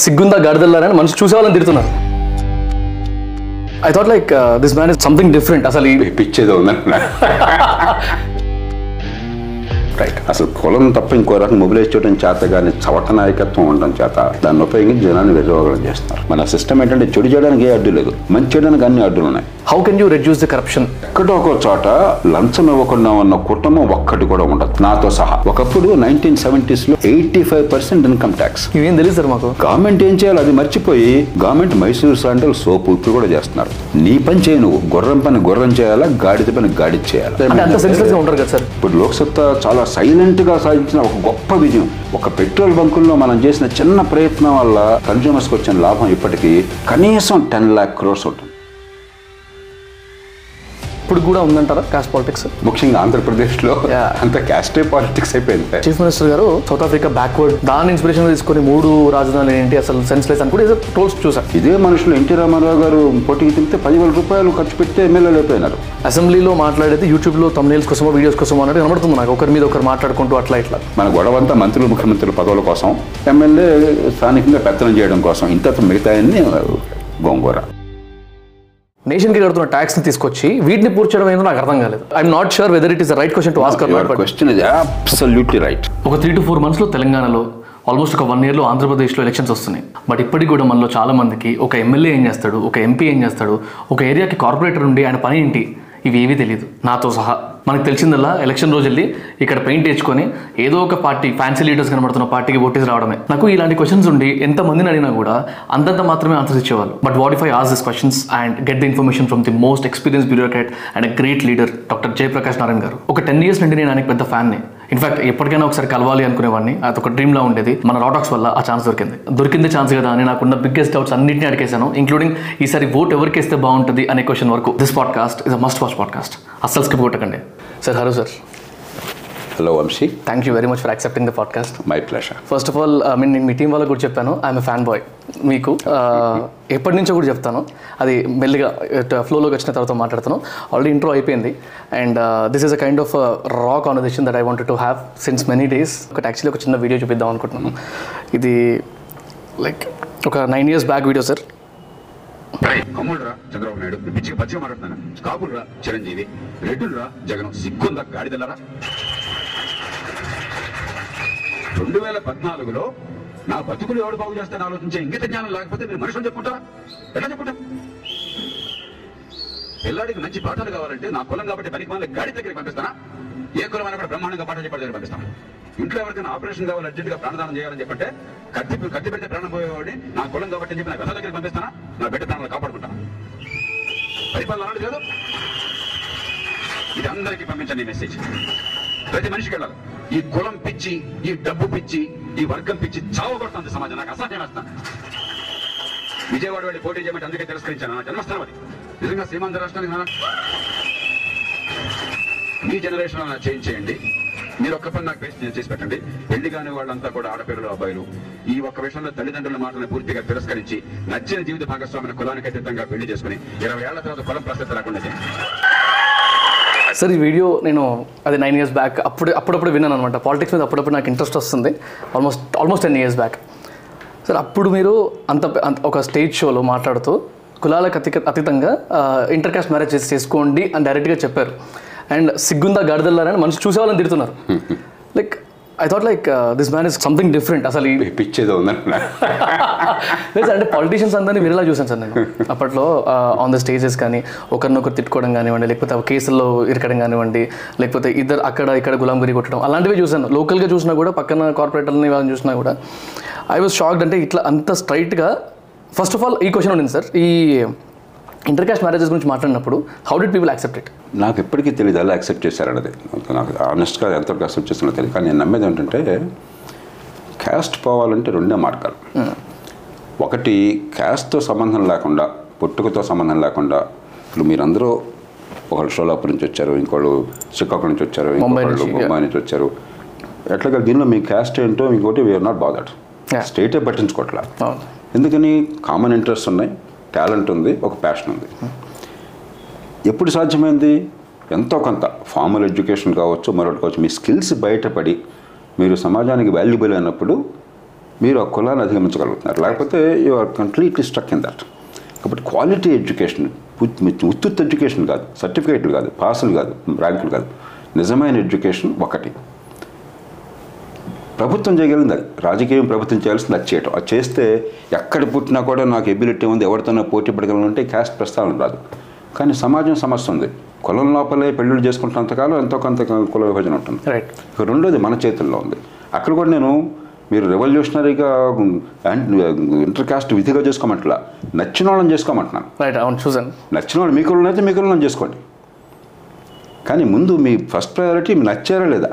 సిగ్గుందా గడదల్లారని మనిషి చూసే వాళ్ళని తిడుతున్నారు I thought like this man is something different అసలు పిచ్చేదో రైట్ అసలు కులం తప్ప ఇంకో రకం మొబిలైజ్ చేయడం చేత కానీ చవట నాయకత్వం ఉండడం చేత దాన్ని ఉపయోగించి జనాన్ని విజయవాగం చేస్తున్నారు. మన సిస్టమ్ ఏంటంటే చెడు చేయడానికి ఏ అడ్డు లేదు. మంచి చేయడానికి అన్ని అడ్డులు ఉన్నాయి. How can you reduce the corruption ఎక్కడో ఒక చోట లంచం ఇవ్వకుండా ఉన్న కుటుంబం ఒక్కటి కూడా ఉండదు. నాతో సహా. ఒకప్పుడు nineteen సెవెంటీస్లో eighty five percent income tax ఇవేం తెలియదు సార్ మాకు? గవర్నమెంట్ ఏం చేయాలి అది మర్చిపోయి గవర్నమెంట్ మైసూర్ శాండల్ సోపు ఇప్పుడు కూడా చేస్తున్నారు. నీ పని చేయి నువ్వు. గుర్రం పని గుర్రం చేయాలా గాడిద పని గాడి చేయాలి? ఉంటారు కదా సార్? ఇప్పుడు లోక్సత్తా చాలా సైలెంట్గా సాధించిన ఒక గొప్ప విజయం. ఒక పెట్రోల్ బంకుల్లో మనం చేసిన చిన్న ప్రయత్నం వల్ల కన్జ్యూమర్స్కి వచ్చిన లాభం ఇప్పటికీ కనీసం టెన్ ల్యాక్ క్రోర్స్ ఉంటుంది ఇప్పుడు కూడా ఉందంటారా కాస్ట్ పాలిటిక్స్ ముఖ్యంగా ఆంధ్రప్రదేశ్లో. అంత క్యాస్టే పాలిటిక్స్ అయిపోయింది. చీఫ్ మినిస్టర్ గారు సౌత్ ఆఫ్రికా బ్యాక్వర్డ్ దాన్ని ఇన్స్పిరేషన్ తీసుకొని మూడు రాజధానులు ఏంటి అసలు సెన్స్లెస్ అని కూడా ఏదో ట్రోల్స్ చూసాను ఇదే మనుషులు ఎన్టీ రామారావు గారు పోటీకి తింటే పదివేల రూపాయలు ఖర్చు పెడితే ఎమ్మెల్యేలు అయిపోయినారు. అసెంబ్లీలో మాట్లాడేది యూట్యూబ్లో తమ్నేల్స్ కోసమో వీడియోస్ కోసమో అన్నట్టు కనబడుతుంది నాకు. ఒకరి మీద ఒకరు మాట్లాడుకుంటూ అట్లా ఇట్లా. మన గొడవంతా మంత్రులు ముఖ్యమంత్రుల పదవుల కోసం ఎమ్మెల్యే స్థానికంగా పెత్తనం చేయడం కోసం ఇంత మిగతా గోంగూర. నేషన్కి కడుతున్న ట్యాక్స్ని తీసుకొచ్చి వీటిని పూర్తి చేయడం ఏంటో నాకు అర్థం కాలేదు. I'm not sure whether it is right question to ask question is absolutely right ఒక త్రీ టు ఫోర్ మంత్స్లో తెలంగాణలో ఆల్మోస్ట్ ఒక వన్ ఇయర్లో ఆంధ్రప్రదేశ్లో ఎలక్షన్స్ వస్తున్నాయి. బట్ ఇప్పటికి కూడా మనలో చాలా మందికి ఒక ఎమ్మెల్యే ఏం చేస్తాడు ఒక ఎంపీ ఏం చేస్తాడు ఒక ఏరియాకి కార్పొరేటర్ ఉండి ఆయన పని ఏంటి? ఇవి ఏవీ తెలియదు నాతో సహా. మనకు తెలిసిందల్లా ఎలక్షన్ రోజు వెళ్ళి ఇక్కడ పెయింట్ వేసుకొని ఏదో ఒక పార్టీ ఫ్యాన్సీ లీడర్స్ కనబడుతున్న పార్టీకి ఓటేసి రావడమే. నాకు ఇలాంటి క్వశ్చన్స్ ఉండి ఎంత మందిని అడిగినా కూడా అంతంత మాత్రమే ఆన్సర్స్ ఇచ్చేవాళ్ళు. But what if I ask this questions and get the information from the most experience bureaucrat and great leader doctor Jayaprakash Narayan garu. ఒక టెన్ ఇయర్స్ నుండి నేను ఆయనకి పెద్ద ఫ్యాన్ని ఇన్ఫాక్ట్ ఎప్పటికైనా ఒకసారి కలవాలి అనుకునేవాడిని. అది ఒక డ్రీమ్ లా ఉండేది. మన రాటాక్స్ వల్ల ఆ ఛాన్స్ దొరికింది. దొరికింది ఛాన్స్ కదా అని నాకున్న బిగ్గెస్ట్ డౌట్స్ అన్నింటినీ అడిగేశాను ఇంక్లూడింగ్ ఈసారి ఓట్ ఎవరికి వేస్తే బాగుంటుంది అనే క్వశ్చన్ వరకు. This podcast is a must watch podcast అస్సలు స్కిప్ కొట్టకండి. Sir hello sir hello Vamsi thank you very much for accepting the podcast my pleasure first of all I mean నేను మీ టీం వాళ్ళకి కూడా చెప్పాను. ఐఎమ్ ఫ్యాన్ బాయ్ మీకు uh, ఎప్పటి నుంచో కూడా చెప్తాను. అది మెల్లిగా ఫ్లోలోకి వచ్చిన తర్వాత మాట్లాడతాను. ఆల్రెడీ ఇంట్రో అయిపోయింది. And this is a kind of raw conversation that I want to have since many days ఒకటి యాక్చువల్లీ ఒక చిన్న వీడియో చూపిద్దాం అనుకుంటున్నాను. ఇది లైక్ ఒక nine years back video sir కమ్ముడురా Chandrababu Naidu పిచ్చి పచ్చి మాట్లాడుతున్నాను? కాపులురా చిరంజీవి రెడ్డులరా జగన్ సిగ్గుందా గాడిదలరా? రెండు వేల పద్నాలుగులో నా బతుకులు ఎవడు బాగు చేస్తాను ఆలోచించే ఇంగిత జ్ఞానం లేకపోతే మీరు మనుషులు చెప్పుకుంటారా? ఎట్లా చెప్పుకుంటారు? పిల్లాడికి మంచి పాఠాలు కావాలంటే నా కులం కాబట్టి పనికి వాళ్ళ గాడి దగ్గరికి పంపిస్తానా? ఏ కులం అయినా కూడా బ్రహ్మాండంగా పాఠం చెప్పాడు దగ్గర పంపిస్తాను? ఇంట్లో ఎవరికైనా ఆపరేషన్ కావాలి అర్జెంట్గా ప్రాణదానం చేయాలని చెప్పంటే కత్తి కత్తి పెడితే ప్రాణం పోయేవాడిని నా కులం కాబట్టి చెప్పి నా పిల్లల దగ్గరికి పంపిస్తానా? నా బిడ్డ ప్రాణాలు కాపాడుకుంటాను? పరిపాలన అలాంటి లేదు. ఇది అందరికీ పంపించండి మెసేజ్ ప్రతి మనిషికి వెళ్ళాలి. ఈ కులం పిచ్చి ఈ డబ్బు పిచ్చి ఈ వర్గం పిచ్చి చావు కొడుతుంది సమాజం. నాకు అసహ్యం వేస్తాను విజయవాడ వెళ్ళి పోటీ చేయమంటే అందుకే తిరస్కరించాను. నా జన్మస్థలం అది. నిజంగా సీమాంధ్ర రాష్ట్రానికి మీ జనరేషన్ చేంజ్ చేయండి. మీరు ఒక్క పని నాకు చేసి చేసి పెట్టండి. పెళ్ళి కాని వాళ్ళంతా కూడా ఆడపిల్లలు అబ్బాయిలు. ఈ ఒక్క విషయంలో తల్లిదండ్రుల మాటలను పూర్తిగా తిరస్కరించి నచ్చిన జీవిత భాగస్వామిని కులానికి అతీతంగా పెళ్ళి చేసుకుని ఇరవై ఏళ్ళ తర్వాత కులం ప్రసక్తి రాకుండా సార్ ఈ వీడియో నేను అది నైన్ ఇయర్స్ బ్యాక్ అప్పుడు అప్పుడప్పుడు విన్నాను అనమాట పాలిటిక్స్ మీద అప్పుడప్పుడు నాకు ఇంట్రెస్ట్ వస్తుంది. Almost almost ten years back sir అప్పుడు మీరు అంత అంత- ఒక స్టేజ్ షోలో మాట్లాడుతూ కులాలకు అతి అతీతంగా ఇంటర్ కాస్ట్ మ్యారేజ్ చేసి చేసుకోండి అని డైరెక్ట్గా చెప్పారు. అండ్ సిగ్గుందా గడదల్లారని మనిషి చూసేవాళ్ళని తిడుతున్నారు. Like I thought like this man is something different అసలు ఈ పిచ్చేదో లేదు అంటే పాలిటీషియన్స్ అందరినీ వేరేలా చూసాను సార్ నేను. అప్పట్లో ఆన్ ద స్టేజెస్ కానీ ఒకరినొకరు తిట్టుకోవడం కానివ్వండి లేకపోతే ఆ కేసుల్లో ఇరకడం కానివ్వండి లేకపోతే ఇద్దరు అక్కడ ఇక్కడ గులాంగిరి కొట్టడం అలాంటివి చూసాను లోకల్గా చూసినా కూడా పక్కన కార్పొరేటర్ని వాళ్ళని చూసినా కూడా ఐ వాజ్ షాక్డ్ అంటే ఇట్లా అంత స్ట్రైట్గా ఫస్ట్ ఆఫ్ ఆల్ ఈ క్వశ్చన్ ఉండింది సార్ ఈ ఇంటర్ కాస్ట్ మ్యారేజెస్ గురించి మాట్లాడినప్పుడు how did people accept it నాకు ఎప్పటికీ తెలియదు అలా యాక్సెప్ట్ చేశారన్నది నాకు ఆనెస్ట్గా ఎంతవరకు యాక్సెప్ట్ చేస్తున్నా తెలియదు కానీ నేను నమ్మేది ఏంటంటే క్యాస్ట్ పోవాలంటే రెండే మార్గాలు. ఒకటి క్యాస్ట్తో సంబంధం లేకుండా పుట్టుకతో సంబంధం లేకుండా ఇప్పుడు మీరందరూ ఒకళ్ళు షోలాపూర్ నుంచి వచ్చారు ఇంకోళ్ళు శ్రీకాకుళం నుంచి వచ్చారు నుంచి, ముంబై నుంచి వచ్చారు. ఎట్లాగా దీనిలో మీ క్యాస్ట్ ఏంటో ఇంకోటి వీఆర్ నాట్ బాదర్డ్. స్టేటే పట్టించుకోవట్లా. ఎందుకని కామన్ ఇంట్రెస్ట్ ఉన్నాయి టాలెంట్ ఉంది ఒక ప్యాషన్ ఉంది. ఎప్పుడు సాధ్యమైంది? ఎంతో కొంత. ఫార్మల్ ఎడ్యుకేషన్ కావచ్చు మరొకటి కావచ్చు. మీ స్కిల్స్ బయటపడి మీరు సమాజానికి వాల్యుబుల్ అయినప్పుడు మీరు ఆ కులాన్ని అధిగమించగలుగుతున్నారు. లేకపోతే you are completely struck in that కాబట్టి క్వాలిటీ ఎడ్యుకేషన్ ఉత్తుత్ ఎడ్యుకేషన్ కాదు సర్టిఫికేట్లు కాదు పాసులు కాదు ర్యాంకులు కాదు. నిజమైన ఎడ్యుకేషన్ ఒకటి. ప్రభుత్వం చేయగలిగింది. అది రాజకీయం ప్రభుత్వం చేయాల్సింది అది చేయటం. అది చేస్తే ఎక్కడ పుట్టినా కూడా నాకు ఎబిలిటీ ఉంది ఎవరితోనో పోటీ పడగలంటే క్యాస్ట్ ప్రస్తావన రాదు. కానీ సమాజం సమస్య ఉంది. కులం లోపలే పెళ్ళిళ్ళు చేసుకుంటున్నంతకాలం ఎంతో కొంత కుల విభజన ఉంటుంది. రైట్ ఇక రెండోది మన చేతుల్లో ఉంది. అక్కడ కూడా నేను మీరు రెవల్యూషనరీగా ఇంటర్ కాస్ట్ విధిగా చేసుకోమంటలా. నచ్చిన వాళ్ళని చేసుకోమంటున్నాను. రైట్ అవును చూసాను నచ్చిన వాళ్ళు మీ కులం అయితే మీ కులం చేసుకోండి. కానీ ముందు మీ ఫస్ట్ ప్రయారిటీ మీ నచ్చారా లేదా?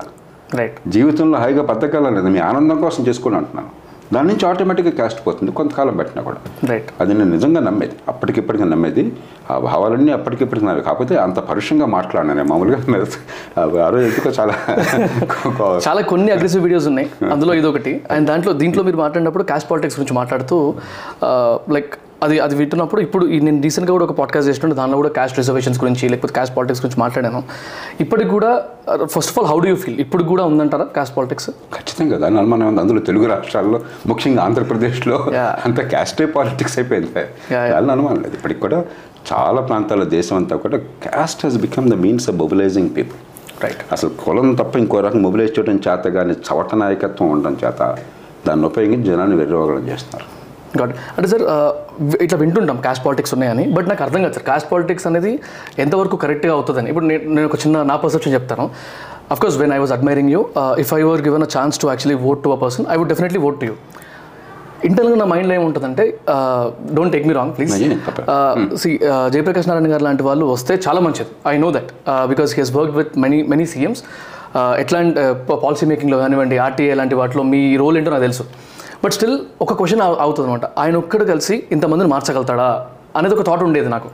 రైట్ జీవితంలో హాయిగా బతకాలా లేదా. మీ ఆనందం కోసం చేసుకోండి అంటున్నాను దాని నుంచి ఆటోమేటిక్గా కాస్ట్ పోతుంది. కొంతకాలం పెట్టినా కూడా. రైట్ అది నేను నిజంగా నమ్మేది. అప్పటికిప్పటికి నమ్మేది. ఆ భావాలన్నీ అప్పటికిప్పటికి నావి కాకపోతే అంత పరుషంగా మాట్లాడినా నేను మామూలుగా ఆ రోజు ఎందుకో చాలా చాలా కొన్ని అగ్రెసివ్ వీడియోస్ ఉన్నాయి. అందులో ఇదొకటి. అండ్ దాంట్లో దీంట్లో మీరు మాట్లాడినప్పుడు క్యాస్ట్ పాలిటిక్స్ గురించి మాట్లాడుతూ లైక్ అది అది వింటున్నప్పుడు ఇప్పుడు నేను రీసెంట్గా కూడా ఒక పాడ్కాస్ట్ చేస్తుంటే దానిలో కూడా క్యాస్ట్ రిజర్వేషన్స్ గురించి లేకపోతే క్యాస్ట్ పాలిటిక్స్ గురించి మాట్లాడాను. ఇప్పటికి కూడా first of all how do you feel ఇప్పుడు కూడా ఉందంటారా క్యాస్ట్ పాలిటిక్స్ ఖచ్చితంగా దాని అనుమానం ఉంది అందులో తెలుగు రాష్ట్రాల్లో ముఖ్యంగా ఆంధ్రప్రదేశ్లో. అంత క్యాస్టే పాలిటిక్స్ అయిపోయింది. దాని అనుమానం లేదు. ఇప్పటికి కూడా చాలా ప్రాంతాల దేశం అంతా కూడా caste has become the means of mobilising people right అసలు కులం తప్ప ఇంకో రకం మొబిలైజ్ చేయడం చేత కానీ చవట నాయకత్వం ఉండడం చేత దాన్ని ఉపయోగించి జనాన్ని వెర్రోగలం చేస్తున్నారు అంటే సార్ ఇట్లా వింటుంటాం క్యాస్ట్ పాలిటిక్స్ ఉన్నాయని బట్ నాకు అర్థం కాదు సార్. క్యాస్ట్ పాలిటిక్స్ అనేది ఎంతవరకు కరెక్ట్గా అవుతుందని. ఇప్పుడు నేను నేను ఒక చిన్న నా పర్సెప్షన్ చెప్తాను. Of course when I was admiring you if I were given a chance to actually vote to a person I would definitely vote to you ఇంటర్నల్గా నా మైండ్లో ఏముంటుందంటే don't take me wrong please. See Jayaprakash Narayana garu లాంటి వాళ్ళు వస్తే చాలా మంచిది. I know that because he has work with many many CMs ఎట్లాంటి పాలసీ మేకింగ్లో కానివ్వండి ఆర్టీఏ లాంటి వాటిలో మీ రోల్ ఏంటో నాకు తెలుసు. బట్ స్టిల్ ఒక క్వశ్చన్ అవుతుంది అనమాట ఆయన ఒక్కడు కలిసి ఇంతమందిని మార్చగలుగుతాడా అనేది ఒక థాట్ ఉండేది నాకు.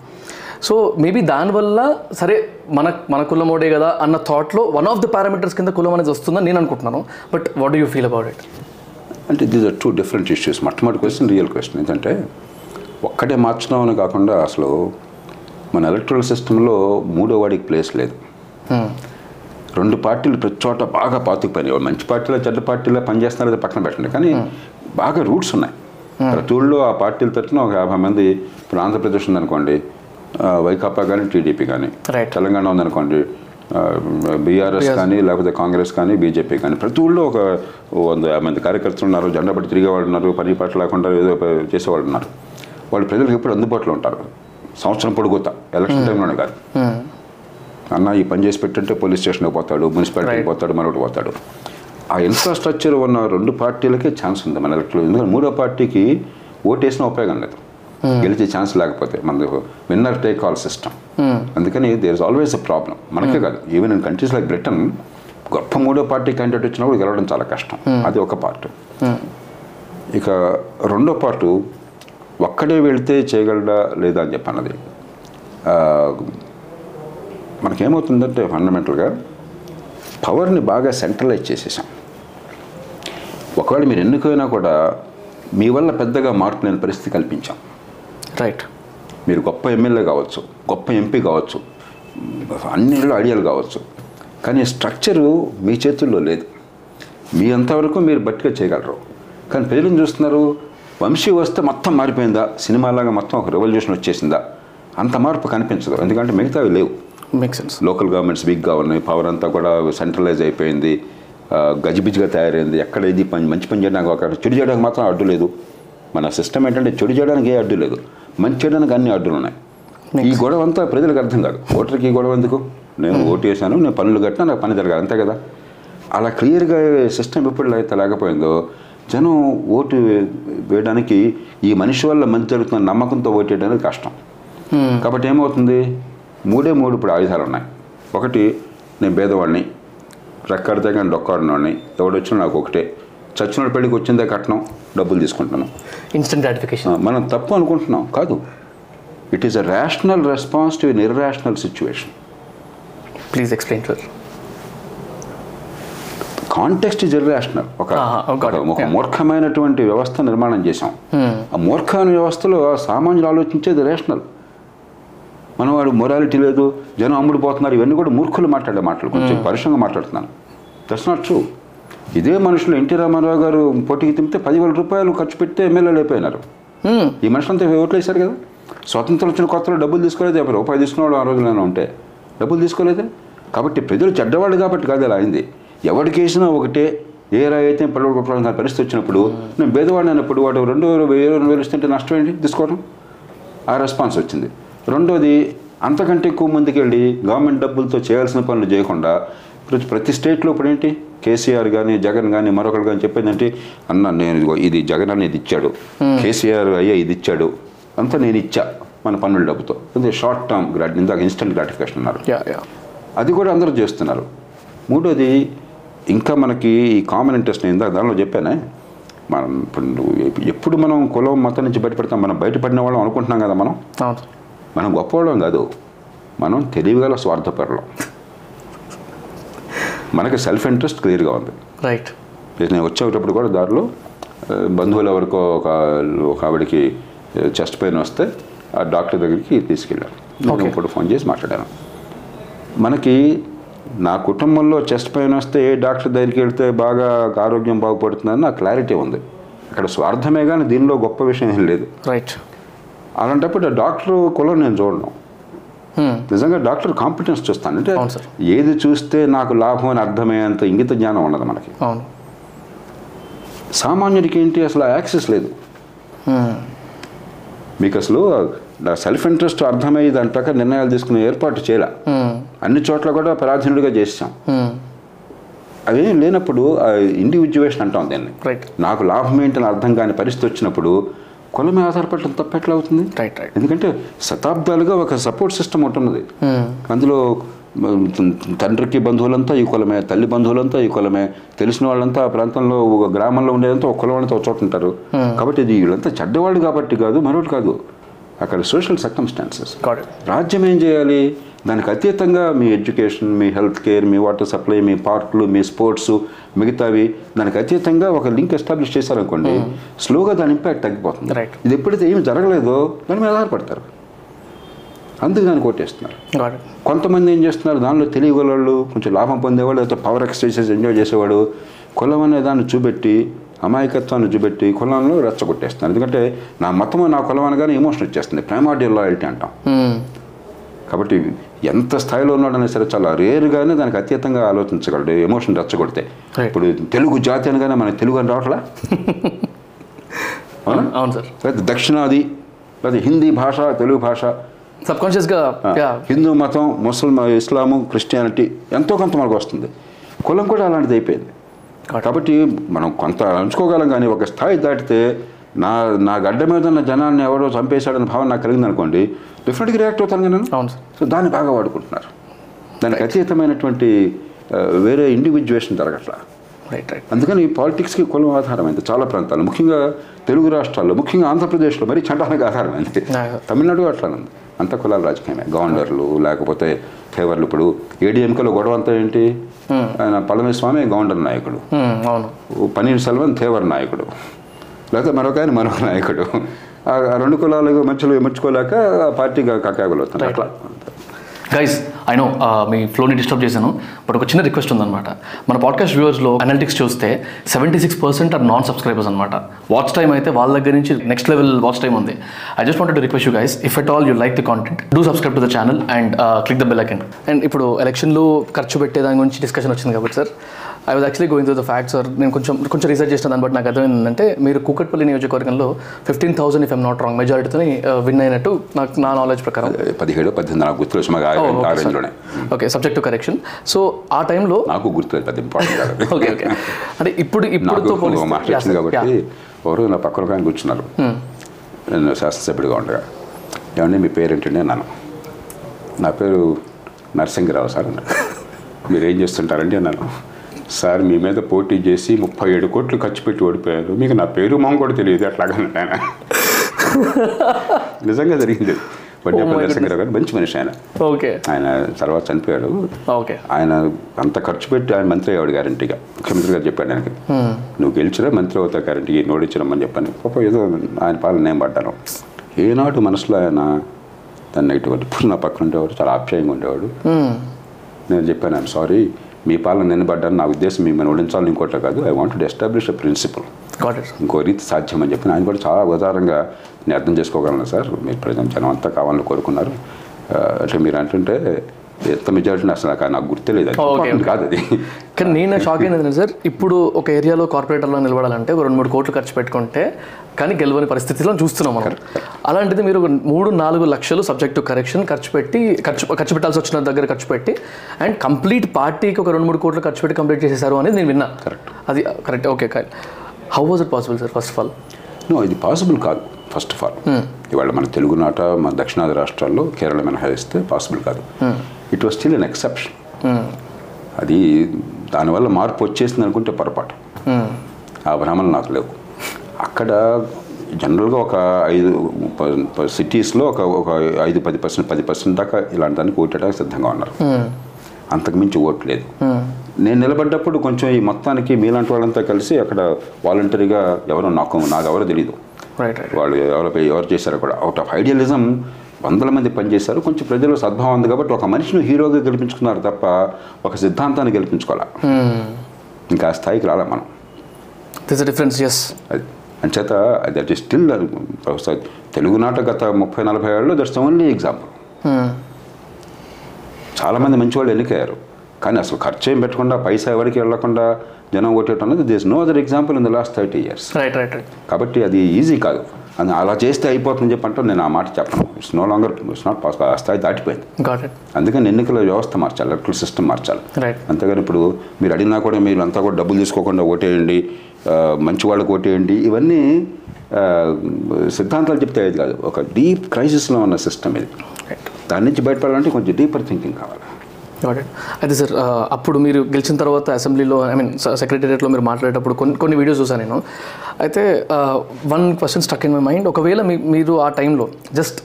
సో మేబీ దానివల్ల సరే మన మన కులమోడే కదా అన్న థాట్లో వన్ ఆఫ్ ద పారామీటర్స్ కింద కులం అనేది వస్తుందని నేను అనుకుంటున్నాను. But what do you feel about it అంటే these are two different issues మొట్టమొదటి క్వశ్చన్ రియల్ క్వశ్చన్ ఏంటంటే ఒక్కటే మార్చడం అని కాకుండా అసలు మన ఎలక్ట్రల్ సిస్టంలో మూడో వాడికి ప్లేస్ లేదు. రెండు పార్టీలు ప్రతి చోట బాగా పాతుకుపోయినాయి. మంచి పార్టీలో చెడ్డ పార్టీలో పనిచేస్తున్నారు అది పక్కన పెట్టండి. కానీ బాగా రూట్స్ ఉన్నాయి. ప్రతి ఊళ్ళో ఆ పార్టీల తరఫున ఒక యాభై మంది ఇప్పుడు ఆంధ్రప్రదేశ్ ఉందనుకోండి వైకాపా కానీ టీడీపీ కానీ. తెలంగాణ ఉందనుకోండి బీఆర్ఎస్ కానీ లేకపోతే కాంగ్రెస్ కానీ బీజేపీ కానీ ప్రతి ఊళ్ళో ఒక వంద యాభై మంది కార్యకర్తలు ఉన్నారు జెండా పట్టి తిరిగేవాళ్ళు ఉన్నారు పని పాట లేకుండా ఏదో చేసేవాళ్ళు ఉన్నారు. వాళ్ళు ప్రజలకు ఎప్పుడు అందుబాటులో ఉంటారు? సంవత్సరం పొడుగుతా ఎలక్షన్ టైంలోనే కాదు. అన్న ఈ పని చేసి పెట్టంటే పోలీస్ స్టేషన్కి పోతాడు మున్సిపాలిటీకి. పోతాడు మరొకటి పోతాడు. ఆ ఇన్ఫ్రాస్ట్రక్చర్ ఉన్న రెండు పార్టీలకే ఛాన్స్ ఉంది మన ఎలక్ట్రల్ ఎందుకంటే మూడో పార్టీకి ఓటేసిన ఉపయోగం లేదు. గెలిచే ఛాన్స్ లేకపోతే మన విన్నర్ టేక్ ఆల్ సిస్టమ్ అందుకని there is always a problem మనకే కాదు. Even in countries like Britain గొప్ప మూడో పార్టీ క్యాండిడేట్ వచ్చినప్పుడు గెలవడం చాలా కష్టం. అది ఒక పార్ట్ ఇక రెండో పార్టు ఒక్కడే వెళ్తే చేయగలడా లేదా అని చెప్పి అన్నది మనకేమవుతుందంటే ఫండమెంటల్గా పవర్ని బాగా సెంట్రలైజ్ చేసేసాం. ఒకవేళ మీరు ఎన్నికైనా కూడా మీ వల్ల పెద్దగా మార్పు లేని పరిస్థితి కల్పించాం. రైట్ మీరు గొప్ప ఎమ్మెల్యే కావచ్చు గొప్ప ఎంపీ కావచ్చు అన్నిలో ఐడియాలు కావచ్చు. కానీ స్ట్రక్చరు మీ చేతుల్లో లేదు. మీ అంతవరకు మీరు బట్టిగా చేయగలరు. కానీ ప్రజలను చూస్తున్నారు? వంశీ వస్తే మొత్తం మారిపోయిందా? సినిమాలాగా మొత్తం ఒక రెవల్యూషన్ వచ్చేసిందా? అంత మార్పు కనిపించదు. ఎందుకంటే మిగతావి లేవు. మేక్ సెన్స్ లోకల్ గవర్నమెంట్స్ వీక్గా ఉన్నాయి. పవర్ అంతా కూడా సెంట్రలైజ్ అయిపోయింది. గజిబిజిగా తయారైంది. ఎక్కడ ఇది పని మంచి పని చేయడానికి ఒక చెడు చేయడానికి మాత్రం అడ్డు లేదు. మన సిస్టమ్ ఏంటంటే చెడు చేయడానికి ఏ అడ్డు లేదు. మంచి చేయడానికి అన్ని అడ్డులు ఉన్నాయి. ఈ గొడవ అంతా ప్రజలకు అర్థం కాదు. ఓటర్కి ఈ గొడవ ఎందుకు? నేను ఓటు వేసాను నేను పనులు కట్టినా నాకు పని జరగాలి అంతే కదా? అలా క్లియర్గా సిస్టమ్ ఎప్పుడు అయితే లేకపోయిందో జనం ఓటు వేయడానికి ఈ మనిషి వల్ల మంచి జరుగుతున్న నమ్మకంతో ఓటు వేయడానికి కష్టం. కాబట్టి ఏమవుతుంది? మూడే మూడు ఇప్పుడు ఆయుధాలు ఉన్నాయి. ఒకటి నేను భేదవాడిని రెక్కడితే కానీ ఎవడు వచ్చినా నాకు ఒకటే. చచ్చిన పెళ్ళికి వచ్చిందే కట్నం డబ్బులు తీసుకుంటున్నాను. ఇన్స్టెంట్ గ్రాటిఫికేషన్ మనం తప్పు అనుకుంటున్నాం. కాదు. It is a rational response to in irrational situation please explain sir context is irrational ఒక ఆహా, oh, got ఒక-. మూర్ఖమైనటువంటి వ్యవస్థ నిర్మాణం చేశాం. ఆ మూర్ఖమైన వ్యవస్థలో సామాన్యులు ఆలోచించేది రేషనల్ మనం వాడు మొరాలిటీ లేదు జనం అమ్ముడిపోతున్నారు ఇవన్నీ కూడా మూర్ఖులు మాట్లాడే మాటలు కొంచెం పరుషంగా మాట్లాడుతున్నాను. దట్స్ నాట్ ట్రూ ఇదే మనుషులు ఎన్టీ రామారావు గారు పోటీకి తింపితే పదివేల రూపాయలు ఖర్చు పెడితే ఎమ్మెల్యేలు అయిపోయినారు. ఈ మనుషులంతా ఓట్లు వేశారు కదా. స్వాతంత్రం వచ్చిన కొత్తలో డబ్బులు తీసుకోలేదు ఎవరు రూపాయి తీసుకునేవాడు ఆ రోజుల్లో ఉంటే. డబ్బులు తీసుకోలేదే? కాబట్టి ప్రజలు చెడ్డవాళ్ళు కాబట్టి కాదు అలా అయింది. ఎవరికి వేసినా ఒకటే ఏ రాయి అయితే పిల్లలు కొట్టుకోవడం పరిస్థితి వచ్చినప్పుడు నేను భేదవాడిని అన్నప్పుడు వాడు రెండు వేలు వెయ్యి రెండు వేలు ఇస్తుంటే నష్టం ఏంటి? తీసుకోవడం ఆ రెస్పాన్స్ వచ్చింది. రెండోది అంతకంటే ఎక్కువ మందికి వెళ్ళి గవర్నమెంట్ డబ్బులతో చేయాల్సిన పనులు చేయకుండా ప్రతి ప్రతి స్టేట్లో ఇప్పుడు ఏంటి కేసీఆర్ కానీ జగన్ కానీ మరొకరు కానీ చెప్పేదంటే అన్న నేను ఇది జగన్ అని ఇది ఇచ్చాడు. కేసీఆర్ అయ్యా ఇది ఇచ్చాడు. అంతా నేను ఇచ్చా మన పన్నుల డబ్బుతో. ఇది షార్ట్ టర్మ్ గ్రాట్ ఇందాక ఇన్స్టెంట్ గ్రాటిఫికేషన్ అన్నారు. అది కూడా అందరూ చేస్తున్నారు. మూడోది ఇంకా మనకి ఈ కామన్ ఇంట్రెస్ట్ ఇందాక దానిలో చెప్పానే మనం ఇప్పుడు ఎప్పుడు మనం కులం మతం నుంచి బయటపడతాం మనం బయటపడిన వాళ్ళం అనుకుంటున్నాం కదా మనం? మనం గొప్పవాళ్ళం కాదు. మనం తెలివిగల స్వార్థపరులం. మనకి సెల్ఫ్ ఇంట్రెస్ట్ క్లియర్గా ఉంది. రైట్ నేను వచ్చేటప్పుడు కూడా దారిలో బంధువులు ఎవరికో ఒక ఒక ఆవిడకి చెస్ట్ పెయిన్ వస్తే ఆ డాక్టర్ దగ్గరికి తీసుకెళ్ళాను. నేను ఇప్పుడు ఫోన్ చేసి మాట్లాడాను. మనకి నా కుటుంబంలో చెస్ట్ పెయిన్ వస్తే ఏ డాక్టర్ దగ్గరికి వెళ్తే బాగా ఆరోగ్యం బాగుపడుతుందని నాకు క్లారిటీ ఉంది. అక్కడ స్వార్థమే కానీ దీనిలో గొప్ప విషయం ఏం లేదు. రైట్ అలాంటప్పుడు డాక్టర్ కులం నేను చూడను. నిజంగా డాక్టర్ కాంపిటెన్స్ చూస్తాను. అంటే. ఏది చూస్తే నాకు లాభం అని అర్థమయ్యేంత ఇంగిత జ్ఞానం ఉండదు మనకి. సామాన్యుడికి ఏంటి? అసలు యాక్సెస్ లేదు. మీకు అసలు సెల్ఫ్ ఇంట్రెస్ట్ అర్థమయ్యి దాని ప్రకారం నిర్ణయాలు తీసుకునే ఏర్పాటు చేయాల. అన్ని చోట్ల కూడా పరాధీనుడిగా చేసాం. అవేం లేనప్పుడు ఇండివిజువేషన్ అంటాం దీన్ని. నాకు లాభం ఏంటని అర్థం కాని పరిస్థితి వచ్చినప్పుడు కులమే ఆధారపడటం తప్పెట్లా అవుతుంది? రైట్ రైట్ ఎందుకంటే శతాబ్దాలుగా ఒక సపోర్ట్ సిస్టమ్ ఉంటున్నది. అందులో తండ్రికి బంధువులంతా ఈ కులమే తల్లి బంధువులంతా ఈ కులమే. తెలిసిన వాళ్ళంతా ఆ ప్రాంతంలో ఒక గ్రామంలో ఉండేదంతా ఒక కులం అంతా చోట ఉంటారు. కాబట్టి ఇది వీళ్ళంతా చెడ్డవాళ్ళు కాబట్టి కాదు మరొకటి కాదు. అక్కడ సోషల్ సర్కమ్స్టాన్సెస్ రాజ్యం ఏం చేయాలి? దానికి అతీతంగా మీ ఎడ్యుకేషన్ మీ హెల్త్ కేర్ మీ వాటర్ సప్లై మీ పార్కులు మీ స్పోర్ట్స్ మిగతావి దానికి అతీతంగా ఒక లింక్ ఎస్టాబ్లిష్ చేశారనుకోండి స్లోగా దాని ఇంపాక్ట్ తగ్గిపోతుంది. ఇది ఎప్పుడైతే ఏమి జరగలేదో దాని మీద ఆధారపడతారు. అందుకు దాన్ని కొట్టేస్తున్నారు. కొంతమంది ఏం చేస్తున్నారు దానిలో తెలియగలవాళ్ళు కొంచెం లాభం పొందేవాళ్ళు లేకపోతే పవర్ ఎక్సర్సైజెస్ ఎంజాయ్ చేసేవాడు కులం అనే దాన్ని చూపెట్టి అమాయకత్వాన్ని చూపెట్టి కులంలో రెచ్చగొట్టేస్తున్నారు. ఎందుకంటే నా మతము నా కులం అనగానే ఎమోషన్ వచ్చేస్తుంది. ప్రైమార్డియల్ లాయల్టీ అంటాం. కాబట్టి ఎంత స్థాయిలో ఉన్నాడనే సరే చాలా రేరుగానే దానికి అతీతంగా ఆలోచించగలడు ఎమోషన్ రెచ్చగొడితే. ఇప్పుడు తెలుగు జాతి అనగానే మనకి తెలుగు అని రావట్లా? అవునా? అవును సార్. లేదా దక్షిణాది లేదా హిందీ భాష తెలుగు భాష సబ్ కాన్షియస్గా యా హిందూ మతం ముస్లిం ఇస్లాము క్రిస్టియానిటీ ఎంతో కొంత మనకు వస్తుంది. కులం కూడా అలాంటిది అయిపోయింది. కాబట్టి మనం కొంత అంచుకోగలం కానీ ఒక స్థాయి దాటితే నా నా గడ్డ మీద ఉన్న జనాన్ని ఎవరో చంపేశాడని భావన నాకు కలిగింది అనుకోండి డెఫినెట్గా రియాక్ట్ అవుతాను నేను. అవును సార్. సో దాన్ని బాగా వాడుకుంటున్నారు. దానికి అతీతమైనటువంటి వేరే ఇండివిజువేషన్ జరగట్లా. రైట్ రైట్ అందుకని పాలిటిక్స్కి కులం ఆధారమైంది చాలా ప్రాంతాలు ముఖ్యంగా తెలుగు రాష్ట్రాల్లో ముఖ్యంగా ఆంధ్రప్రదేశ్లో మరీ చంటానికి ఆధారమైంది. తమిళనాడు అట్లా ఉంది. అంత కులాల రాజకీయమే. గవర్నర్లు లేకపోతే ఫేవర్లు ఇప్పుడు ఏడీఎంకేలో గొడవ అంతా ఏంటి? ఆయన పళనిస్వామి గవర్నర్ నాయకుడు. అవును. పన్నీర్ సెల్వన్ తేవర్ నాయకుడు. లేకపోతే మరొక ఆయన మరొక నాయకుడు. ఆ రెండు కులాలు మధ్యలో మెచ్చుకోలేక ఆ పార్టీగా కక్కాగులుతుంది అట్లా గైస్ ఐ నో మీ ఫ్లోని డిస్టర్బ్ చేశాను బట్ ఒక చిన్న రిక్వెస్ట్ ఉందన్నమాట. మన పాడ్కాస్ట్ వ్యూవర్స్లో అనలిటిక్స్ చూస్తే seventy six percent are non subscribers అనమాట వాచ్ టైం అయితే వాళ్ళ దగ్గర నుంచి నెక్స్ట్ లెవెల్ వాచ్ టైం ఉంది. I just wanted request you guys if at all you like the content do subscribe to the channel and click the bell account and ఇప్పుడు ఎలక్షన్లో ఖర్చు పెట్టే దాని గురించి డిస్కషన్ వచ్చింది కాబట్టి sir I was actually going to the fact sir నేను కొంచెం కొంచెం రీసెర్చ్ చేసిన దాన్ని బట్టి నాకు అర్థమైంది ఏంటంటే మీరు కూకట్పల్లి నియోజకవర్గంలో fifteen thousand if am not wrong మెజారిటీతో విన్ అయినట్టు నాకు నా నాలెడ్జ్ ప్రకారం. పదిహేడు పద్దెనిమిది నాకు గుర్తులు okay subject to correction so ఆ టైంలో నాకు గుర్తులేదు పెద్ద ఇంపార్టెంట్ కాదు. ఓకే ఓకే అంటే ఇప్పుడు. కాబట్టి Yeah. ఎవరు నా పక్కన ఆయన కూర్చున్నారు. నేను శాసనసభ్యుడిగా ఉండగా. ఏమండి మీ పేరేంటండి? అన్నాను. నా పేరు నరసింహరావు సార్ అన్నాడు. మీరు ఏం చేస్తుంటారండి? అన్నాను. సార్ మీ మీద పోటీ చేసి ముప్పై ఏడు కోట్లు ఖర్చు పెట్టి ఓడిపోయారు. మీకు నా పేరు మొహం కూడా తెలియదు అట్లాగన్నాడు ఆయన. నిజంగా జరిగింది. వడ్డేపల్లి నరసింహరావు గారు మంచి మనిషి ఆయన. ఓకే ఆయన తర్వాత చనిపోయాడు. ఓకే ఆయన అంత ఖర్చు పెట్టి ఆయన మంత్రి అయ్యాడు గ్యారంటీగా. ముఖ్యమంత్రి గారు చెప్పాడు ఆయనకి నువ్వు గెలిచినా మంత్రి అవుతావు గ్యారంటీ నోడించడమని చెప్పాను. పాప ఏదో ఆయన పాలన నేను పడ్డాను. ఏనాడు మనసులో ఆయన దాన్ని నెగిటివ్ ఇప్పుడు నా పక్కన ఉండేవాడు చాలా ఆప్యాయంగా ఉండేవాడు. నేను చెప్పాను ఐమ్ సారీ మీ పాలన నిలబడ్డాను నా ఉద్దేశం మిమ్మల్ని ఓడించాలని ఇంకోట కాదు. I want to establish a principle ఇంకో రీతి సాధ్యమని చెప్పి ఆయన కూడా చాలా ఉదారంగా నేను అర్థం చేసుకోగలను సార్. మీరు ప్రజలు జనం అంతా కావాలని కోరుకున్నారు. అంటే మీరు అంటుంటే ఎంత మెజారిటీ అసలు నాకు నాకు గుర్తే లేదు అది. కాదు అది. కానీ నేను షాక్ అయింది సార్ ఇప్పుడు ఒక ఏరియాలో కార్పొరేటర్లో నిలబడాలంటే ఒక రెండు మూడు కోట్లు ఖర్చు పెట్టుకుంటే కానీ గెలవని పరిస్థితిలో చూస్తున్నాం మనం. అలాంటిది మీరు మూడు నాలుగు లక్షలు సబ్జెక్ట్ కరెక్షన్ ఖర్చు పెట్టి ఖర్చు ఖర్చు పెట్టాల్సి వచ్చిన దగ్గర ఖర్చు పెట్టి అండ్ కంప్లీట్ పార్టీకి ఒక రెండు మూడు కోట్లు ఖర్చు పెట్టి కంప్లీట్ చేసేసారు అనేది నేను విన్నా. Correct. అది correct okay how was it possible sir first of all no ఇది పాసిబుల్ కాదు ఫస్ట్ ఆఫ్ ఆల్ ఇవాళ మన తెలుగునాట మన దక్షిణాది రాష్ట్రాల్లో కేరళ మినహాయిస్తే పాసిబుల్ కాదు. It was still an exception అది దానివల్ల మార్పు వచ్చేసింది అనుకుంటే పొరపాటు. ఆ భ్రమలు నాకు లేవు. అక్కడ జనరల్గా ఒక ఐదు సిటీస్లో ఒక ఒక ఐదు పది పర్సెంట్ పది పర్సెంట్ దాకా ఇలాంటి దానికి ఓటేయడానికి సిద్ధంగా ఉన్నారు. అంతకుమించి ఓటు లేదు. నేను నిలబడ్డప్పుడు కొంచెం ఈ మొత్తానికి మీలాంటి వాళ్ళంతా కలిసి అక్కడ వాలంటరీగా ఎవరో నాకు నాకు ఎవరో తెలియదు రైట్ రైట్ వాళ్ళు ఎవరు ఎవరు చేశారో కూడా. అవుట్ ఆఫ్ ఐడియలిజం వందల మంది పనిచేశారు. కొంచెం ప్రజలు సద్భావం ఉంది కాబట్టి ఒక మనిషిని హీరోగా గెలిపించుకున్నారు తప్ప ఒక సిద్ధాంతాన్ని గెలిపించుకోవాలా? ఇంకా ఆ స్థాయికి రాలే మనం. దిస్ డిఫరెన్స్ ఎస్ అది అంచేత దట్ ఈస్ స్టిల్ తెలుగునాట గత ముప్పై నలభై ఏళ్ళలో దట్స్ ఓన్లీ ఎగ్జాంపుల్ చాలామంది మంచి వాళ్ళు ఎన్నికయ్యారు. కానీ అసలు ఖర్చు ఏం పెట్టకుండా పైసా ఎవరికి వెళ్ళకుండా జనం అనేది this no other example in the last thirty years right కాబట్టి అది ఈజీ కాదు. అది అలా చేస్తే అయిపోతుందని చెప్పి అంటే నేను ఆ మాట చెప్పను. It's no longer it's not possible ఆ స్థాయి దాటిపోయింది. అందుకని ఎన్నికల వ్యవస్థ మార్చాలి ఎలక్ట్రల్ సిస్టమ్ మార్చాలి. రైట్ అంతేగాని ఇప్పుడు మీరు అడిగినా కూడా మీరు అంతా కూడా డబ్బులు తీసుకోకుండా ఓటేయండి మంచి వాళ్ళకి ఓటేయండి ఇవన్నీ సిద్ధాంతాలు చెప్తే అది కాదు. ఒక డీప్ క్రైసిస్లో ఉన్న సిస్టమ్ ఇది. రైట్ దాని నుంచి బయటపడాలంటే కొంచెం డీపర్ థింకింగ్ కావాలి. అయితే సార్ అప్పుడు మీరు గెలిచిన తర్వాత అసెంబ్లీలో ఐ మీన్ సెక్రటేరియట్లో మీరు మాట్లాడేటప్పుడు కొన్ని కొన్ని వీడియోస్ చూసాను నేను. అయితే one question stuck in my mind ఒకవేళ మీ మీరు ఆ టైంలో జస్ట్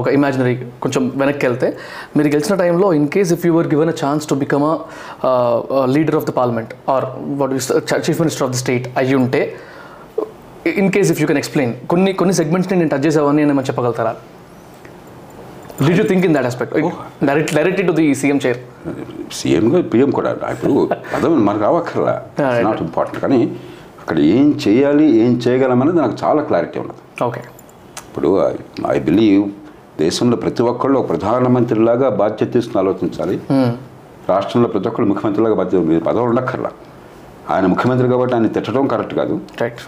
ఒక ఇమాజినరీ కొంచెం వెనక్కి వెళ్తే మీరు గెలిచిన టైంలో in case if you were given a chance to become a leader of the parliament or what chief minister of the state అయ్యి ఉంటే in case if you can explain కొన్ని కొన్ని సెగ్మెంట్స్ని నేను టచ్ చేసేవని ఏమైనా చెప్పగలుగుతారా? Did you think in that aspect direct directly to the CM chair సీఎంగా పిఎం కూడా. ఇప్పుడు పదవి మనకు right. నాట్ ఇంపార్టెంట్ కానీ అక్కడ ఏం చేయాలి ఏం చేయగలమనేది నాకు చాలా క్లారిటీ ఉన్నది. ఓకే ఇప్పుడు ఐ బిలీవ్ దేశంలో ప్రతి ఒక్కళ్ళు ఒక ప్రధానమంత్రిలాగా బాధ్యత తీసుకుని ఆలోచించాలి. రాష్ట్రంలో ప్రతి ఒక్కళ్ళు ముఖ్యమంత్రిలాగా బాధ్యత పదవులు ఉండక్కర్లా. ఆయన ముఖ్యమంత్రి కాబట్టి ఆయన తిట్టడం కరెక్ట్ కాదు. రైట్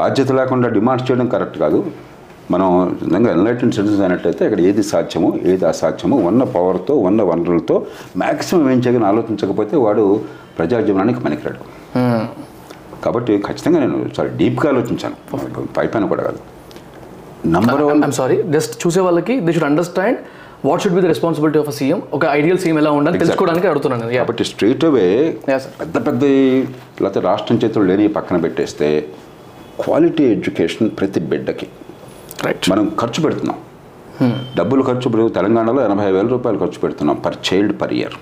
బాధ్యత లేకుండా డిమాండ్ చేయడం కరెక్ట్ కాదు. మనం నిజంగా ఎన్లైటెడ్ సిటిజన్స్ అయినట్టయితే ఇక్కడ ఏది సాధ్యమో ఏది అసాధ్యమో ఉన్న పవర్తో ఉన్న వనరులతో మ్యాక్సిమం ఏం చేయగలని ఆలోచించకపోతే వాడు ప్రజాజీవనానికి పనికిరాడు. కాబట్టి ఖచ్చితంగా నేను చాలా డీప్గా ఆలోచించాను. పై పైన కూడా కాదు. నంబర్ వన్ సారీ జస్ట్ చూసే వాళ్ళకి they should understand what should be the responsibility of CM ఒక ఐడియల్ సీఎం ఎలా ఉండాలి తెలుసుకోవడానికి అడుగుతున్నాను. కాబట్టి స్ట్రైట్ అవే. పెద్ద పెద్ద లేకపోతే రాష్ట్రం చేతులు లేని పక్కన పెట్టేస్తే క్వాలిటీ ఎడ్యుకేషన్ ప్రతి బిడ్డకి. మనం ఖర్చు పెడుతున్నాం. డబ్బులు ఖర్చు ఇప్పుడు తెలంగాణలో ఎనభై వేల రూపాయలు ఖర్చు పెడుతున్నాం పర్ చైల్డ్ పర్ ఇయర్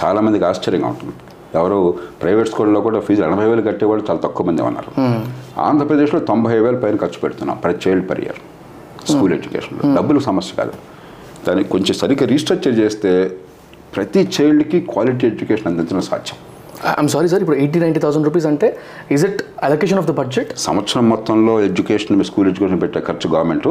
చాలామందికి ఆశ్చర్యంగా ఉంటుంది. ఎవరు ప్రైవేట్ స్కూల్లో కూడా ఫీజు ఎనభై వేలు కట్టేవాళ్ళు చాలా తక్కువ మంది ఉన్నారు. ఆంధ్రప్రదేశ్లో తొంభై వేల పైన ఖర్చు పెడుతున్నాం per child per year school ఎడ్యుకేషన్లో డబ్బులు సమస్య కాదు. దాన్ని కొంచెం సరిగ్గా రీస్ట్రక్చర్ చేస్తే ప్రతి చైల్డ్కి క్వాలిటీ ఎడ్యుకేషన్ అందించడం సాధ్యం. ఐఎమ్ సారీ సార్ ఇప్పుడు ఎయిటీ నైంటీ థౌసండ్ రూపీస్ అంటే is it allocation of the budget సంవత్సరం మొత్తంలో ఎడ్యుకేషన్ స్కూల్ ఎడ్యుకేషన్ పెట్టే ఖర్చు గవర్నమెంట్.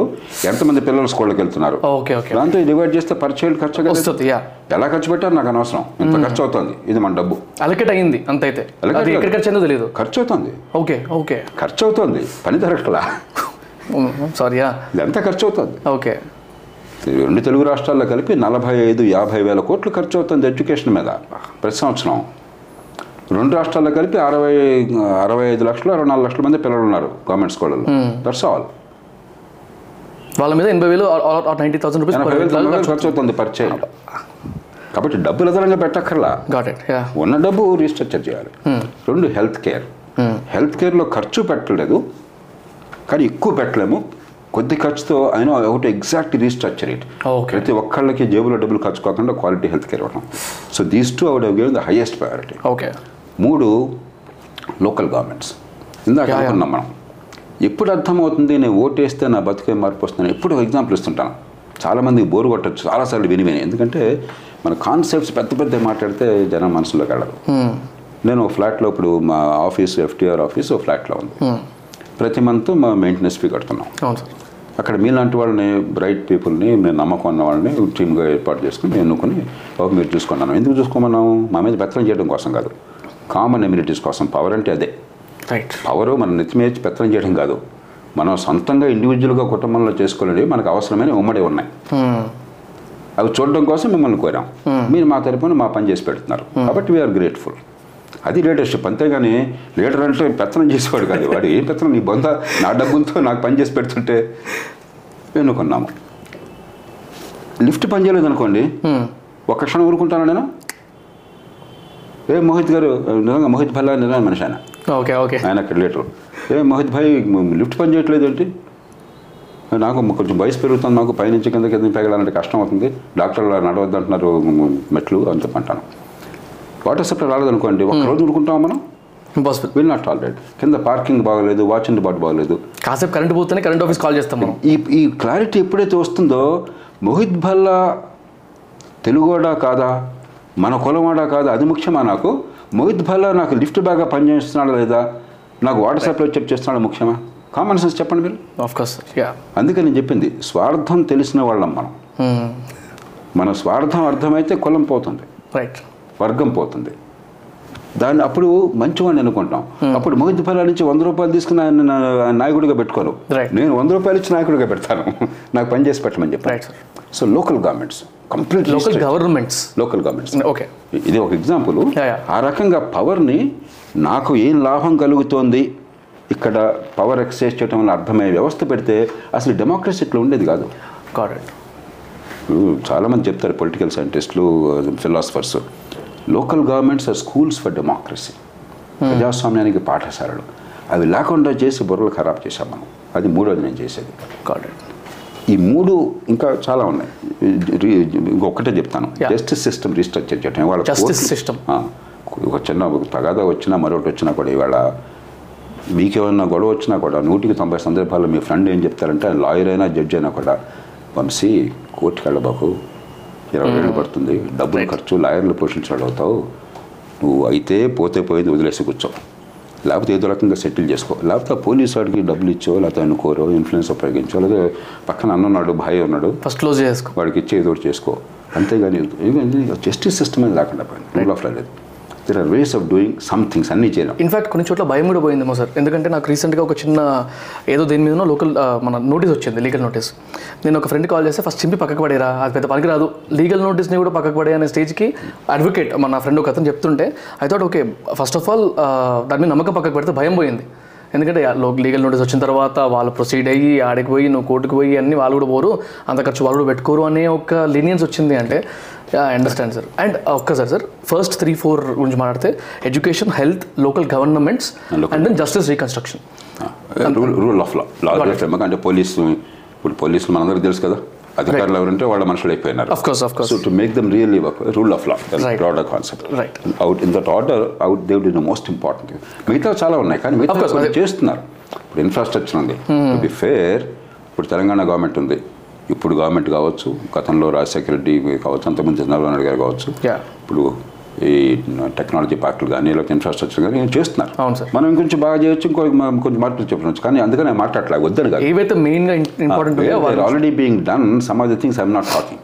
ఎంతమంది పిల్లలు స్కూల్కి వెళ్తున్నారు? ఓకే ఓకే దాంతో డివైడ్ చేస్తే పర్ చైల్డ్ ఖర్చు. వస్తుంది ఎలా ఖర్చు పెట్టారు నాకు అనవసరం? ఇంత ఖర్చు అవుతుంది ఇది మన డబ్బు. అలొకేట్ అయ్యింది అంతైతే. ఎక్కడ. ఖర్చు అయిందో తెలియదు ఖర్చు అవుతుంది ఓకే ఓకే ఖర్చు అవుతుంది పని జరగట్లా సారీ యా ఇదంతా ఖర్చు అవుతుంది ఓకే రెండు తెలుగు రాష్ట్రాల్లో కలిపి నలభై ఐదు యాభై వేల కోట్లు ఖర్చు అవుతుంది ఎడ్యుకేషన్ మీద. ప్రతి సంవత్సరం. రెండు రాష్ట్రాల్లో కలిపి అరవై అరవై ఐదు లక్షలు అరవై నాలుగు లక్షల మంది పిల్లలు ఉన్నారు గవర్నమెంట్ స్కూళ్ళలో దట్స్ ఆల్ వాళ్ళ మీద ఎనభై వేలు నైంటీ థౌసండ్ రూపీస్ ఖర్చు అవుతుంది పర్ చైల్డ్ కాబట్టి డబ్బులు అదనంగా పెట్టక్కర్లా. ఉన్న డబ్బు రీస్ట్రక్చర్ చేయాలి. రెండు హెల్త్ కేర్ హెల్త్ కేర్లో ఖర్చు పెట్టలేదు. కానీ ఎక్కువ పెట్టలేము. కొద్ది ఖర్చుతో అయినా ఒకటి ఎగ్జాక్ట్ రీస్ట్రక్చర్ ఇట్. ప్రతి ఒక్కళ్ళకి జేబులో డబ్బులు ఖర్చు కాకుండా క్వాలిటీ హెల్త్ కేర్ ఇవ్వడం so these two out give the highest priority okay మూడు లోకల్ గవర్నమెంట్స్ ఇందాక. అనుకున్నాం మనం. ఎప్పుడు అర్థమవుతుంది నేను ఓటేస్తే నా బతుకే మార్పు వస్తుందని? ఎప్పుడు ఎగ్జాంపుల్ ఇస్తుంటాను చాలామంది బోరు కొట్టచ్చు. చాలాసార్లు విని విని. ఎందుకంటే మన కాన్సెప్ట్స్ పెద్ద పెద్ద మాట్లాడితే జనం మనసులోకి వెళ్ళదు నేను ఒక ఫ్లాట్లో ఇప్పుడు మా ఆఫీస్ ఎఫ్టీఆర్ ఆఫీస్ ఒక ఫ్లాట్లో ఉంది. ప్రతి మంత్ మా మెయింటెనెన్స్ ఫీ కడుతున్నాం. అక్కడ మీలాంటి వాళ్ళని బ్రైట్ పీపుల్ని నేను నమ్మకం ఉన్న వాళ్ళని టీమ్గా ఏర్పాటు చేసుకుని ఎన్నుకొని మీరు చూసుకున్నాను. ఎందుకు చూసుకోమన్నాము? మా మీద పెత్తనం చేయడం కోసం కాదు. కామన్ ఎమ్యూనిటీస్ కోసం పవర్ అంటే అదే. రైట్ పవర్ మన నెత్తి మీద పెత్తనం చేయడం కాదు. మనం సొంతంగా ఇండివిజువల్గా కుటుంబంలో చేసుకోలేనివి మనకు అవసరమైన ఉమ్మడి ఉన్నాయి. అవి చూడడం కోసం మిమ్మల్ని కోరాం. మీరు మా తరపున మా పని చేసి పెడుతున్నారు. కాబట్టి వీఆర్ గ్రేట్ఫుల్ అది లీడర్షిప్ అంతేగాని లీడర్ అంటే పెత్తనం చేసేవాడు కాదు. వాడు ఏం పెత్తనం? నీ బొంద నా డబ్బులతో నాకు పని చేసి పెడుతుంటే ఎన్నుకున్నాము? లిఫ్ట్ పని చేయలేదు అనుకోండి ఒక్క క్షణం ఊరుకుంటాను నేను? ఏ మోహిత్ గారు నిజంగా మోహిత్ భల్లా నిజమైన మనిషి ఆయన ఓకే ఓకే. ఆయన అక్కడ లీటర్ ఏ మోహిత్ భాయ్ లిఫ్ట్ పని చేయట్లేదు ఏంటి? నాకు కొంచెం వయసు పెరుగుతుంది నాకు పైనుంచి కింద కింద పెరగాలంటే కష్టం అవుతుంది. డాక్టర్లు నడవద్దు అంటున్నారు మెట్లు అని చెప్పంటాను వాటర్ సప్లై రాలేదనుకోండి ఒక రోజు ఊరుకుంటాం మనం? ఇంపాసిబుల్. విల్ నాట్ టాలరేట్ కింద పార్కింగ్ బాగలేదు వాచ్ అండ్ బాట్ బాగలేదు. కాసేపు కరెంట్ పోతేనే కరెంట్ ఆఫీస్ కాల్ చేస్తాం మనం. ఈ ఈ క్లారిటీ ఎప్పుడైతే వస్తుందో మోహిత్ భల్లా తెలుగోడా కాదా? మన కులవాడా కాదా అది ముఖ్యమా నాకు? మోహిత్ భల్లా నాకు లిఫ్ట్ బాగా పనిచేస్తున్నాడా లేదా? నాకు వాటర్ సప్లై చెక్ చేస్తున్నాడా ముఖ్యమా? కామన్ సెన్స్ చెప్పండి మీరు. ఆఫ్ కోర్స్ యా అందుకని నేను చెప్పింది స్వార్థం తెలిసిన వాళ్ళం మనం. మన స్వార్థం అర్థమైతే కులం పోతుంది. రైట్ వర్గం పోతుంది. దాన్ని అప్పుడు మంచివాడిని అనుకుంటాం అప్పుడు మోహిత్ ఫలా నుంచి వంద రూపాయలు తీసుకుని ఆయన నాయకుడిగా పెట్టుకోను. నేను వంద రూపాయలు ఇచ్చి నాయకుడిగా పెడతాను. నాకు పని చేసి పెట్టమని sir so local governments complete local governments local governments okay ఇది ఒక ఎగ్జాంపుల్. ఆ రకంగా పవర్ని నాకు ఏం లాభం కలుగుతోంది? ఇక్కడ పవర్ ఎక్సైజ్ చేయడం వల్ల అర్థమయ్యే వ్యవస్థ పెడితే అసలు డెమోక్రసీ ఇట్లా ఉండేది కాదు. ఇప్పుడు చాలామంది చెప్తారు పొలిటికల్ సైంటిస్టులు philosophers local governments are schools for democracy ప్రజాస్వామ్యానికి పాఠశాలలు. అవి లేకుండా చేసి బుర్రలు ఖరాబ్ చేశాం మనం. అది మూడోది నేను చేసేది. ఈ మూడు ఇంకా చాలా ఉన్నాయి. ఇంకొకటే చెప్తాను. జస్టిస్ సిస్టమ్ రీస్ట్రక్చర్ చేయటం. ఇవాళ system. ఆ, ఒక చిన్న తగాదా వచ్చినా మరొకటి వచ్చినా కూడా ఇవాళ మీకేమన్నా గొడవ వచ్చినా కూడా నూటికి తొంభై సందర్భాల్లో మీ ఫ్రెండ్ ఏం చెప్తారంటే లాయర్ అయినా జడ్జి అయినా కూడా వంశీ కోర్టుకి వెళ్ళబాకు ఇరవై ఏళ్ళు పడుతుంది. డబ్బులు ఖర్చు లాయర్లు పోషించాడు అవుతావు నువ్వు అయితే పోతే పోయింది వదిలేసి కూర్చో. లేకపోతే ఏదో రకంగా సెటిల్ చేసుకో. లేకపోతే ఆ పోలీసు వాడికి డబ్బులు ఇచ్చో లేకపోతే అనుకోరో ఇన్ఫ్లుయెన్స్ ఉపయోగించో లేదా పక్కన అన్నున్నాడు భాయ్ ఉన్నాడు ఫస్ట్ క్లోజ్ చేసుకో. వాడికి ఇచ్చే ఏదో చేసుకో. అంతేగాని జస్టిస్ సిస్టమ్ అనేది లేకుండా పోయింది. రూల్ ఆఫ్ లా లేదు. There are ways of doing somethings అన్ని చేయడం. ఇన్ఫాక్ట్ కొన్ని చోట్ల భయం కూడా పోయిందేమో సార్. ఎందుకంటే నాకు రీసెంట్గా ఒక చిన్న ఏదో దేని మీదనో లోకల్ మన నోటీస్ వచ్చింది లీగల్ నోటీస్ నేను ఒక ఫ్రెండ్ కాల్ చేస్తే ఫస్ట్ చింపి పక్కకు పడేరా అది పెద్ద పనికి రాదు. లీగల్ నోటీస్ని కూడా పక్కకు పడే అనే స్టేజ్కి అడ్వకేట్ మన ఫ్రెండ్ ఒక అతను చెప్తుంటే I thought okay first of all దాని మీద నమ్మకం పక్కకు పెడితే భయం పోయింది. ఎందుకంటే లీగల్ నోటీస్ వచ్చిన తర్వాత వాళ్ళు ప్రొసీడ్ అయ్యి ఆడికి పోయి నువ్వు కోర్టుకు పోయి అన్ని వాళ్ళు కూడా పోరు అంత ఖర్చు వాళ్ళు కూడా పెట్టుకోరు అనే ఒక లీనియన్స్ వచ్చింది అంటే అండర్స్టాండ్ సార్ అండ్ ఒక్కసారి సార్ ఫస్ట్ త్రీ ఫోర్ గురించి మాట్లాడితే education health local governments local- and then justice reconstruction rule rule of law law అంటే పోలీసు ఇప్పుడు పోలీసులు మనందరికీ తెలుసు కదా? అధికారులు ఎవరంటే వాళ్ళ మనుషులు అయిపోయినారు. Of course, of course. So to make them really rule of law. Broader concept Right. Out in that order out of the most important మిగతా చాలా ఉన్నాయి కానీ మిగతా. చేస్తున్నారు. ఇప్పుడు ఇన్ఫ్రాస్ట్రక్చర్ ఉంది. టు బి ఫేర్ ఇప్పుడు తెలంగాణ గవర్నమెంట్ ఉంది. ఇప్పుడు గవర్నమెంట్ కావచ్చు గతంలో రాజశేఖర రెడ్డి కావచ్చు అంతకుముందు చంద్రబాబు నాయుడు గారు కావచ్చు. ఇప్పుడు ఈ టెక్నాలజీ పార్కులు కానీ లేకపోతే ఇన్ఫ్రాస్ట్రక్చర్ కానీ చేస్తున్నారు. అవును సార్. మనం ఇంకొంచెం బాగా చేయొచ్చు ఇంకో కొంచెం మార్పులు చెప్పవచ్చు కానీ అందుకనే మాట్లాడలే వద్దని కాదు. ఏవైతే మెయిన్గా important already being done some of the things I'm not talking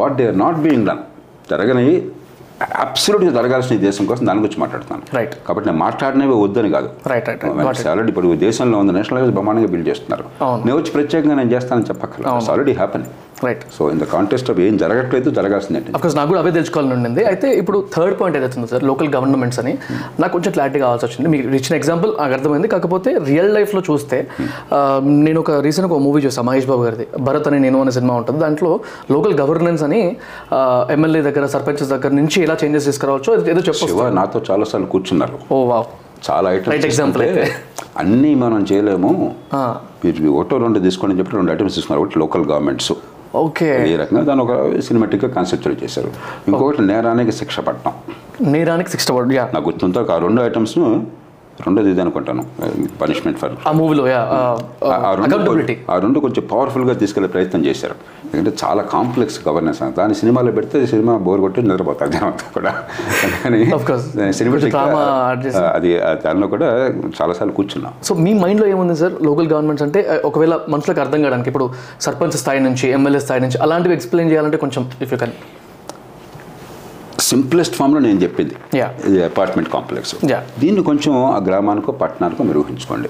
what they are not being done జరగని అబ్సల్యూట్గా జరగాల్సిన ఈ దేశం కోసం దాని గురించి మాట్లాడుతాను Right. కాబట్టి నేను మాట్లాడినవి వద్దని కాదు. Got it. ఆల్రెడీ ఇప్పుడు దేశంలో ఉంది నేషనల్ బ్రహ్మాండంగా బిల్డ్ చేస్తున్నారు. నేను వచ్చి ప్రత్యేకంగా నేను చేస్తానని చెప్పక్కర్లేదు already happen right so in the contest of ఏం జరగట్లేదు జరగాల్సిందే. అఫ్కోర్స్ నాకు కూడా అవే తెలుసుకోవాలని ఉండింది. అయితే ఇప్పుడు థర్డ్ పాయింట్ ఏదైతే ఉందో సార్ లోకల్ గవర్నమెంట్స్ అని నాకు కొంచెం క్లారిటీ కావాల్సి వచ్చింది. మీకు ఇచ్చిన ఎగ్జాంపుల్ నాకు అర్థమైంది. కాకపోతే రియల్ లైఫ్లో చూస్తే ఆ, నేను ఒక రీసెంట్గా ఒక మూవీ చూసాను మహేష్ బాబు గారిది. భరత్ అని నేను అనే సినిమా ఉంటుంది. దాంట్లో లోకల్ గవర్నెన్స్ అని ఎమ్మెల్యే దగ్గర సర్పంచెస్ దగ్గర నుంచి ఎలా చేంజెస్ తీసుకురావచ్చో ఏదో చెప్పొచ్చు నాతో చాలాసార్లు కూర్చున్నారు. ఓ వావ్. చాలా ఐటమ్స్ అయితే. అన్నీ మనం చేయలేము. మీరు ఒకటో రెండు తీసుకోండి చెప్పి రెండు ఐటమ్స్ తీసుకున్నారు. ఒకటి లోకల్ గవర్నమెంట్స్ ఓకే. ఈ రకంగా దాని ఒక సినిమాటిక్గా కాన్సెప్చువల్ చేశారు. ఇంకొకటి నేరానికి శిక్ష పట్టడం. నేరానికి వర్డ్ యా. నాకు గుర్తుంతో ఆ రెండు ఐటమ్స్ను రెండోది ఇది అనుకుంటాను పనిష్మెంట్ ఫర్ ఆ మూవీలో ఆ రెండు కొంచెం పవర్ఫుల్గా తీసుకెళ్ళే ప్రయత్నం చేశారు. ఎందుకంటే చాలా కాంప్లెక్స్ గవర్నెన్స్ దాని సినిమాలో పెడితే సినిమా బోర్ కొట్టి నిద్రపోతారు జనం అంతా కూడా కానీ. సినిమాటిక్. అది దానిలో కూడా చాలాసార్లు కూర్చున్నాం. సో మీ మైండ్లో ఏముంది సార్? లోకల్ గవర్నమెంట్స్ అంటే ఒకవేళ మనుషులకు అర్థం కావడానికి ఇప్పుడు సర్పంచ్ స్థాయి నుంచి ఎమ్మెల్యే స్థాయి నుంచి అలాంటివి ఎక్స్ప్లెయిన్ చేయాలంటే కొంచెం ఇఫ్ యూ కెన్ సింప్లెస్ట్ ఫామ్లో నేను చెప్పింది. Apartment complex. దీన్ని కొంచెం ఆ గ్రామానికో పట్టణానికో నిర్వహించుకోండి.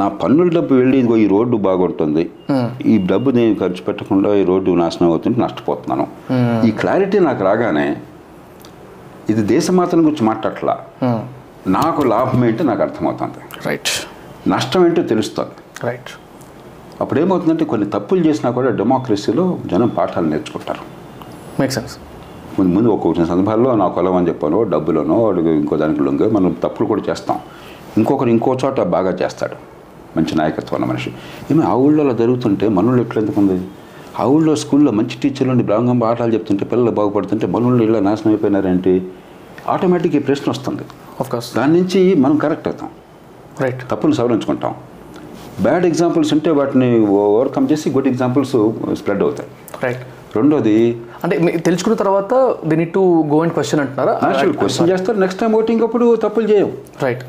నా పన్నుల డబ్బు వెళ్ళి ఇదిగో ఈ రోడ్డు బాగుంటుంది. ఈ డబ్బు నేను ఖర్చు పెట్టకుండా ఈ రోడ్డు నాశనం అవుతుంటే నష్టపోతున్నాను. ఈ క్లారిటీ నాకు రాగానే ఇది దేశమాతను గురించి మాట్లాడట్లా. నాకు లాభం ఏంటో నాకు అర్థమవుతుంది. రైట్ నష్టం ఏంటో తెలుస్తుంది. రైట్ అప్పుడు ఏమవుతుందంటే కొన్ని తప్పులు చేసినా కూడా డెమోక్రసీలో జనం పాఠాలు నేర్చుకుంటారు. మేక్ సెన్స్ ముందు ముందు ఒక్కొక్క సందర్భాల్లో నా కొలం అని చెప్పాను డబ్బులోనో ఇంకో దానికి లొంగ మనం తప్పులు కూడా చేస్తాం. ఇంకొకరు ఇంకో చోట బాగా చేస్తాడు. మంచి నాయకత్వం ఉన్న మనిషి. ఏమి ఆ ఊళ్ళో అలా జరుగుతుంటే మనోళ్ళు ఎట్లా ఎందుకు ఉంది? ఆ ఊళ్ళో స్కూల్లో మంచి టీచర్లు ఉండి బ్రాహ్మణ పాఠాలు చెప్తుంటే పిల్లలు బాగుపడుతుంటే మనోళ్ళు ఇలా నాశనం అయిపోయినారేంటి? ఆటోమేటిక్ ఈ ప్రశ్న వస్తుంది. కోర్స్ దాని నుంచి మనం కరెక్ట్ అవుతాం. రైట్ తప్పులు సవరించుకుంటాం. బ్యాడ్ ఎగ్జాంపుల్స్ ఉంటే వాటిని ఓవర్కమ్ చేసి గుడ్ ఎగ్జాంపుల్స్ స్ప్రెడ్ అవుతాయి. రైట్ రెండోది అంటే తెలుసుకున్న తర్వాత the need to go and question అంటున్నారా? క్వశ్చన్ చేస్తారు. నెక్స్ట్ టైం ఓటింగ్ అప్పుడు తప్పులు చేయవు. రైట్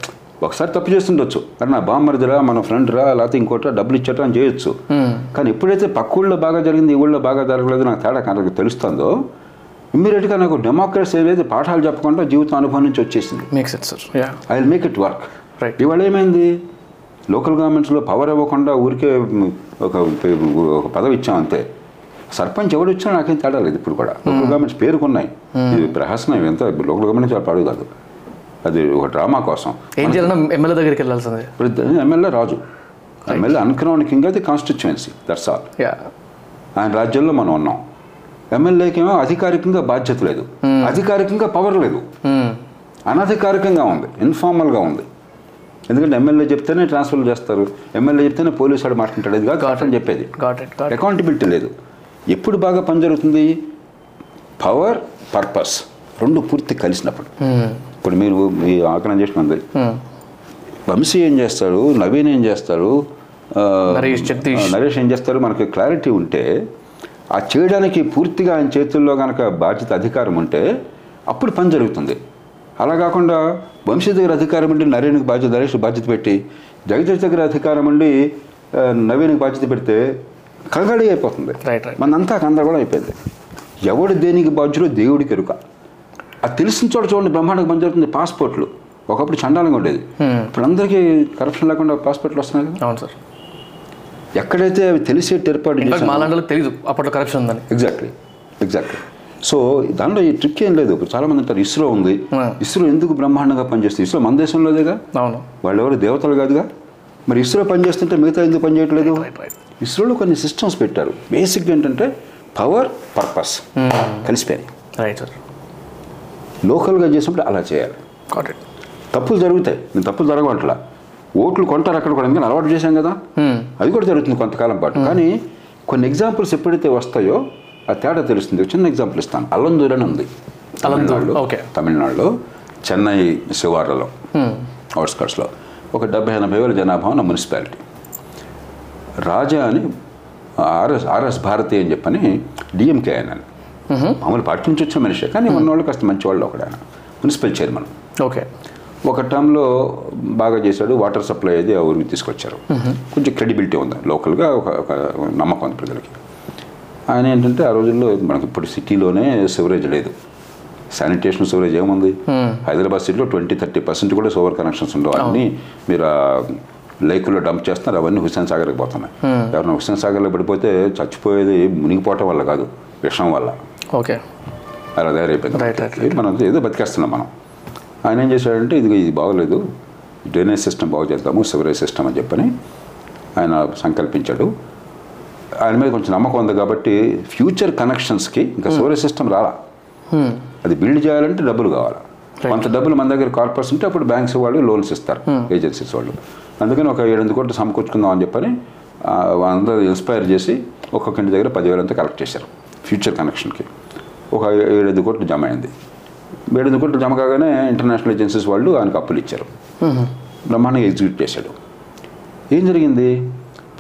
ఒకసారి తప్పు చేస్తుండొచ్చు. కానీ నా బామ్మరిదిరా మన ఫ్రెండ్ రా లేకపోతే ఇంకోట డబ్బులు ఇచ్చట అని చేయొచ్చు. కానీ ఎప్పుడైతే పక్క ఊళ్ళో బాగా జరిగింది ఈ ఊళ్ళో బాగా జరగలేదు నాకు తేడా కనుక తెలుస్తుందో ఇమ్మీడియట్గా నాకు డెమోక్రసీ ఏదైతే పాఠాలు చెప్పకుండా జీవితం అనుభవం నుంచి వచ్చేసింది. Make sense sir yeah I will make it work Right. ఇవాళ ఏమైంది? లోకల్ గవర్నమెంట్స్లో పవర్ ఇవ్వకుండా ఊరికే ఒక ఒక పదవి ఇచ్చాం అంతే. సర్పంచ్ ఎవడు ఇచ్చినా నాకేం తేడా లేదు ఇప్పుడు కూడా. లోకల్ గవర్నమెంట్స్ పేరుకున్నాయి. ఇది ప్రహసనం ఎంత లోకల్ గవర్నమెంట్ చాలా పాడు కాదు. అది ఒక డ్రామా కోసం. ఏం చేయాలన్నా ఎమ్మెల్యే దగ్గరికి వెళ్ళాల్సిందే. ఎమ్మెల్యే రాజు. ఎమ్మెల్యే అన్క్రానిక్ కింగ్ అది కాన్స్టిట్యుయెన్సీ దట్స్ ఆల్ యా. ఆయన రాజ్యంలో మనం ఉన్నాం. ఎమ్మెల్యేకి ఏమో అధికారికంగా బాధ్యత లేదు. అధికారికంగా పవర్ లేదు. అనధికారికంగా ఉంది ఇన్ఫార్మల్గా ఉంది. ఎందుకంటే ఎమ్మెల్యే చెప్తేనే ట్రాన్స్ఫర్ చేస్తారు. ఎమ్మెల్యే చెప్తేనే పోలీసు వాడు మాట్లాడతాడు. ఇది కాదు అని చెప్పేది. అకౌంటబిలిటీ లేదు. ఎప్పుడు బాగా పని జరుగుతుంది? పవర్ పర్పస్ రెండు పూర్తి కలిసినప్పుడు. ఇప్పుడు మీరు మీ ఆర్గనైజేషన్ ఉంది వంశీ ఏం చేస్తాడు? నవీన్ ఏం చేస్తాడు? నరేష్, ఏం చేస్తారు మనకి క్లారిటీ ఉంటే ఆ చేయడానికి పూర్తిగా ఆయన చేతుల్లో కనుక బాధ్యత అధికారం ఉంటే అప్పుడు పని జరుగుతుంది. అలా కాకుండా వంశీ దగ్గర అధికారం ఉండి నరేన్కి బాధ్యత నరేష్ బాధ్యత పెట్టి జగదీష్ దగ్గర అధికారం ఉండి నవీన్కి బాధ్యత పెడితే కంగాడి అయిపోతుంది. మనంతా గందరగోళం అయిపోయింది. ఎవడు దేనికి బాధ్యుడో దేవుడికి ఎరుక. అది తెలిసిన చోట చూడండి బ్రహ్మాండంగా పని జరుగుతుంది. పాస్పోర్ట్లు. ఒకప్పుడు చండాలంగా ఉండేది. ఇప్పుడు అందరికీ కరప్షన్ లేకుండా పాస్పోర్ట్లు వస్తున్నాయి కదా. అవును సార్. ఎక్కడైతే అవి తెలిసేట్టు ఏర్పాటు ఇన్ఫాక్ట్ చేశారు మా లాంటి తెలియదు అప్పట్లో కరప్షన్ ఉందని. ఎగ్జాక్ట్లీ ఎగ్జాక్ట్లీ సో దాంట్లో ఈ ట్రిక్ ఏం లేదు. ఇప్పుడు చాలా మంది అంటారు ఇస్రో ఉంది. ఇస్రో ఎందుకు బ్రహ్మాండంగా పనిచేస్తుంది? ఇస్రో మన దేశంలోదేగా అవును. వాళ్ళు ఎవరు దేవతలు కాదుగా? మరి ఇస్రో పనిచేస్తుంటే మిగతా ఎందుకు పనిచేయట్లేదు ఇస్రోలో కొన్ని సిస్టమ్స్ పెట్టారు. బేసిక్ ఏంటంటే పవర్ పర్పస్ కలిసిపోయాయి. రైట్ సార్ లోకల్గా చేసినప్పుడు అలా చేయాలి. తప్పులు జరుగుతాయి. నేను తప్పులు జరగవట్లా ఓట్లు కొంటారు అక్కడ కూడా ఎందుకంటే అలవాటు చేశాం కదా? అది కూడా జరుగుతుంది కొంతకాలం పాటు. కానీ కొన్ని ఎగ్జాంపుల్స్ ఎప్పుడైతే వస్తాయో ఆ తేడా తెలుస్తుంది. చిన్న ఎగ్జాంపుల్ ఇస్తాను. అల్లందూరు అని ఉంది. తమిళనాడులో. ఓకే. తమిళనాడులో చెన్నై శివార్లలో అవుట్స్కట్స్లో ఒక డెబ్బై ఎనభై వేల జనాభా ఉన్న మున్సిపాలిటీ. రాజా అని ఆర్ఎస్ ఆర్ఎస్ భారతి అని చెప్పని డిఎంకే ఆయన మామూలు పార్టీ నుంచి వచ్చిన మనిషి కానీ ఉన్న వాళ్ళు కాస్త మంచి వాళ్ళు ఒకడు ఆయన మున్సిపల్ చైర్మన్. ఓకే. ఒక టర్మ్లో బాగా చేశాడు వాటర్ సప్లై అది ఆ ఊరికి తీసుకొచ్చారు. కొంచెం క్రెడిబిలిటీ ఉంది లోకల్గా ఒక ఒక నమ్మకం ఉంది ప్రజలకి. ఆయన ఏంటంటే ఆ రోజుల్లో మనకి ఇప్పుడు సిటీలోనే సివరేజ్ లేదు. శానిటేషన్ సివరేజ్ ఏముంది? హైదరాబాద్ సిటీలో ట్వంటీ థర్టీ పర్సెంట్ కూడా సోవర్ కనెక్షన్స్ ఉండవు. అన్నీ మీరు ఆ లేకుల్లో డంప్ చేస్తున్నారు అవన్నీ హుస్సేన్ సాగర్కి పోతున్నాయి. ఎవరైనా హుస్సేన్ సాగర్లో పడిపోతే చచ్చిపోయేది మునిగిపోవటం వల్ల కాదు విషం వల్ల. ఓకే. అలా తయారైపోయింది. Right, మనం ఏదో బతికేస్తున్నాం మనం. ఆయన ఏం చేశాడంటే ఇది ఇది బాగోలేదు. డ్రైనేజ్ సిస్టమ్ బాగు చేద్దాము సివరేజ్ సిస్టమ్ అని చెప్పని ఆయన సంకల్పించాడు. ఆయన మీద కొంచెం నమ్మకం ఉంది కాబట్టి ఫ్యూచర్ కనెక్షన్స్కి ఇంకా సివరేజ్ సిస్టమ్ రాలా. అది బిల్డ్ చేయాలంటే డబ్బులు కావాలి. కొంత డబ్బులు మన దగ్గర కార్పొరేట్స్ ఉంటే అప్పుడు బ్యాంక్స్ వాళ్ళు లోన్స్ ఇస్తారు ఏజెన్సీస్ వాళ్ళు. అందుకని ఒక ఏడెనిమిది కోట్లు సమకూర్చుకుందాం అని చెప్పని అందరూ ఇన్స్పైర్ చేసి ఒక్కొక్క ఇంటి దగ్గర పదివేలంతా కలెక్ట్ చేశారు ఫ్యూచర్ కనెక్షన్కి. ఒక ఏడెనిమిది కోట్లు జమ అయింది. ఏడెనిమిది కోట్లు జమ కాగానే ఇంటర్నేషనల్ ఏజెన్సీస్ వాళ్ళు ఆయనకు అప్పులు ఇచ్చారు. బ్రహ్మాండంగా ఎగ్జిక్యూట్ చేశాడు. ఏం జరిగింది?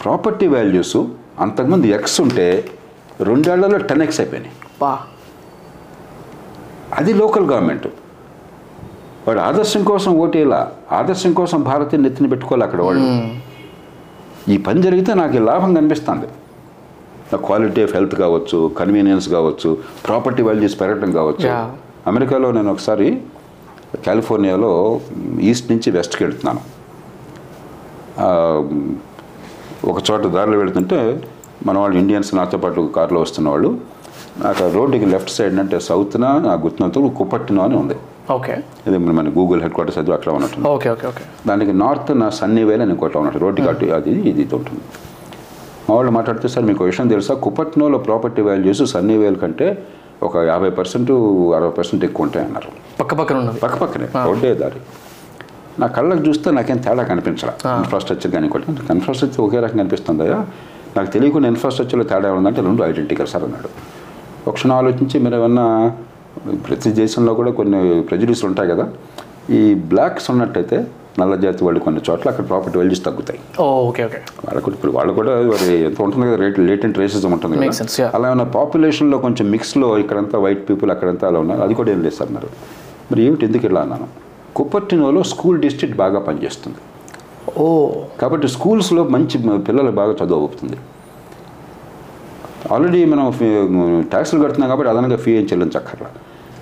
ప్రాపర్టీ వాల్యూస్ అంతకుముందు ఎక్స్ ఉంటే రెండేళ్ళలో టెన్ ఎక్స్ అయిపోయినాయి. అది లోకల్ గవర్నమెంట్ వాడు ఆదర్శం కోసం ఓటేలా ఆదర్శం కోసం భారతీయ నెత్తిని పెట్టుకోవాలి అక్కడ వాళ్ళు. ఈ పని జరిగితే నాకు లాభం కనిపిస్తుంది. క్వాలిటీ ఆఫ్ హెల్త్ కావచ్చు కన్వీనియన్స్ కావచ్చు ప్రాపర్టీ వాల్యూస్ పెరగడం కావచ్చు. అమెరికాలో నేను ఒకసారి కాలిఫోర్నియాలో ఈస్ట్ నుంచి వెస్ట్కి వెళ్తున్నాను. ఒక చోట దారిలో వెళుతుంటే మన వాళ్ళు ఇండియన్స్ నాతో పాటు కారులో వస్తున్న వాళ్ళు నాకు రోడ్డుకి లెఫ్ట్ సైడ్ అంటే సౌత్న నా గుర్తున్నంత కుప్పట్టినో అని ఉంది. ఓకే ఇది మన గూగుల్ హెడ్ క్వార్టర్స్ అది అక్కడ ఉన్నట్టు ఓకే ఓకే ఓకే దానికి నార్త్ నా సన్నీవేల్ అని ఇంకోటి ఉన్నట్టు రోడ్డుకి అటు అది ఇది ఇది ఉంటుంది. మా వాళ్ళు మాట్లాడితే సార్ మీకు విషయం తెలుసా? కుప్పట్నోలో ప్రాపర్టీ వాల్యూస్ సన్నీవేల్ కంటే ఒక యాభై పర్సెంట్ అరవై పర్సెంట్ ఎక్కువ ఉంటాయి అన్నారు. పక్క పక్కన ఉన్నది. పక్క పక్కనే దారి. నా కళ్ళకు చూస్తే నాకేం తేడా కనిపించరా ఇన్ఫ్రాస్ట్రక్చర్ కానీ ఇంకోటి. ఇన్ఫ్రాస్ట్రక్చర్ ఒకే రకంగా కనిపిస్తుందయ్యా నాకు తెలియకుండా ఇన్ఫ్రాస్ట్రక్చర్లో తేడా ఉందంటే రెండు ఐడెంటికల్ సార్ అన్నాడు. ఒక క్షణం ఆలోచించి మీరు ఏమన్నా ప్రతి దేశంలో కూడా కొన్ని ప్రెజుడిస్ ఉంటాయి కదా. ఈ బ్లాక్స్ ఉన్నట్టయితే నల్ల జాతి వాళ్ళు కొన్ని చోట్ల అక్కడ ప్రాపర్టీ వాల్యూస్ తగ్గుతాయి. Okay okay. వాళ్ళకు ఇప్పుడు వాళ్ళు కూడా ఎంత ఉంటుంది కదా రేట్ లేటెంట్ రేసిజం ఉంటుంది. కదా. అలా ఉన్న పాపులేషన్లో కొంచెం మిక్స్లో ఇక్కడంతా వైట్ పీపుల్ అక్కడంతా అలా ఉన్నారు. అది కూడా ఏం లేదు సార్ అన్నారు మరి ఏమిటి ఎందుకు ఇలా అన్నాను? కుప్పట్టినోలో స్కూల్ డిస్ట్రిక్ట్ బాగా పనిచేస్తుంది. ఓ. కాబట్టి స్కూల్స్లో మంచి పిల్లలు బాగా చదువు అవుతుంది. ఆల్రెడీ మనం ట్యాక్సులు కడుతున్నాం కాబట్టి అదనంగా ఫీ ఏం చెల్లించక్కర్లా.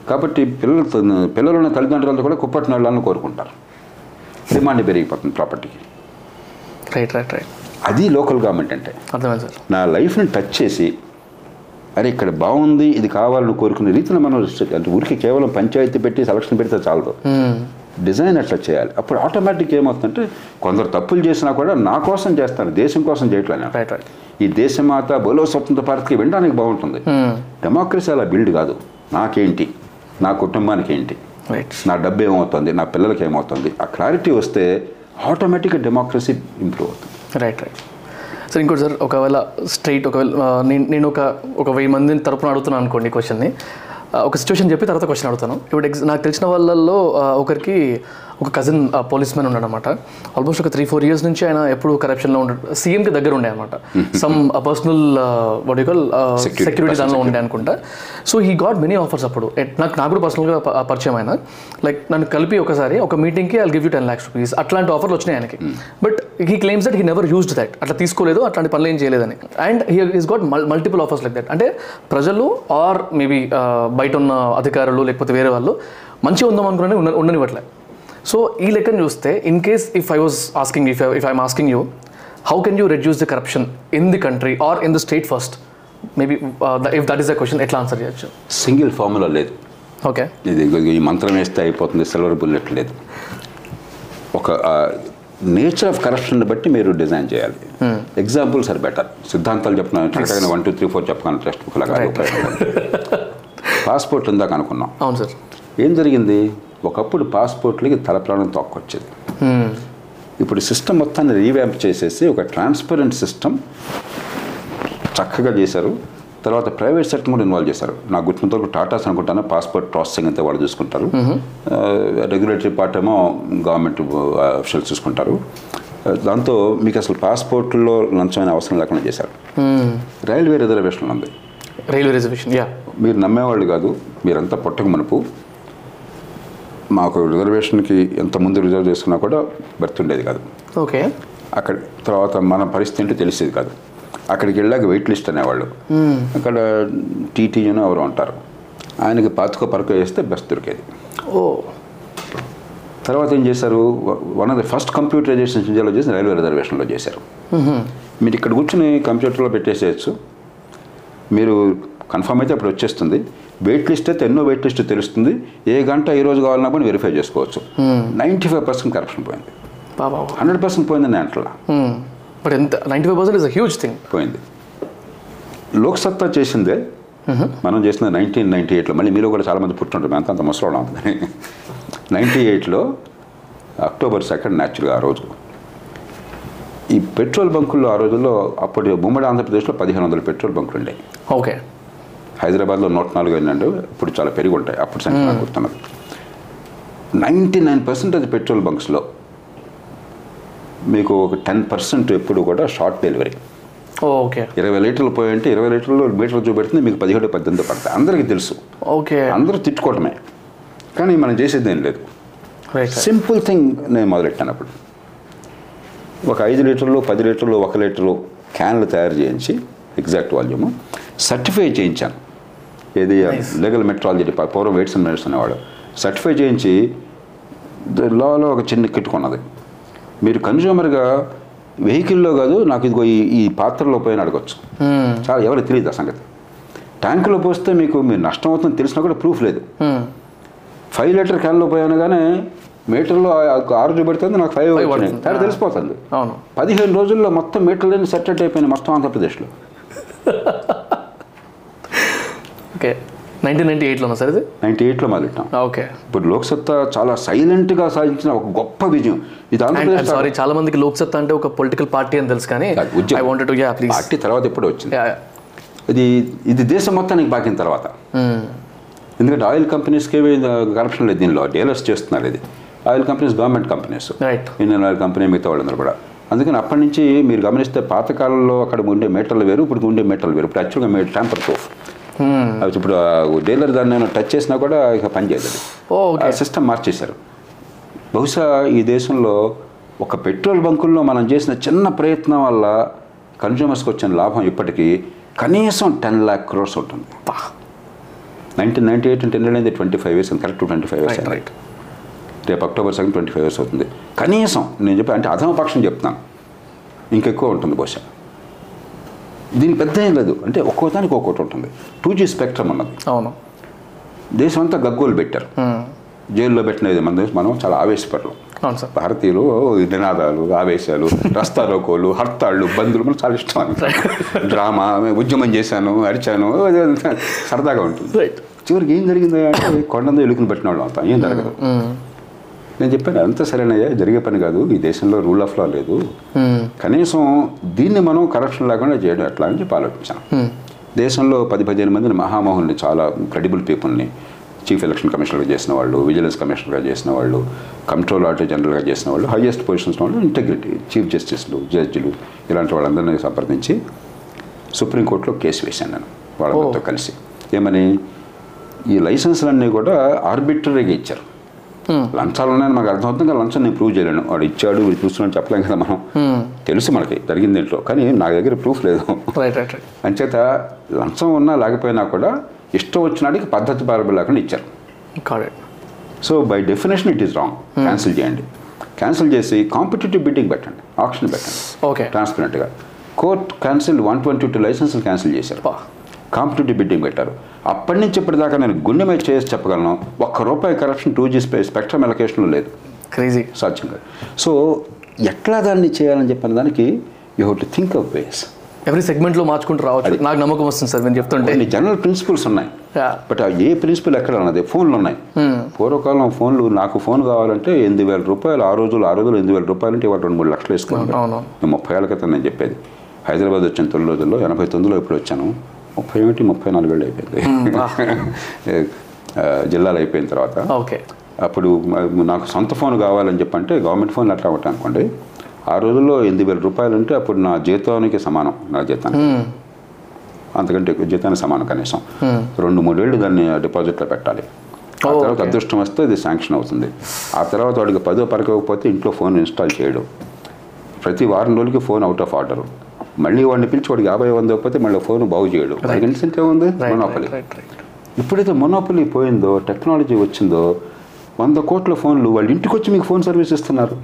కాబట్టి పిల్లలు పిల్లలు ఉన్న తల్లిదండ్రులతో కూడా కుప్పట్టిన వాళ్ళని కోరుకుంటారు. డిమాండ్ పెరిగిపోతుంది ప్రాపర్టీకి. Right right right. అది లోకల్ గవర్నమెంట్ అంటే. అర్థమైంది సార్. నా లైఫ్ని టచ్ చేసి అరే ఇక్కడ బాగుంది ఇది కావాలని కోరుకునే రీతిలో మనం అంటే ఊరికి కేవలం పంచాయతీ పెట్టి సెలక్షన్ పెడితే చాలదు. డిజైన్ అట్లా చేయాలి. అప్పుడు ఆటోమేటిక్ ఏమవుతుందంటే కొందరు తప్పులు చేసినా కూడా నా కోసం చేస్తాను దేశం కోసం చేయట్లేదు. ఈ దేశమాత బోలో స్వతంత్ర భారత్కి వినడానికి బాగుంటుంది. డెమోక్రసీ అలా బిల్డ్ కాదు. నాకేంటి? నా కుటుంబానికి ఏంటి నా డబ్బు ఏమవుతుంది నా పిల్లలకి ఏమవుతుంది ఆ క్లారిటీ వస్తే ఆటోమేటిక్గా డెమోక్రసీ ఇంప్రూవ్ అవుతుంది. రైట్ రైట్ సార్ ఇంకోటి సార్ ఒకవేళ స్ట్రైట్ ఒకవేళ నేను నేను ఒక ఒక వెయ్యి మందిని తరపున అడుగుతున్నాను అనుకోండి క్వశ్చన్ని ఒక సిచ్యువేషన్ చెప్పి తర్వాత క్వశ్చన్ అడుగుతాను. ఇప్పుడు ఎగ్జ్ నాకు తెలిసిన వాళ్ళల్లో ఒకరికి ఒక కజిన్ పోలీస్ మ్యాన్ ఉన్నాడు అనమాట ఆల్మోస్ట్ ఒక త్రీ ఫోర్ ఇయర్స్ నుంచి ఆయన ఎప్పుడు కరప్షన్లో ఉంటాడు సీఎంకి దగ్గర ఉండే అనమాట. సమ్ పర్సనల్ వడికల్ సెక్యూరిటీ దానిలో ఉండే అనుకుంటా. So he got many offers అప్పుడు. నాకు నాకు కూడా పర్సనల్గా పరిచయం అయినా. లైక్ నన్ను కలిపి ఒకసారి ఒక మీటింగ్కి I give you ten lakhs rupees అట్లాంటి ఆఫర్లు వచ్చినాయి ఆయనకి. But he claims that he never used that అట్లా తీసుకోలేదు అట్లాంటి పనులు ఏం చేయలేదని. And he is got multiple offers like that అంటే ప్రజలు ఆర్ మేబీ బయట ఉన్న అధికారులు లేకపోతే వేరే వాళ్ళు మంచిగా ఉందాం అనుకునే ఉండనివ్వట్లే. సో ఈ లెక్కను చూస్తే in case if I was asking if if I'm asking you how can you reduce the corruption in the country or in the state first maybe if that is the question ఎట్లా answer చేయొచ్చు? Single formula లేదు. Okay ఇది ఈ మంత్రం వేస్తే అయిపోతుంది silver bullet లేదు. ఒక నేచర్ ఆఫ్ కరప్షన్ బట్టి మీరు డిజైన్ చేయాలి. ఎగ్జాంపుల్స్ ఆర్ బెటర్ సిద్ధాంతాలు చెప్తున్నాను వన్ టూ త్రీ ఫోర్ చెప్పాను టెక్స్ట్ బుక్ లాగా పాస్పోర్ట్ ఉందాక అనుకున్నాం అవును సార్ ఏం జరిగింది? ఒకప్పుడు పాస్పోర్ట్లకి తల ప్రాణం తొక్కొచ్చేది. ఇప్పుడు సిస్టమ్ మొత్తాన్ని రీవ్యాంప్ చేసేసి ఒక ట్రాన్స్పరెంట్ సిస్టమ్ చక్కగా చేశారు. తర్వాత ప్రైవేట్ సెక్టర్ కూడా ఇన్వాల్వ్ చేశారు. నాకు గుర్తున్నంత వరకు టాటాస్ అనుకుంటాను పాస్పోర్ట్ ప్రాసెసింగ్ అంతా వాళ్ళు చూసుకుంటారు. రెగ్యులేటరీ పార్ట్ ఏమో గవర్నమెంట్ అఫీషియల్స్ చూసుకుంటారు. దాంతో మీకు అసలు పాస్పోర్ట్లో లంచమైన అవసరం లేకుండా చేశారు. రైల్వే రిజర్వేషన్ ఉంది. రైల్వే రిజర్వేషన్ మీరు నమ్మేవాళ్ళు కాదు మీరంతా పొట్టకు మనపు మాకు రిజర్వేషన్కి ఎంత ముందు రిజర్వ్ చేసుకున్నా కూడా బెర్త్ ఉండేది కాదు. ఓకే. అక్కడ తర్వాత మన పరిస్థితి ఏంటో తెలిసేది కాదు. అక్కడికి వెళ్ళాక వెయిట్ లిస్ట్ అనేవాళ్ళు. అక్కడ టీటీయూనో ఎవరు ఉంటారు. ఆయనకి పాతుకో పరకో వేస్తే బెస్ట్ దొరికేది. ఓ. తర్వాత ఏం చేశారు? One of the first computerization ఇండియాలో చేసి రైల్వే రిజర్వేషన్లో చేశారు. మీరు ఇక్కడ కూర్చుని కంప్యూటర్లో పెట్టేసేయచ్చు. మీరు కన్ఫర్మ్ అయితే అప్పుడు వచ్చేస్తుంది. వెయిట్ లిస్ట్ అయితే ఎన్నో వెయిట్ లిస్ట్ తెలుస్తుంది. ఏ గంట ఈ రోజు కావాలన్నా కూడా వెరిఫై చేసుకోవచ్చు. నైంటీ ఫైవ్ పర్సెంట్ కరప్షన్ పోయింది. బాబా హండ్రెడ్ పర్సెంట్ పోయిందని అంటలా. బట్ ఎంత? Ninety five percent is huge thing పోయింది. లోక్సత్తా చేసిందే. మనం చేసిన నైన్టీన్ నైన్టీ ఎయిట్లో. మళ్ళీ మీలో కూడా చాలామంది పుట్టుంటారు. అంత అంత ముసలోళ్ళం ఉంటుంది నైంటీ ఎయిట్లో అక్టోబర్ సెకండ్ న్యాచురల్గా ఆ రోజు. ఈ పెట్రోల్ బంకుల్లో ఆ రోజుల్లో అప్పటి ఉమ్మడి ఆంధ్రప్రదేశ్లో పదిహేను వందల పెట్రోల్ బంకులు ఉండేవి ఓకే. హైదరాబాద్లో నూట నాలుగు అయిందండి ఇప్పుడు చాలా పెరిగి ఉంటాయి అప్పుడు సంఖ్య గుర్తున్నది. నైంటీ నైన్ పర్సెంటేజ్ పెట్రోల్ బంక్స్లో. మీకు ఒక టెన్ పర్సెంట్ ఎప్పుడు కూడా షార్ట్ డెలివరీ. ఓకే. ఇరవై లీటర్లు పోయంటే ఇరవై లీటర్లు మీటర్లు చూపెడుతుంది మీకు పదిహేడు పద్దెనిమిది పడతాయి. అందరికీ తెలుసు. ఓకే. అందరూ తిట్టుకోవటమే కానీ మనం చేసేది ఏం లేదు. సింపుల్ థింగ్ నేను మొదలెట్టాను అప్పుడు. ఒక ఐదు లీటర్లు పది లీటర్లు ఒక లీటరు క్యాన్లు తయారు చేయించి ఎగ్జాక్ట్ వాల్యూము సర్టిఫై చేయించాను. ఏది లీగల్ మెట్రాలజీ డిపార్ట్ పూర్వం వెయిట్స్ అండ్ మెడిసిన్ అనేవాడు. సర్టిఫై చేయించి లాలో ఒక చిన్న కిట్ కొన్నది. మీరు కన్జ్యూమర్గా వెహికల్లో కాదు నాకు ఇదిగో ఈ ఈ పాత్రలో పోయిన అడగచ్చు. చాలా ఎవరికి తెలియదు ఆ సంగతి. ట్యాంకులో పోస్తే మీకు మీరు నష్టం అవుతుందని తెలిసినా కూడా ప్రూఫ్ లేదు. ఫైవ్ లీటర్ క్యాన్లో పోయాను కానీ మీటర్లో ఆరు చూపెడుతుంది నాకు ఫైవ్. తేడా తెలిసిపోతుంది. అవును. పదిహేను రోజుల్లో మొత్తం మీటర్లన్నీ సెటెట్ అయిపోయినాయి మొత్తం ఆంధ్రప్రదేశ్లో ఓకే. నైన్టీన్ నైన్టీ ఎయిట్లోనా సార్ ఇది? నైంటీ ఎయిట్లో మొదలెట్టాం ఓకే. ఇప్పుడు లోక్సత్తా చాలా సైలెంట్గా సాధించిన ఒక గొప్ప విజయం. ఇది ఆంధ్రప్రదేశ్ సారీ చాలా మందికి లోక్సత్తా అంటే ఒక పొలిటికల్ పార్టీ అని తెలుసు కానీ. I wanted to yeah please party తర్వాత ఎప్పుడు వచ్చింది. ఇది ఇది దేశం మొత్తానికి బాకిన తర్వాత. ఎందుకంటే ఆయిల్ కంపెనీస్కి కరప్షన్ లేదు దీనిలో. డీలర్స్ చేస్తున్నారు ఇది. Oil companies government companies. Indian oil company మిగతా వాళ్ళందరూ కూడా. అందుకని అప్పటి నుంచి మీరు గమనిస్తే పాతకాలంలో అక్కడ ఉండే మీటర్లు వేరు ఇప్పుడు ఉండే మీటర్లు వేరు. ఇప్పుడు యాక్చువల్గా మీ ట్యాంపర్ ప్రూఫ్ ఇప్పుడు డీలర్ దాన్ని నేను టచ్ చేసినా కూడా ఇక ఓకే సిస్టమ్ మార్చేశారు. బహుశా ఈ దేశంలో ఒక పెట్రోల్ బంకుల్లో మనం చేసిన చిన్న ప్రయత్నం వల్ల కన్జ్యూమర్స్కి వచ్చిన లాభం ఇప్పటికీ కనీసం టెన్ ల్యాక్ క్రోర్స్ ఉంటుంది. నైన్టీన్ నైన్టీ ఎయిట్ టెన్ అనేది twenty five years correct twenty five years right రేపు October second twenty five years అవుతుంది. కనీసం నేను చెప్పి అంటే అధమ పక్షం చెప్తున్నాను. ఇంకెక్కువ ఉంటుంది బహుశా. దీని పెద్ద ఏం లేదు. అంటే ఒక్కో దానికి ఒక్కోటి ఉంటుంది. టూ జీ స్పెక్ట్రమ్ ఉన్నది అవును. దేశం అంతా గగ్గోలు పెట్టారు. జైల్లో పెట్టినది మన దేశం. మనం చాలా సార్. భారతీయులు నినాదాలు ఆవేశాలు రస్తా రోకోలు హర్తాళ్ళు బంధులు మనకు చాలా ఇష్టం డ్రామా ఉద్యమం చేశాను అరిచాను సరదాగా ఉంటుంది. చివరికి ఏం జరిగింది అంటే కొండందో ఎలుకని పెట్టిన వాళ్ళం అంతా. ఏం జరగదు. నేను చెప్పాను అంత సరేనయ్యా జరిగే పని కాదు ఈ దేశంలో రూల్ ఆఫ్ లా లేదు. కనీసం దీన్ని మనం కరప్షన్ లేకుండా చేయడం ఎట్లా? అని చెప్పి ఆలోచించాను. దేశంలో పది పదిహేను మందిని మహామోహన్ని చాలా క్రెడిబుల్ పీపుల్ని చీఫ్ ఎలక్షన్ కమిషనర్గా చేసిన వాళ్ళు విజిలెన్స్ కమిషనర్గా చేసిన వాళ్ళు కంట్రోల్ ఆడిటర్ జనరల్గా చేసిన వాళ్ళు హైయెస్ట్ పొజిషన్స్ వాళ్ళు ఇంటెగ్రిటీ చీఫ్ జస్టిస్లు జడ్జిలు ఇలాంటి వాళ్ళందరినీ సంప్రదించి సుప్రీంకోర్టులో కేసు వేశాను నేను వాళ్ళందరితో కలిసి. ఏమని? ఈ లైసెన్స్లన్నీ కూడా ఆర్బిటరీగా ఇచ్చారు. లంచాలు ఉన్నాయని మాకు అర్థమవుతుంది కానీ లంచం నేను ప్రూవ్ చేయలేను. వాడు ఇచ్చాడు వీడు చూస్తున్నాడు చెప్పలేం కదా మనం. తెలుసు మనకి జరిగింది ఏంటో. కానీ నా దగ్గర ప్రూఫ్ లేదు. రైట్ రైట్ రైట్ అంచేత లంచం ఉన్నా లేకపోయినా కూడా ఇష్టం వచ్చినాడికి పద్ధతి పారబడి లేకుండా ఇచ్చారు. So by definition it is wrong cancel చేయండి. క్యాన్సిల్ చేసి కాంపిటేటివ్ బిడ్డింగ్ పెట్టండి. ఆప్షన్ పెట్టండి. ఓకే ట్రాన్స్పరెంట్గా court cancel one twenty two లైసెన్సులు క్యాన్సిల్ చేశారు. కాంపిటేటివ్ బిడ్డింగ్ పెట్టారు. అప్పటి నుంచి ఇప్పటిదాకా నేను గుండె మీద చేసి చెప్పగలను ఒక్క రూపాయి కరప్షన్ టూ జీ స్పెక్ట్రమ్ ఎలకేషన్లో లేదు. క్రేజీ సాధ్యం కాదు. సో ఎట్లా దాన్ని చేయాలని చెప్పిన దానికి you have to think of ways every సెగ్మెంట్లో మార్చుకుంటూ రావచ్చు. నాకు నమ్మకం వస్తుంది సార్ మీరు చెప్తుంటే. జనరల్ ప్రిన్సిపల్స్ ఉన్నాయి. బట్ ఏ ప్రిన్సిపల్ ఎక్కడ ఉన్నది ఫోన్లు ఉన్నాయి. పూర్వకాలం ఫోన్లు నాకు ఫోన్ కావాలంటే ఎనిమిది వేల రూపాయలు ఆ రోజులు ఆ రోజులు ఎనిమిది వేల రూపాయలు అంటే ఇవాళ రెండు మూడు లక్షలు వేసుకున్నాను నేను ముప్పై ఏళ్ళ క్రితం నేను చెప్పేది. హైదరాబాద్ వచ్చిన తొలి రోజుల్లో ఎనభై తొమ్మిదిలో ఇప్పుడు వచ్చాను? ముప్పై ఒకటి ముప్పై నాలుగు ఏళ్ళు అయిపోయింది జిల్లాలు అయిపోయిన తర్వాత ఓకే. అప్పుడు నాకు సొంత ఫోన్ కావాలని చెప్పంటే గవర్నమెంట్ ఫోన్ అట్లా ఒకటి అనుకోండి. ఆ రోజుల్లో ఎనిమిది వేల రూపాయలు అంటే అప్పుడు నా జీతానికి సమానం నా జీతానికి. అంతకంటే ఎక్కువ జీతానికి సమానం కనీసం. రెండు మూడేళ్ళు దాన్ని డిపాజిట్లో పెట్టాలి. ఆ తర్వాత. అదృష్టం వస్తే అది శాంక్షన్ అవుతుంది. ఆ తర్వాత వాడికి పదో పరకపోతే ఇంట్లో ఫోన్ ఇన్స్టాల్ చేయడం. ప్రతి వారం రోజులకి ఫోన్ అవుట్ ఆఫ్ ఆర్డర్. మళ్ళీ వాడిని పిలిచి వాడికి యాభై వంద పోతే మళ్ళీ ఫోన్ బాగు చేయడం. ఉంది రైట్ మొనోపలి ఎప్పుడైతే మొనోపలి పోయిందో టెక్నాలజీ వచ్చిందో వంద కోట్ల ఫోన్లు వాళ్ళు ఇంటికి వచ్చి మీకు ఫోన్ సర్వీస్ ఇస్తున్నారు.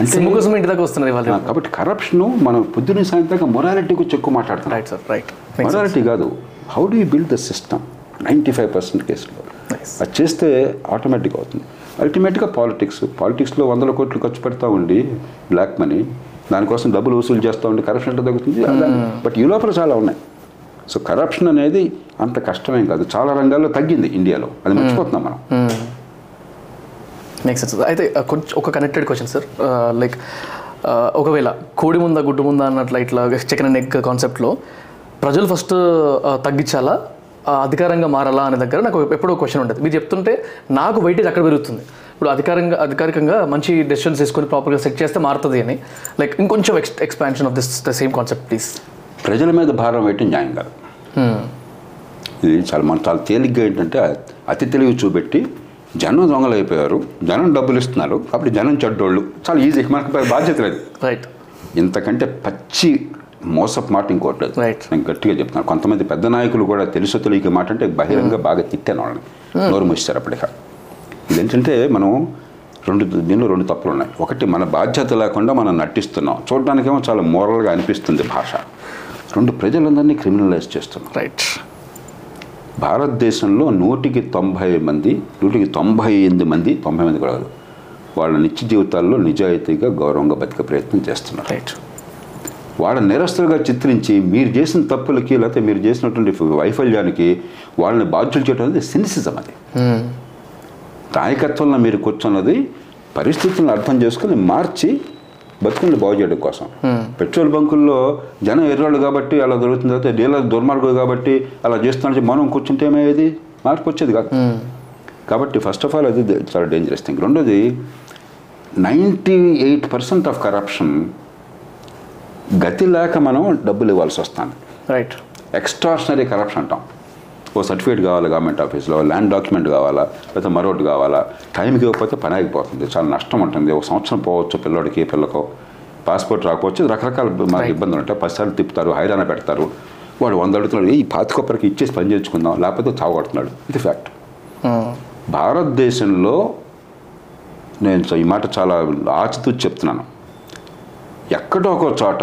అంటే కోసం ఇంటి దాకా వాళ్ళు కాబట్టి కరప్షన్ మనం పొద్దున్న సాయంత్రం మొరాలిటీ గురించి ఎక్కువ మాట్లాడుతున్నాం. రైట్ సార్ రైట్ మొరాలిటీ కాదు. How do you build the system ninety five percent కేసులో. అది చేస్తే ఆటోమేటిక్ అవుతుంది. అల్టిమేట్గా పాలిటిక్స్ పాలిటిక్స్లో వందల కోట్లు ఖర్చు పెడతా ఉండి బ్లాక్ మనీ దానికోసం డబ్బులు వసూలు చేస్తూ ఉండి కరప్షన్ ఎంత తగ్గుతుంది. బట్ ఈ లోపల చాలా ఉన్నాయి. సో కరప్షన్ అనేది అంత కష్టమేం కాదు. చాలా రంగాల్లో తగ్గింది ఇండియాలో. అది మర్చిపోతున్నాం మనం. మేక్ సెన్స్ అయితే కొంచెం ఒక కనెక్టెడ్ క్వశ్చన్ సార్ లైక్ ఒకవేళ కోడి ముందా గుడ్డు ముందా అన్నట్లు ఇట్లా చికెన్ అండ్ ఎగ్ కాన్సెప్ట్లో ప్రజలు ఫస్ట్ తగ్గించాలా? అధికారంగా మారాలా అనే దగ్గర నాకు ఎప్పుడో క్వశ్చన్ ఉంటుంది మీరు చెప్తుంటే నాకు వెయిటేజ్ అక్కడ పెరుగుతుంది. ఇప్పుడు అధికారంగా అధికారికంగా మంచి డెసిషన్స్ తీసుకొని ప్రాపర్గా సెట్ చేస్తే మారుతుంది అని. లైక్ ఇంకొంచెం ex expansion of this the same concept please ప్రజల మీద భారం వేయటం న్యాయం కాదు. ఇది చాలా మనం చాలా తేలిగ్గా ఏంటంటే అతి తెలివి చూపెట్టి జనం దొంగలు అయిపోయారు జనం డబ్బులు ఇస్తున్నారు కాబట్టి జనం చెడ్డోళ్ళు. చాలా ఈజీ మనకు బాధ్యత లేదు. రైట్ ఇంతకంటే పచ్చి మోసపు మాట ఇంకోటి లేదు. నేను గట్టిగా చెప్తున్నాను కొంతమంది పెద్ద నాయకులు కూడా తెలుసో తెలియక మాట అంటే బహిరంగ బాగా తిట్టాను వాళ్ళని. నోరు మూసారు అప్పటిక. ఇదేంటంటే మనం రెండు దీనిలో రెండు తప్పులు ఉన్నాయి. ఒకటి మన బాధ్యత లేకుండా మనం నటిస్తున్నాం. చూడడానికేమో చాలా మోరల్గా అనిపిస్తుంది భాష. రెండు ప్రజలందరినీ క్రిమినలైజ్ చేస్తున్నాం. రైట్ భారతదేశంలో నూటికి తొంభై మంది నూటికి తొంభై ఎనిమిది మంది తొంభై మంది కూడా వాళ్ళ నిత్య జీవితాల్లో నిజాయితీగా గౌరవంగా బతికే ప్రయత్నం చేస్తున్నారు. రైట్ వాళ్ళ నిరస్తులుగా చిత్రించి మీరు చేసిన తప్పులకి లేకపోతే మీరు చేసినటువంటి వైఫల్యానికి వాళ్ళని బాధ్యులు చేయడం అనేది సినిసిజం అది. నాయకత్వంలో మీరు కూర్చున్నది పరిస్థితులను అర్థం చేసుకుని మార్చి బతుకుని బాగు చేయడం కోసం. పెట్రోల్ బంకుల్లో జనం ఎర్రోళ్ళు కాబట్టి అలా దొరుకుతుంది అయితే డీలర్ దుర్మార్గులు కాబట్టి అలా చేస్తున్నా మనం కూర్చుంటే ఏమయ్యేది మార్పు వచ్చేది కాదు. కాబట్టి ఫస్ట్ ఆఫ్ ఆల్ అది చాలా డేంజరస్ థింగ్ రెండోది ninety eight percent of corruption గతి లేక మనం డబ్బులు ఇవ్వాల్సి వస్తుంది. రైట్ ఎక్స్ట్రాషనరీ కరప్షన్ అంటాం. ఓ సర్టిఫికేట్ కావాలి గవర్నమెంట్ ఆఫీస్లో ల్యాండ్ డాక్యుమెంట్ కావాలా లేకపోతే మరొకటి కావాలా? టైంకి ఇవ్వకపోతే పని ఆగిపోతుంది. చాలా నష్టం ఉంటుంది. ఒక సంవత్సరం పోవచ్చు పిల్లోడికి పిల్లకో. పాస్పోర్ట్ రాకపోవచ్చు. రకరకాల Right. ఇబ్బందులు ఉంటాయి. పదిసార్లు తిప్పుతారు హైరాణ పెడతారు. వాడు వంద అడుగుతున్నాడు ఈ పాతికొప్పరికి ఇచ్చేసి పని చేయించుకుందాం. లేకపోతే చావగొడుతున్నాడు ఇది ఫ్యాక్ట్ భారతదేశంలో నేను ఈ మాట చాలా ఆచితూ చెప్తున్నాను. ఎక్కడో ఒక చోట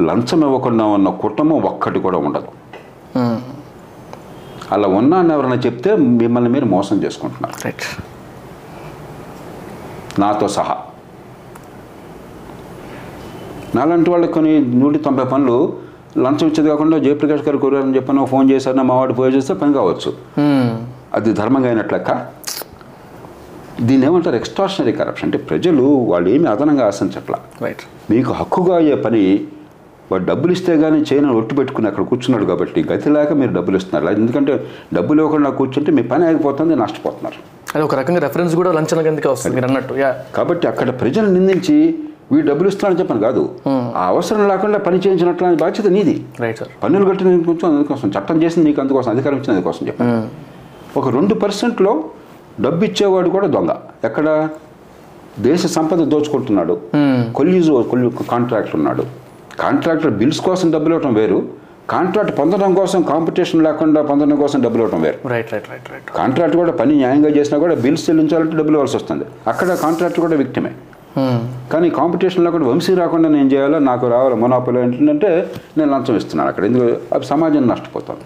లంచం ఇవ్వకుండా ఉన్న కుటుంబం ఒక్కటి కూడా ఉండదు. అలా ఉన్నా అని ఎవరైనా చెప్తే మిమ్మల్ని మీరు మోసం చేసుకుంటున్నారు. రైట్ నాతో సహా. నాలాంటి వాళ్ళకి కొన్ని నూటి తొంభై పనులు లంచం ఇచ్చేది కాకుండా జయప్రకాష్ గారు కోరారని చెప్పాను ఫోన్ చేశారు మా వాడు పోయి చేస్తే పని కావచ్చు. అది ధర్మంగా అయినట్లెక్క దీన్ని ఏమంటారు? ఎక్స్ట్రాషనరీ కరప్షన్ అంటే ప్రజలు వాళ్ళు ఏమి అదనంగా ఆశించట్లా. రైట్ మీకు హక్కుగా అయ్యే పని వాడు డబ్బులు ఇస్తే కానీ చేయని ఒట్టు పెట్టుకుని అక్కడ కూర్చున్నాడు కాబట్టి గతి లేక మీరు డబ్బులు ఇస్తున్నారు. ఎందుకంటే డబ్బులు ఇవ్వకుండా కూర్చుంటే మీ పని ఆగిపోతుంది నష్టపోతున్నారు. అది ఒక రకంగా రెఫరెన్స్ కూడా లంచన కిందకే వస్తుంది మీరు అన్నట్టు. కాబట్టి అక్కడ ప్రజలు నిందించి వీడు డబ్బులు ఇస్తున్నాడని చెప్పను కాదు. ఆ అవసరం లేకుండా పని చేయించినట్లు బాధ్యత నీది. రైట్ సార్ పన్నులు కట్టిన కొంచెం అందుకోసం చట్టం చేసింది నీకు అందుకోసం అధికారం ఇచ్చింది అందుకోసం చెప్పాను. ఒక రెండు పర్సెంట్లో డబ్బు ఇచ్చేవాడు కూడా దొంగ. ఎక్కడ? దేశ సంపద దోచుకుంటున్నాడు. కొల్లీజు కొల్లి కాంట్రాక్టర్ ఉన్నాడు. కాంట్రాక్టర్ బిల్స్ కోసం డబ్బులు ఇవ్వటం వేరు కాంట్రాక్ట్ పొందడం కోసం కాంపిటీషన్ లేకుండా పొందడం కోసం డబ్బులు ఇవ్వటం వేరు. Right right right right contract కూడా పని న్యాయంగా చేసినా కూడా బిల్స్ చెల్లించాలంటే డబ్బులు ఇవ్వాల్సి వస్తుంది. అక్కడ కాంట్రాక్ట్ కూడా విక్టిమే. కానీ కాంపిటీషన్లో కూడా వంశీ రాకుండా నేను చేయాలో నాకు రావాలి మొనాపలు ఏంటంటే నేను లంచం ఇస్తున్నాను అక్కడ. ఎందుకు అది సమాజం నష్టపోతాను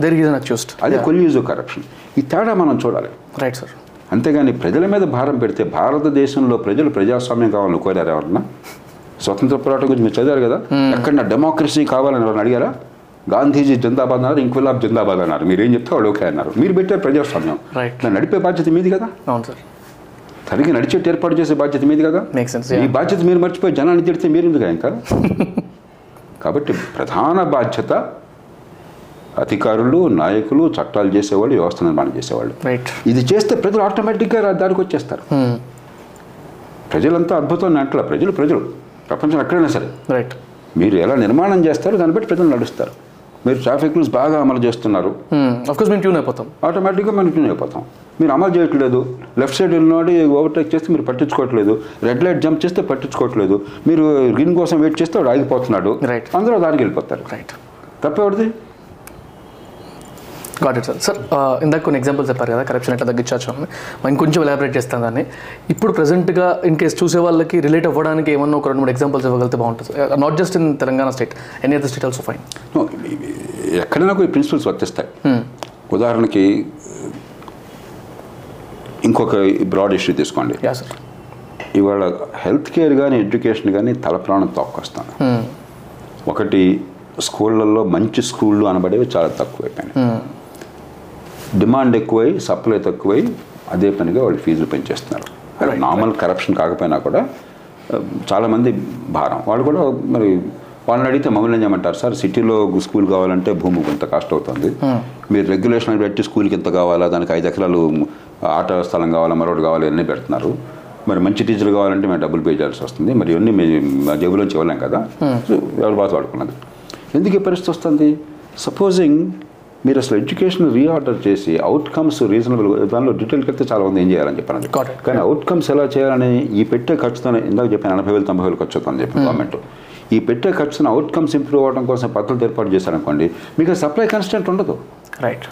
అది కొల్యూజ్ కరప్షన్ ఈ తేడా మనం చూడాలి. రైట్ సార్ అంతేగాని ప్రజల మీద భారం పెడితే భారతదేశంలో ప్రజలు ప్రజాస్వామ్యం కావాలని కోరారు ఎవరన్నా? స్వతంత్ర పోరాటం గురించి మీరు చదివారు కదా? ఎక్కడ డెమోక్రసీ కావాలని ఎవరైనా అడిగారా? గాంధీజీ జిందాబాద్ అన్నారు ఇంక్విలాబ్ జిందాబాద్ అన్నారు. మీరు ఏం చెప్తే వాళ్ళు ఓకే అన్నారు. మీరు పెట్టే ప్రజాస్వామ్యం. దాన్ని నడిపే బాధ్యత మీది కదా? అవును సార్. సరిగ్గా నడిచేట్టు ఏర్పాటు చేసే బాధ్యత మీది కదా? ఈ బాధ్యత మీరు మర్చిపోయి జనాన్ని తిడితే మీరు ఎందుకు ఇంకా కాబట్టి ప్రధాన బాధ్యత అధికారులు నాయకులు చట్టాలు చేసేవాళ్ళు వ్యవస్థ నిర్మాణం చేసేవాళ్ళు. ఇది చేస్తే ప్రజలు ఆటోమేటిక్గా దారికి వచ్చేస్తారు. ప్రజలంతా అద్భుతం అంటలా. ప్రజలు ప్రజలు. ప్రపంచం ఎక్కడైనా సరే. రైట్ మీరు ఎలా నిర్మాణం చేస్తారో దాన్ని బట్టి ప్రజలు నడుస్తారు. మీరు ట్రాఫిక్ రూల్స్ బాగా అమలు చేస్తున్నారు. కోర్స్ మేము ట్యూన్ అయిపోతాం. ఆటోమేటిక్గా మనం ట్యూన్ అయిపోతాం. మీరు అమలు చేయట్లేదు. లెఫ్ట్ సైడ్ వెళ్ళినవాడు ఓవర్టేక్ చేస్తే మీరు పట్టించుకోవట్లేదు. రెడ్ లైట్ జంప్ చేస్తే పట్టించుకోవట్లేదు. మీరు గ్రీన్ కోసం వెయిట్ చేస్తే వాడు ఆగిపోతున్నాడు. Right. అందరూ దానికి వెళ్ళిపోతారు. రైట్ తప్పేవాడిది గాట్ ఇట్ సార్ సార్ ఇందాక కొన్ని ఎగ్జాంపుల్స్ చెప్పారు కదా కరప్షన్ ఎట్లా తగ్గించవచ్చు అని. మనం ఇంకొంచెం ఎలాబరేట్ చేస్తాను దాన్ని. ఇప్పుడు ప్రెసెంట్గా ఇన్ కేస్ చూసే వాళ్ళకి రిలేట్ అవ్వడానికి ఏమన్నా ఒక రెండు మూడు ఎగ్జాంపుల్స్ ఇవ్వగలిగితే బాగుంటుంది not just in Telangana state any other state also fine ఎక్కడైనా కొన్ని ప్రిన్సిపల్స్ వర్తిస్తాయి ఉదాహరణకి ఇంకొక బ్రాడ్ ఇష్యూ తీసుకోండి. యా సార్ ఇవాళ హెల్త్ కేర్ కానీ ఎడ్యుకేషన్ కానీ తల ప్రాణం తొక్కొస్తాను ఒకటి స్కూళ్ళల్లో మంచి స్కూళ్ళు అనబడేవి చాలా తక్కువైపోయినాయి. డిమాండ్ ఎక్కువై సప్లై తక్కువై అదే పనిగా వాళ్ళు ఫీజులు పెంచేస్తున్నారు. నార్మల్ కరప్షన్ కాకపోయినా కూడా చాలామంది భారం. వాళ్ళు కూడా మరి వాళ్ళని అడిగితే మమ్మల్ని ఏం చేయమంటారు? సార్ సిటీలో స్కూల్ కావాలంటే భూమి కొంత కాస్ట్ అవుతుంది. మీరు రెగ్యులేషన్ పెట్టి స్కూల్కి ఎంత కావాలా? దానికి ఐదు ఎకరాలు ఆట స్థలం కావాలా? మరొకటి కావాలి? అన్నీ పెడుతున్నారు. మరి మంచి టీచర్ కావాలంటే మేము డబ్బులు పే చేయాల్సి వస్తుంది. మరి ఇవన్నీ మీ మా జేబులోంచి ఇవ్వలేం కదా. ఎవరి బాధ వాడుకున్నది ఎందుకు ఈ పరిస్థితి వస్తుంది? సపోజింగ్ మీరు అసలు ఎడ్యుకేషన్ రీఆర్డర్ చేసి అవుట్కమ్స్ రీజనబుల్ దానిలో డీటెయిల్కి వెళ్తే చాలా మంది ఏం చేయాలని చెప్పాను. కానీ అవుట్కమ్స్ ఎలా చేయాలని ఈ పెట్టే ఖర్చుతో ఇందాక చెప్పాను ఎనభై వేలు తొంభై వేలు ఖర్చు అవుతుందని చెప్పి గవర్నమెంట్ ఈ పెట్టే ఖర్చును అవుట్కమ్స్ ఇంప్రూవ్ అవ్వడం కోసం పద్ధతులు ఏర్పాటు చేశారనుకోండి మీకు సప్లై కన్స్టెంట్ ఉండదు. రైట్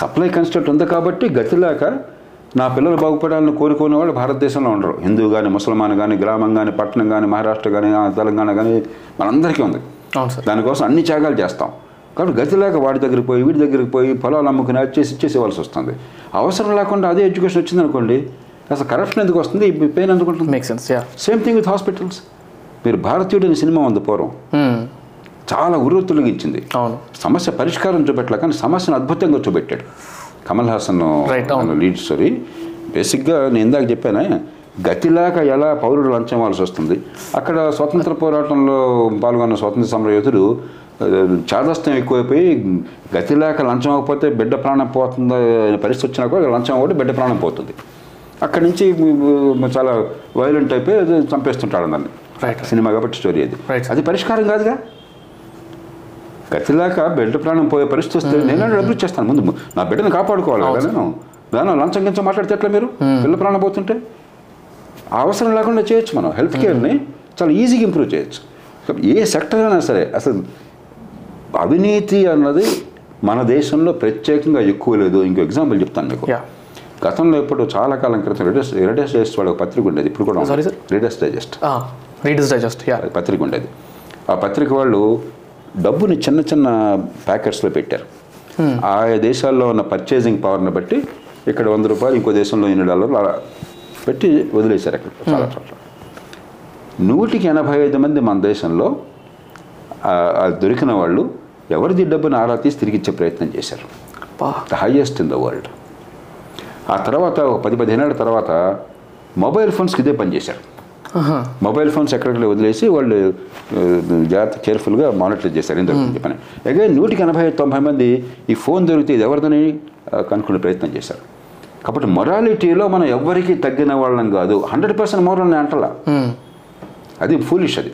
సప్లై కన్స్టెంట్ ఉంది కాబట్టి గతి లేక నా పిల్లలు బాగుపడాలని కోరుకునే వాళ్ళు భారతదేశంలో ఉండరు. హిందూ కానీ ముసల్మాన్ కానీ గ్రామం కానీ పట్టణం కానీ మహారాష్ట్ర కానీ తెలంగాణ కానీ మనందరికీ ఉంది. దానికోసం అన్ని త్యాగాలు చేస్తాం. కాబట్టి గతి లేక వాడి దగ్గరికి పోయి వీడి దగ్గరికి పోయి పొలాలు అమ్ముకుని వచ్చేసి ఇచ్చేసి ఇవ్వాల్సి వస్తుంది. అవసరం లేకుండా అదే ఎడ్యుకేషన్ వచ్చింది అనుకోండి అసలు కరప్షన్ ఎందుకు వస్తుంది? పెయిన్ ఎందుకు ఉంటుంది? Make sense same thing with hospitals మీరు భారతీయుడు అనే సినిమా ఉంది పూర్వం. చాలా ఉర్రు తొలగించింది అవును. సమస్య పరిష్కారం చూపెట్టలే కానీ సమస్యను అద్భుతంగా చూపెట్టాడు. కమల్ హాసన్. లీడ్ స్టోరీ బేసిక్గా నేను ఇందాక చెప్పానే గతిలాక ఎలా పౌరుడు లంచం వస్తుంది? అక్కడ స్వతంత్ర పోరాటంలో పాల్గొన్న స్వతంత్ర సమర యోధుడు ఆ, చాదస్తం ఎక్కువైపోయి గతిలాక లంచం అవ్వకపోతే బిడ్డ ప్రాణం పోతుంది అనే పరిస్థితి వచ్చినా కూడా లంచం అవ్వడం బిడ్డ ప్రాణం పోతుంది. అక్కడి నుంచి చాలా వైలెంట్ అయిపోయి అది చంపేస్తుంటాడు దాన్ని. సినిమా కాబట్టి స్టోరీ అది. అది పరిష్కారం కాదుగా? గతిలాక బిడ్డ ప్రాణం పోయే పరిస్థితి వస్తే నేను డబ్బులు ఇచ్చేస్తాను ముందు నా బిడ్డను కాపాడుకోవాలి కదా నేను. దాని లంచం కించం మాట్లాడితే ఎట్లా మీరు? పిల్ల ప్రాణం పోతుంటే? అవసరం లేకుండా చేయొచ్చు మనం. హెల్త్ కేర్ని చాలా ఈజీగా ఇంప్రూవ్ చేయొచ్చు. ఏ సెక్టర్ అయినా సరే అసలు అవినీతి అన్నది మన దేశంలో ప్రత్యేకంగా ఎక్కువ లేదు. ఇంకో ఎగ్జాంపుల్ చెప్తాను మీకు. గతంలో ఇప్పుడు చాలా కాలం క్రితం రెడస్ రెడస్ డైజెస్ట్ వాడు ఒక పత్రిక ఉండేది. ఇప్పుడు కూడా Sorry, sir? Reader's Digest Reader's Digest yeah. పత్రిక ఉండేది. ఆ పత్రిక వాళ్ళు డబ్బుని చిన్న చిన్న ప్యాకెట్స్లో పెట్టారు. ఆయా దేశాల్లో ఉన్న పర్చేసింగ్ పవర్ని బట్టి ఇక్కడ వంద రూపాయలు ఇంకో దేశంలో ఎన్ని డాలర్లు అలా పెట్టి వదిలేశారు అక్కడ చాలా చోట్ల. నూటికి ఎనభై ఐదు మంది మన దేశంలో దొరికిన వాళ్ళు ఎవరిది డబ్బుని ఆరా తీసి తిరిగి ఇచ్చే ప్రయత్నం చేశారు? The highest in the world ఆ తర్వాత ఒక పది పదిహేనేళ్ళ తర్వాత మొబైల్ ఫోన్స్కి ఇదే పనిచేశారు మొబైల్ ఫోన్స్ ఎక్కడికి వదిలేసి వాళ్ళు జాగ్రత్త కేర్ఫుల్గా మానిటర్ చేశారు ఏం దొరుకుతుంది చెప్పని. అగైన్ నూటికి ఎనభై తొంభై మంది ఈ ఫోన్ దొరికితే ఇది ఎవరిదని కనుక్కునే ప్రయత్నం చేశారు. కాబట్టి మొరాలిటీలో మనం ఎవ్వరికీ తగ్గిన వాళ్ళం కాదు. హండ్రెడ్ పర్సెంట్ మోరల్ అంటలా. అది ఫూలిష్ అది.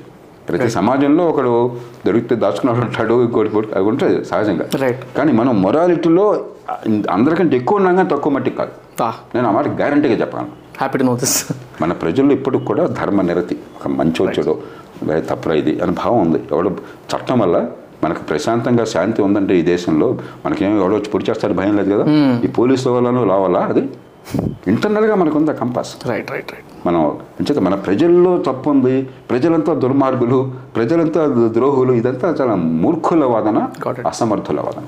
ప్రతి సమాజంలో ఒకడు దొరికితే దాచుకున్నాడు ఉంటాడు ఇంకోటి అది ఉంటుంది సహజంగా. కానీ మనం మొరాలిటీలో అందరికంటే ఎక్కువ ఉన్నాం కానీ తక్కువ మట్టికి కాదు. నేను ఆ మాట గ్యారంటీగా చెప్పాను హ్యాపీ టు నో దిస్ మన ప్రజల్లో ఇప్పటికి కూడా ధర్మ నిరతి ఒక మంచి వచ్చాడు తప్పురా ఇది అని భావం ఉంది. ఎవడో చట్టం వల్ల మనకు ప్రశాంతంగా శాంతి ఉందంటే ఈ దేశంలో మనకేం ఎవడో వచ్చి పొడి చేస్తాడు భయం లేదు కదా? ఈ పోలీసు వాళ్ళను లావాలా అది ఇంటర్నల్గా మనకు ఉంది కంపాస్ రైట్ రైట్ రైట్ మనం అంచేత మన ప్రజల్లో తప్పు ఉంది ప్రజలంతా దుర్మార్గులు ప్రజలంతా ద్రోహులు ఇదంతా చాలా మూర్ఖుల వాదన. అసమర్థుల వాదన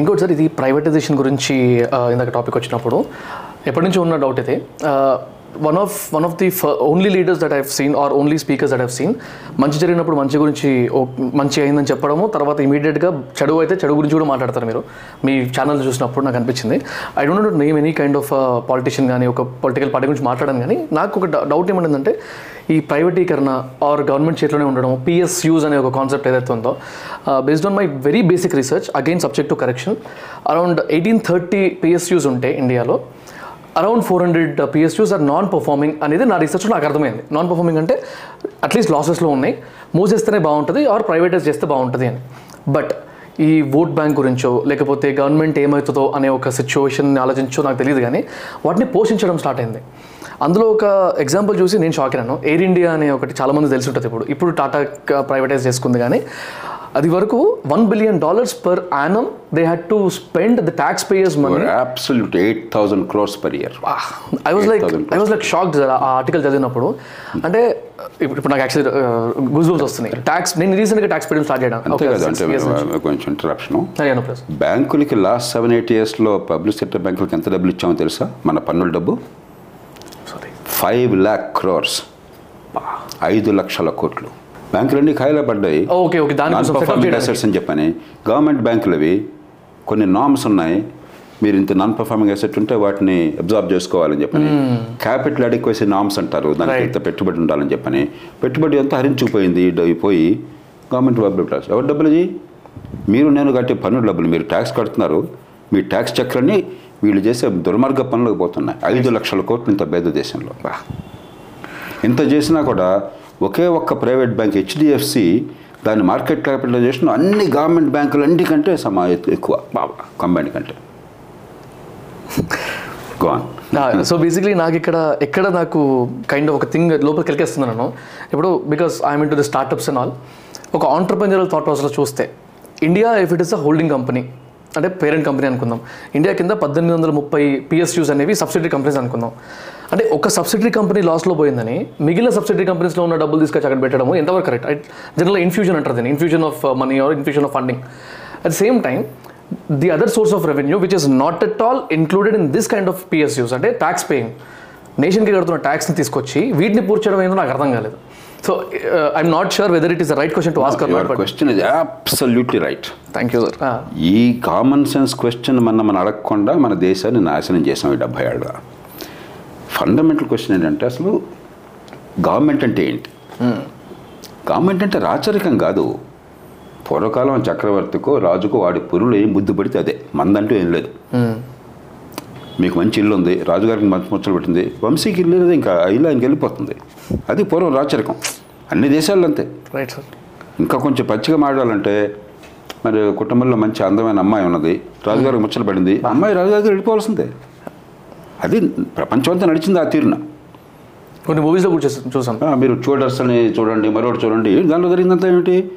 ఇంకోటి సార్ ఇది ప్రైవేటైజేషన్ గురించి ఇందాక టాపిక్ వచ్చినప్పుడు ఎప్పటి నుంచి ఉన్న డౌట్ అయితే one of one of the only leaders that I've seen or only speakers that I've seen మంచి జరిగినప్పుడు మంచి గురించి ఓ మంచి అయిందని చెప్పడము తర్వాత ఇమీడియట్గా చెడు అయితే చెడు గురించి కూడా మాట్లాడతారు మీరు. మీ ఛానల్ చూసినప్పుడు నాకు అనిపించింది. I don't name any kind of politician కానీ ఒక పొలిటికల్ పార్టీ గురించి మాట్లాడాను కానీ నాకు ఒక డౌట్ ఏమంటుందంటే ఈ ప్రైవేటీకరణ ఆర్ గవర్నమెంట్ చేతిలోనే ఉండడం పిఎస్యూస్ అనే ఒక కాన్సెప్ట్ ఏదైతే ఉందో based on my very basic research again subject to correction around eighteen thirty PSUs ఉంటే ఇండియాలో around four hundred PSUs are non performing అనేది నా రీసెర్చ్లో నాకు అర్థమైంది. నాన్ పర్ఫార్మింగ్ అంటే అట్లీస్ట్ లాసెస్లో ఉన్నాయి. మూసేస్తేనే బాగుంటుంది ఆర్ ప్రైవేటైజ్ చేస్తే బాగుంటుంది అని. బట్ ఈ ఓట్ బ్యాంక్ గురించో లేకపోతే గవర్నమెంట్ ఏమవుతుందో అనే ఒక సిచ్యువేషన్ ఆలోచించో నాకు తెలియదు కానీ వాటిని పోషించడం స్టార్ట్ అయింది. అందులో ఒక ఎగ్జాంపుల్ చూసి నేను షాక్ అయినాను. ఎయిర్ ఇండియా అనే ఒకటి చాలామంది తెలిసి ఉంటుంది ఇప్పుడు. ఇప్పుడు టాటా ప్రైవేటైజ్ చేసుకుంది కానీ అది వరకు one billion dollars per annum they had to spend the taxpayers money absolute eight thousand crores per year I was like 8,000 I was like shocked ఆ ఆర్టికల్ చదివినప్పుడు. అంటే ఇప్పుడు నాకు యాక్చువల్లీ గుజ్ వస్తున్నాయి. ట్యాక్స్ నేను రీసెంట్గా ట్యాక్స్ పేయడం స్టార్ట్ చేయడం. కొంచెం ఇంటరప్షను బ్యాంకులకి లాస్ట్ సెవెన్ ఎయిట్ ఇయర్స్లో పబ్లిక్ సెక్టర్ బ్యాంకులకి ఎంత డబ్బులు ఇచ్చామో తెలుసా? మన పన్నుల డబ్బు? సారీ ఫైవ్ ల్యాక్ క్రోర్స్ ఐదు లక్షల కోట్లు. బ్యాంకులన్నీ ఖాయిలా పడ్డాయి. ఓకే ఓకే దాని అసెట్స్ అని చెప్పని గవర్నమెంట్ బ్యాంకులవి కొన్ని నామ్స్ ఉన్నాయి. మీరు ఇంత నాన్ పర్ఫార్మింగ్ అసెట్ ఉంటే వాటిని అబ్జార్బ్ చేసుకోవాలని చెప్పని క్యాపిటల్ అడిక్వసీ నామ్స్ అంటారు. దానికి. ఇంత పెట్టుబడి ఉండాలని చెప్పని పెట్టుబడి అంతా హరించుకుపోయింది. పోయి గవర్నమెంట్ ట్యాక్స్ ఎవరి డబ్బులు ఇది మీరు నేను కట్టే పన్ను డబ్బులు. మీరు ట్యాక్స్ కడుతున్నారు. మీ ట్యాక్స్ చక్రాన్ని వీళ్ళు చేసే దుర్మార్గ పనులకు పోతున్నాయి. ఐదు లక్షల కోట్లు ఇంత పేద దేశంలో. ఇంత చేసినా కూడా ఒకే ఒక్క ప్రైవేట్ బ్యాంక్ హెచ్డిఎఫ్సి దాని మార్కెట్ క్యాపిటలైజేషన్ అన్ని గవర్నమెంట్ బ్యాంకులు అన్నిటికంటే సమా ఎక్కువ బాబా కంబైన్ కంటే. గోన్ సో బేసిక్లీ నాకు ఇక్కడ ఎక్కడ నాకు కైండ్ ఆఫ్ ఒక థింగ్ లోపలికి వెళ్ళకేస్తున్నాను ఇప్పుడు because I'm into the startups and all ఒక ఆంటర్ప్రెన్యూరల్ థాట్ ప్రాసెస్లో చూస్తే India if it is a holding company అంటే పేరెంట్ కంపెనీ అనుకుందాం. ఇండియా కింద పద్దెనిమిది వందల ముప్పై పిఎస్యూస్ అనేవి సబ్సిడీ కంపెనీస్ అనుకుందాం. అంటే ఒక సబ్సిడరీ కంపెనీ లాస్లో పోయిందని మిగిలిన సబ్సిడరీ కంపెనీస్లో ఉన్న డబ్బులు తీసుకొచ్చి అక్కడ పెట్టడము ఎంతవరకు కరెక్ట్ జనరల్ ఇన్ఫ్యూజన్ అంటారు దీన్ని infusion of money or infusion of funding at the same time the other source of revenue which is not at all included in this kind of PSUs అంటే ట్యాక్స్ పేయింగ్ నేషన్కి కడుతున్న ట్యాక్స్ని తీసుకొచ్చి వీటిని పూర్చడం ఏందో నాకు అర్థం కాలేదు. So I'm not sure whether it the right question to ask question is absolutely right thank you sir ఈ కామన్ సెన్స్ క్వశ్చన్ మన మనం అడగకుండా మన దేశాన్ని నాశనం చేసాం ఈ డెబ్బై ఏళ్ళ ఫండమెంటల్ క్వశ్చన్ ఏంటంటే అసలు గవర్నమెంట్ అంటే ఏంటి? గవర్నమెంట్ అంటే రాచరికం కాదు. పూర్వకాలం చక్రవర్తికో రాజుకో వాడి పురులు ఏం బుద్ధి పడితే అదే. మందంటూ ఏం లేదు. మీకు మంచి ఇల్లు ఉంది రాజుగారికి మంచి ముచ్చలు పెట్టింది. వంశీకి ఇల్లు లేదు ఇంకా ఇల్లు ఆయనకి వెళ్ళిపోతుంది. అది పూర్వం రాచరికం. అన్ని దేశాల్లో అంతే. రైట్ సార్ ఇంకా కొంచెం పచ్చిగా మాట్లాడాలంటే మరి కుటుంబంలో మంచి అందమైన అమ్మాయి ఉన్నది. రాజుగారికి ముచ్చలు పడింది. అమ్మాయి రాజుగారికి వెళ్ళిపోవాల్సిందే. అది ప్రపంచం అంతా నడిచింది ఆ తీరున. కొన్ని మూవీస్లో కూడా ఆ, మీరు చూడర్స్ అని చూడండి మరొకటి చూడండి దాంట్లో జరిగిందంతా ఏమిటి?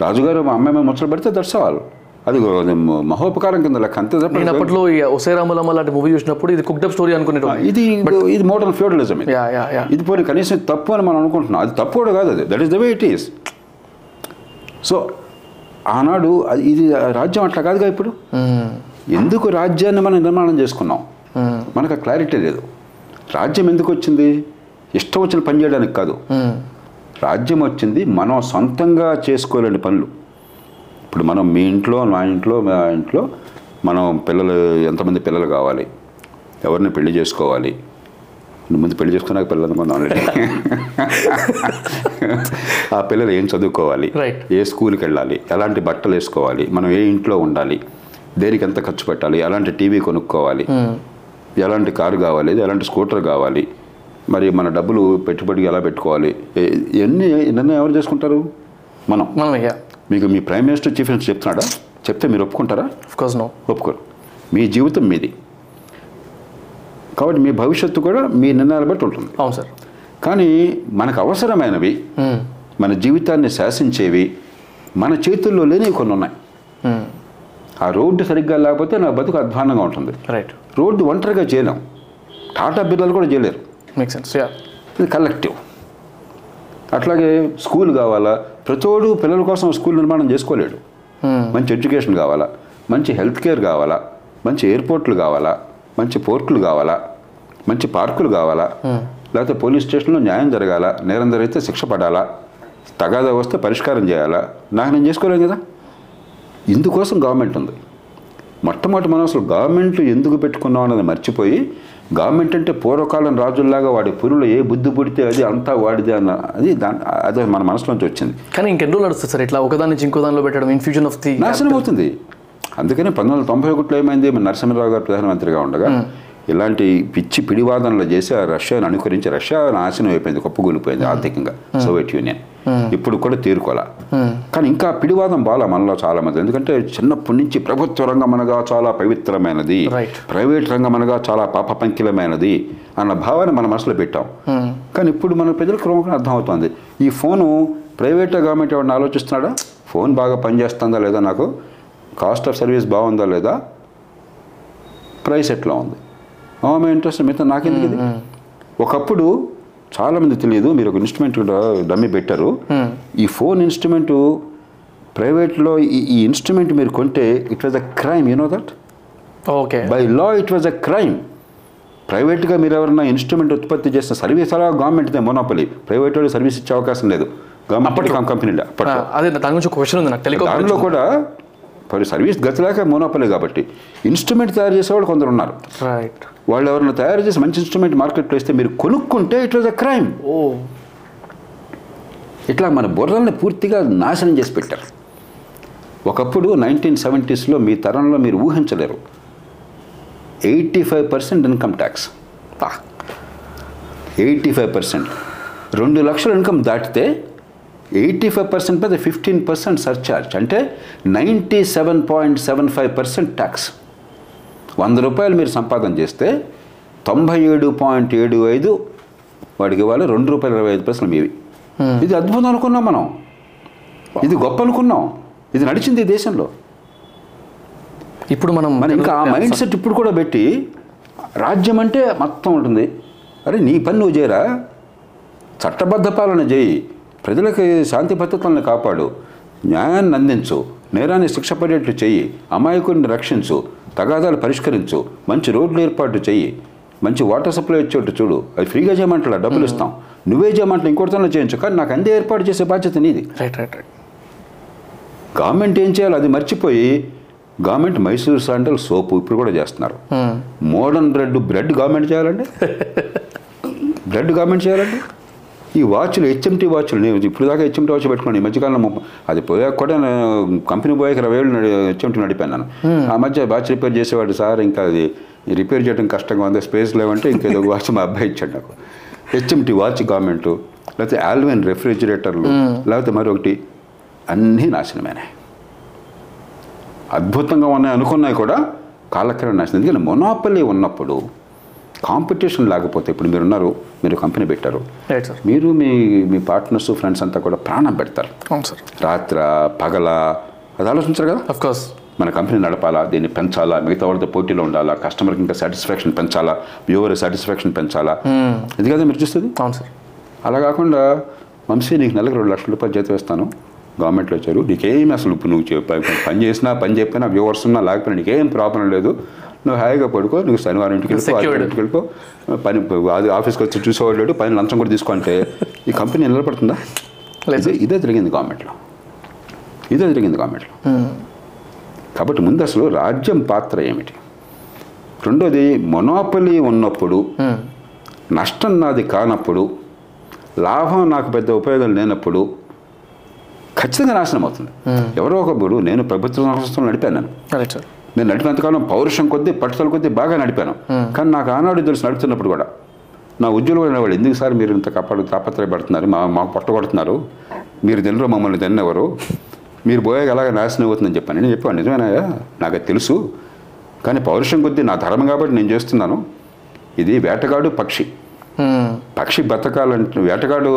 రాజుగారు మా అమ్మాయి మీద ముచ్చలు పెడితే దర్శవాళ్ళు. అది అది మహోపకారం కింద లెక్క అంతే తప్ప నేను అప్పట్లో ఈ ఒసేరామలమ్మ లాంటి మూవీ చూసినప్పుడు ఇది కుక్డప్ స్టోరీ అనుకునేటప్పుడు ఇది ఇది మోడర్న్ ఫ్యూడలిజం ఇది. పోనీ కనీసం తప్పు అని మనం అనుకుంటున్నాం. అది తప్పు కూడా కాదు అది. That is the way it is so ఆనాడు అది- ఇది రాజ్యం అట్లా కాదుగా ఇప్పుడు? ఎందుకు రాజ్యాన్ని మనం నిర్మాణం చేసుకున్నాం? మనకు ఆ క్లారిటీ లేదు. రాజ్యం ఎందుకు వచ్చింది? ఇష్టం వచ్చిన పని చేయడానికి కాదు. రాజ్యం వచ్చింది మనం సొంతంగా చేసుకోలేని పనులు. ఇప్పుడు మనం మీ ఇంట్లో మా ఇంట్లో మా ఇంట్లో మనం పిల్లలు ఎంతమంది పిల్లలు కావాలి? ఎవరిని పెళ్ళి చేసుకోవాలి? ముందు పెళ్ళి చేసుకున్నాక పిల్లలు అనుకున్నాం ఆల్రెడీ ఆ పిల్లలు ఏం చదువుకోవాలి. ఏ స్కూల్కి వెళ్ళాలి? ఎలాంటి బట్టలు వేసుకోవాలి? మనం ఏ ఇంట్లో ఉండాలి? దేనికి ఎంత ఖర్చు పెట్టాలి? ఎలాంటి టీవీ కొనుక్కోవాలి? ఎలాంటి కారు కావాలి ఎలాంటి స్కూటర్ కావాలి మరి మన డబ్బులు పెట్టుబడికి ఎలా పెట్టుకోవాలి ఇవన్నీ నిర్ణయం ఎవరు చేసుకుంటారు? మనం. మనం యా మీకు మీ ప్రైమ్ మినిస్టర్ చీఫ్ మినిస్టర్ చెప్తున్నాడా? చెప్తే మీరు ఒప్పుకుంటారా? ఆఫ్ కోర్స్ నో ఒప్పుకోరు. మీ జీవితం మీది. కాబట్టి మీ భవిష్యత్తు కూడా మీ నిర్ణయాలు బట్టి ఉంటుంది. అవును సార్ కానీ మనకు అవసరమైనవి మన జీవితాన్ని శాసించేవి మన చేతుల్లో లేనివి కొన్ని ఉన్నాయి. ఆ రోడ్డు సరిగ్గా లేకపోతే నా బతుకు అధ్వానంగా ఉంటుంది. రైట్ రోడ్డు ఒంటరిగా చేయలేం. టాటా బిర్లాలు కూడా చేయలేరు. మేక్ సెన్స్ ఇది కలెక్టివ్. అట్లాగే స్కూల్ కావాలా? ప్రతోడు పిల్లల కోసం స్కూల్ నిర్మాణం చేసుకోలేడు. మంచి ఎడ్యుకేషన్ కావాలా? మంచి హెల్త్ కేర్ కావాలా? మంచి ఎయిర్పోర్ట్లు కావాలా? మంచి పోర్ట్లు కావాలా? మంచి పార్కులు కావాలా? లేకపోతే పోలీస్ స్టేషన్లో న్యాయం జరగాల? నేరం జరిగితే శిక్ష పడాలా? తగాదా వస్తే పరిష్కారం చేయాలా? నాకు నేను చేసుకోలేం కదా? ఇందుకోసం గవర్నమెంట్ ఉంది. మొట్టమొదటి మనం అసలు గవర్నమెంట్ ఎందుకు పెట్టుకున్నాం అన్నది మర్చిపోయి గవర్నమెంట్ అంటే పూర్వకాలం రాజుల్లాగా వాడి పురులు ఏ బుద్ధి పుడితే అది అంతా వాడిదే అన్న అది దాని అదే మన మనసులోంచి వచ్చింది. కానీ ఇంకెన్ని రోజులు నడుస్తుంది సార్ ఇట్లా ఒకదాని నుంచి ఇంకో దానిలో పెట్టడం ఇన్ఫ్యూజన్ ఆఫ్ ది నాశనం అవుతుంది అందుకని పంతొమ్మిది వందల తొంభై ఒకటిలో ఏమైంది? మన నరసింహరావు గారు ప్రధానమంత్రిగా ఉండగా ఇలాంటి పిచ్చి పిడివాదనలు చేసి ఆ రష్యాను అనుకరించి రష్యా నాశనం అయిపోయింది కుప్పగూలిపోయింది ఆర్థికంగా సోవియట్ యూనియన్. ఇప్పుడు కూడా తీరుకోలే కానీ ఇంకా పిడివాదం బాగా మనలో చాలా మంది ఎందుకంటే చిన్నప్పటి నుంచి ప్రభుత్వ రంగం అనగా చాలా పవిత్రమైనది. ప్రైవేట్ రంగం అనగా చాలా పాప పంకిలమైనది అన్న భావాన్ని మన మనసులో పెట్టాం. కానీ ఇప్పుడు మన ప్రజలకు క్రమంగా అర్థమవుతుంది. ఈ ఫోను ప్రైవేట్ గవర్నమెంట్ ఎవరిని ఆలోచిస్తున్నాడా? ఫోన్ బాగా పనిచేస్తుందా లేదా నాకు? కాస్ట్ ఆఫ్ సర్వీస్ బాగుందా లేదా? ప్రైస్ ఎట్లా ఉంది? ఆమె ఇంట్రెస్ట్ మిగతా నాకెందుకు ఇది? ఒకప్పుడు చాలామంది తెలియదు మీరు ఒక ఇన్స్ట్రుమెంట్ డమ్మి పెట్టారు. ఈ ఫోన్ ఇన్స్ట్రుమెంట్ ప్రైవేట్లో ఈ ఈ ఇన్స్ట్రుమెంట్ మీరు కొంటే it was a crime you know that okay by law it was a crime ప్రైవేట్గా మీరు ఎవరైనా ఇన్స్ట్రుమెంట్ ఉత్పత్తి చేసిన సర్వీస్ అలా గవర్నమెంట్దే మోనోపలి ప్రైవేట్ వాళ్ళు సర్వీస్ ఇచ్చే అవకాశం లేదు. గవర్నమెంట్ కంపెనీలో అదే దాని గురించి ఒక క్వశ్చన్ ఉంది నాకు. దానిలో కూడా మరి సర్వీస్ గతిలేక మోనోపలి కాబట్టి ఇన్స్ట్రుమెంట్ తయారు చేసేవాళ్ళు కొందరు ఉన్నారు. రైట్ వాళ్ళు ఎవరైనా తయారు చేసి మంచి ఇన్స్ట్రుమెంట్ మార్కెట్లో ఇస్తే మీరు కొనుక్కుంటే ఇట్ వాజ్ అ క్రైమ్. ఓ. ఇట్లా మన బుర్రల్ని పూర్తిగా నాశనం చేసి పెట్టారు. ఒకప్పుడు నైన్టీన్ సెవెంటీస్లో మీ తరంలో మీరు ఊహించలేరు. Eighty five percent income tax. Eighty five percent. రెండు లక్షల ఇన్కమ్ దాటితే ఎయిటీ ఫైవ్ పర్సెంట్ మీద ఫిఫ్టీన్ పర్సెంట్ సర్చార్జ్ అంటే ninety seven point seven five percent tax వంద రూపాయలు మీరు సంపాదన చేస్తే తొంభై ఏడు పాయింట్ ఏడు ఐదు వాడికి ఇవ్వాలి రెండు రూపాయల ఇరవై ఐదు పైసలు మీవి. ఇది అద్భుతం అనుకున్నాం మనం. ఇది గొప్ప అనుకున్నాం. ఇది నడిచింది ఈ దేశంలో. ఇప్పుడు మనం మన ఇంకా ఆ మైండ్ సెట్ ఇప్పుడు కూడా పెట్టి రాజ్యం అంటే మొత్తం ఉంటుంది. అరే నీ పని నువ్వు చేయరా? చట్టబద్ధ పాలన చేయి. ప్రజలకి శాంతి భద్రతలను కాపాడు. న్యాయాన్ని అందించు. నేరాన్ని శిక్ష పడేట్లు చెయ్యి. అమాయకుడిని రక్షించు. తగాదాలు పరిష్కరించు. మంచి రోడ్లు ఏర్పాటు చెయ్యి. మంచి వాటర్ సప్లై వచ్చేట్టు చూడు. అది ఫ్రీగా చేయమంటలా డబ్బులు ఇస్తాం. నువ్వే చేయమంటలా ఇంకోటితోనే చేయించు. కానీ నాకు అందే ఏర్పాటు చేసే బాధ్యత నీది. Right right right. గవర్నమెంట్ ఏం చేయాలి అది మర్చిపోయి గవర్నమెంట్ మైసూర్ శాండల్ సోపు ఇప్పుడు కూడా చేస్తున్నారు. మోడర్న్ బ్రెడ్ బ్రెడ్ గవర్నమెంట్ చేయాలండి? బ్రెడ్ గవర్నమెంట్ చేయాలండి? ఈ వాచ్లు హెచ్ఎంటీ వాచ్లు నేను ఇప్పుడు దాకా హెచ్ఎంటీ వాచ్ పెట్టుకున్నాను. ఈ మధ్యకాలంలో అది పోయాక కూడా నేను కంపెనీ పోయాక ఇరవై ఏళ్ళు హెచ్ఎంటీ నడిపాను ఆ మధ్య వాచ్ రిపేర్ చేసేవాడు సార్ ఇంకా అది రిపేర్ చేయడం కష్టంగా ఉంది స్పేస్ లేవంటే ఇంకేదో వాచ్ మా అబ్బాయి ఇచ్చాడు నాకు. హెచ్ఎంటీ వాచ్ గవర్నమెంట్ లేకపోతే ఆల్విన్ రెఫ్రిజిరేటర్లు లేకపోతే మరొకటి అన్నీ నాశనమైనాయి అద్భుతంగా ఉన్నాయి అనుకున్నాయి కూడా కాలక్రమేణా నాశనం. ఎందుకంటే మొనాపలి ఉన్నప్పుడు కాంపిటీషన్ లేకపోతే ఇప్పుడు మీరు ఉన్నారు మీరు కంపెనీ పెట్టారు. రైట్ సార్ మీరు మీ మీ పార్ట్నర్స్ ఫ్రెండ్స్ అంతా కూడా ప్రాణం పెడతారు. రాత్ర పగల అది ఆలోచించారు కదా? అఫ్ కోర్స్ మన కంపెనీ నడపాలా దీన్ని పెంచాలా మిగతా వాళ్ళతో పోటీలో ఉండాలా కస్టమర్కి ఇంకా సాటిస్ఫాక్షన్ పెంచాలా వ్యూవర్ సాటిస్ఫాక్షన్ పెంచాలా? ఇది కదా మీరు చూస్తుంది అవును సార్ అలా కాకుండా వంశీ నీకు నెలకు రెండు లక్షల రూపాయలు చేతి వేస్తాను గవర్నమెంట్లో వచ్చారు నీకేం అసలు నువ్వు పని చేసినా పని చెప్పినా వ్యూవర్స్ ఉన్నా లేకపోయినా నీకేం ప్రాబ్లం లేదు. నువ్వు హాయిగా పడుకో నువ్వు శనివారం ఇంటికి వెళ్ళిపో Secured. ఆదివారం ఇంటికి వెళ్ళిపో. పని అది ఆఫీస్కి వచ్చి చూసేవాడు లేడు పని లంచం కూడా తీసుకుంటే. ఈ కంపెనీ నిలబడుతుందా? లేదు. ఇదే జరిగింది గవర్నమెంట్లో. ఇదే జరిగింది గవర్నమెంట్లో. కాబట్టి ముందు అసలు రాజ్యం పాత్ర ఏమిటి? రెండోది మొనోపలి ఉన్నప్పుడు నష్టం నాది కానప్పుడు లాభం నాకు పెద్ద ఉపయోగం లేనప్పుడు ఖచ్చితంగా నాశనం అవుతుంది. ఎవరో ఒకప్పుడు నేను ప్రభుత్వ సంస్థలు నడిపాను నేను. నేను నడిపినంతకాలం పౌరుషం కొద్దీ పట్టుదల కొద్దీ బాగా నడిపాను. కానీ నాకు ఆనాడు తెలుసు నడుపుతున్నప్పుడు కూడా. నా ఉద్యోగం వాళ్ళు ఎందుకు సార్ మీరు ఇంత కాపాడు తాపత్రయపడుతున్నారు? మా మాకు పట్టగొడుతున్నారు మీరు తినరు మమ్మల్ని తిన్నెవరు మీరు పోయాక అలాగే నాశనం అవుతుందని చెప్పాను. నేను చెప్పాను నిజమేనాయా నాకు తెలుసు. కానీ పౌరుషం కొద్దీ నా ధర్మం కాబట్టి నేను చేస్తున్నాను. ఇది వేటగాడు పక్షి. పక్షి బతకాలంటే వేటగాడు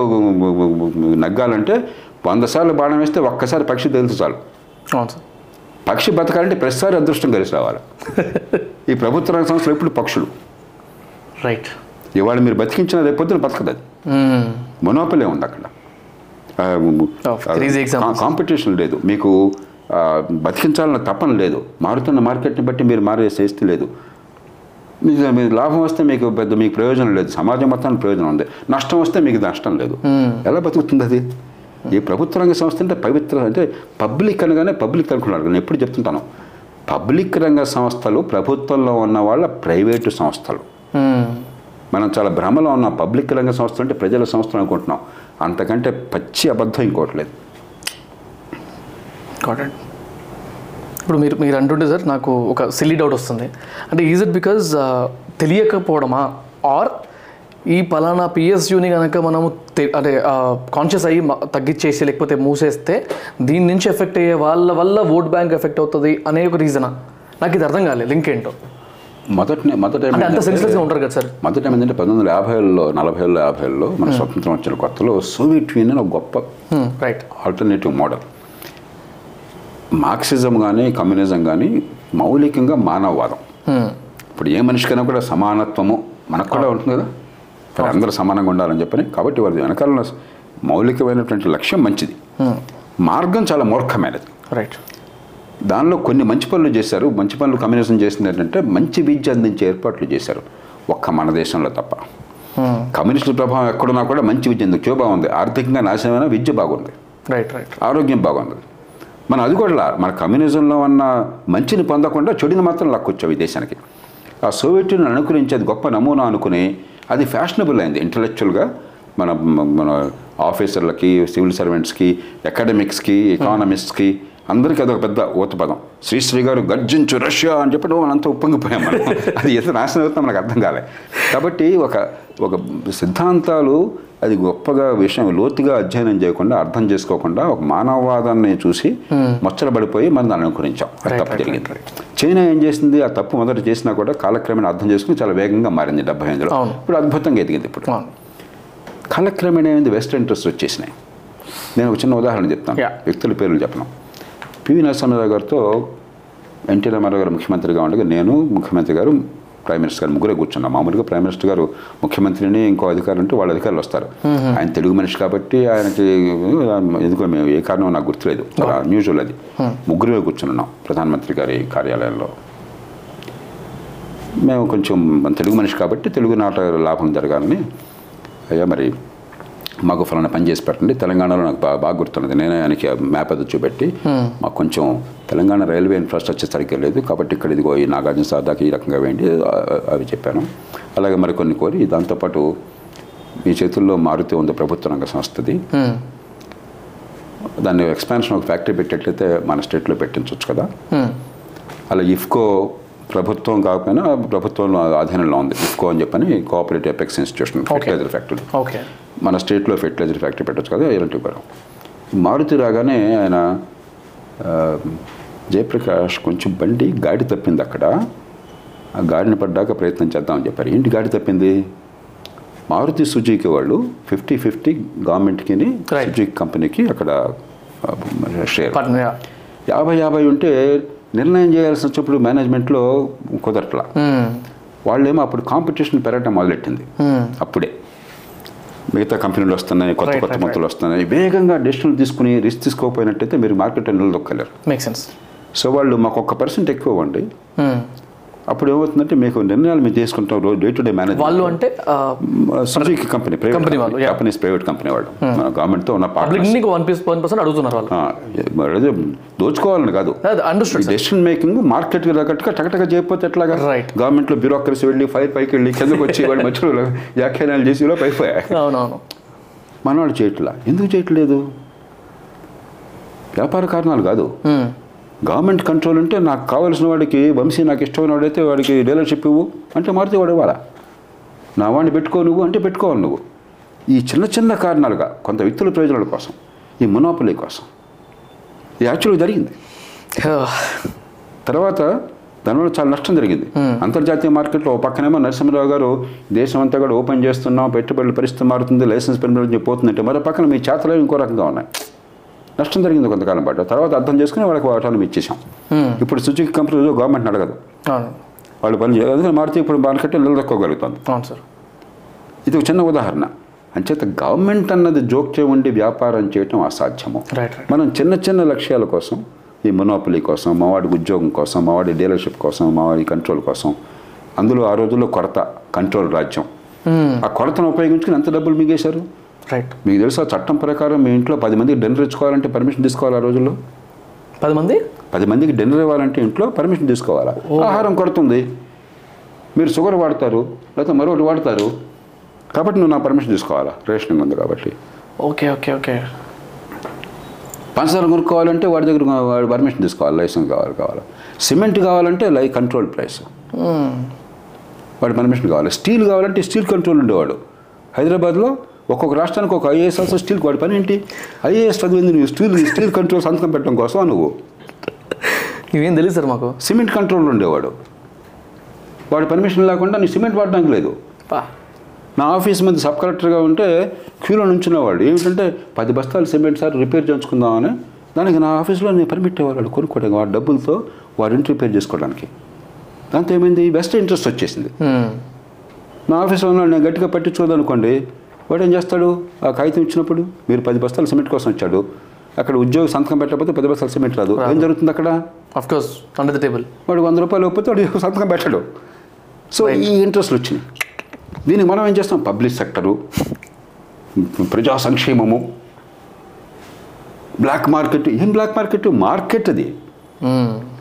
నగ్గాలంటే వంద సార్లు బాణం వేస్తే ఒక్కసారి పక్షి తెలుసు చాలు. అవును సార్. పక్షి బతకాలంటే ప్రతిసారి అదృష్టం కలిసి రావాలి. ఈ ప్రభుత్వ రంగ సంస్థలు ఎప్పుడు పక్షులు? రైట్ ఇవాళ మీరు బతికించిన రేపు పొద్దున బతకదు అది. మొనోపలే ఉంది అక్కడ. ఆ, Oh, కాంపిటీషన్ లేదు. మీకు బతికించాలన్న తపన లేదు. మారుతున్న మార్కెట్ని బట్టి మీరు మారే శక్తి లేదు. మీకు లాభం వస్తే మీకు పెద్ద మీకు ప్రయోజనం లేదు. సమాజం మొత్తానికి ప్రయోజనం ఉంది. నష్టం వస్తే మీకు నష్టం లేదు. ఎలా బతుకుతుంది అది? ఈ ప్రభుత్వ రంగ సంస్థ అంటే పవిత్ర అంటే పబ్లిక్ అనగానే పబ్లిక్ అనుకున్నారు నేను ఎప్పుడు చెప్తుంటాను. పబ్లిక్ రంగ సంస్థలు ప్రభుత్వంలో ఉన్న వాళ్ళ ప్రైవేటు సంస్థలు. మనం చాలా భ్రమలో ఉన్న. పబ్లిక్ రంగ సంస్థలు అంటే ప్రజల సంస్థలు అనుకుంటున్నాం. అంతకంటే పచ్చి అబద్ధం ఇంకోటి లేదు. కాటెడ్ ఇప్పుడు మీరు మీరు అంటుంటే సార్ నాకు ఒక సిల్లీ డౌట్ వస్తుంది. అంటే ఈజ్ ఇట్ బికాజ్ తెలియకపోవడమా? ఆర్ ఈ పలానా పిఎస్యూని కనుక మనము అంటే కాన్షియస్ అయ్యి తగ్గించేసి లేకపోతే మూసేస్తే దీని నుంచి ఎఫెక్ట్ అయ్యే వాళ్ళ వల్ల ఓట్ బ్యాంక్ ఎఫెక్ట్ అవుతుంది అనే ఒక రీజనా నాకు ఇది అర్థం కాలేదు లింక్ ఏంటో. మొదటి మొదట ఉంటారు కదా సార్. మొదట ఏమైందంటే పంతొమ్మిది వందల యాభైలో నలభైలో యాభైలో మన స్వతంత్రం వచ్చిన కొత్తలో సోవియట్ యూనియన్ ఒక గొప్ప రైట్ ఆల్టర్నేటివ్ మోడల్ మార్క్సిజం కానీ కమ్యూనిజం కానీ మౌలికంగా మానవవాదం. ఇప్పుడు ఏ మనిషికైనా కూడా సమానత్వము మనకు కూడా ఉంటుంది కదా. మరి అందరూ సమానంగా ఉండాలని చెప్పని. కాబట్టి వారి వెనకాల మౌలికమైనటువంటి లక్ష్యం మంచిది. మార్గం చాలా మూర్ఖమైనది. రైట్. దానిలో కొన్ని మంచి పనులు చేశారు. మంచి పనులు కమ్యూనిజం చేసింది ఏంటంటే మంచి విద్య అందించే ఏర్పాట్లు చేశారు. ఒక్క మన దేశంలో తప్ప. కమ్యూనిస్టుల ప్రభావం ఎక్కడున్నా కూడా మంచి విద్య ఉంది క్యూబా ఉంది. ఆర్థికంగా నాశనమైన విద్య బాగుంది. Right right. ఆరోగ్యం బాగుంది. మనం అది కూడా మన కమ్యూనిజంలో ఉన్న మంచిని పొందకుండా చెడుని మాత్రం లాక్కొచ్చావు ఈ దేశానికి. ఆ సోవియట్ యూనియన్ అనుకరించేది గొప్ప నమూనా అనుకుని అది ఫ్యాషనబుల్ అయింది. ఇంటలెక్చువల్గా మన మన ఆఫీసర్లకి సివిల్ సర్వెంట్స్కి అకాడమిక్స్కి ఎకానమిస్ట్స్కి అందరికీ అదొక పెద్ద ఊతపదం. శ్రీశ్రీ గారు గర్జించు రష్యా అని చెప్పి మనంతా ఉప్పొంగిపోయాం మనం. అది ఎంత నాశనం అవుతుందో మనకు అర్థం కాలే. కాబట్టి ఒక ఒక సిద్ధాంతాలు అది గొప్పగా విషయం లోతుగా అధ్యయనం చేయకుండా అర్థం చేసుకోకుండా ఒక మానవవాదాన్ని చూసి పడిపోయి మనం దాన్ని అనుకరించాం. తప్పు జరిగింది. చైనా ఏం చేసింది? ఆ తప్పు మొదట చేసినా కూడా కాలక్రమేణా అర్థం చేసుకుని చాలా వేగంగా మారింది డెబ్బై అవును. ఇప్పుడు అద్భుతంగా ఎదిగింది ఇప్పుడు. కాలక్రమేణా ఏంది? వెస్ట్ ఇంట్రెస్ట్ వచ్చేసినాయి. నేను ఒక చిన్న ఉదాహరణ చెప్తాను. వ్యక్తుల పేర్లు చెప్పను. పివి నరసింహరావు గారితో ఎన్టీ రామారావు గారు ముఖ్యమంత్రిగా ఉండగా నేను ముఖ్యమంత్రి గారు ప్రైమ్ మినిస్టర్ గారు ముగ్గురే కూర్చున్నాం. మామూలుగా ప్రైమ్ మినిస్టర్ గారు ముఖ్యమంత్రిని ఇంకో అధికారులు ఉంటే వాళ్ళ అధికారులు వస్తారు. ఆయన తెలుగు మనిషి కాబట్టి ఆయనకి ఎందుకో మేము ఏ కారణం నాకు గుర్తులేదు. అన్యూజువల్ అది. ముగ్గురే కూర్చున్నాం ప్రధానమంత్రి గారి కార్యాలయంలో. మేము కొంచెం తెలుగు మనిషి కాబట్టి తెలుగు నాట లాభం జరగాలని అయ్యా మరి మాకు ఫలానా పని చేసి పెట్టండి. తెలంగాణలో నాకు బాగా బాగా గుర్తున్నది. నేనే ఆయనకి మ్యాప్ అది చూపెట్టి మాకు కొంచెం తెలంగాణ రైల్వే ఇన్ఫ్రాస్ట్రక్చర్ సరిగ్గా లేదు కాబట్టి ఇక్కడ ఇదిగో ఈ నాగార్జున సార్దాకి ఈ రకంగా వేయండి. అవి చెప్పాను. అలాగే మరి కొన్ని కోరి దాంతోపాటు మీ చేతుల్లో మారుతి ఉంది ప్రభుత్వ రంగ సంస్థది. దాన్ని ఎక్స్పాన్షన్ ఒక ఫ్యాక్టరీ పెట్టేట్లయితే మన స్టేట్లో పెట్టించవచ్చు కదా. అలా ఇఫ్కో ప్రభుత్వం కాకపోయినా ప్రభుత్వం ఆధీనంలో ఉంది. ఇఫ్కో అని చెప్పని cooperative apex institution fertilizer factory. Okay. మన స్టేట్లో ఫెర్టిలైజర్ ఫ్యాక్టరీ పెట్టచ్చు కదా ఇలాంటివి కూడా మారుతి రాగానే ఆయన జయప్రకాష్ కొంచెం బండి గాడి తప్పింది అక్కడ. ఆ గాడిని పడ్డాక ప్రయత్నం చేద్దామని చెప్పారు. ఏంటి గాడి తప్పింది? మారుతి సుజుకి వాళ్ళు ఫిఫ్టీ ఫిఫ్టీ గవర్నమెంట్కి. సుజుకి కంపెనీకి అక్కడ షేర్. యాభై యాభై ఉంటే నిర్ణయం చేయాల్సిన వచ్చినప్పుడు మేనేజ్మెంట్లో కుదరట్లా. వాళ్ళేమో అప్పుడు కాంపిటీషన్ పెరగటం మొదలెట్టింది. అప్పుడే. మిగతా కంపెనీలు వస్తున్నాయి కొత్త కొత్త మంతులు వస్తున్నాయి. వేగంగా డెసిషన్లు తీసుకుని రిస్క్ తీసుకోకపోయినట్టయితే మీరు మార్కెట్లో నిలదొక్కలేరు మేక్ సెన్స్ సో వాళ్ళు మాకు ఒక్క పర్సెంట్ ఎక్కువ ఇవ్వండి. అప్పుడు ఏమవుతుందంటే మీకు నిర్ణయాలు మీరు తీసుకుంటాం రోజు డే టు డే మేనేజ్ వాళ్ళు అంటే సుజుకి కంపెనీ ప్రైవేట్ Company వాళ్ళు. జపనీస్ ప్రైవేట్ కంపెనీ వాళ్ళు. గవర్నమెంట్తో ఉన్న public one piece one percent అడుగుతున్నారు వాళ్ళు. దోచుకోవాలని కాదు. డెసిషన్ మేకింగ్ మార్కెట్ తగ్గట్టుగా టకటక చేయకపోతే ఎట్లాగా? Right. గవర్నమెంట్లో బ్యూరోక్రసీ వెళ్ళి ఫైర్ పైకి వెళ్ళి కిందకు వచ్చి వాడి మధ్యలో వ్యాఖ్యానాలు చేసి అయిపోయాయి అవునవును. మనవాళ్ళు చేయట్లా? ఎందుకు చేయట్లేదు? వ్యాపార కారణాలు కాదు. Hmm. గవర్నమెంట్ కంట్రోల్ ఉంటే నాకు కావాల్సిన వాడికి వంశీ నాకు ఇష్టమైన వాడైతే వాడికి డీలర్షిప్ ఇవ్వు అంటే మారితే వాడు ఇవ్వాలా? నా వాడిని పెట్టుకో నువ్వు అంటే పెట్టుకోవాలి నువ్వు. ఈ చిన్న చిన్న కారణాలుగా కొంత వ్యక్తుల ప్రయోజనాల కోసం ఈ మునాపలి కోసం. ఇది యాక్చువల్గా జరిగింది. తర్వాత దానివల్ల చాలా నష్టం జరిగింది. అంతర్జాతీయ మార్కెట్లో పక్కనేమో నరసింహరావు గారు దేశం అంతా కూడా ఓపెన్ చేస్తున్నాం పెట్టుబడుల పరిస్థితి మారుతుంది లైసెన్స్ పెట్టుబడి పోతుందంటే మరో పక్కన మీ చేతలు ఇంకో రకంగా ఉన్నాయి. నష్టం జరిగింది కొంతకాలం పాటు. తర్వాత అర్థం చేసుకుని వాళ్ళకి వాటాలు ఇచ్చేసాం ఇప్పుడు సుజుకి కంపెనీ గవర్నమెంట్ అడగదు. వాళ్ళు పని చేయదు అందుకని మారుతి ఇప్పుడు మార్కెట్ నిలదొక్కోగలుగుతుంది. అవును సార్. ఇది ఒక చిన్న ఉదాహరణ. అంచేత గవర్నమెంట్ అన్నది జోక్యం ఉండి వ్యాపారం చేయటం అసాధ్యము. మనం చిన్న చిన్న లక్ష్యాల కోసం ఈ మొనోపలి కోసం మావాడి ఉద్యోగం కోసం మావాడి డీలర్షిప్ కోసం మావాడి కంట్రోల్ కోసం అందులో ఆ రోజుల్లో కొరత కంట్రోల్ రాజ్యం. ఆ కొరతను ఉపయోగించుకుని ఎంత డబ్బులు మిగేశారు? రైట్ మీకు తెలుసా చట్టం ప్రకారం మీ ఇంట్లో పది మందికి డిన్నర్ ఇచ్చుకోవాలంటే పర్మిషన్ తీసుకోవాలి ఆ రోజుల్లో? పది మంది? పది మందికి డిన్నర్ ఇవ్వాలంటే ఇంట్లో పర్మిషన్ తీసుకోవాలా? ఆహారం కొడుతుంది. మీరు షుగర్ వాడతారు లేకపోతే మరొకటి వాడతారు. కాబట్టి నువ్వు నా పర్మిషన్ తీసుకోవాలా? రేషనింగ్ ఉంది కాబట్టి. Okay okay okay. పంచదార కొనుక్కోవాలంటే వాడి దగ్గర వాడి పర్మిషన్ తీసుకోవాలి లైసెన్స్ కావాలి కావాలి. సిమెంట్ కావాలంటే లై కంట్రోల్ ప్రైస్ వాడి పర్మిషన్ కావాలి. స్టీల్ కావాలంటే స్టీల్ కంట్రోల్ ఉండేవాడు. హైదరాబాద్లో ఒక్కొక్క రాష్ట్రానికి ఒక ఐఏఎస్ ఆల్సో స్టీల్ వాడి పని ఏంటి? ఐఏఎస్ చదివింది నువ్వు స్టీల్ స్టీల్ కంట్రోల్ సంతకం పెట్టడం కోసం నువ్వు? ఇవేం తెలియదు సార్ మాకు. సిమెంట్ కంట్రోల్ ఉండేవాడు. వాడి పర్మిషన్ లేకుండా నీ సిమెంట్ వాడడానికి లేదు. నా ఆఫీస్ మీద సబ్ కలెక్టర్గా ఉంటే క్యూలో నుంచునేవాడు. ఏమిటంటే పది బస్తాలు సిమెంట్ సార్ రిపేర్ చేయించుకుందామని దానికి నా ఆఫీస్లో నేను పర్మిట్ ఇవ్వాలి కొనుక్కోవడానికి వాడి డబ్బులతో వాడి ఇంటి రిపేర్ చేసుకోవడానికి. దాంతో ఏమైంది? బెస్ట్ ఇంట్రెస్ట్ వచ్చేసింది. నా ఆఫీస్లో నేను గట్టిగా పట్టించుకోదనుకోండి వాడు ఏం చేస్తాడు? ఆ కాగితం ఇచ్చినప్పుడు మీరు పది బస్తాలు సిమెంట్ కోసం వచ్చాడు. అక్కడ ఉద్యోగి సంతకం పెట్టకపోతే పది బస్తాలు సిమెంట్ రాదు. ఏం జరుగుతుంది అక్కడ? Of course under the table వాడు వంద రూపాయలు ఒప్పితే వాడు సంతకం పెట్టడు. సో ఈ ఇంట్రెస్ట్లు వచ్చినాయి. దీనికి మనం ఏం చేస్తాం? పబ్లిక్ సెక్టరు ప్రజా సంక్షేమము బ్లాక్ మార్కెట్ ఏం బ్లాక్ మార్కెట్ మార్కెట్ అది.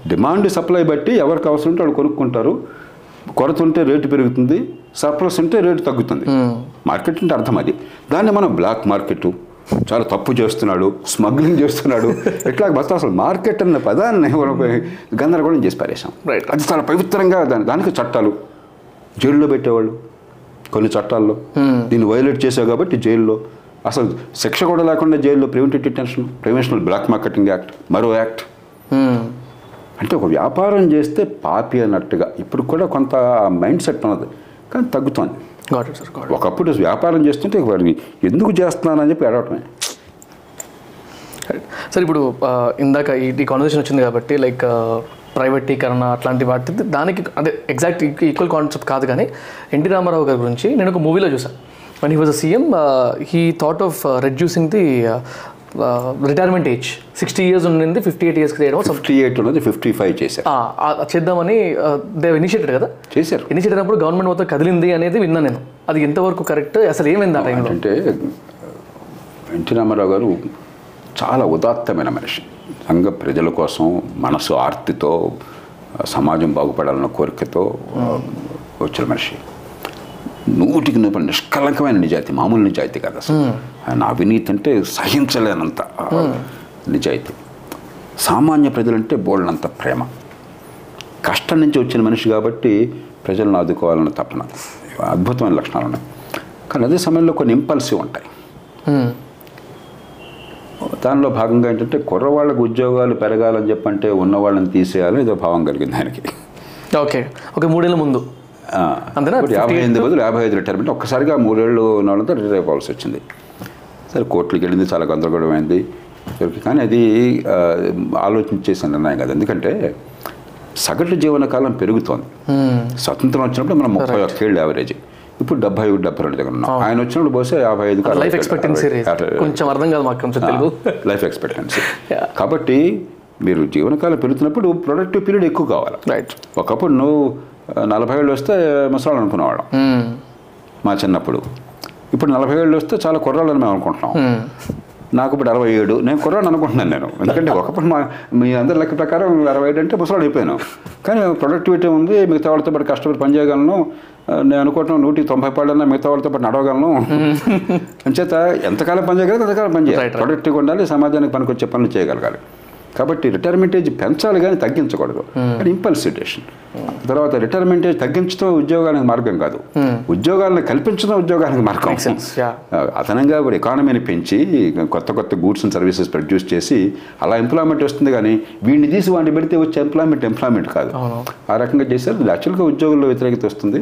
డిమాండ్ సప్లై బట్టి ఎవరికి అవసరం ఉంటే వాళ్ళు కొనుక్కుంటారు. కొరత ఉంటే రేటు పెరుగుతుంది సర్ప్లస్ ఉంటే రేటు తగ్గుతుంది. మార్కెట్ అంటే అర్థం అది. దాన్ని మనం బ్లాక్ మార్కెట్ చాలా తప్పు చేస్తున్నాడు స్మగ్లింగ్ చేస్తున్నాడు ఇట్లా మొత్తం అసలు మార్కెట్ అన్న పదాన్ని గందరగోళం చేసి Right. అది చాలా పవిత్రంగా దాని దానికి చట్టాలు. జైల్లో పెట్టేవాళ్ళు కొన్ని చట్టాల్లో. దీన్ని వైలేట్ చేసావు కాబట్టి జైల్లో. అసలు శిక్ష కూడా లేకుండా జైల్లో preventive detention preventional black marketing act మరో యాక్ట్. అంటే ఒక వ్యాపారం చేస్తే పాపి అన్నట్టుగా. ఇప్పుడు కూడా కొంత మైండ్ సెట్ ఉన్నది కానీ తగ్గుతోంది. ఒకప్పుడు వ్యాపారం చేస్తుంటే వాడిని ఎందుకు చేస్తున్నానని చెప్పి అడగటమే. సార్ ఇప్పుడు ఇందాక ఈ కాన్వర్సేషన్ వచ్చింది కాబట్టి లైక్ ప్రైవేటీకరణ అట్లాంటి వాటి దానికి అదే ఎగ్జాక్ట్ ఈక్వల్ కాన్సెప్ట్ కాదు కానీ ఎన్టీ రామారావు గారి గురించి నేను ఒక మూవీలో చూసాను one he was a CM he thought of reducing the retirement age sixty years ఉండింది ఫిఫ్టీ ఎయిట్ ఇయర్స్కి చేయడం ఫిఫ్టీ ఎయిట్ ఉన్నది ఫిఫ్టీ ఫైవ్ చేశారు చేద్దామని దే ఇనిషియేటెడ్ కదా? చేశారు. ఇనిషియేట్ అయినప్పుడు గవర్నమెంట్ మొత్తం కదిలింది అనేది విన్నా నేను. అది ఎంతవరకు కరెక్ట్ అసలు ఏమైంది ఆ టైంలో అంటే ఎన్టీ రామారావు గారు చాలా ఉదాత్తమైన మనిషి. సంఘ ప్రజల కోసం మనసు ఆర్తితో సమాజం బాగుపడాలన్న కోరికతో వచ్చిన మనిషి. నూటికి నూరు నిష్కలంకమైన నిజాయితీ మామూలు నిజాయితీ కాదు అసలు. ఆయన అవినీతి అంటే సహించలేనంత నిజాయితీ. సామాన్య ప్రజలంటే బోళ్ళంత ప్రేమ. కష్టం నుంచి వచ్చిన మనిషి కాబట్టి ప్రజలను ఆదుకోవాలన్న తపన. అద్భుతమైన లక్షణాలు ఉన్నాయి. కానీ అదే సమయంలో కొన్ని ఇంపల్సివ్ ఉంటాయి. దానిలో భాగంగా ఏంటంటే కుర్రవాళ్ళకు ఉద్యోగాలు పెరగాలని చెప్పంటే ఉన్న వాళ్ళని తీసేయాలని ఏదో భావం కలిగింది ఆయనకి. ఓకే. ఒక మూడేళ్ళ ముందు. అంతేనా? యాభై 58 ఎనిమిది బదులు యాభై ఐదు రిటైర్మెంట్ ఒక్కసారిగా మూడేళ్ళు ఉన్న వాళ్ళంతా రిటైర్ అయిపోవాల్సి వచ్చింది. సరే కోర్టులకు వెళ్ళింది చాలా గందరగోళం అయింది. చివరికి కానీ అది ఆలోచించేసిన నిర్ణయం కాదు. ఎందుకంటే సగటు జీవనకాలం పెరుగుతోంది. మ్మ్. స్వతంత్రం వచ్చినప్పుడు మనం ముప్పై ఒక్క ఏళ్ళు యావరేజ్ ఇప్పుడు డెబ్బై ఒకటి డెబ్బై రెండు దగ్గర ఉన్నాం. ఆయన వచ్చినప్పుడు బహుశా యాభై ఐదు లైఫ్ ఎక్స్పెక్టెన్సీ కొంచెం అర్థం కాదు మాకు కొంచెం తెలుగు. Life expectancy. కాబట్టి మీరు జీవనకాలం పెరుగుతున్నప్పుడు ప్రొడక్టివ్ పీరియడ్ ఎక్కువ కావాలి. రైట్ ఒకప్పుడు నువ్వు నలభై ఏళ్ళు వస్తే ముసలాళ్ళు అనుకునేవాళ్ళం. మా చిన్నప్పుడు. ఇప్పుడు నలభై ఏళ్ళు వస్తే చాలా కుర్రాళ్ళని మేము అనుకుంటున్నాం. నాకు ఇప్పుడు అరవై ఏడు. నేను కుర్రాడు అనుకుంటున్నాను నేను. ఎందుకంటే ఒకప్పుడు మా మీ అందరి లెక్క ప్రకారం అరవై ఏడు అంటే ముసలాడు అయిపోయాను. కానీ ప్రొడక్టివిటీ ఉంది మిగతా వాళ్ళతో పాటు కష్టపడి పని చేయగలను. ఆ, నేను అనుకుంటున్నాను నూటి తొంభై పాళ్ళన్నా మిగతా వాళ్ళతో పాటు నడవగలను. అంచేత ఎంతకాలం పని చేయగలదు అంతకాలం పని చేయాలి. Right, right. ప్రొడక్టివ్గా ఉండాలి సమాజానికి పనికొచ్చే పనులు చేయగలగాలి. కాబట్టి రిటైర్మెంట్ ఏజ్ పెంచాలి కానీ తగ్గించకూడదు. అది ఇంపల్సివ్ డెసిషన్ తర్వాత రిటైర్మెంట్ ఏజ్ తగ్గించడం ఉద్యోగానికి మార్గం కాదు. ఉద్యోగాలను కల్పించడం ఉద్యోగానికి మార్గం. అదనంగా కూడా ఎకానమీని పెంచి కొత్త కొత్త గూడ్స్ అండ్ సర్వీసెస్ ప్రొడ్యూస్ చేసి అలా ఎంప్లాయ్మెంట్ వస్తుంది కానీ వీడిని తీసి వాడిని పెడితే వచ్చే ఎంప్లాయ్మెంట్ ఎంప్లాయ్మెంట్ కాదు. ఆ రకంగా చేశారు. యాక్చువల్గా ఉద్యోగుల్లో వ్యతిరేకత వస్తుంది.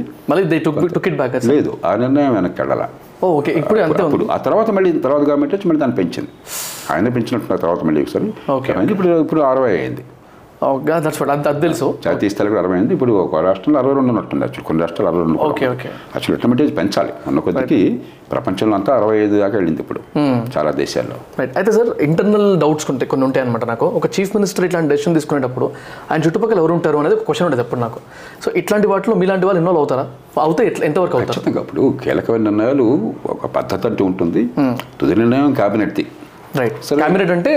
లేదు ఆ నిర్ణయం వెనక్కి వెళ్ళాలా. ఓకే ఇప్పుడు అప్పుడు ఆ తర్వాత మళ్ళీ తర్వాత గవర్నమెంట్ వచ్చి మళ్ళీ దాన్ని పెంచింది. ఆయన పెంచినట్టు తర్వాత మళ్ళీ ఒకసారి. ఇప్పుడు ఇప్పుడు అరవై అయింది. దట్స్ వాట్ అది తెలుసు జాతీయ స్థాయిలో అరవై ఇప్పుడు ఒక రాష్ట్రంలో అరవై రెండు ఉన్నట్టుంది యాక్చువల్ కొన్ని రాష్ట్రాలు అరవై రెండు Okay, okay. యాక్చువల్ రిటర్మెంట్ పెంచాలి. ఉన్న కొద్దికి ప్రపంచంలో అంతా అరవై ఐదు దాకా వెళ్ళింది ఇప్పుడు. చాలా దేశాల్లో. రైట్ అయితే సార్ ఇంటర్నల్ డౌట్స్ ఉంటాయి కొన్ని ఉంటాయి అనమాట నాకు. ఒక చీఫ్ మినిస్టర్ ఇట్లాంటి డెసిషన్ తీసుకునేటప్పుడు ఆయన చుట్టుపక్కల ఎవరు ఉంటారు అనేది ఒక క్వశ్చన్ ఉంటుంది ఎప్పుడు నాకు. సో ఇట్లాంటి వాటిలో మీలాంటి వాళ్ళు ఇన్వాల్వ్ అవుతారా? అవుతే ఎట్లా ఎంతవరకు అవుతారు? ఖచ్చితంగా ఇప్పుడు కీలకమైన నిర్ణయాలు ఒక పద్ధతి అంటూ ఉంటుంది. తుది నిర్ణయం క్యాబినెట్ది. రైట్ క్యాబినెట్ అంటే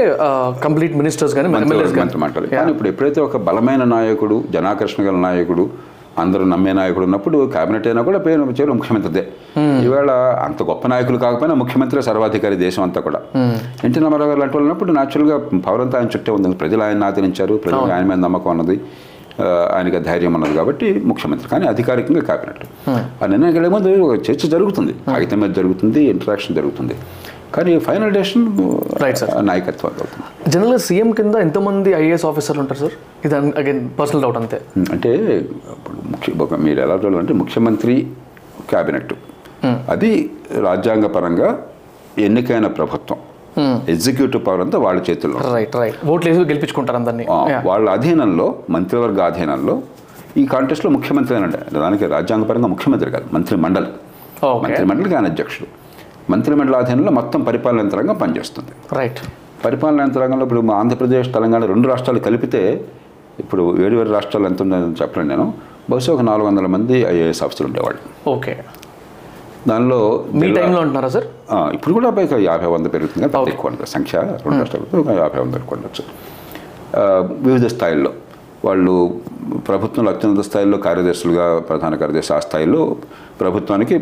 కంప్లీట్ మినిస్టర్స్ కానీ కానీ మంత్రి మంటలి కానీ ఇప్పుడు ఎప్పుడైతే ఒక బలమైన నాయకుడు జనాకర్షణ గల నాయకుడు అందరూ నమ్మే నాయకుడు ఉన్నప్పుడు కేబినెట్ అయినా కూడా పేరు చివరి ముఖ్యమంత్రిదే. ఈవేళ అంత గొప్ప నాయకులు కాకపోయినా ముఖ్యమంత్రి సర్వాధికారి దేశం అంతా కూడా. ఎన్టీ రామారావు గారు లాంటి వాళ్ళు ఉన్నప్పుడు న్యాచురల్గా పవర్ అంతా ఆయన చుట్టే ఉంది. ప్రజలు ఆయన ఆదరించారు. ప్రజలు ఆయన మీద నమ్మకం ఉన్నది ఆయనకి ధైర్యం ఉన్నది కాబట్టి ముఖ్యమంత్రి. కానీ అధికారికంగా కేబినెట్ ఆ నిర్ణయం ముందు ఒక చర్చ జరుగుతుంది. కాగితం మీద జరుగుతుంది ఇంటరాక్షన్ జరుగుతుంది. కానీ ఫైనల్ డెసిషన్ Right, sir. నాయకత్వం అవుతుంది. జనరల్గా సీఎం కింద ఎంతమంది ఐఏఎస్ ఆఫీసర్లు ఉంటారు సార్ ఇది అగైన్ పర్సనల్ డౌట్ అంతే. అంటే ముఖ్య మీరు ఎలా చూడాలంటే ముఖ్యమంత్రి క్యాబినెట్ అది రాజ్యాంగ పరంగా ఎన్నికైన ప్రభుత్వం. ఎగ్జిక్యూటివ్ పవర్ అంతా వాళ్ళ చేతుల్లో. రైట్ రైట్ ఓట్లు వేసి గెలిపించుకుంటారు అందరినీ. వాళ్ళ అధీనంలో మంత్రివర్గ అధీనంలో ఈ కాంటెస్ట్లో ముఖ్యమంత్రి అని అంటే దానికి రాజ్యాంగపరంగా ముఖ్యమంత్రి కాదు మంత్రి మండలి మంత్రి మండలికి ఆయన అధ్యక్షుడు. మంత్రి మండలి అధీనంలో మొత్తం పరిపాలన యంత్రాంగం పనిచేస్తుంది. రైట్ పరిపాలన యంత్రాంగంలో ఇప్పుడు మా ఆంధ్రప్రదేశ్ తెలంగాణ రెండు రాష్ట్రాలు కలిపితే ఇప్పుడు ఏడు వేల రాష్ట్రాలు ఎంత ఉందని చెప్పలేను నేను. బహుశా ఒక నాలుగు వందల మంది ఐఏఎస్ ఆఫీసర్లు ఉండేవాళ్ళు. ఓకే దానిలో మీ టైంలో ఉంటున్నారా సార్? ఇప్పుడు కూడా పైగా యాభై వంద పెరుగుతుంది Okay. ఎక్కువ సంఖ్య. రెండు రాష్ట్రాలతో ఒక యాభై వంద ఎక్కువ ఉండొచ్చు. వివిధ స్థాయిల్లో వాళ్ళు ప్రభుత్వంలో అత్యున్నత స్థాయిలో కార్యదర్శులుగా ప్రధాన కార్యదర్శి ఆ స్థాయిలో ప్రభుత్వానికి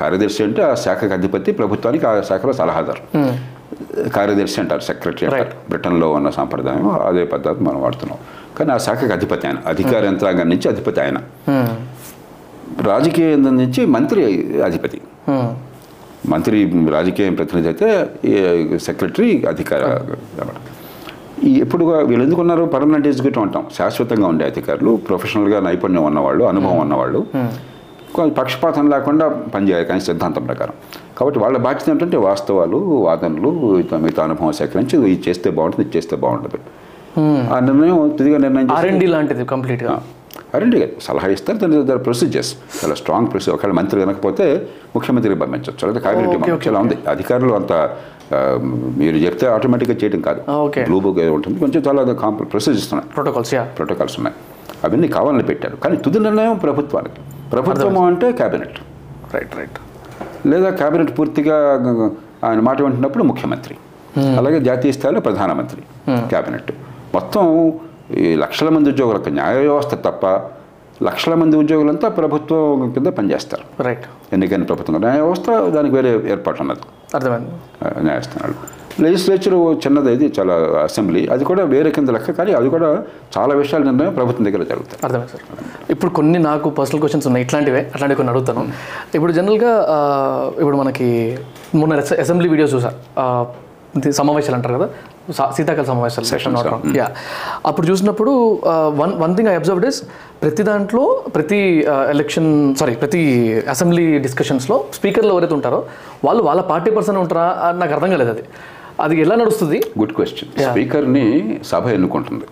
కార్యదర్శి అంటే ఆ శాఖకు అధిపతి ప్రభుత్వానికి ఆ శాఖలో సలహాదారు. కార్యదర్శి అంటారు సెక్రటరీ అంటారు. బ్రిటన్లో ఉన్న సాంప్రదాయం అదే పద్ధతి మనం వాడుతున్నాం. కానీ ఆ శాఖకు అధిపతి ఆయన అధికార యంత్రాంగం నుంచి అధిపతి ఆయన. రాజకీయ యంత్రం నుంచి మంత్రి అధిపతి. Hmm. మంత్రి రాజకీయ ప్రతినిధి అయితే సెక్రటరీ అధికార ఈ ఎప్పుడుగా వీళ్ళు ఎందుకు ఉన్నారు? పర్మనెంట్ ఎగ్జిక్యూటివ్ అంటాం. శాశ్వతంగా ఉండే అధికారులు ప్రొఫెషనల్గా నైపుణ్యం ఉన్నవాళ్ళు అనుభవం ఉన్నవాళ్ళు. పక్షపాతం లేకుండా పనిచేయాలి కానీ సిద్ధాంతం ప్రకారం. కాబట్టి వాళ్ళ బాధ్యత ఏంటంటే వాస్తవాలు వాదనలు మిగతా అనుభవం సేకరించి ఇది చేస్తే బాగుంటుంది ఇది చేస్తే బాగుంటుంది ఆ నిర్ణయం తుదిగా నిర్ణయం చేసి- ఆర్ అండ్ డి లాంటిది కంప్లీట్గా అరండి సలహా ఇస్తారు దాని దాని ప్రొసీజర్స్ చాలా స్ట్రాంగ్ ప్రొసీజర్ ఒకవేళ మంత్రి కనుకపోతే ముఖ్యమంత్రికి పంపించవచ్చు. లేదా క్యాబినెట్ పంపించచ్చు అలా ఉంది. అధికారులు అంత మీరు చెప్తే ఆటోమేటిక్గా చేయడం కాదు. బ్లూ బుక్ ఏదో ఉంటుంది. కొంచెం చాలా ప్రొసీజర్స్ ఉన్నాయి. ప్రోటోకాల్స్ ప్రోటోకాల్స్ ఉన్నాయి. అవన్నీ కావాలని పెట్టారు. కానీ తుది నిర్ణయం ప్రభుత్వానికి. ప్రభుత్వము అంటే క్యాబినెట్. Right right. లేదా క్యాబినెట్ పూర్తిగా ఆయన మాట వింటున్నప్పుడు ముఖ్యమంత్రి. అలాగే జాతీయ స్థాయిలో ప్రధానమంత్రి క్యాబినెట్. మొత్తం ఈ లక్షల మంది ఉద్యోగులకు న్యాయ వ్యవస్థ తప్ప లక్షల మంది ఉద్యోగులంతా ప్రభుత్వం కింద పనిచేస్తారు. రైట్. ఎన్నికైన ప్రభుత్వం న్యాయ వ్యవస్థ దానికి వేరే ఏర్పాటు ఉన్నది అర్థమైంది. న్యాయస్థానాలు. లెజిస్లేచర్ చిన్నది ఇది చాలా అసెంబ్లీ అది కూడా వేరే కింద లెక్క కానీ అది కూడా చాలా విషయాల నిర్ణయం ప్రభుత్వం దగ్గర జరుగుతాయి. అర్థమైంది సార్. ఇప్పుడు కొన్ని నాకు పర్సనల్ క్వశ్చన్స్ ఉన్నాయి ఇట్లాంటివే అట్లాంటివి కొన్ని అడుగుతాను. ఇప్పుడు జనరల్గా ఇప్పుడు మనకి మొన్న అసె- అసెంబ్లీ వీడియోస్ చూసా. సమావేశాలు అంటారు కదా శీతాకాల సమావేశాలు Sessions, యా అప్పుడు చూసినప్పుడు one one thing I observed is ప్రతి దాంట్లో ప్రతి ఎలక్షన్ సారీ ప్రతి అసెంబ్లీ డిస్కషన్స్లో స్పీకర్లు ఎవరైతే ఉంటారో వాళ్ళు వాళ్ళ పార్టీ పర్సన్ ఉంటారా అని నాకు అర్థం కాలేదు అది. అది ఎలా నడుస్తుంది? గుడ్ క్వశ్చన్ స్పీకర్ని సభ ఎన్నుకుంటుంది.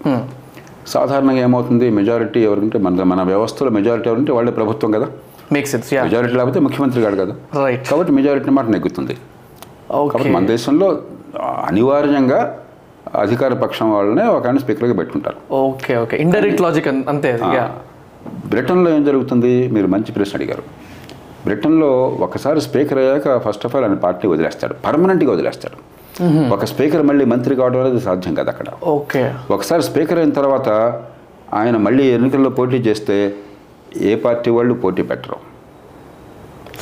సాధారణంగా ఏమవుతుంది? మెజారిటీ ఎవరంటే మన మన వ్యవస్థలో మెజారిటీ ఎవరంటే వాళ్ళే ప్రభుత్వం కదా. మేక్ సెన్స్ మెజారిటీ లేకపోతే ముఖ్యమంత్రి గారు కదా. రైట్ కాబట్టి మెజారిటీ మాట నెగ్గుతుంది. కాబట్టి మన దేశంలో అనివార్యంగా అధికార పక్షం వాళ్ళనే ఒక ఆయన స్పీకర్గా పెట్టుకుంటారు. ఓకే ఓకే ఇండైరెక్ట్ లాజిక్ అంతే బ్రిటన్లో ఏం జరుగుతుంది? మీరు మంచి ప్రశ్న అడిగారు. బ్రిటన్లో ఒకసారి స్పీకర్ అయ్యాక ఫస్ట్ ఆఫ్ ఆల్ ఆయన పార్టీ వదిలేస్తాడు. పర్మనెంట్గా వదిలేస్తాడు. ఒక స్పీకర్ మళ్ళీ మంత్రి కావడం అనేది సాధ్యం కాదు అక్కడ. ఓకే. ఒకసారి స్పీకర్ అయిన తర్వాత ఆయన మళ్ళీ ఎన్నికల్లో పోటీ చేస్తే ఏ పార్టీ వాళ్ళు పోటీ పెట్టరు.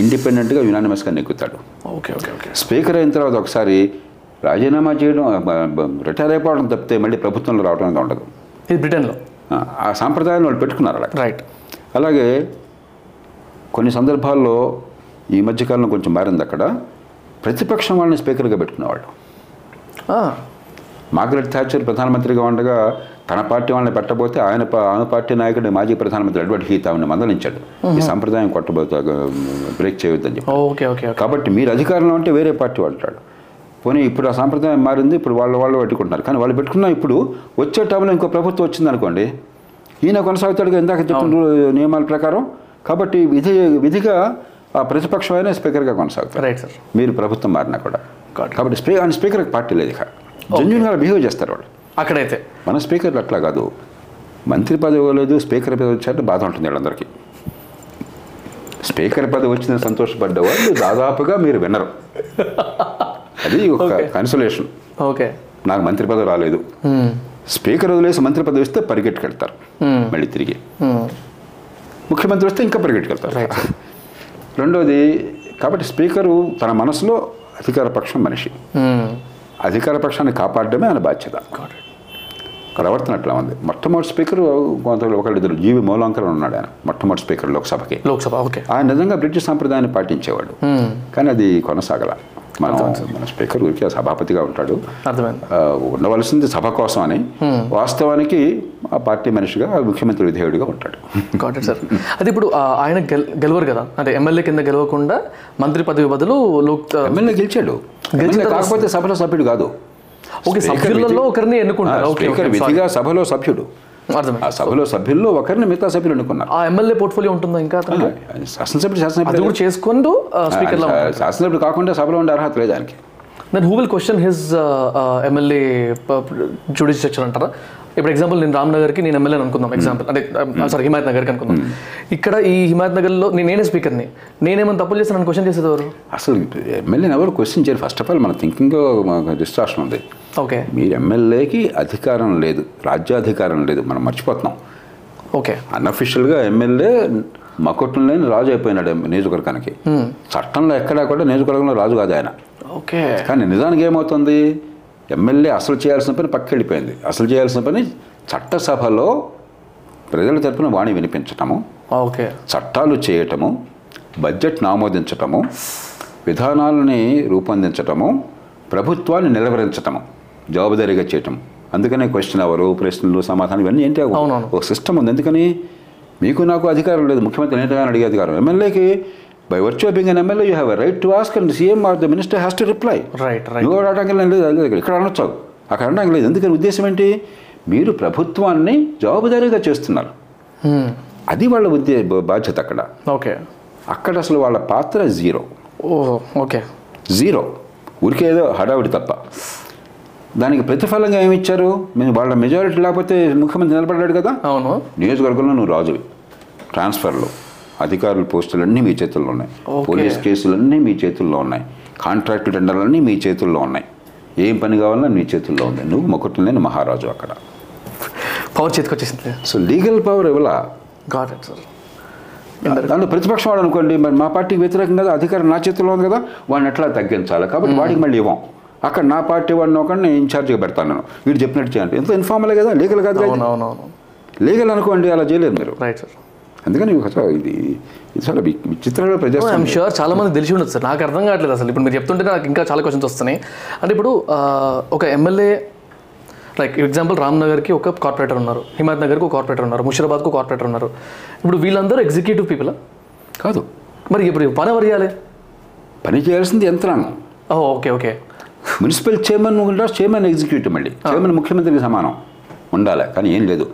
ఇండిపెండెంట్గా యునానిమస్గా నెగ్గుతాడు. Okay okay okay. స్పీకర్ అయిన తర్వాత ఒకసారి రాజీనామా చేయడం రిటైర్ అయిపోవడం తప్పితే మళ్ళీ ప్రభుత్వంలో రావడం అనేది ఉండదు. ఇది బ్రిటన్లో. ఆ, ఆ సాంప్రదాయాన్ని వాళ్ళు పెట్టుకున్నారు అలా. రైట్ అలాగే కొన్ని సందర్భాల్లో ఈ మధ్యకాలంలో కొంచెం మారింది అక్కడ. ప్రతిపక్షం వాళ్ళని స్పీకర్గా పెట్టుకునేవాళ్ళు. మార్గరెట్ థాచర్ ప్రధానమంత్రిగా ఉండగా తన పార్టీ వాళ్ళని పెట్టబోతే ఆయన ఆయన పార్టీ నాయకుడు మాజీ ప్రధానమంత్రి ఎడ్వర్డ్ హీత్ ఆమెను మందలించాడు. ఈ సంప్రదాయం కొట్టబోతా బ్రేక్ చేయొద్దని చెప్పి ఓకే ఓకే కాబట్టి మీరు అధికారంలో ఉంటే వేరే పార్టీ వాళ్ళు పోనీ ఇప్పుడు ఆ సాంప్రదాయం మారింది ఇప్పుడు వాళ్ళు వాళ్ళు పెట్టుకుంటున్నారు. కానీ వాళ్ళు పెట్టుకున్న ఇప్పుడు వచ్చే టైంలో ఇంకో ప్రభుత్వం వచ్చింది అనుకోండి ఈయన కొనసాగుతాడుగా ఇందాక చెప్పిన నియమాల ప్రకారం. కాబట్టి విధి విధిగా ఆ ప్రతిపక్షమైన స్పీకర్గా కొనసాగుతారు రైట్ సార్. మీరు ప్రభుత్వం మారినా కూడా. కాబట్టి స్పీ ఆయన స్పీకర్కి పార్టీ లేదు ఇక. జెన్యున్గా బిహేవ్ చేస్తారు వాళ్ళు. అక్కడైతే. మన స్పీకర్లు అట్లా కాదు. మంత్రి పదవి ఇవ్వలేదు స్పీకర్ పదవి వచ్చారంటే బాధ ఉంటుంది వీళ్ళందరికీ స్పీకర్ పదవి వచ్చిన సంతోషపడ్డ వాళ్ళు దాదాపుగా మీరు వినరు అది ఒక. కన్సలేషన్ ఓకే నాకు మంత్రి పదవి రాలేదు. స్పీకర్ వదిలేసి మంత్రి పదవి ఇస్తే పరిగెట్టుకెళ్తారు. మళ్ళీ తిరిగి. ముఖ్యమంత్రి వస్తే ఇంకా పరిగెట్టుకెళ్తారు. రెండోది కాబట్టి స్పీకరు తన మనసులో అధికార పక్షం మనిషి. అధికార పక్షాన్ని కాపాడడమే ఆయన బాధ్యత. ప్రవర్తన అట్లా ఉంది. మొట్టమొదటి స్పీకర్ కొంత ఒకళ్ళిద్దరు జీవి మూలాంకరం ఉన్నాడు ఆయన మొట్టమొదటి స్పీకర్ లోక్సభకి. లోక్సభ ఓకే. ఆయన నిజంగా బ్రిటిష్ సాంప్రదాయాన్ని పాటించేవాడు. కానీ అది కొనసాగల. మనం స్పీకర్ ఊరికి సభాపతిగా ఉంటాడు. ఉండవలసింది సభ కోసం అని వాస్తవానికి ఆ పార్టీ మనిషిగా ముఖ్యమంత్రి విధేయుడిగా ఉంటాడు. It sir. అది ఇప్పుడు ఆయన గెల్ గెలవరు కదా? అంటే ఎమ్మెల్యే కింద గెలవకుండా మంత్రి పదవి బదులు లోక్ ఎమ్మెల్యే గెలిచాడు. కాకపోతే సభలో సభ్యుడు కాదు. ఓకే సభ్యులలో ఒకరిని ఎన్నుకుంటారు. విధిగా సభలో సభ్యుడు. ఆ సభలో సభ్యుల్లో ఒకరిని మిగతా సభ్యులు ఎన్నుకున్నారు. ఆ ఎమ్మెల్యే పోర్ట్ఫోలియో ఉంటుందా ఇంకా? శాసనసభ్యుడు అది శాసనసభ్యుడు కూడా చేసుకుంటూ స్పీకర్లో శాసనసభ్యుడు కాకుండా సభలో ఉండే అర్హత లేదు ఆయనకి. Then who will question his MLA judiciary అంటారా? ఇప్పుడు ఎగ్జాంపుల్ నేను రామ్నగర్కి నేను ఎమ్మెల్యే అనుకుందాం ఎగ్జాంపుల్ అంటే సారీ హిమాయత్ నగర్కి అనుకుందాం. ఇక్కడ ఈ హిమాయత్ నగర్లో నేను నేనే స్పీకర్ని. నేనేమైనా తప్పులు చేస్తాను క్వశ్చన్ చేసేది ఎవరు? అసలు ఎమ్మెల్యేని ఎవరు క్వశ్చన్ చేయరు? ఫస్ట్ ఆఫ్ ఆల్ మన థింకింగ్ డిస్ట్రాక్షన్ ఉంది. ఓకే. మీరు ఎమ్మెల్యేకి అధికారం లేదు రాజ్యాధికారం లేదు మనం మర్చిపోతున్నాం. ఓకే. అన్అఫిషియల్గా ఎమ్మెల్యే మకొట్టం లేని రాజు అయిపోయినాడు నియోజకవర్గానికి. చట్టంలో ఎక్కడా కూడా నియోజకవర్గంలో రాజు కాదు ఆయన. ఓకే. కానీ నిజానికి ఏమవుతుంది? ఎమ్మెల్యే అసలు చేయాల్సిన పని పక్క వెళ్ళిపోయింది. అసలు చేయాల్సిన పని చట్టసభలో ప్రజల తరపున వాణి వినిపించటము ఓకే. చట్టాలు చేయటము బడ్జెట్ను ఆమోదించటము విధానాలని రూపొందించటము ప్రభుత్వాన్ని నిలవరించటము జవాబుదారీగా చేయటం. అందుకనే క్వశ్చన్ అవరు ప్రశ్నలు సమాధానం ఇవన్నీ ఏంటి. ఒక సిస్టమ్ ఉంది. ఎందుకని మీకు నాకు అధికారం లేదు. ముఖ్యమంత్రి నేతగా అడిగే అధికారం. ఎమ్మెల్యేకి by virtue being an MLA you have right to ask and CM or the minister has to reply right right నువ్వు అనడానికి లేదు. ఇక్కడ అనొచ్చు. అక్కడ అనడానికి లేదు. ఎందుకని ఉద్దేశం ఏంటి? మీరు ప్రభుత్వాన్ని జవాబుదారీగా చేస్తున్నారు. అది వాళ్ళ ఉద్దే బాధ్యత అక్కడ. ఓకే. అక్కడ అసలు వాళ్ళ పాత్ర జీరో ఓకే. జీరో ఊరికే ఏదో హడావిడి తప్ప. దానికి ప్రతిఫలంగా ఏమి ఇచ్చారు మేము వాళ్ళ మెజారిటీ లేకపోతే ముఖ్యమంత్రి నిలబడ్డాడు కదా? అవును. నియోజకవర్గంలో నువ్వు రాజువి. ట్రాన్స్ఫర్లు అధికారుల పోస్టులన్నీ మీ చేతుల్లో ఉన్నాయి. పోలీస్ కేసులన్నీ మీ చేతుల్లో ఉన్నాయి. కాంట్రాక్ట్ టెండర్లన్నీ మీ చేతుల్లో ఉన్నాయి. ఏం పని కావాలన్నా నీ చేతుల్లో ఉంది నువ్వు మొక్కట్లు లేని మహారాజు అక్కడ. పవర్ చేతికి వచ్చేసింది. సో లీగల్ పవర్ ఇవ్వలా గాట్ ఇట్ సార్. దాంట్లో ప్రతిపక్షం వాడు అనుకోండి మరి మా పార్టీకి వ్యతిరేకం కదా అధికారం నా చేతిలో ఉంది కదా? వాడిని ఎట్లా తగ్గించాలి? కాబట్టి వాడికి మళ్ళీ ఇవ్వం. అక్కడ నా పార్టీ వాడిని ఒకడిని ఇన్ఛార్జ్గా పెడతాను నేను. వీడు చెప్పినట్టు చేయండి. ఎంత ఇన్ఫార్మలే కదా? లీగల్ కాదు లీగల్ అనుకోండి అలా చేయలేరు మీరు. రైట్ సార్ అందుకని ఇది ఇది చాలా విచిత్రమైన ప్రజాస్వామ్యం షూర్ చాలా మంది తెలిసి ఉండదు సార్ నాకు అర్థం కావట్లేదు అసలు. ఇప్పుడు మీరు చెప్తుంటే నాకు ఇంకా చాలా క్వశ్చన్స్ వస్తున్నాయి. అంటే ఇప్పుడు ఒక ఎమ్మెల్యే లైక్ ఎగ్జాంపుల్ రామ్నగర్కి ఒక కార్పొరేటర్ ఉన్నారు. హిమాయత్ నగర్కి ఒక కార్పొరేటర్ ఉన్నారు. ముషిరాబాద్కు కార్పొరేటర్ ఉన్నారు. ఇప్పుడు వీళ్ళందరూ ఎగ్జిక్యూటివ్ పీపుల్ కాదు. మరి ఇప్పుడు పని ఎవరు చేయాలి? పని చేయాల్సింది యంత్రాంగం. ఓకే ఓకే మున్సిపల్ చైర్మన్ ఉండాలి చైర్మన్ ఎగ్జిక్యూటివ్ మళ్ళీ. చైర్మన్ ముఖ్యమంత్రికి సమానం. ఉండాలి కానీ ఏం లేదు.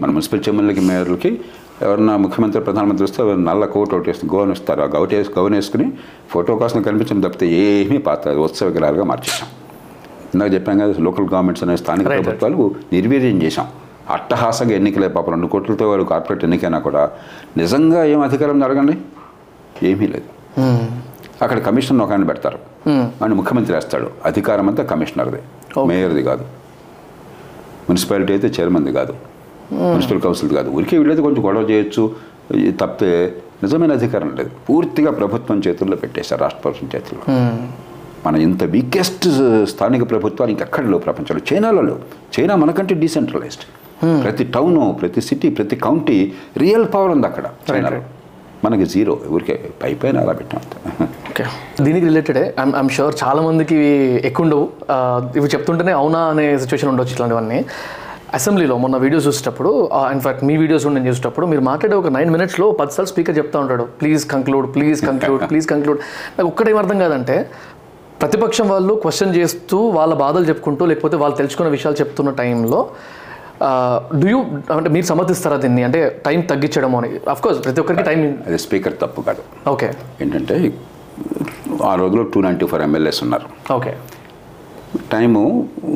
మన మున్సిపల్ చైర్మన్లకి మేయర్లకి ఎవరన్నా ముఖ్యమంత్రి ప్రధానమంత్రి వస్తే ఎవరు నల్ల కోట్ ఒకటి వేసుకుని గౌన్ ఇస్తారు ఆ గౌట్ వేసి గౌన్ వేసుకుని ఫోటో కోసం కనిపించడం తప్పితే ఏమీ పాత ఉత్సవ విగ్రహాలుగా మార్చేసాం ఇందాక చెప్పాం కదా లోకల్ గవర్నమెంట్స్ అనే స్థానిక. ప్రభుత్వాలు నిర్వీర్యం చేశాం. అట్టహాసంగా ఎన్నికలే పాప రెండు కోట్లతో వాడు కార్పొరేట్ ఎన్నికైనా కూడా నిజంగా ఏం అధికారం అడగండి ఏమీ లేదు. అక్కడ కమిషన్ ఒక ఆయన పెడతారు. అని ముఖ్యమంత్రి వేస్తాడు. అధికారం అంతా కమిషనర్ది. మేయర్ది కాదు. మున్సిపాలిటీ అయితే చైర్మన్ది కాదు. మున్సిపల్ కౌన్సిల్ది కాదు. ఊరికే వీళ్ళైతే కొంచెం గొడవ చేయొచ్చు తప్పితే నిజమైన అధికారం లేదు. పూర్తిగా ప్రభుత్వం చేతుల్లో పెట్టేశారు రాష్ట్ర ప్రభుత్వం చేతుల్లో. మన ఇంత వీకెస్ట్ స్థానిక ప్రభుత్వాలు ఇంకెక్కడ లేవు ప్రపంచంలో. చైనాలో లేవు. చైనా మనకంటే డీసెంట్రలైజ్డ్. ప్రతి టౌన్ ప్రతి సిటీ ప్రతి కౌంటీ రియల్ పవర్ ఉంది అక్కడ చైనాలో. మనకి జీరో ఊరికే పై పైన అలా పెట్టాం. ఓకే. దీనికి రిలేటెడే ఐమ్ షూర్ చాలా మందికి ఎక్కువ ఉండవు ఇవి చెప్తుంటేనే అవునా అనే సిచ్యువేషన్ ఉండొచ్చు ఇట్లాంటివన్నీ. అసెంబ్లీలో మొన్న వీడియోస్ చూసేటప్పుడు ఇన్ఫాక్ట్ మీ వీడియోస్ నేను చూసేటప్పుడు మీరు మాట్లాడే ఒక నైన్ మినిట్స్లో పదిసార్లు స్పీకర్ చెప్తా ఉంటాడు. Please conclude please conclude please conclude నాకు ఒక్కటేం అర్థం కాదంటే ప్రతిపక్షం వాళ్ళు క్వశ్చన్ చేస్తూ వాళ్ళ బాధలు చెప్పుకుంటూ లేకపోతే వాళ్ళు తెలుసుకున్న విషయాలు చెప్తున్న టైంలో డూ యూ అంటే మీరు సమర్థిస్తారా దీన్ని? అంటే టైం తగ్గించడం అని. కోర్స్ ప్రతి ఒక్కరికి టైం అది స్పీకర్ తప్పు కాదు. ఓకే ఏంటంటే ఆ రోజులో టూ నైంటీ ఫోర్ ఎమ్మెల్యేస్ ఉన్నారు. ఓకే టైము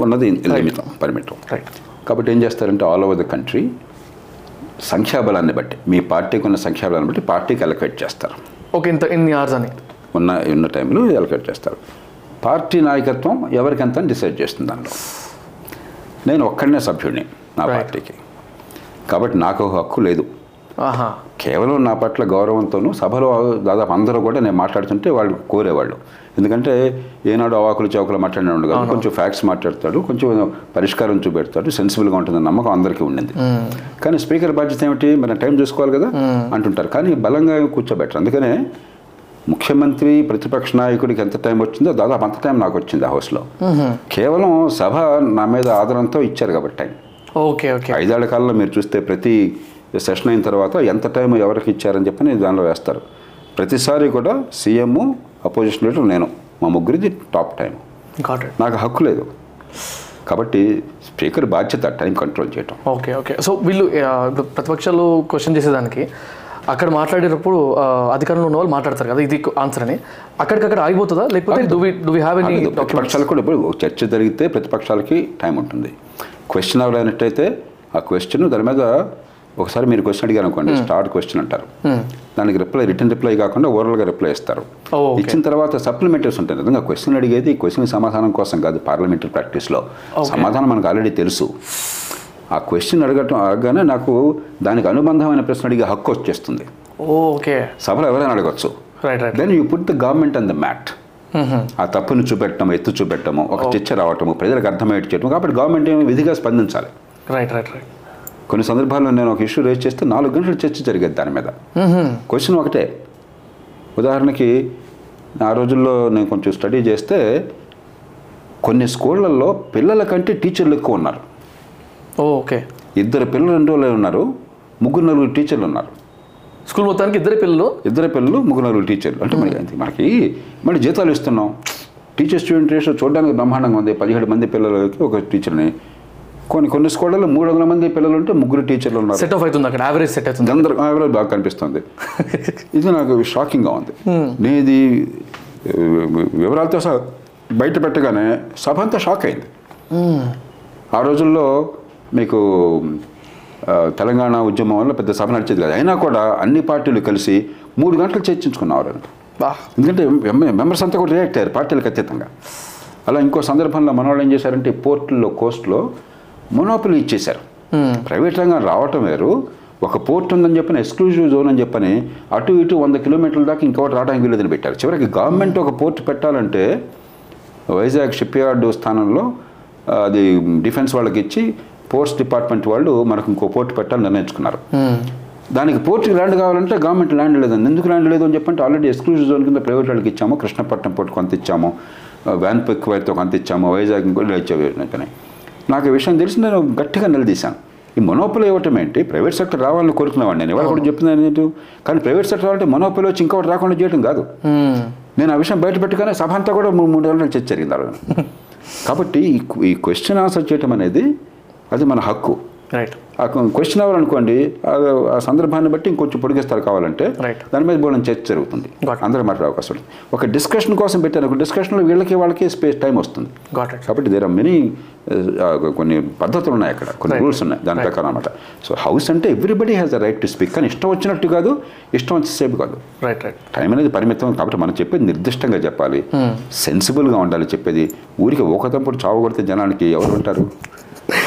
ఉన్నది లిమితం పరిమితం రైట్ కాబట్టి ఏం చేస్తారంటే ఆల్ ఓవర్ ద కంట్రీ సంఖ్యాబలాన్ని బట్టి మీ పార్టీకి ఉన్న సంఖ్యాబలాన్ని బట్టి పార్టీకి అలొకేట్ చేస్తారు. ఓకే ఇంత ఇన్ని అవర్స్ అని. ఉన్న ఉన్న టైంలో అలొకేట్ చేస్తారు. పార్టీ నాయకత్వం ఎవరికెంత డిసైడ్ చేస్తుంది దానిలో నేను ఒక్కడనే సభ్యుడిని. నా. పార్టీకి. కాబట్టి నాకు హక్కు లేదు. కేవలం నా పట్ల గౌరవంతోనూ సభలో దాదాపు అందరూ కూడా నేను మాట్లాడుతుంటే వాళ్ళు కోరేవాళ్ళు. ఎందుకంటే ఏనాడు అవాకులు చౌకులు మాట్లాడినాడు కాదు కొంచెం ఫ్యాక్ట్స్ మాట్లాడతాడు కొంచెం పరిష్కారం చూపెడతాడు సెన్సిబుల్గా ఉంటుంది నమ్మకం అందరికీ ఉండింది. కానీ స్పీకర్ బాధ్యత ఏమిటి? మన టైం చూసుకోవాలి కదా అంటుంటారు. కానీ బలంగా కూర్చోబెట్టరు. అందుకనే ముఖ్యమంత్రి ప్రతిపక్ష నాయకుడికి ఎంత టైం వచ్చిందో దాదాపు అంత టైం నాకు వచ్చింది ఆ హౌస్లో కేవలం సభ నా మీద ఆదరంతో ఇచ్చారు కాబట్టి టైం ఓకే ఓకే. ఐదేళ్ళ కాలంలో మీరు చూస్తే ప్రతి సెషన్ అయిన తర్వాత ఎంత టైం ఎవరికి ఇచ్చారని చెప్పి నేను దానిలో వేస్తారు. ప్రతిసారి కూడా సీఎం అపోజిషన్ లీడర్ నేను. మా ముగ్గురిది టాప్ టైం నాకు హక్కు లేదు. కాబట్టి స్పీకర్ బాధ్యత టైం కంట్రోల్ చేయటం. Okay okay. సో వీళ్ళు ప్రతిపక్షాలు క్వశ్చన్ చేసేదానికి అక్కడ మాట్లాడేటప్పుడు అధికారంలో ఉన్న వాళ్ళు మాట్లాడతారు కదా ఇది ఆన్సర్ అని. అక్కడికక్కడ ఆగిపోతుందా? లేకపోతే. ప్రతిపక్షాలకు కూడా ఇప్పుడు చర్చ జరిగితే ప్రతిపక్షాలకి టైం ఉంటుంది. క్వశ్చన్ అవర్ అయినట్టయితే ఆ క్వశ్చన్ దాని మీద ఒకసారి మీరు క్వశ్చన్ అడిగారు అనుకోండి స్టార్ట్ క్వశ్చన్ అంటారు. దానికి రిప్లై రిటర్న్ రిప్లై కాకుండా ఓరల్గా రిప్లై ఇస్తారు. ఇచ్చిన తర్వాత సప్లిమెంటరీస్ ఉంటాయి. నిజంగా క్వశ్చన్ అడిగేది క్వశ్చన్ సమాధానం కోసం కాదు పార్లమెంటరీ ప్రాక్టీస్లో సమాధానం మనకు ఆల్రెడీ తెలుసు. ఆ క్వశ్చన్ అడగటం అడగగానే నాకు దానికి అనుబంధమైన ప్రశ్న అడిగే హక్కు వచ్చేస్తుంది. ఓకే సభలో ఎవరైనా అడగచ్చు. Right right then you put the government and the mat ఆ తప్పును చూపెట్టడం ఎత్తు చూపెట్టము ఒక చర్చ రావటము ప్రజలకు అర్థమయ్యేట్టు చేయటం కాబట్టి గవర్నమెంట్ ఏమో విధిగా స్పందించాలి. Right right right. కొన్ని సందర్భాల్లో నేను ఒక ఇష్యూ రేజ్ చేస్తే నాలుగు గంటల చర్చ జరిగేది దాని మీద. క్వశ్చన్ ఒకటే. ఉదాహరణకి ఆ రోజుల్లో నేను కొంచెం స్టడీ చేస్తే కొన్ని స్కూళ్ళల్లో పిల్లల కంటే టీచర్లు ఎక్కువ ఉన్నారు. ఓకే. ఇద్దరు పిల్లలు రెండు రోజులు ఉన్నారు ముగ్గురు నలుగురు టీచర్లు ఉన్నారు. స్కూల్ మొత్తానికి ఇద్దరు పిల్లలు. ఇద్దరు పిల్లలు ముగ్గురు టీచర్లు. అంటే మనకి. మనకి? మళ్ళీ జీతాలు ఇస్తున్నాం. టీచర్ స్టూడెంట్ రేషియో చూడడానికి బ్రహ్మాండంగా ఉంది. పదిహేడు మంది పిల్లలకి ఒక టీచర్ని. కొన్ని కొన్ని స్కూళ్ళలో మూడు వందల మంది పిల్లలు ఉంటే ముగ్గురు టీచర్లు ఉన్నారు. సెట్ ఆఫ్ అవుతుంది అక్కడ యావరేజ్ సెట్ అవుతుంది. అందరూ ఎవరో బాగా కనిపిస్తుంది. ఇది నాకు షాకింగ్గా ఉంది. నేను ఇది వివరాలతో సహా బయట పెట్టగానే సభ అంతా షాక్ అయింది. ఆ రోజుల్లో మీకు తెలంగాణ ఉద్యమం వల్ల పెద్ద సభ నడిచేది కాదు. అయినా కూడా అన్ని పార్టీలు కలిసి మూడు గంటలు చర్చించుకున్నారు ఎందుకంటే మెంబర్స్ అంతా కూడా రియాక్ట్ అయ్యారు పార్టీలకు అతీతంగా. అలా ఇంకో సందర్భంలో మన వాళ్ళు ఏం చేశారంటే పోర్టుల్లో కోస్ట్లో మొనోపలి ఇచ్చేశారు. ప్రైవేట్ రంగం రావటం వేరు. ఒక పోర్ట్ ఉందని చెప్పని ఎక్స్క్లూజివ్ జోన్ అని చెప్పని అటు ఇటు వంద కిలోమీటర్ల దాకా ఇంకొకటి రావడానికి వీలేదని పెట్టారు. చివరికి గవర్నమెంట్ ఒక పోర్ట్ పెట్టాలంటే వైజాగ్ షిప్ యార్డ్ స్థానంలో అది డిఫెన్స్ వాళ్ళకి ఇచ్చి పోర్ట్స్ డిపార్ట్మెంట్ వాళ్ళు మనకు ఇంకో పోర్ట్ పెట్టాలని నిర్ణయించుకున్నారు. దానికి పోర్ట్కి ల్యాండ్ కావాలంటే గవర్నమెంట్ ల్యాండ్ లేదండి. ఎందుకు ల్యాండ్ లేదు అని చెప్పంటే ఆల్రెడీ ఎక్స్క్లూజివ్ జోన్ కింద ప్రైవేట్ వాళ్ళకి ఇచ్చాము కృష్ణపట్నం పోర్ట్ కొంత ఇచ్చాము ఆ, వ్యాన్ పెక్ వైర్తో కొంత ఇచ్చాము వైజాగ్ ఇలా ఇచ్చాము నాకు ఈ విషయం తెలిసి నేను గట్టిగా నిలదీశాను. ఈ మొనోపలి ఇవ్వటం ఏంటి? ప్రైవేట్ సెక్టర్ రావాలని కోరుకునేవాడిని నేను. ఇవాళ కూడా చెప్తున్నాను ఏంటి కానీ ప్రైవేట్ సెక్టర్ రావాలంటే మొనోపలి వచ్చి ఇంకొకటి రాకుండా చేయడం కాదు. నేను ఆ విషయం బయట పెట్టగానే సభ అంతా కూడా మూడు మూడు గంటలు చర్చ జరిగింది. కాబట్టి ఈ క్వశ్చన్ ఆన్సర్ చేయటం అనేది అది మన హక్కు. రైట్ క్వశ్చన్ అవ్వాలనుకోండి ఆ- ఆ సందర్భాన్ని బట్టి ఇంకొంచెం పొడిగిస్తారు కావాలంటే. దాని మీద బోలని చర్చ జరుగుతుంది. అందరూ మాట్లాడే అవకాశం ఒక డిస్కషన్ కోసం పెట్టారు ఒక డిస్కషన్లో వీళ్ళకి వాళ్ళకి స్పేస్ టైం వస్తుంది. కాబట్టి దేర్ ఆర్ మెనీ కొన్ని పద్ధతులు ఉన్నాయి అక్కడ కొన్ని. రూల్స్ ఉన్నాయి దాని. ప్రకారం అనమాట సో హౌస్ అంటే everybody has the right to speak కానీ ఇష్టం వచ్చినట్టు కాదు ఇష్టం వచ్చేసేపు కాదు. రైట్ రైట్ టైం అనేది పరిమితం కాబట్టి మనం చెప్పేది నిర్దిష్టంగా చెప్పాలి. సెన్సిబుల్గా ఉండాలి చెప్పేది. ఊరికి ఒకతంపుడు చావు కొడితే జనానికి ఎవరు ఉంటారు?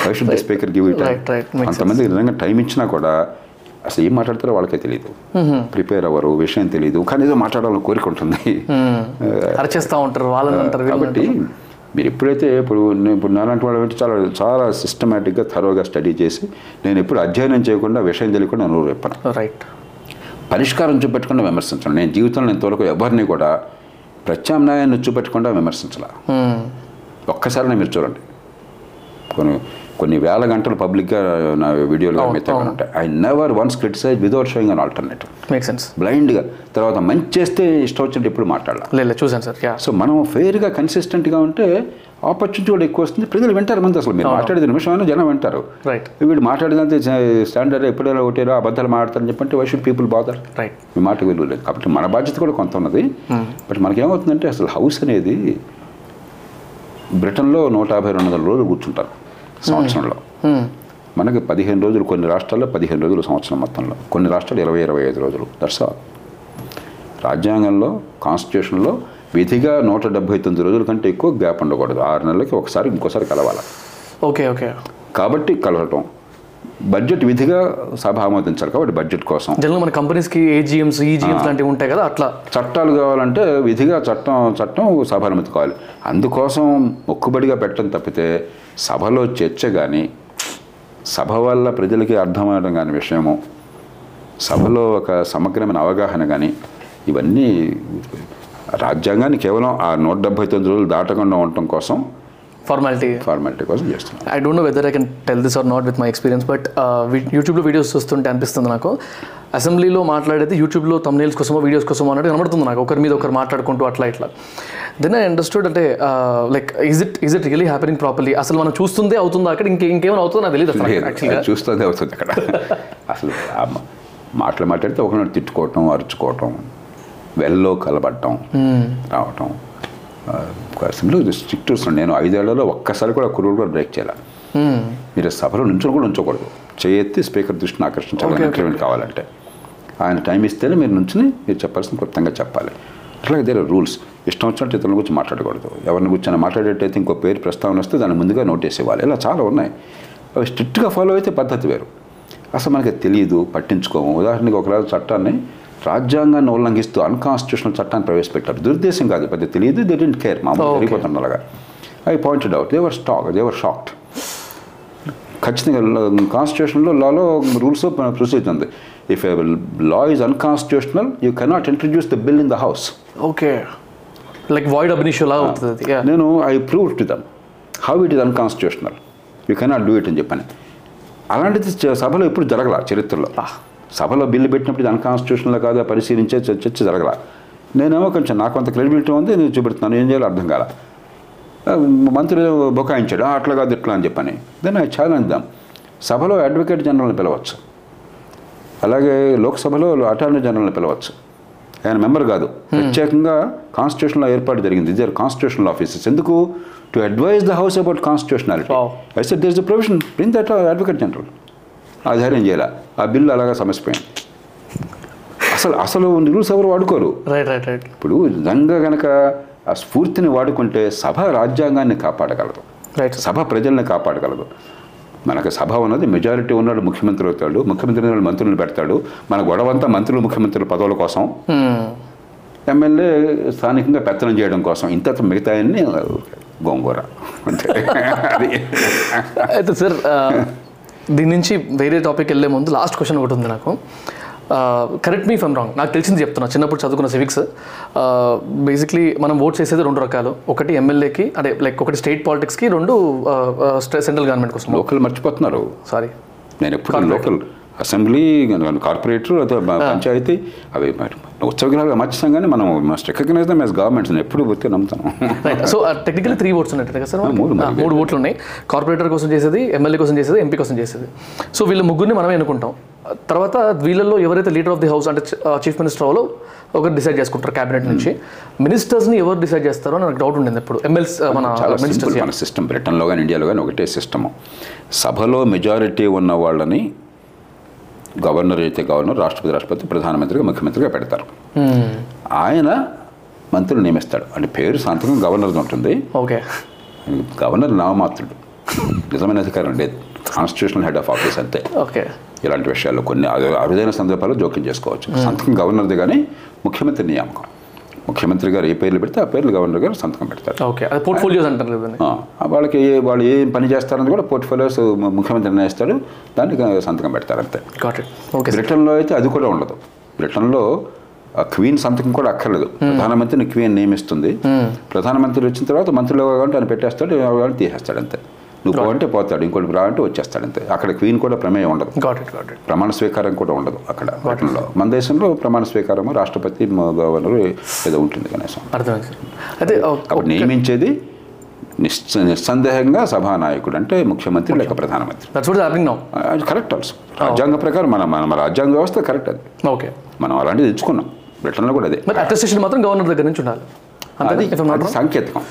I should speaker give it కొంతమంది నిజంగా టైం ఇచ్చినా కూడా అసలు ఏం మాట్లాడతారో వాళ్ళకే తెలియదు ప్రిపేర్ అవ్వరు విషయం తెలియదు కానీ ఏదో మాట్లాడాలని కోరిక ఉంటుంది. అరచేస్తూ ఉంటారు వాళ్ళని కాబట్టి మీరు ఎప్పుడైతే ఇప్పుడు నేను ఇప్పుడు నాలాంటి వాళ్ళు చాలా చాలా సిస్టమేటిక్గా థరోగా స్టడీ చేసి నేను ఎప్పుడు అధ్యయనం చేయకుండా విషయం తెలియకుండా నూరు చెప్పను. రైట్ పరిష్కారం చూపెట్టకుండా విమర్శించను. నేను జీవితంలో ఇంతవరకు ఎవరిని కూడా ప్రత్యామ్నాయాన్ని చూపెట్టకుండా విమర్శించాల. ఒక్కసారి మీరు చూడండి. కొన్ని కొన్ని వేల గంటలు పబ్లిక్గా నా వీడియోలు అవును, మిగతా అవును. ఉంటాయి. I never once criticize without showing an alternative make sense బ్లైండ్గా తర్వాత మంచి చేస్తే ఇష్టం వచ్చినట్టు ఎప్పుడు మాట్లాడాలి. లేదు చూసాను సార్ సో మనం ఫెయిర్గా కన్సిస్టెంట్గా ఉంటే ఆపర్చునిటీ కూడా ఎక్కువ వస్తుంది. ప్రజలు వింటారు మంది అసలు. మీరు. మాట్లాడేది నిమిషమైనా జనం వింటారు. రైట్ వీడు మాట్లాడేదంతే స్టాండర్డ్ ఎప్పుడైనా ఒకటేరో అబద్ధాలు మాట్లాడతారని చెప్పంటే why should people bother right మీ మాట విలువ లేదు. కాబట్టి మన బాధ్యత కూడా కొంత ఉన్నది. బట్ మనకేమవుతుందంటే అసలు హౌస్ అనేది బ్రిటన్లో నూట యాభై రెండు వందల రోజులు కూర్చుంటారు. సంవత్సరంలో. మనకి పదిహేను రోజులు కొన్ని రాష్ట్రాల్లో పదిహేను రోజులు సంవత్సరం మొత్తంలో. కొన్ని రాష్ట్రాలు ఇరవై ఇరవై ఐదు రోజులు. దట్స్ ఆల్ రాజ్యాంగంలో కాన్స్టిట్యూషన్లో విధిగా నూట డెబ్బై తొమ్మిది రోజుల కంటే ఎక్కువ గ్యాప్ ఉండకూడదు. ఆరు నెలలకి ఒకసారి ఇంకోసారి కలవాలి. Okay okay. కాబట్టి కలవటం. బడ్జెట్ విధిగా సభ ఆమోదించాలి కాబట్టి బడ్జెట్ కోసం. జనరల్ మన కంపెనీస్కి ఏజిఎమ్స్ ఈజిఎమ్స్ లాంటివి ఉంటాయి కదా అట్లా. చట్టాలు కావాలంటే విధిగా చట్టం చట్టం సభ అనుమతి కావాలి. అందుకోసం మొక్కుబడిగా పెట్టడం తప్పితే సభలో చర్చ కానీ సభ వల్ల ప్రజలకి అర్థమవడం కాని విషయము సభలో ఒక సమగ్రమైన అవగాహన కానీ ఇవన్నీ రాజ్యాంగాన్ని కేవలం ఆ నూట డెబ్బై తొమ్మిది రోజులు దాటకుండా ఉండటం కోసం ఫార్మాలిటీ ఫార్మాలిటీ కోసం చేస్తున్నాం. I don't know whether I can tell this or not with my experience but యూట్యూబ్లో వీడియోస్ చూస్తుంటే అనిపిస్తుంది నాకు. అసెంబ్లీలో మాట్లాడేది యూట్యూబ్లో తమ్నేల్స్ కోసమో వీడియోస్ కోసమో అన్నట్టు కనబడుతుంది నాకు. ఒకరి మీద ఒకరు మాట్లాడుకుంటూ అట్లా ఇట్లా. దెన్ ఐ అండర్స్టూడ్ అంటే like is it is it really happening properly అసలు మనం చూస్తుందే అవుతుందా అక్కడ? ఇంకే ఇంకేమైనా అవుతుందో నాకు తెలియదు చూస్తుంది అవుతుంది అక్కడ. అసలు మాటలు మాట్లాడితే ఒకరిని తిట్టుకోవటం అరుచుకోవటం వెల్లో కలబడటం రావటం. సింపుల్ స్ట్రిక్ట్ నేను ఐదేళ్ళలో ఒక్కసారి కూడా కురువులు కూడా బ్రేక్ చేయాలి. మీరు సభలో నుంచొని కూడా ఉంచకూడదు. చేయెత్తి స్పీకర్ దృష్టిని ఆకర్షించాలి ఇంక్రిమెంట్ కావాలంటే. ఆయన టైం ఇస్తేనే మీరు నుంచుని మీరు చెప్పాల్సిన క్లుప్తంగా చెప్పాలి. అట్లాగే దేర్ రూల్స్ ఇష్టం వచ్చినట్టు ఇతరుల గురించి మాట్లాడకూడదు. ఎవరిని గురించి మాట్లాడేటైతే ఇంకో పేరు ప్రస్తావన వస్తే దాన్ని ముందుగా నోటీస్ ఇవ్వాలి ఇలా చాలా ఉన్నాయి. అవి స్ట్రిక్ట్గా ఫాలో అయితే పద్ధతి వేరు. అసలు మనకి తెలియదు పట్టించుకోము. ఉదాహరణకి ఒకరోజు చట్టాన్ని రాజ్యాంగాన్ని ఉల్లంఘిస్తూ అన్కాన్స్టిట్యూషనల్ చట్టాన్ని ప్రవేశపెట్టారు. దురుద్దేశం కాదు పెద్ద తెలియదు దే డెంట్ కేర్ మామూలు అలాగా. I pointed out they were stuck they were shocked ఖచ్చితంగా కాన్స్టిట్యూషన్లో లాలో రూల్స్ ప్రొసీజర్ ఉంది. If law is unconstitutional you cannot introduce the bill in the house okay like void అభినిష్ law అవుతుంది అది. Yeah. నేను I prove to them how it is unconstitutional you cannot do it అని చెప్పని అలాంటిది సభలో ఎప్పుడు జరగల చరిత్రలో. Ah. సభలో బిల్లు పెట్టినప్పుడు ఇది అన్కాన్స్టిట్యూషనల్ కాదా పరిశీలించే చర్చ జరగల. నేనేమో కొంచెం నాకు కొంత క్రెడిబిలిటీ ఉంది నేను చూపెడుతున్నాను ఏం చేయాలో అర్థం కాల. మంత్రి బొకాయించాడు "ఆ, అట్లా కాదు ఇట్లా అని చెప్పని. దెన్ ఐ ఛాలెంజ్ దాం సభలో అడ్వకేట్ జనరల్ని పిలవచ్చు. అలాగే లోక్సభలో అటార్నీ జనరల్ని పిలవచ్చు. ఆయన మెంబర్ కాదు. ప్రత్యేకంగా కాన్స్టిట్యూషన్లో ఏర్పాటు జరిగింది. ఇదే కాన్స్టిట్యూషనల్ ఆఫీసెస్ ఎందుకు? To advise the house about constitutionality. I set this the provision bring that advocate general ఆ ధైర్యం చేయాల. ఆ బిల్లు అలాగా సమస్యపోయింది అసలు అసలు రూల్స్ ఎవరు వాడుకోరు? రైట్ రైట్ రైట్ ఇప్పుడు నిజంగా కనుక ఆ స్ఫూర్తిని వాడుకుంటే సభ రాజ్యాంగాన్ని కాపాడగలదు. రైట్ సభ ప్రజల్ని కాపాడగలదు. మనకు సభ ఉన్నది మెజారిటీ ఉన్నాడు ముఖ్యమంత్రి అవుతాడు ముఖ్యమంత్రి ఉన్నాడు మంత్రులను పెడతాడు. మన గొడవంతా మంత్రులు ముఖ్యమంత్రుల పదవుల కోసం. ఎమ్మెల్యే స్థానికంగా పెత్తనం చేయడం కోసం. ఇంత మిగతా గోంగూర. అంతే. అది అయితే సార్ దీని నుంచి వేరే టాపిక్ వెళ్ళే ముందు లాస్ట్ క్వశ్చన్ ఒకటి ఉంది నాకు. కరెక్ట్ మీ ఫమ్ రాంగ్ నాకు తెలిసింది చెప్తున్నా చిన్నప్పుడు చదువుకున్న సివిక్స్ బేసిక్లీ మనం ఓట్ చేసేది రెండు రకాలు. ఒకటి ఎమ్మెల్యేకి అదే లైక్ ఒకటి స్టేట్ పాలిటిక్స్కి రెండు సెంట్రల్ గవర్నమెంట్ కోసం లోకల్ మర్చిపోతున్నారు. సారీ నేను ఎప్పుడు లోకల్ అసెంబ్లీ కార్పొరేటర్ లేదా పంచాయతీ అవి ఉత్సవ గ్రహాలు మర్చిస్తాం కానీ మనం must recognize them as governments ఎప్పుడు గుర్తిగా నమ్ముతాం. సో టెక్నికల్ త్రీ ఓట్స్ ఉన్నాయి కదా సార్ మూడు ఓట్లు ఉన్నాయి. కార్పొరేటర్ కోసం చేసేది ఎమ్మెల్యే కోసం చేసేది ఎంపీ కోసం చేసేది. సో వీళ్ళు ముగ్గురిని మనమే అనుకుంటాం తర్వాత వీళ్ళల్లో ఎవరైతే లీడర్ ఆఫ్ ది హౌస్ అంటే చీఫ్ మినిస్టర్ వాళ్ళు ఒకరు డిసైడ్ చేసుకుంటారు క్యాబినెట్ hmm. నుంచి. మినిస్టర్స్ని ఎవరు డిసైడ్ చేస్తారో నాకు డౌట్ ఉండింది ఇప్పుడు ఎమ్మెల్స్ మన మినిస్టర్స్ మన సిస్టమ్ బ్రిటన్లో కానీ ఇండియాలో కానీ ఒకటే సిస్టమ్ సభలో మెజారిటీ ఉన్న వాళ్ళని గవర్నర్ అయితే గవర్నర్ రాష్ట్రపతి రాష్ట్రపతి ప్రధానమంత్రిగా ముఖ్యమంత్రిగా పెడతారు. ఆయన మంత్రులు నియమిస్తాడు. అంటే పేరు సంతకం గవర్నర్ది ఉంటుంది. ఓకే. గవర్నర్ నామమాత్రుడు. నిజమైన అధికారం లేదు. కాన్స్టిట్యూషనల్ హెడ్ ఆఫ్ ఆఫీస్ అంతే. ఓకే. ఇలాంటి విషయాల్లో కొన్ని అరు- అరుదైన సందర్భాల్లో జోక్యం చేసుకోవచ్చు. సంతకం గవర్నర్ది కానీ ముఖ్యమంత్రి నియామకం. ముఖ్యమంత్రి గారు ఏ పేర్లు పెడితే ఆ పేర్లు గవర్నర్ గారు సంతకం పెడతారు. ఓకే అది పోర్ట్ఫోలియోస్ అంటారు కదండి వాళ్ళకి ఏ- వాళ్ళు ఏం పని చేస్తారని కూడా పోర్ట్ఫోలియోస్ ముఖ్యమంత్రి నిర్ణయిస్తాడు దానికి సంతకం పెడతారు అంతే. ఓకే బ్రిటన్లో అయితే అది కూడా ఉండదు. బ్రిటన్లో ఆ క్వీన్ సంతకం కూడా అక్కర్లేదు. ప్రధానమంత్రిని క్వీన్ నియమిస్తుంది. ప్రధానమంత్రి వచ్చిన తర్వాత మంత్రులు కావాలంటే ఆయన పెట్టేస్తాడు తీసేస్తాడు అంతే. నువ్వు పోవంటే పోతాడు ఇంకోటి రావంటే వచ్చేస్తాడు అంతే. అక్కడ క్వీన్ కూడా ప్రమేయం ఉండదు. ప్రమాణ స్వీకారం కూడా ఉండదు అక్కడ బ్రిటన్లో మన దేశంలో ప్రమాణ స్వీకారము రాష్ట్రపతి గవర్నరు ఏదో ఉంటుంది కనీసం. అయితే అప్పుడు నియమించేది నిశ్చ నిస్సందేహంగా సభానాయకుడు అంటే ముఖ్యమంత్రి లేక ప్రధానమంత్రి. అది కరెక్ట్ ఆల్సో రాజ్యాంగ ప్రకారం మన మన రాజ్యాంగ వ్యవస్థ కరెక్ట్ అది. ఓకే మనం అలాంటిది తెచ్చుకున్నాం. బ్రిటన్లో కూడా అదే. అటెస్టేషన్ మాత్రం గవర్నర్ దగ్గర నుంచి ఉండాలి. అది అది సాంకేతికం.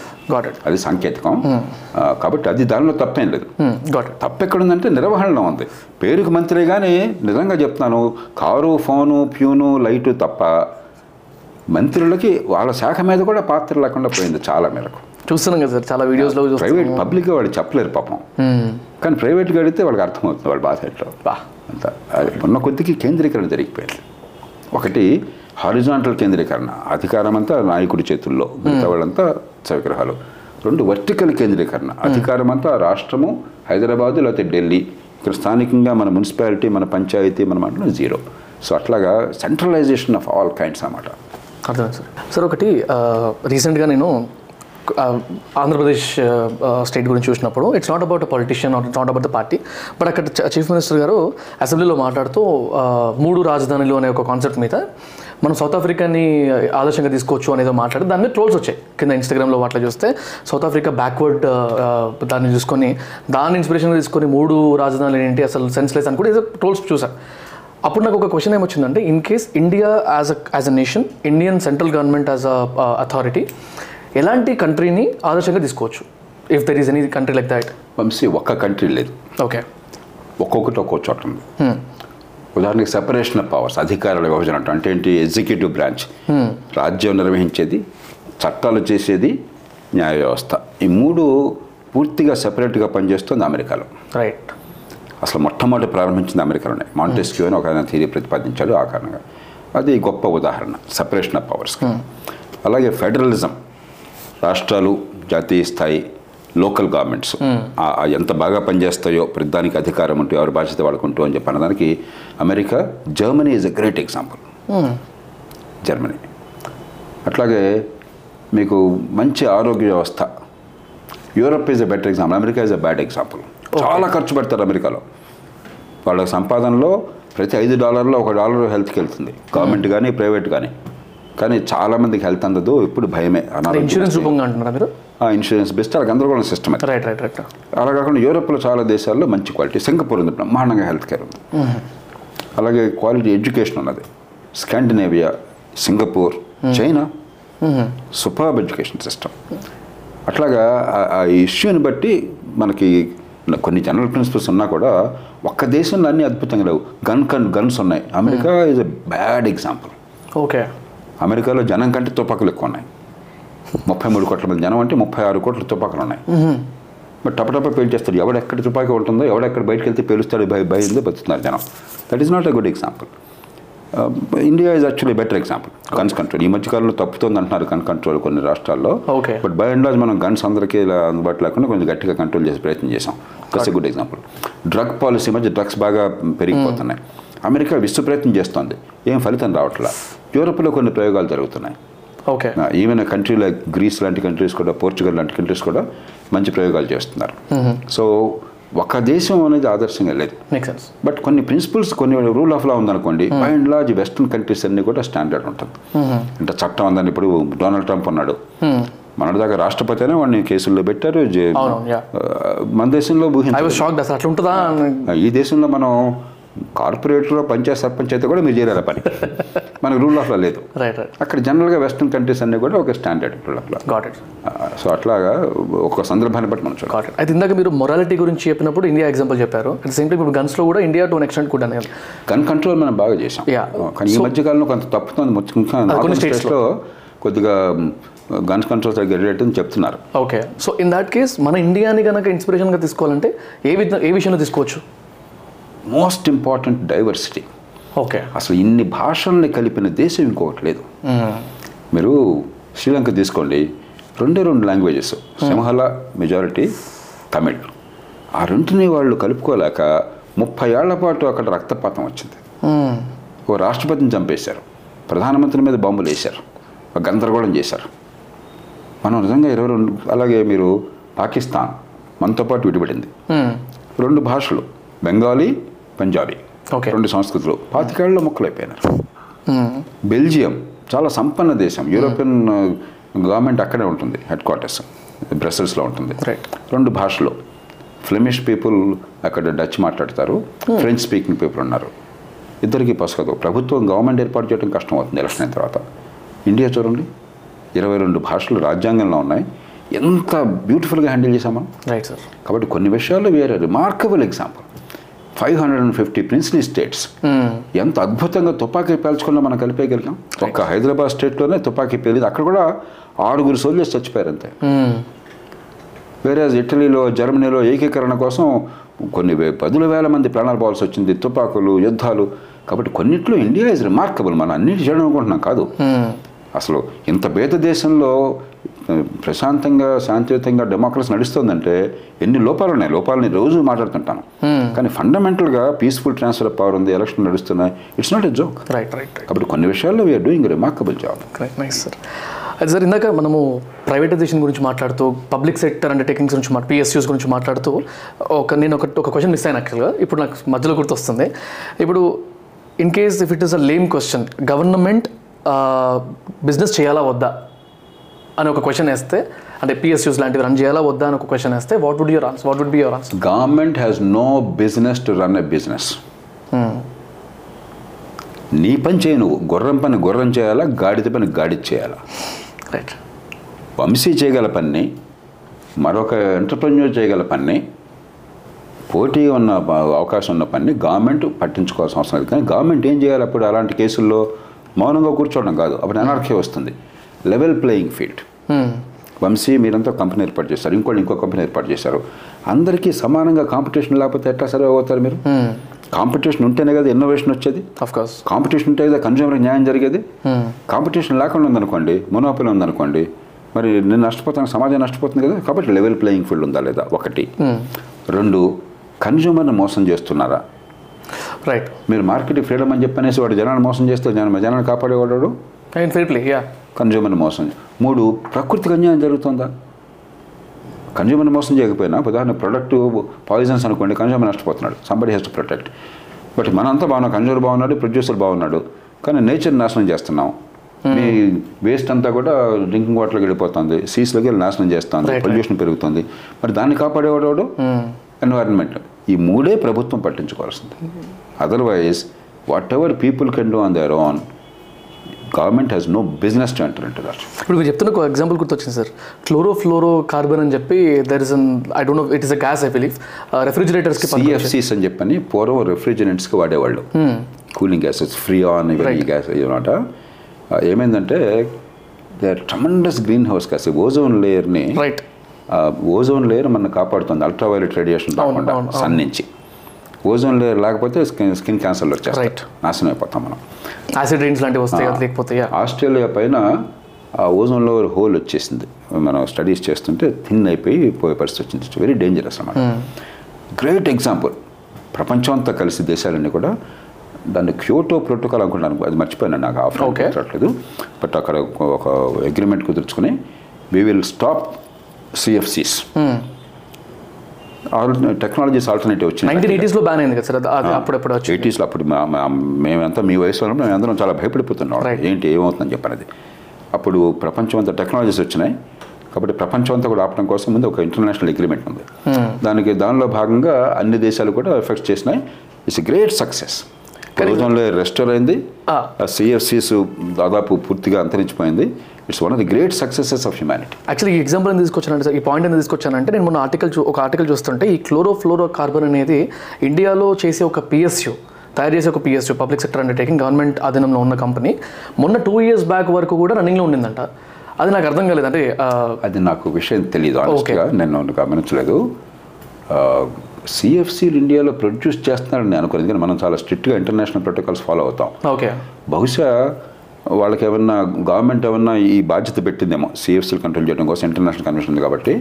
అది సాంకేతికం. ఆ, కాబట్టి అది దానిలో తప్పేం లేదు. ఇట్ తప్పు ఎక్కడుందంటే నిర్వహణలో ఉంది. పేరుకు మంత్రి కానీ నిజంగా చెప్తున్నాను కారు ఫోను ప్యూను లైటు తప్ప మంత్రులకి వాళ్ళ శాఖ మీద కూడా పాత్ర లేకుండా పోయింది చాలా మేరకు. చూస్తున్నాం కదా సార్ చాలా వీడియోస్లో ప్రైవేట్ పబ్లిక్గా వాళ్ళు చెప్పలేరు పాపం. కానీ ప్రైవేట్గా అడిగితే వాళ్ళకి అర్థమవుతుంది వాళ్ళ బాధ ఎట్లా బా. అంత అది ఉన్న కొద్దికి కేంద్రీకరణ జరిగిపోయింది. ఒకటి హారిజాంటల్ కేంద్రీకరణ అధికారం అంతా నాయకుడి చేతుల్లో మిగతా వాళ్ళంతా సవిగ్రహాలు రెండు వర్టికల్ కేంద్రీకరణ అధికారం అంతా రాష్ట్రము హైదరాబాదు లేకపోతే ఢిల్లీ. ఇక్కడ స్థానికంగా మన మున్సిపాలిటీ మన పంచాయతీ మన మండలం జీరో. సో అట్లాగా సెంట్రలైజేషన్ ఆఫ్ ఆల్ కైండ్స్ అన్నమాట. అర్థమైంది సార్. సార్ ఒకటి రీసెంట్గా నేను ఆంధ్రప్రదేశ్ స్టేట్ గురించి చూసినప్పుడు it's not about politician not about the party but అక్కడ చీఫ్ మినిస్టర్ గారు అసెంబ్లీలో మాట్లాడుతూ మూడు రాజధానులు అనే ఒక కాన్సెప్ట్ మీద మనం సౌత్ ఆఫ్రికాని ఆదర్శంగా తీసుకోవచ్చు అనేదో మాట్లాడి దాని మీద ట్రోల్స్ వచ్చాయి. కింద ఇన్స్టాగ్రామ్లో వాటిలో చూస్తే సౌత్ ఆఫ్రికా బ్యాక్వర్డ్ దాన్ని చూసుకొని దాన్ని ఇన్స్పిరేషన్గా తీసుకొని మూడు రాజధానులు ఏంటి అసలు సెన్స్లెస్ అని కూడా ఏదో ట్రోల్స్ చూసాను అప్పుడు నాకు ఒక question ఏమొచ్చిందంటే in case India as a as a nation Indian central government as a authority ఎలాంటి కంట్రీని ఆదర్శంగా తీసుకోవచ్చు? If there is any country like that Vamshi ఒక్క కంట్రీ లేదు. ఓకే ఒక్కొక్కటి ఒక్కో చోట ఉంది. ఉదాహరణకి సెపరేషన్ ఆఫ్ పవర్స్ అధికారాల విభజన అంటాం. అంటే ఏంటి? ఎగ్జిక్యూటివ్ బ్రాంచ్ రాజ్యం నిర్వహించేది చట్టాలు చేసేది న్యాయ వ్యవస్థ. ఈ మూడు పూర్తిగా సెపరేట్గా పనిచేస్తుంది అమెరికాలో. రైట్ అసలు మొట్టమొదటి ప్రారంభించింది అమెరికాలోనే. మాంటెస్క్యూ అని ఒక థియరీ ప్రతిపాదించాడు ఆ కారణంగా. అది గొప్ప ఉదాహరణ సెపరేషన్ ఆఫ్ పవర్స్ అలాగే ఫెడరలిజం రాష్ట్రాలు జాతీయ స్థాయి లోకల్ గవర్నమెంట్స్. ఎంత బాగా పనిచేస్తాయో ప్రతిదానికి అధికారం ఉంటూ ఎవరి బాధ్యత వాడుకుంటూ అని చెప్పి అన్నదానికి America Germany is a great example Germany. అట్లాగే మీకు మంచి ఆరోగ్య వ్యవస్థ. Europe is a better example America is a bad example చాలా ఖర్చు పెడతారు అమెరికాలో. వాళ్ళ సంపాదనలో ప్రతి ఐదు డాలర్లో ఒక డాలర్ హెల్త్కి వెళ్తుంది. గవర్నమెంట్ కానీ ప్రైవేట్ కానీ కానీ చాలా మందికి హెల్త్ అందదు ఇప్పుడు భయమే ఇన్సూరెన్స్. రూపంగా అంటున్నారా మీరు? ఆ ఇన్సూరెన్స్ బెస్ట్ వాళ్ళకి గందరగోళం సిస్టమ్ రైట్ రైట్ రైట్ అలా కాకుండా యూరోప్లో చాలా దేశాల్లో మంచి క్వాలిటీ సింగపూర్ ఉంది బ్రహ్మాండంగా హెల్త్ కేర్ ఉంది. అలాగే క్వాలిటీ ఎడ్యుకేషన్ ఉన్నది. Scandinavia Singapore China superb education system అట్లాగా ఆ- ఆ ఇష్యూని బట్టి మనకి కొన్ని జనరల్ ప్రిన్సిపల్స్ ఉన్నా కూడా ఒక్క దేశంలో అన్ని అద్భుతంగా లేవు. గన్ కన్ గన్స్ ఉన్నాయి. America is a bad example okay అమెరికాలో జనం కంటే తుపాకులు ఎక్కువ ఉన్నాయి ముప్పై మూడు కోట్ల మంది జనం అంటే ముప్పై ఆరు కోట్ల తుపాకులు ఉన్నాయి మరి టపటప పేల్చేస్తాడు. ఎవడెక్కడ తుపాకీ ఉంటుందో ఎవడెక్కడ బయటకు వెళ్తే పేలుస్తాడు భయ భయంతో బతుకుతున్నారు జనం. That is not a good example India is actually better example guns control ఈ మధ్యకాలంలో తప్పుతుంది అంటున్నారు గన్ కంట్రోల్ కొన్ని రాష్ట్రాల్లో. బట్ బై అండ్ లార్జ్ మనం గన్స్ అందరికీ ఇలా అందుబాటులో లేకుండా కొంచెం గట్టిగా కంట్రోల్ చేసే ప్రయత్నం చేసాం that's a good example drug policy మధ్య డ్రగ్స్ బాగా పెరిగిపోతున్నాయి. అమెరికా విశ్వ ప్రయత్నం చేస్తోంది. ఏం ఫలితం రావట్లా? యూరోప్లో కొన్ని ప్రయోగాలు జరుగుతున్నాయి. Okay. Even country like Greece లాంటి కంట్రీస్ కూడా పోర్చుగల్ లాంటి కంట్రీస్ కూడా మంచి ప్రయోగాలు చేస్తున్నారు. సో ఒక దేశం అనేది ఆదర్శంగా లేదు. బట్ కొన్ని ప్రిన్సిపల్స్ కొన్ని రూల్ ఆఫ్ లా ఉందనుకోండి by and large western countries అన్ని కూడా స్టాండర్డ్ ఉంటుంది. అంటే చట్టం ఉందని ఇప్పుడు డొనాల్డ్ ట్రంప్ ఉన్నాడు మన దాకా రాష్ట్రపతి అనే వాడిని కేసుల్లో పెట్టారు మన దేశంలో ఊహించారు ఈ దేశంలో మనం కార్పొరేట్లో పంచాయత్ సర్పంచ్ అయితే కూడా మీరు చేయాలి పని. మనకు రూల్ ఆఫ్ లా లేదు. రైట్ రైట్ అక్కడ జనరల్గా వెస్ట్రన్ కంట్రీస్ అన్ని కూడా ఒక standard rule of law got it so అట్లాగా ఒక సందర్భాన్ని బట్టి మనం చూడాలి. అయితే ఇందాక మీరు మొరాలిటీ గురించి చెప్పినప్పుడు ఇండియా ఎగ్జాంపుల్ చెప్పారు. అట్ సేమ్ టైం ఇప్పుడు గన్స్లో కూడా ఇండియా టు ఎక్స్టెంట్ కూడా గన్ కంట్రోల్ మనం బాగా చేసాం. కానీ ఈ So- మధ్య కాలంలో కొంత తప్పుతుంది. స్టేట్స్లో కొద్దిగా గన్స్ కంట్రోల్ సరిగ్గా అని చెప్తున్నారు. Okay so in that case మన ఇండియాని కనుక ఇన్స్పిరేషన్గా తీసుకోవాలంటే ఏ విధ ఏ విషయంలో తీసుకోవచ్చు? Most important diversity. ఓకే. అసలు ఇన్ని భాషల్ని కలిపిన దేశం ఇంకొకటి లేదు. మీరు శ్రీలంక తీసుకోండి. రెండే రెండు లాంగ్వేజెస్. సింహల మెజారిటీ తమిళ్. ఆ రెంటిని వాళ్ళు కలుపుకోలేక ముప్పై ఏళ్ళ పాటు అక్కడ రక్తపాతం వచ్చింది. ఓ రాష్ట్రపతిని చంపేశారు. ప్రధానమంత్రి మీద బాంబులు వేశారు. ఒక గందరగోళం చేశారు. మనం నిజంగా ఇరవై రెండు అలాగే మీరు పాకిస్తాన్ మనతో పాటు విడిపడింది. రెండు భాషలు. బెంగాలీ పంజాబీ. Okay. రెండు సంస్కృతులు. పాతికేళ్ళలో మొక్కలైపోయినారు. బెల్జియం చాలా సంపన్న దేశం. యూరోపియన్ గవర్నమెంట్ అక్కడే ఉంటుంది హెడ్ క్వార్టర్స్. బ్రసెల్స్లో ఉంటుంది. రెండు భాషలు. ఫ్లెమిష్ పీపుల్ అక్కడ డచ్ మాట్లాడతారు. ఫ్రెంచ్ స్పీకింగ్ పీపుల్ ఉన్నారు. ఇద్దరికి పసగదు. ప్రభుత్వం గవర్నమెంట్ ఏర్పాటు చేయడం కష్టం అవుతుంది ఎలక్షన్ అయిన తర్వాత. ఇండియా చూడండి. ఇరవై రెండు భాషలు రాజ్యాంగంలో ఉన్నాయి. ఎంత బ్యూటిఫుల్గా హ్యాండిల్ చేసాం మనం. రైట్ సార్ కాబట్టి కొన్ని విషయాల్లో వేరే remarkable example. Five hundred and fifty princely states. ఎంత అద్భుతంగా తుపాకీ పేల్చుకున్నా మనం కలిపేయగలిగాం. ఒక్క హైదరాబాద్ స్టేట్లోనే తుపాకీ పేలింది. అక్కడ కూడా ఆరుగురు సోల్జర్స్ చచ్చిపోయారు అంతే వేరే ఇటలీలో జర్మనీలో ఏకీకరణ కోసం కొన్ని వే- పదుల వేల మంది ప్రాణాలు పోవాల్సి వచ్చింది. తుపాకులు యుద్ధాలు. కాబట్టి కొన్నిట్లో ఇండియా ఇస్ రిమార్కబుల్ మనం అన్నిటి చేయడం అనుకుంటున్నాం కాదు. అసలు ఇంత పేద దేశంలో ప్రశాంతంగా శాంతియుతంగా డెమోక్రసీ నడుస్తుందంటే ఎన్ని లోపాలు ఉన్నాయి? లోపాలని రోజు మాట్లాడుతుంటాను. కానీ ఫండమెంటల్గా పీస్ఫుల్ ట్రాన్స్ఫర్ ఆఫ్ పవర్ ఉంది ఎలక్షన్ నడుస్తున్నాయి. It's not a joke right right right కాబట్టి కొన్ని విషయాల్లో we are doing remarkable job right nice sir అది సార్ ఇందాక మనము ప్రైవేటైజేషన్ గురించి మాట్లాడుతూ పబ్లిక్ సెక్టర్ అండర్టేకింగ్స్ గురించి మా పిఎస్యూస్ గురించి మాట్లాడుతూ ఒక నేను ఒక ఒక క్వశ్చన్ మిస్ అయిన యాక్చువల్గా ఇప్పుడు నాకు మధ్యలో గుర్తొస్తుంది. ఇప్పుడు in case if it is a lame question government business చేయాలా వద్దా? అని ఒక క్వశ్చన్ వేస్తే అంటే పిఎస్యూస్ లాంటివి రన్ చేయాలా వద్దా అని ఒక క్వశ్చన్ వేస్తే what would your answer what would be your answer government has no business to run a business నీ పని చేయి నువ్వు. గుర్రం పని గుర్రం చేయాలా గాడిద పని గాడిద చేయాలా? రైట్ వంశీ చేయగల పని మరొక ఎంటర్ప్రెన్యూర్ చేయగల పని పోటీ ఉన్న అవకాశం ఉన్న పని గవర్నమెంట్ పట్టించుకోవాల్సిన అవసరం లేదు. కానీ గవర్నమెంట్ ఏం చేయాలి అప్పుడు అలాంటి కేసుల్లో మౌనంగా కూర్చోవడం కాదు. అప్పుడు అనార్కీ వస్తుంది. లెవెల్ ప్లేయింగ్ ఫీల్డ్ వంశీ మీరంతా కంపెనీ ఏర్పాటు చేస్తారు ఇంకోటి ఇంకో కంపెనీ ఏర్పాటు చేశారు. అందరికీ సమానంగా కాంపిటీషన్ లేకపోతే ఎట్లా సర్వే అవుతారు మీరు? కాంపిటీషన్ ఉంటేనే కదా ఇన్నోవేషన్ వచ్చేది. కోర్స్ కాంపిటీషన్ ఉంటే కదా కన్జ్యూమర్ న్యాయం జరిగేది. కాంపిటీషన్ లేకుండా ఉందనుకోండి మొనోపలి ఉందనుకోండి మరి నేను నష్టపోతాను సమాజం నష్టపోతుంది కదా? కాబట్టి లెవెల్ ప్లేయింగ్ ఫీల్డ్ ఉందా లేదా? ఒకటి. రెండు కన్జ్యూమర్ని మోసం చేస్తున్నారా? రైట్ మీరు మార్కెట్ ఫ్రీడమ్ అని చెప్పనేసి వాడు జనాన్ని మోసం చేస్తే జనం జనాన్ని కాపాడేవాడు అండ్ ఫెయిర్ ప్లే యా కన్జ్యూమర్ని మోసం మూడు ప్రకృతికి అన్యాయం జరుగుతుందా? కన్జ్యూమర్ని మోసం చేయకపోయినా ఉదాహరణ ప్రొడక్ట్ పాయిజన్స్ అనుకోండి consumer నష్టపోతున్నాడు. Somebody has to protect but మనంతా బాగున్నాం కన్జ్యూమర్ బాగున్నాడు ప్రొడ్యూసర్ బాగున్నాడు. కానీ నేచర్ నాశనం చేస్తున్నాం. మీ వేస్ట్ అంతా కూడా డ్రింకింగ్ వాటర్లోకి వెళ్ళిపోతుంది సీస్లోకి వెళ్ళి నాశనం చేస్తుంది పొల్యూషన్ పెరుగుతుంది. మరి దాన్ని కాపాడేవాడు ఎన్వైరన్మెంట్ ఈ మూడే ప్రభుత్వం పట్టించుకోవాల్సింది. Otherwise whatever people can do on their own government has no business to enter into that ఇప్పుడు మీరు చెప్తున్న ఒక ఎగ్జాంపుల్ గుర్తొచ్చింది సార్. క్లోరో ఫ్లోరో కార్బన్ అని చెప్పి there is an I don't know it is a gas I believe రెఫ్రిజిరేటర్స్కి CFCs అని చెప్పని పూర్వం రెఫ్రిజరెంట్స్కి వాడేవాళ్ళు. కూలింగ్ గ్యాసెస్ ఫ్రీ ఆన్ ఇవన్నీ. గ్యాస్ అనమాట ఏమైందంటే they are tremendous greenhouse gas ozone లేయర్ని రైట్ ఓజోన్ లేయర్ మన కాపాడుతుంది అల్ట్రావైలెట్ రేడియేషన్ రాకుండా సన్ నుంచి. ఓజోన్ లేయర్ లేకపోతే స్కిన్ స్కిన్ క్యాన్సర్లు వచ్చేస్తాయి. Right. నాశనం అయిపోతాం మనం. యాసిడ్ రైన్స్ లాంటివి వస్తాయి లేకపోతే ఆస్ట్రేలియా పైన ఆ ఓజోన్లో హోల్ వచ్చేసింది. మనం స్టడీస్ చేస్తుంటే థిన్ అయిపోయి పోయే పరిస్థితి వచ్చింది. ఇట్స్ వెరీ డేంజరస్ అన్నమాట. గ్రేట్ ఎగ్జాంపుల్ ప్రపంచం అంతా కలిసి దేశాలన్నీ కూడా దాన్ని క్యోటో ప్రోటోకాల్ అనుకుంటాను. అది మర్చిపోయాను నాకు ఆఫ్ Okay. గుర్తురావట్లేదు బట్ అక్కడ ఒక agreement కుదుర్చుకుని we will stop CFCs technologies alternative వచ్చినాయి. నైన్టీన్ ఎయిటీస్లో బ్యాన్ అయింది కదా సార్? అప్పుడప్పుడు ఎయిటీస్లో అప్పుడు మేమంతా మీ వయసులో మేమందరం చాలా భయపడిపోతున్నాం. ఏంటి ఏమవుతుందని చెప్పనేది. అప్పుడు ప్రపంచం అంతా టెక్నాలజీస్ వచ్చినాయి. కాబట్టి ప్రపంచం అంతా కూడా ఆపడం కోసం ముందు ఒక ఇంటర్నేషనల్ అగ్రిమెంట్ ఉంది. దానికి దానిలో భాగంగా అన్ని దేశాలు కూడా ఎఫెక్ట్ చేసినాయి. ఇట్స్ గ్రేట్ సక్సెస్ రోజుల్లో రెస్టోర్ అయింది. సిఎఫ్సిస్ దాదాపు పూర్తిగా అంతరించిపోయింది. It's one of the great successes of humanity actually ఈ ఎగ్జాంపుల్ తీసుకొచ్చానంటే సార్ ఈ పాయింట్ ఎందుకు తీసుకొచ్చానంటే నేను మొన్న ఆర్టికల్ ఒక ఆర్టికల్ చూస్తుంటే ఈ క్లోరో ఫ్లోరో కార్బన్ అనేది ఇండియాలో చేసే ఒక పిఎస్యు తయారు చేసే ఒక PSU public sector undertaking government ఆధీనంలో ఉన్న కంపెనీ మొన్న టూ ఇయర్స్ బ్యాక్ వరకు కూడా రన్నింగ్లో ఉండిందంట. అది నాకు అర్థం కాలేదు. అంటే అది నాకు విషయం తెలియదు ఆనెస్ట్గా నేను గమనించలేదు. సిఎఫ్సీలు ఇండియాలో ప్రొడ్యూస్ చేస్తున్నారని నేను అనుకోలేదు. ఎందుకంటే మనం చాలా స్ట్రిక్ట్గా ఇంటర్నేషనల్ ప్రోటోకాల్స్ ఫాలో అవుతాం. ఓకే. బహుశా వాళ్ళకి ఏమన్నా గవర్నమెంట్ ఏమన్నా ఈ బాధ్యత పెట్టిందేమో సిఎఫ్సీలు కంట్రోల్ చేయడం కోసం ఇంటర్నేషనల్ కన్వెన్షన్ ఉంది కాబట్టి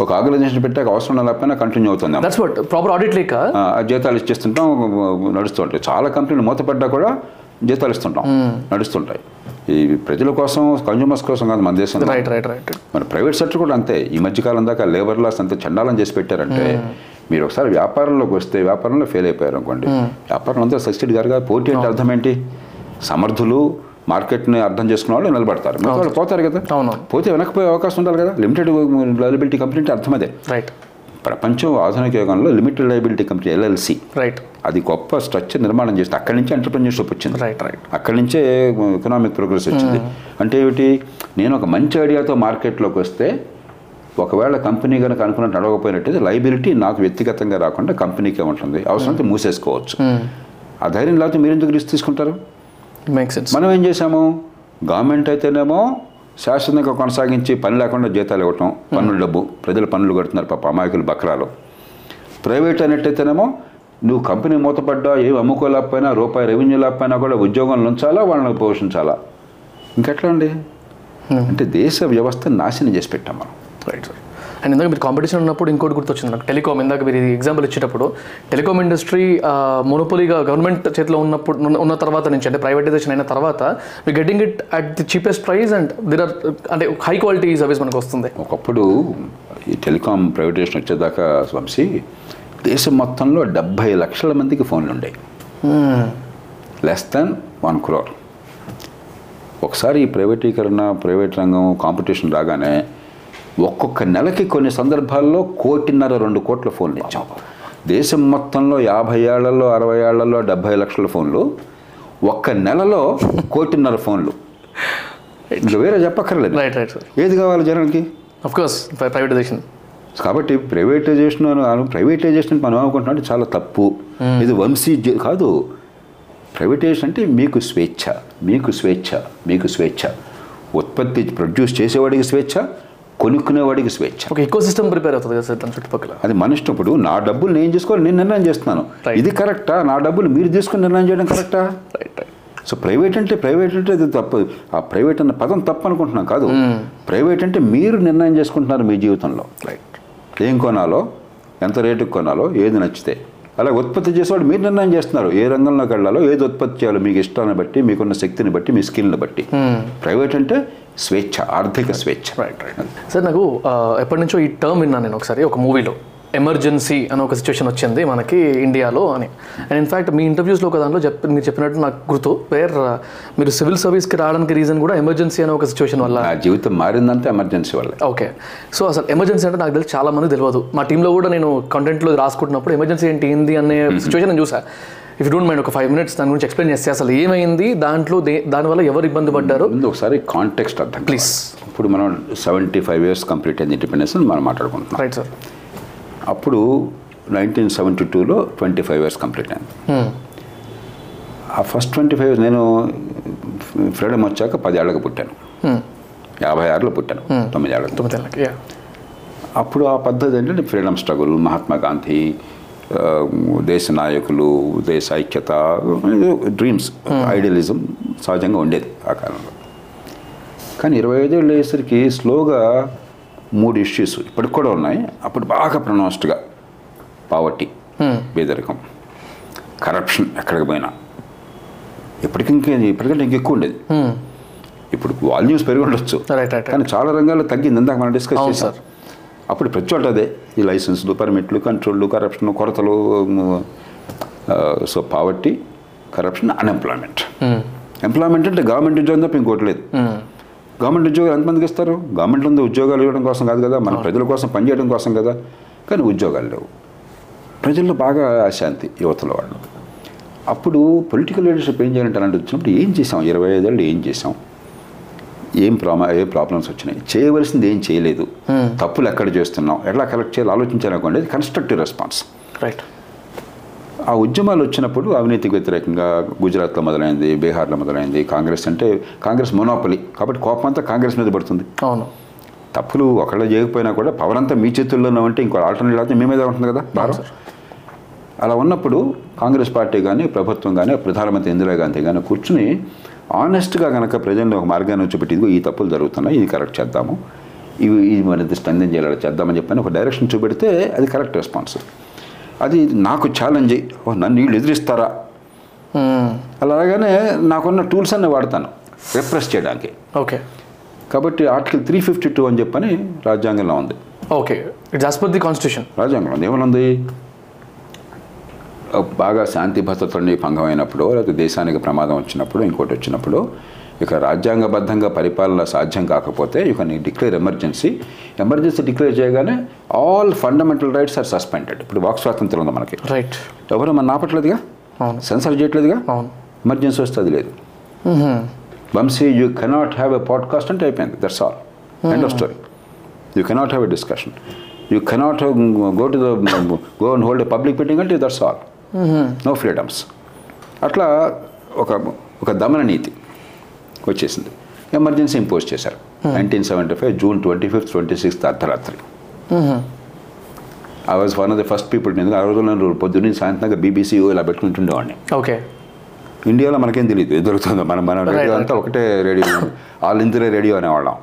ఒక ఆర్గనైజేషన్ పెట్టాక అవసరం లేకపోయినా కంటిన్యూ వాట్ ప్రాపర్ ఆడిట్ లేక? జీతాలు ఇచ్చేస్తుంటాం నడుస్తూ ఉంటాయి. చాలా కంపెనీలు మూతపడ్డా కూడా జీతాలు ఇస్తుంటాం నడుస్తుంటాయి. ఈ ప్రజల కోసం కన్జ్యూమర్స్ కోసం కాదు మన దేశంలో. రైట్ రైట్ రైట్ మన ప్రైవేట్ సెక్టర్ కూడా అంతే. ఈ మధ్యకాలం దాకా లేబర్ లాస్ అంత చండాలం చేసి పెట్టారంటే మీరు ఒకసారి వ్యాపారంలోకి వస్తే వ్యాపారంలో ఫెయిల్ అయిపోయారు అనుకోండి. వ్యాపారం అంతా సబ్సిడీ గారుగా పోటీ అంటే అర్థం ఏంటి? సమర్థులు మార్కెట్ని అర్థం చేసుకున్న వాళ్ళు నిలబడతారు. వాళ్ళు పోతారు కదా. అవును. పోతే వెనకపోయే అవకాశం ఉండాలి కదా. లిమిటెడ్ లయబిలిటీ కంపెనీ అంటే అర్థం అదే రైట్ ప్రపంచం ఆధునిక యుగంలో limited liability company LLC right అది గొప్ప స్ట్రక్చర్ నిర్మాణం చేసింది. అక్కడి నుంచి ఎంటర్ప్రెన్యూర్షిప్ వచ్చింది. రైట్ రైట్ అక్కడి నుంచే ఎకనామిక్ ప్రోగ్రెస్ వచ్చింది. అంటే ఏమిటి? నేను ఒక మంచి ఐడియాతో మార్కెట్లోకి వస్తే ఒకవేళ కంపెనీ కనుక అనుకున్నట్టు నడవకపోయినట్టయితే లైబిలిటీ నాకు వ్యక్తిగతంగా రాకుండా కంపెనీకే ఉంటుంది. అవసరమైతే మూసేసుకోవచ్చు. ఆ ధైర్యం లేకపోతే మీరు ఎందుకు రిస్క్ తీసుకుంటారు? మనం ఏం చేశాము? గవర్నమెంట్ అయితేనేమో శాశ్వతంగా కొనసాగించి పని లేకుండా జీతాలు ఇవ్వటం పన్నుల డబ్బు ప్రజలు పన్నులు కడుతున్నారు పాప అమాయకులు బక్రాలు. ప్రైవేట్ అనేట్టయితేనేమో నువ్వు కంపెనీ మూతపడ్డా ఏం అమ్ముకోలేకపోయినా రూపాయి రెవెన్యూ లేకపోయినా కూడా ఉద్యోగంలో ఉంచాలా వాళ్ళని పోషించాలా? ఇంకెట్లా అండి? అంటే దేశ వ్యవస్థ నాశనం చేసి పెట్టాం మనం. రైట్ సార్ అండ్ ఇందాక మీరు కాంపిటీషన్ ఉన్నప్పుడు ఇంకోటి గుర్తొచ్చింది నాకు. టెలికామ్ ఇందాక మీరు ఎగ్జాంపుల్ ఇచ్చేటప్పుడు టెలికామ్ ఇండస్ట్రీ మోనోపోలీగా గవర్నమెంట్ చేతిలో ఉన్నప్పుడు ఉన్న- తర్వాత నుంచి అంటే ప్రైవేటైజేషన్ అయిన తర్వాత మీ getting it at the cheapest price and there are అంటే హై క్వాలిటీ సర్వీస్ మనకు వస్తుంది. ఒకప్పుడు ఈ టెలికాం ప్రైవేటేషన్ వచ్చేదాకా వంశీ దేశం మొత్తంలో డెబ్భై లక్షల మందికి ఫోన్లు ఉండేవి లెస్ దాన్ వన్ క్రోర్ ఒకసారి ఈ ప్రైవేటీకరణ ప్రైవేట్ రంగం కాంపిటీషన్ రాగానే ఒక్కొక్క నెలకి కొన్ని సందర్భాల్లో కోటిన్నర రెండు కోట్ల ఫోన్లు ఇచ్చాం. దేశం మొత్తంలో యాభై ఏళ్ళలో అరవై ఏళ్ళలో డెబ్భై లక్షల ఫోన్లు. ఒక్క నెలలో కోటిన్నర ఫోన్లు. ఇంకా వేరే చెప్పక్కర్లేదు. రైట్ రైట్ సార్ ఏది కావాలి జనానికి? కోర్స్ ప్రైవేటైజేషన్ కాబట్టి ప్రైవేటైజేషన్ అని ప్రైవేటైజేషన్ మనం ఏమనుకుంటున్నాం అంటే చాలా తప్పు. ఇది వంశీ కాదు. ప్రైవేటైజేషన్ అంటే మీకు స్వేచ్ఛ మీకు స్వేచ్ఛ మీకు స్వేచ్ఛ. ఉత్పత్తి ప్రొడ్యూస్ చేసేవాడికి స్వేచ్ఛ కొనుక్కునేవాడికి స్వేచ్ఛ. ఒక ఈకో సిస్టమ్ ప్రిపేర్ అవుతుంది కదా సార్ దాని చుట్టుపక్కల. అది మన ఇష్టం ఇప్పుడు నా డబ్బులు నేను చేసుకోవాలి నేను నిర్ణయం చేస్తున్నాను. ఇది కరెక్టా? నా డబ్బులు మీరు తీసుకుని నిర్ణయం చేయడం కరెక్టా? రైట్ రైట్ సో ప్రైవేట్ అంటే ప్రైవేట్ అంటే అది తప్పు. ఆ ప్రైవేట్ అన్న పదం తప్పు అనుకుంటున్నాం కాదు. ప్రైవేట్ అంటే మీరు నిర్ణయం చేసుకుంటున్నారు మీ జీవితంలో. రైట్ ఏం కొనాలో ఎంత రేటుకి కొనాలో ఏది నచ్చితే. అలా ఉత్పత్తి చేసేవాడు మీరు నిర్ణయం చేస్తున్నారు. ఏ రంగంలోకి వెళ్ళాలో ఏది ఉత్పత్తి చేయాలో మీకు ఇష్టాన్ని బట్టి మీకున్న శక్తిని బట్టి మీ స్కిల్ని బట్టి. ప్రైవేట్ అంటే స్వేచ్ఛ ఆర్థిక స్వేచ్ఛ. రైట్ రైట్ సార్ నాకు ఎప్పటి నుంచో ఈ టర్మ్ విన్నాను నేను ఒకసారి ఒక మూవీలో ఎమర్జెన్సీ అని ఒక సిచ్యువేషన్ వచ్చింది మనకి ఇండియాలో అని. అండ్ ఇన్ఫాక్ట్ మీ ఇంటర్వ్యూస్లో ఒక దాంట్లో చెప్ మీరు చెప్పినట్టు నాకు గుర్తు వేర్ మీరు సివిల్ సర్వీస్కి రావడానికి రీజన్ కూడా ఎమర్జెన్సీ అనే ఒక సిచ్యువేషన్ వల్ల. నా జీవితం మారిందంటే ఎమర్జెన్సీ వల్ల. ఓకే సో అసలు ఎమర్జెన్సీ అంటే నాకు తెలిసి చాలా మంది తెలియదు. మా టీంలో కూడా నేను కంటెంట్లో రాసుకుంటున్నప్పుడు ఎమర్జెన్సీ ఏంటి ఏంది అనే సిచ్యువేషన్ నేను చూసా. ఇఫ్ డోంట్ మైండ్ ఒక ఫైవ్ మినిట్స్ దాని గురించి ఎక్స్ప్లెయిన్ చేస్తే అసలు ఏమైంది? దాంట్లో దానివల్ల ఎవరు ఇబ్బంది పడ్డారు? ముందు ఒకసారి కాంటెక్స్ట్ అర్థం. Please. ఇప్పుడు మనం సెవెంటీ ఫైవ్ ఇయర్స్ కంప్లీట్ అయింది ఇండిపెండెన్స్ మనం మాట్లాడుకుంటున్నాం. రైట్ సార్ అప్పుడు నైన్టీన్ సెవెంటీ టూలో ట్వంటీ ఫైవ్ ఇయర్స్ కంప్లీట్ అయింది ఆ ఫస్ట్ ట్వంటీ ఫైవ్ నేను ఫ్రీడమ్ వచ్చాక పదేళ్ళకి పుట్టాను. యాభై ఆరులో పుట్టాను. తొమ్మిదేళ్ళకి తొమ్మిది ఏళ్ళకి. యా అప్పుడు ఆ పద్ధతి ఏంటంటే ఫ్రీడమ్ స్ట్రగుల్ మహాత్మా గాంధీ దేశ నాయకులు దేశ ఐక్యత డ్రీమ్స్ ఐడియలిజం సహజంగా ఉండేది ఆ కాలంలో. కానీ ఇరవై ఐదేళ్ళు అయ్యేసరికి స్లోగా మూడు ఇష్యూస్ ఇప్పటికి కూడా ఉన్నాయి. అప్పుడు బాగా ప్రొనౌన్స్డ్గా పావర్టీ పేదరికం కరప్షన్ ఎక్కడికి పోయినా. ఇప్పటికి ఇంకే ఇప్పటికంటే ఇంకెక్కువ ఉండేది. ఇప్పుడు వాల్యూమ్స్ పెరిగి ఉండొచ్చు. కానీ చాలా రంగాల్లో తగ్గింది. ఇందాక మనం డిస్కస్ సార్. అప్పుడు ప్రతి చోట అదే. ఈ లైసెన్స్లు పర్మిట్లు కంట్రోళ్ళు corruption కొరతలు so poverty corruption unemployment employment అంటే గవర్నమెంట్ ఉద్యోగం తప్ప ఇంకోటి లేదు. గవర్నమెంట్ ఉద్యోగాలు ఎంతమందికి ఇస్తారు? గవర్నమెంట్ ఉంది ఉద్యోగాలు ఇవ్వడం కోసం కాదు కదా మన ప్రజల కోసం పనిచేయడం కోసం కదా. కానీ ఉద్యోగాలు లేవు. ప్రజల్లో బాగా అశాంతి యువతల వాళ్ళు. అప్పుడు పొలిటికల్ లీడర్షిప్ ఏం చేయాలంటే అలాంటి వచ్చినప్పుడు ఏం చేసాం? ఇరవై ఐదేళ్ళు ఏం చేసాం? ఏం ప్రామా ఏ ప్రాబ్లమ్స్ వచ్చినాయి. చేయవలసింది ఏం చేయలేదు. తప్పులు ఎక్కడ చేస్తున్నాం ఎట్లా కలెక్ట్ చేయాలి ఆలోచించాలనుకోండి కన్స్ట్రక్టివ్ రెస్పాన్స్ రైట్ ఆ ఉద్యమాలు వచ్చినప్పుడు అవినీతికి వ్యతిరేకంగా గుజరాత్లో మొదలైంది బీహార్లో మొదలైంది కాంగ్రెస్ అంటే కాంగ్రెస్ మొనోపలి కాబట్టి కోపం అంతా కాంగ్రెస్ మీద పడుతుంది. అవును. తప్పులు ఒకళ్ళు చేయకపోయినా కూడా పవర్ అంతా మీ చేతుల్లోనే ఉంటే ఇంకో ఆల్టర్నేట్ అయితే మీ మీద ఉంటుంది కదా? భారం. అలా ఉన్నప్పుడు కాంగ్రెస్ పార్టీ కానీ ప్రభుత్వం కానీ ప్రధానమంత్రి ఇందిరా గాంధీ కానీ కూర్చుని ఆనెస్ట్గా కనుక ప్రజల్లో ఒక మార్గాన్ని వచ్చి ఈ తప్పులు జరుగుతున్నాయి ఇది కరెక్ట్ చేద్దాము ఇవి ఇది మరింత స్ట్రెంథన్ చేయాలి చేద్దామని చెప్పని ఒక డైరెక్షన్ చూపెడితే అది కరెక్ట్ రెస్పాన్స్. అది నాకు ఛాలెంజ్ ఓ నన్ను వీళ్ళు ఎదిరిస్తారా? అలాగానే నాకున్న టూల్స్ అన్నీ వాడతాను రిప్రెస్ చేయడానికి. ఓకే. కాబట్టి ఆర్టికల్ త్రీ ఫిఫ్టీ టూ అని చెప్పని రాజ్యాంగంలో ఉంది. Okay. It's per the constitution రాజ్యాంగంలో ఉంది. బాగా శాంతి భద్రతని భంగం అయినప్పుడు లేకపోతే దేశానికి ప్రమాదం వచ్చినప్పుడు ఇంకోటి వచ్చినప్పుడు ఇక రాజ్యాంగబద్ధంగా పరిపాలన సాధ్యం కాకపోతే you can declare emergency emergency declare చేయగానే all fundamental rights are suspended. ఇప్పుడు వాక్ స్వాతంత్రం ఉంది మనకి. రైట్. ఎవరు మన ఆపట్లేదుగా అవును. సెన్సర్ చేయట్లేదుగా? ఎమర్జెన్సీ వస్తే అది లేదు Vamshi you cannot have a podcast అంటే అయిపోయింది. That's all end of story you cannot have a discussion you cannot go to the go and hold a public meeting అంటే దట్స్ ఆల్ నో ఫ్రీడమ్స్. అట్లా ఒక ఒక దమన నీతి వచ్చేసింది. Emergency impose చేశారు. Nineteen seventy five June twenty fifth twenty sixth అర్ధరాత్రి. I was one of the first people నేను ఆ రోజుల్లో నేను పొద్దున్నే సాయంత్రంగా బీబీసీ ఇలా పెట్టుకుంటుండేవాడిని. ఓకే ఇండియాలో మనకేం తెలియదు ఏది దొరుకుతుందో. మన మన రేడియో అంతా ఒకటే రేడియో. ఆల్ ఇందిరే రేడియో అనేవాళ్ళం.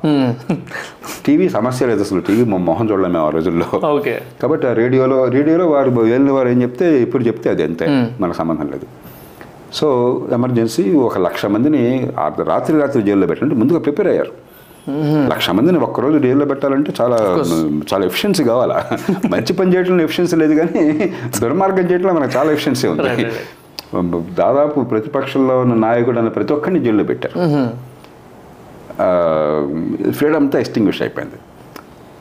టీవీ సమస్య లేదు అసలు. టీవీ మా మొహం చూడలేము ఆ రోజుల్లో. ఓకే కాబట్టి ఆ రేడియోలో రేడియోలో వారు వెళ్ళిన వారు ఏం చెప్తే ఇప్పుడు చెప్తే అది అంతే. మనకు సంబంధం లేదు. సో ఎమర్జెన్సీ ఒక లక్ష మందిని రాత్రి రాత్రి జైల్లో పెట్టాలంటే ముందుగా ప్రిపేర్ అయ్యారు. లక్ష మందిని ఒక్కరోజు జైల్లో పెట్టాలంటే చాలా చాలా ఎఫిషియన్సీ కావాలా? మంచి పని చేయడంలో ఎఫిషియన్సీ లేదు కానీ దుర్మార్గం చేయడంలో మనకు చాలా ఎఫిషియన్సీ ఉంది. దాదాపు ప్రతిపక్షంలో ఉన్న నాయకుడు అన్న ప్రతి ఒక్కరిని జైల్లో పెట్టారు. ఫ్రీడమ్ అంతా ఎస్టింగ్విష్ అయిపోయింది.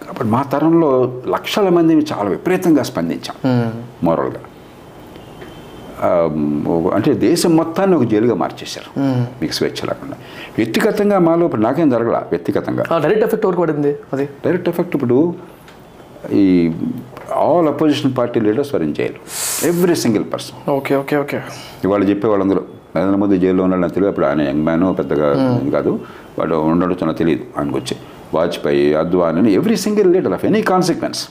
కాబట్టి మా తరంలో లక్షల మందిని చాలా విపరీతంగా స్పందించాం మోరల్గా అంటే దేశం మొత్తాన్ని ఒక జైలుగా మార్చేశారు. మీకు స్వేచ్ఛ లేకుండా. వ్యక్తిగతంగా మాలో ఇప్పుడు నాకేం జరగల? వ్యక్తిగతంగా. డైరెక్ట్ ఎఫెక్ట్ ఎవరికి పడింది అది? డైరెక్ట్ ఎఫెక్ట్ ఇప్పుడు ఈ all opposition party leaders were in jail. Every single person okay okay okay. ఇవాళ చెప్పే వాళ్ళందరూ నరేంద్ర మోదీ జైల్లో ఉన్నాడు నాకు తెలియదు. అప్పుడు ఆయన యంగ్ మ్యాన్ పెద్దగా ఇది కాదు. వాడు ఉండడం నాకు తెలియదు ఆయనకు వచ్చి Vajpayee Advani every single leader of any consequence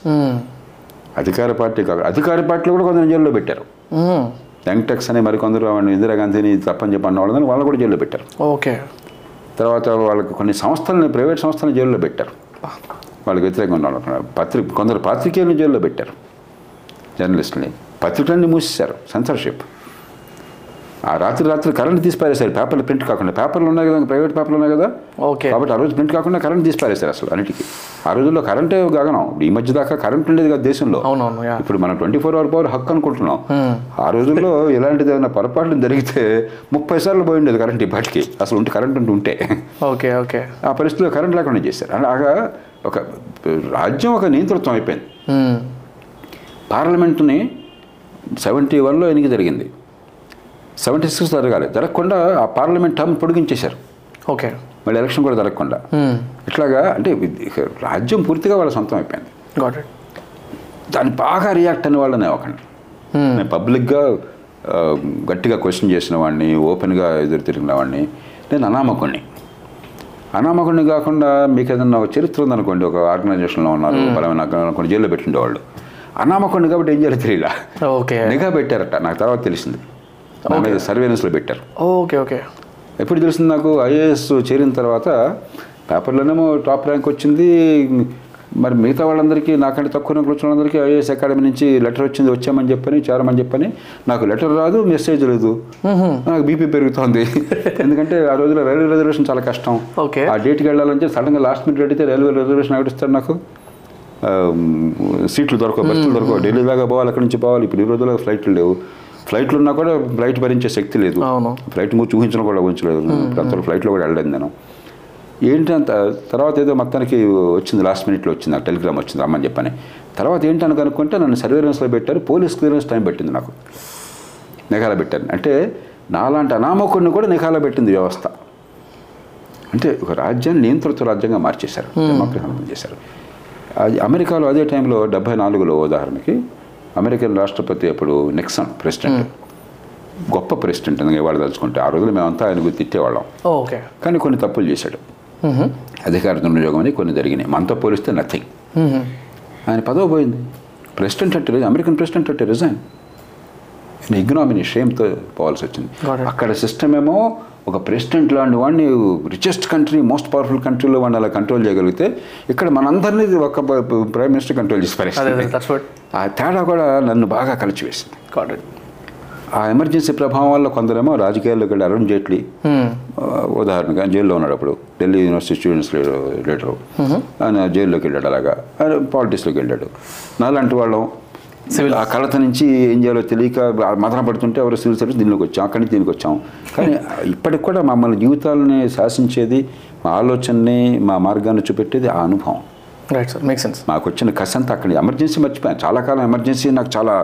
అధికార పార్టీ కాక అధికార పార్టీలో కూడా కొందరు జైల్లో పెట్టారు. యంగ్టెక్స్ అని మరికొందరు ఇందిరాగాంధీని తప్పని చెప్పి అన్న వాళ్ళని వాళ్ళు కూడా జైల్లో పెట్టారు. ఓకే. తర్వాత వాళ్ళకి కొన్ని సంస్థలని ప్రైవేట్ సంస్థలను జైల్లో పెట్టారు. వాళ్ళకి వ్యతిరేకంగా వాళ్ళు పత్రిక కొందరు పాత్రికేయులను జైల్లో పెట్టారు. జర్నలిస్టులని. పత్రికలన్నీ మూసేశారు. సెన్సర్షిప్ ఆ రాత్రి రాత్రి కరెంట్ తీసి పారేశారు పేపర్లు ప్రింట్ కాకుండా. పేపర్లు ఉన్నాయి కదా ప్రైవేట్ పేపర్లు ఉన్నాయి కదా? ఓకే. కాబట్టి ఆ రోజు ప్రింట్ కాకుండా కరెంట్ తీసి పారేశారు అసలు అన్నిటికీ. ఆ రోజుల్లో కరెంటే గగనం. ఈ మధ్య దాకా కరెంట్ ఉండేది కదా దేశంలో. ఇప్పుడు మనం ట్వంటీ ఫోర్ అవర్ పవర్ హక్కు అనుకుంటున్నాం. ఆ రోజుల్లో ఇలాంటిది ఏదైనా పొరపాట్లు జరిగితే ముప్పై సార్లు పోయి ఉండేది కరెంట్ ఇప్పటికి అసలు ఉంటే కరెంట్ ఉంటూ ఉంటే. Okay okay. ఆ పరిస్థితిలో కరెంట్ లేకుండా చేశారు. అలాగా ఒక రాజ్యం ఒక నియంతృత్వం అయిపోయింది. పార్లమెంటుని సెవెంటీ వన్లో ఎన్నిక జరిగింది. సెవెంటీ సిక్స్ జరగాలి. జరగకుండా ఆ పార్లమెంట్ టర్మ్ పొడిగించేశారు. ఓకే. మళ్ళీ ఎలక్షన్ కూడా జరగకుండా. ఇట్లాగా అంటే రాజ్యం పూర్తిగా వాళ్ళ సొంతం అయిపోయింది. దాన్ని బాగా రియాక్ట్ అయిన వాళ్ళనే ఒకటి నేను పబ్లిక్గా గట్టిగా క్వశ్చన్ చేసిన వాడిని ఓపెన్గా ఎదురు తిరిగిన వాడిని నేను అనామకుణ్ణి. అనామకుణ్ణి కాకుండా మీకు ఏదన్నా ఒక చరిత్ర ఉందనుకోండి ఒక ఆర్గనైజేషన్లో ఉన్నారు బలమైన అనుకోండి జైల్లో పెట్టిండేవాళ్ళు. అనామకుణ్ణి కాబట్టి ఏం చేయాలో తెలియలా. ఓకే. నిఘా పెట్టారట నాకు తర్వాత తెలిసింది. సర్వేలెన్స్లో పెట్టారు. Okay okay. ఎప్పుడు తెలిసింది నాకు? ఐఏఎస్ చేరిన తర్వాత పేపర్లోనేమో టాప్ ర్యాంక్ వచ్చింది మరి మిగతా వాళ్ళందరికీ నాకంటే తక్కువ ర్యాంకులు వచ్చిన వాళ్ళందరికీ ఐఏఎస్ అకాడమీ నుంచి లెటర్ వచ్చింది వచ్చామని చెప్పని చేరమని చెప్పని నాకు లెటర్ రాదు మెసేజ్ లేదు. నాకు బీపీ పెరుగుతోంది. ఎందుకంటే ఆ రోజుల్లో రైల్వే రిజర్వేషన్ చాలా కష్టం. ఓకే. ఆ డేట్కి వెళ్ళాలంటే సడన్గా లాస్ట్ మినిట్ అడిగితే రైల్వే రిజర్వేషన్ ఎవరిస్తాడు నాకు? సీట్లు దొరకవు బస్సులు దొరకవు. ఢిల్లీ దాకా పోవాలి అక్కడి నుంచి పోవాలి. ఇప్పుడు ఈ రోజుల్లో ఫ్లైట్లు లేవు. ఫ్లైట్లు ఉన్నా కూడా ఫ్లైట్ భరించే శక్తి లేదు. ఫ్లైట్ మూసి ఊహించడం కూడా ఊహించలేదు అంత ఫ్లైట్లో కూడా వెళ్ళలేదు నేను. ఏంటి అంత తర్వాత ఏదో మొత్తానికి వచ్చింది లాస్ట్ మినిట్లో వచ్చింది నాకు టెలిగ్రామ్ వచ్చింది రమ్మని చెప్పని. తర్వాత ఏంటని కనుక్కుంటే నన్ను సర్వేలెన్స్లో పెట్టారు పోలీస్ క్లియరెన్స్ టైం పెట్టింది నాకు. నిఘాలో పెట్టారు. అంటే నాలాంటి అనామకుడిని కూడా నిఘాలో పెట్టింది వ్యవస్థ. అంటే ఒక రాజ్యాన్ని నియంత్రిత రాజ్యంగా మార్చేశారు డెమోక్రసీ చేశారు అది అమెరికాలో అదే టైంలో డెబ్బై నాలుగులో ఉదాహరణకి అమెరికన్ రాష్ట్రపతి అప్పుడు నిక్సన్ ప్రెసిడెంట్. గొప్ప ప్రెసిడెంట్ ఎందుకంటే వాళ్ళు తలుచుకుంటే ఆ రోజులు మేమంతా ఆయన గురించి తిట్టేవాళ్ళం. ఓకే. కానీ కొన్ని తప్పులు చేశాడు. అధికార దుర్వినియోగం అని కొన్ని జరిగినాయి. మనతో పోలిస్తే నథింగ్ ఆయన పదవి పోయింది. ప్రెసిడెంట్ అంటే అమెరికన్ ప్రెసిడెంట్ అంటే రిజైన్. ఇగ్నామినీ షేమ్తో పోవాల్సి వచ్చింది. అక్కడ సిస్టమ్ ఏమో ఒక ప్రెసిడెంట్ లాంటి వాడిని రిచెస్ట్ కంట్రీ మోస్ట్ పవర్ఫుల్ కంట్రీలో వాడిని అలా కంట్రోల్ చేయగలిగితే ఇక్కడ మనందరినీ ఒక ప్రైమ్ మినిస్టర్ కంట్రోల్ చేసి పరిస్థితి. ఆ తేడా కూడా నన్ను బాగా కలిచివేసింది. ఆ ఎమర్జెన్సీ ప్రభావం వల్ల కొందరేమో రాజకీయాల్లోకి వెళ్ళి అరుణ్ జైట్లీ ఉదాహరణగా జైల్లో ఉన్నాడు అప్పుడు ఢిల్లీ యూనివర్సిటీ స్టూడెంట్స్ లీడరు ఆయన జైల్లోకి వెళ్ళాడు అలాగా. పాలిటిక్స్లోకి వెళ్ళాడు. నాలాంటి వాళ్ళం. ఆ కలత నుంచి ఏం చేయాలో తెలియక మదన పడుతుంటే ఎవరు సివిల్ సర్వీస్ దీనిలోకి వచ్చాం అక్కడి నుంచి దీనికి వచ్చాం. కానీ ఇప్పటికి కూడా మమ్మల్ని జీవితాలని శాసించేది మా ఆలోచనని మా మార్గాన్ని చూపెట్టేది ఆ అనుభవం. రైట్ సార్ మేక్ సెన్స్ మాకు వచ్చిన కసి అంతా అక్కడ ఎమర్జెన్సీ మర్చిపోయాను చాలా కాలం ఎమర్జెన్సీ నాకు చాలా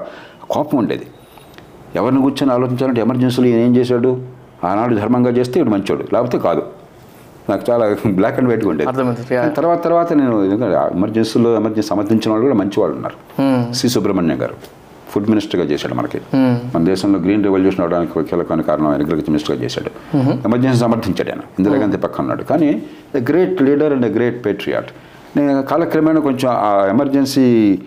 కోపం ఉండేది. ఎవరిని కూర్చొని ఆలోచించాలంటే ఎమర్జెన్సీలో ఈయన ఏం చేశాడు? ఆనాడు ధర్మంగా చేస్తే ఇటు మంచోడు. లేకపోతే కాదు. నాకు చాలా బ్లాక్ అండ్ వైట్గా ఉండేది. తర్వాత తర్వాత నేను ఎమర్జెన్సీలో ఎమర్జెన్సీ సమర్థించిన వాళ్ళు కూడా మంచి వాళ్ళు ఉన్నారు సి. సుబ్రహ్మణ్యం గారు. ఫుడ్ మినిస్టర్గా చేశాడు మనకి. మన దేశంలో గ్రీన్ రెవల్యూషన్ అవడానికి ఒక కీలకమైన కారణం ఆయన అగ్రికల్చర్ మినిస్టర్గా చేశాడు. ఎమర్జెన్సీ సమర్థించాడు ఆయన. ఇందిరాగాంధీ పక్కన ఉన్నాడు. కానీ the great leader and great patriot నేను కాలక్రమేణా కొంచెం ఆ ఎమర్జెన్సీ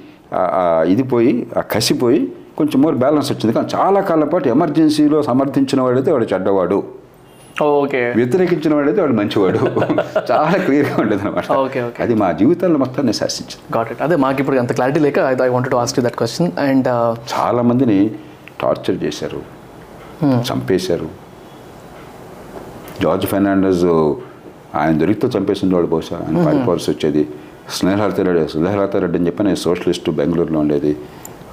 ఇది పోయి ఆ కసిపోయి కొంచెం మోర్ బ్యాలెన్స్ వచ్చింది. కానీ చాలా కాలం పాటు ఎమర్జెన్సీలో సమర్థించిన వాడైతే వాడు చెడ్డవాడు. ఓకే. వ్యతిరేకించిన వాడైతే వాడు మంచివాడు. చాలా క్లియర్గా ఉండేది అనమాట Okay, okay. అది మా జీవితాల్లో మొత్తాన్ని శాసించింది. గాట్ ఇట్ అదే మాకు ఇప్పుడు అంత క్లారిటీ లేక I I wanted to ask that question and చాలా మందిని టార్చర్ చేశారు. చంపేశారు. జార్జ్ ఫెర్నాండస్ ఆయన దొరికితే చంపేసింది వాడు బహుశా. ఆయన పారిపోవాల్సి వచ్చేది. స్నేహలత రెడ్డి స్నేహలత రెడ్డి అని చెప్పి నేను సోషలిస్ట్ బెంగళూరులో ఉండేది.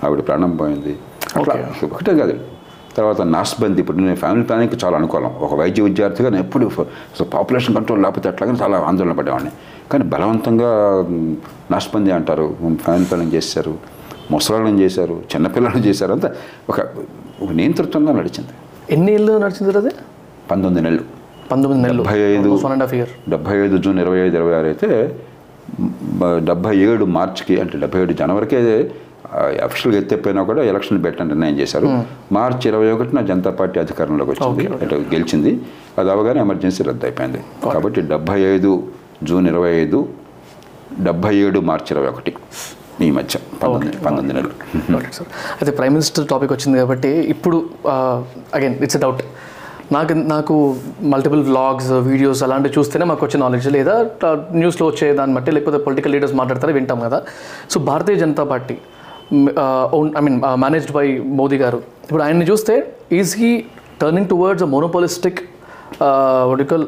ఆవిడ ప్రాణం పోయింది. అట్లా ఒకటే కాదు. తర్వాత నాస్బందీ ఇప్పుడు నేను ఫ్యామిలీ ప్లానింగ్కి చాలా అనుకూలం. ఒక వైద్య విద్యార్థిగా నేను ఎప్పుడు పాపులేషన్ కంట్రోల్ లేకపోతే అట్లాగని చాలా ఆందోళన పడేవాడిని. కానీ బలవంతంగా నాస్బందీ అంటారు. ఫ్యామిలీ ప్లానింగ్ చేశారు ముసలాళ్ళని చేశారు. చిన్నపిల్లలను చేశారు. అంతా ఒక ఒక నియంతృత్వంగా నడిచింది. ఎన్ని ఇల్లు నడిచింది అది? పంతొమ్మిది నెలలు. పంతొమ్మిది నెలలు. డెబ్భై ఐదు. వన్ అండ్ హాఫ్ ఇయర్ డెబ్బై ఐదు జూన్ ఇరవై ఐదు ఇరవై ఆరు అయితే డెబ్భై ఏడు మార్చికి అంటే డెబ్బై ఏడు జనవరికే అఫీషియల్గా ఎత్తిపోయినా కూడా ఎలక్షన్ పెట్టని నిర్ణయం చేశారు? మార్చి ఇరవై ఒకటిన జనతా పార్టీ అధికారంలోకి వచ్చింది. అంటే గెలిచింది. అది అవగానే ఎమర్జెన్సీ రద్దు అయిపోయింది కాబట్టి డెబ్బై ఐదు జూన్ ఇరవై ఐదు డెబ్బై ఏడు మార్చి ఇరవై ఒకటి. ఈ మధ్య పంతొమ్మిది పంతొమ్మిది నెలలు. అయితే ప్రైమ్ మినిస్టర్ టాపిక్ వచ్చింది కాబట్టి ఇప్పుడు అగైన్ ఇట్స్ డౌట్ నాకు నాకు మల్టిపుల్ వ్లాగ్స్ వీడియోస్ అలాంటివి చూస్తేనే మాకు వచ్చే నాలెడ్జ్ లేదా న్యూస్లో వచ్చే దాన్ని బట్టి లేకపోతే పొలిటికల్ లీడర్స్ మాట్లాడతారే వింటాం కదా. So Bharatiya Janata Party I mean managed by Modi గారు. ఇప్పుడు ఆయన్ని చూస్తే is he turning towards a monopolistic vertical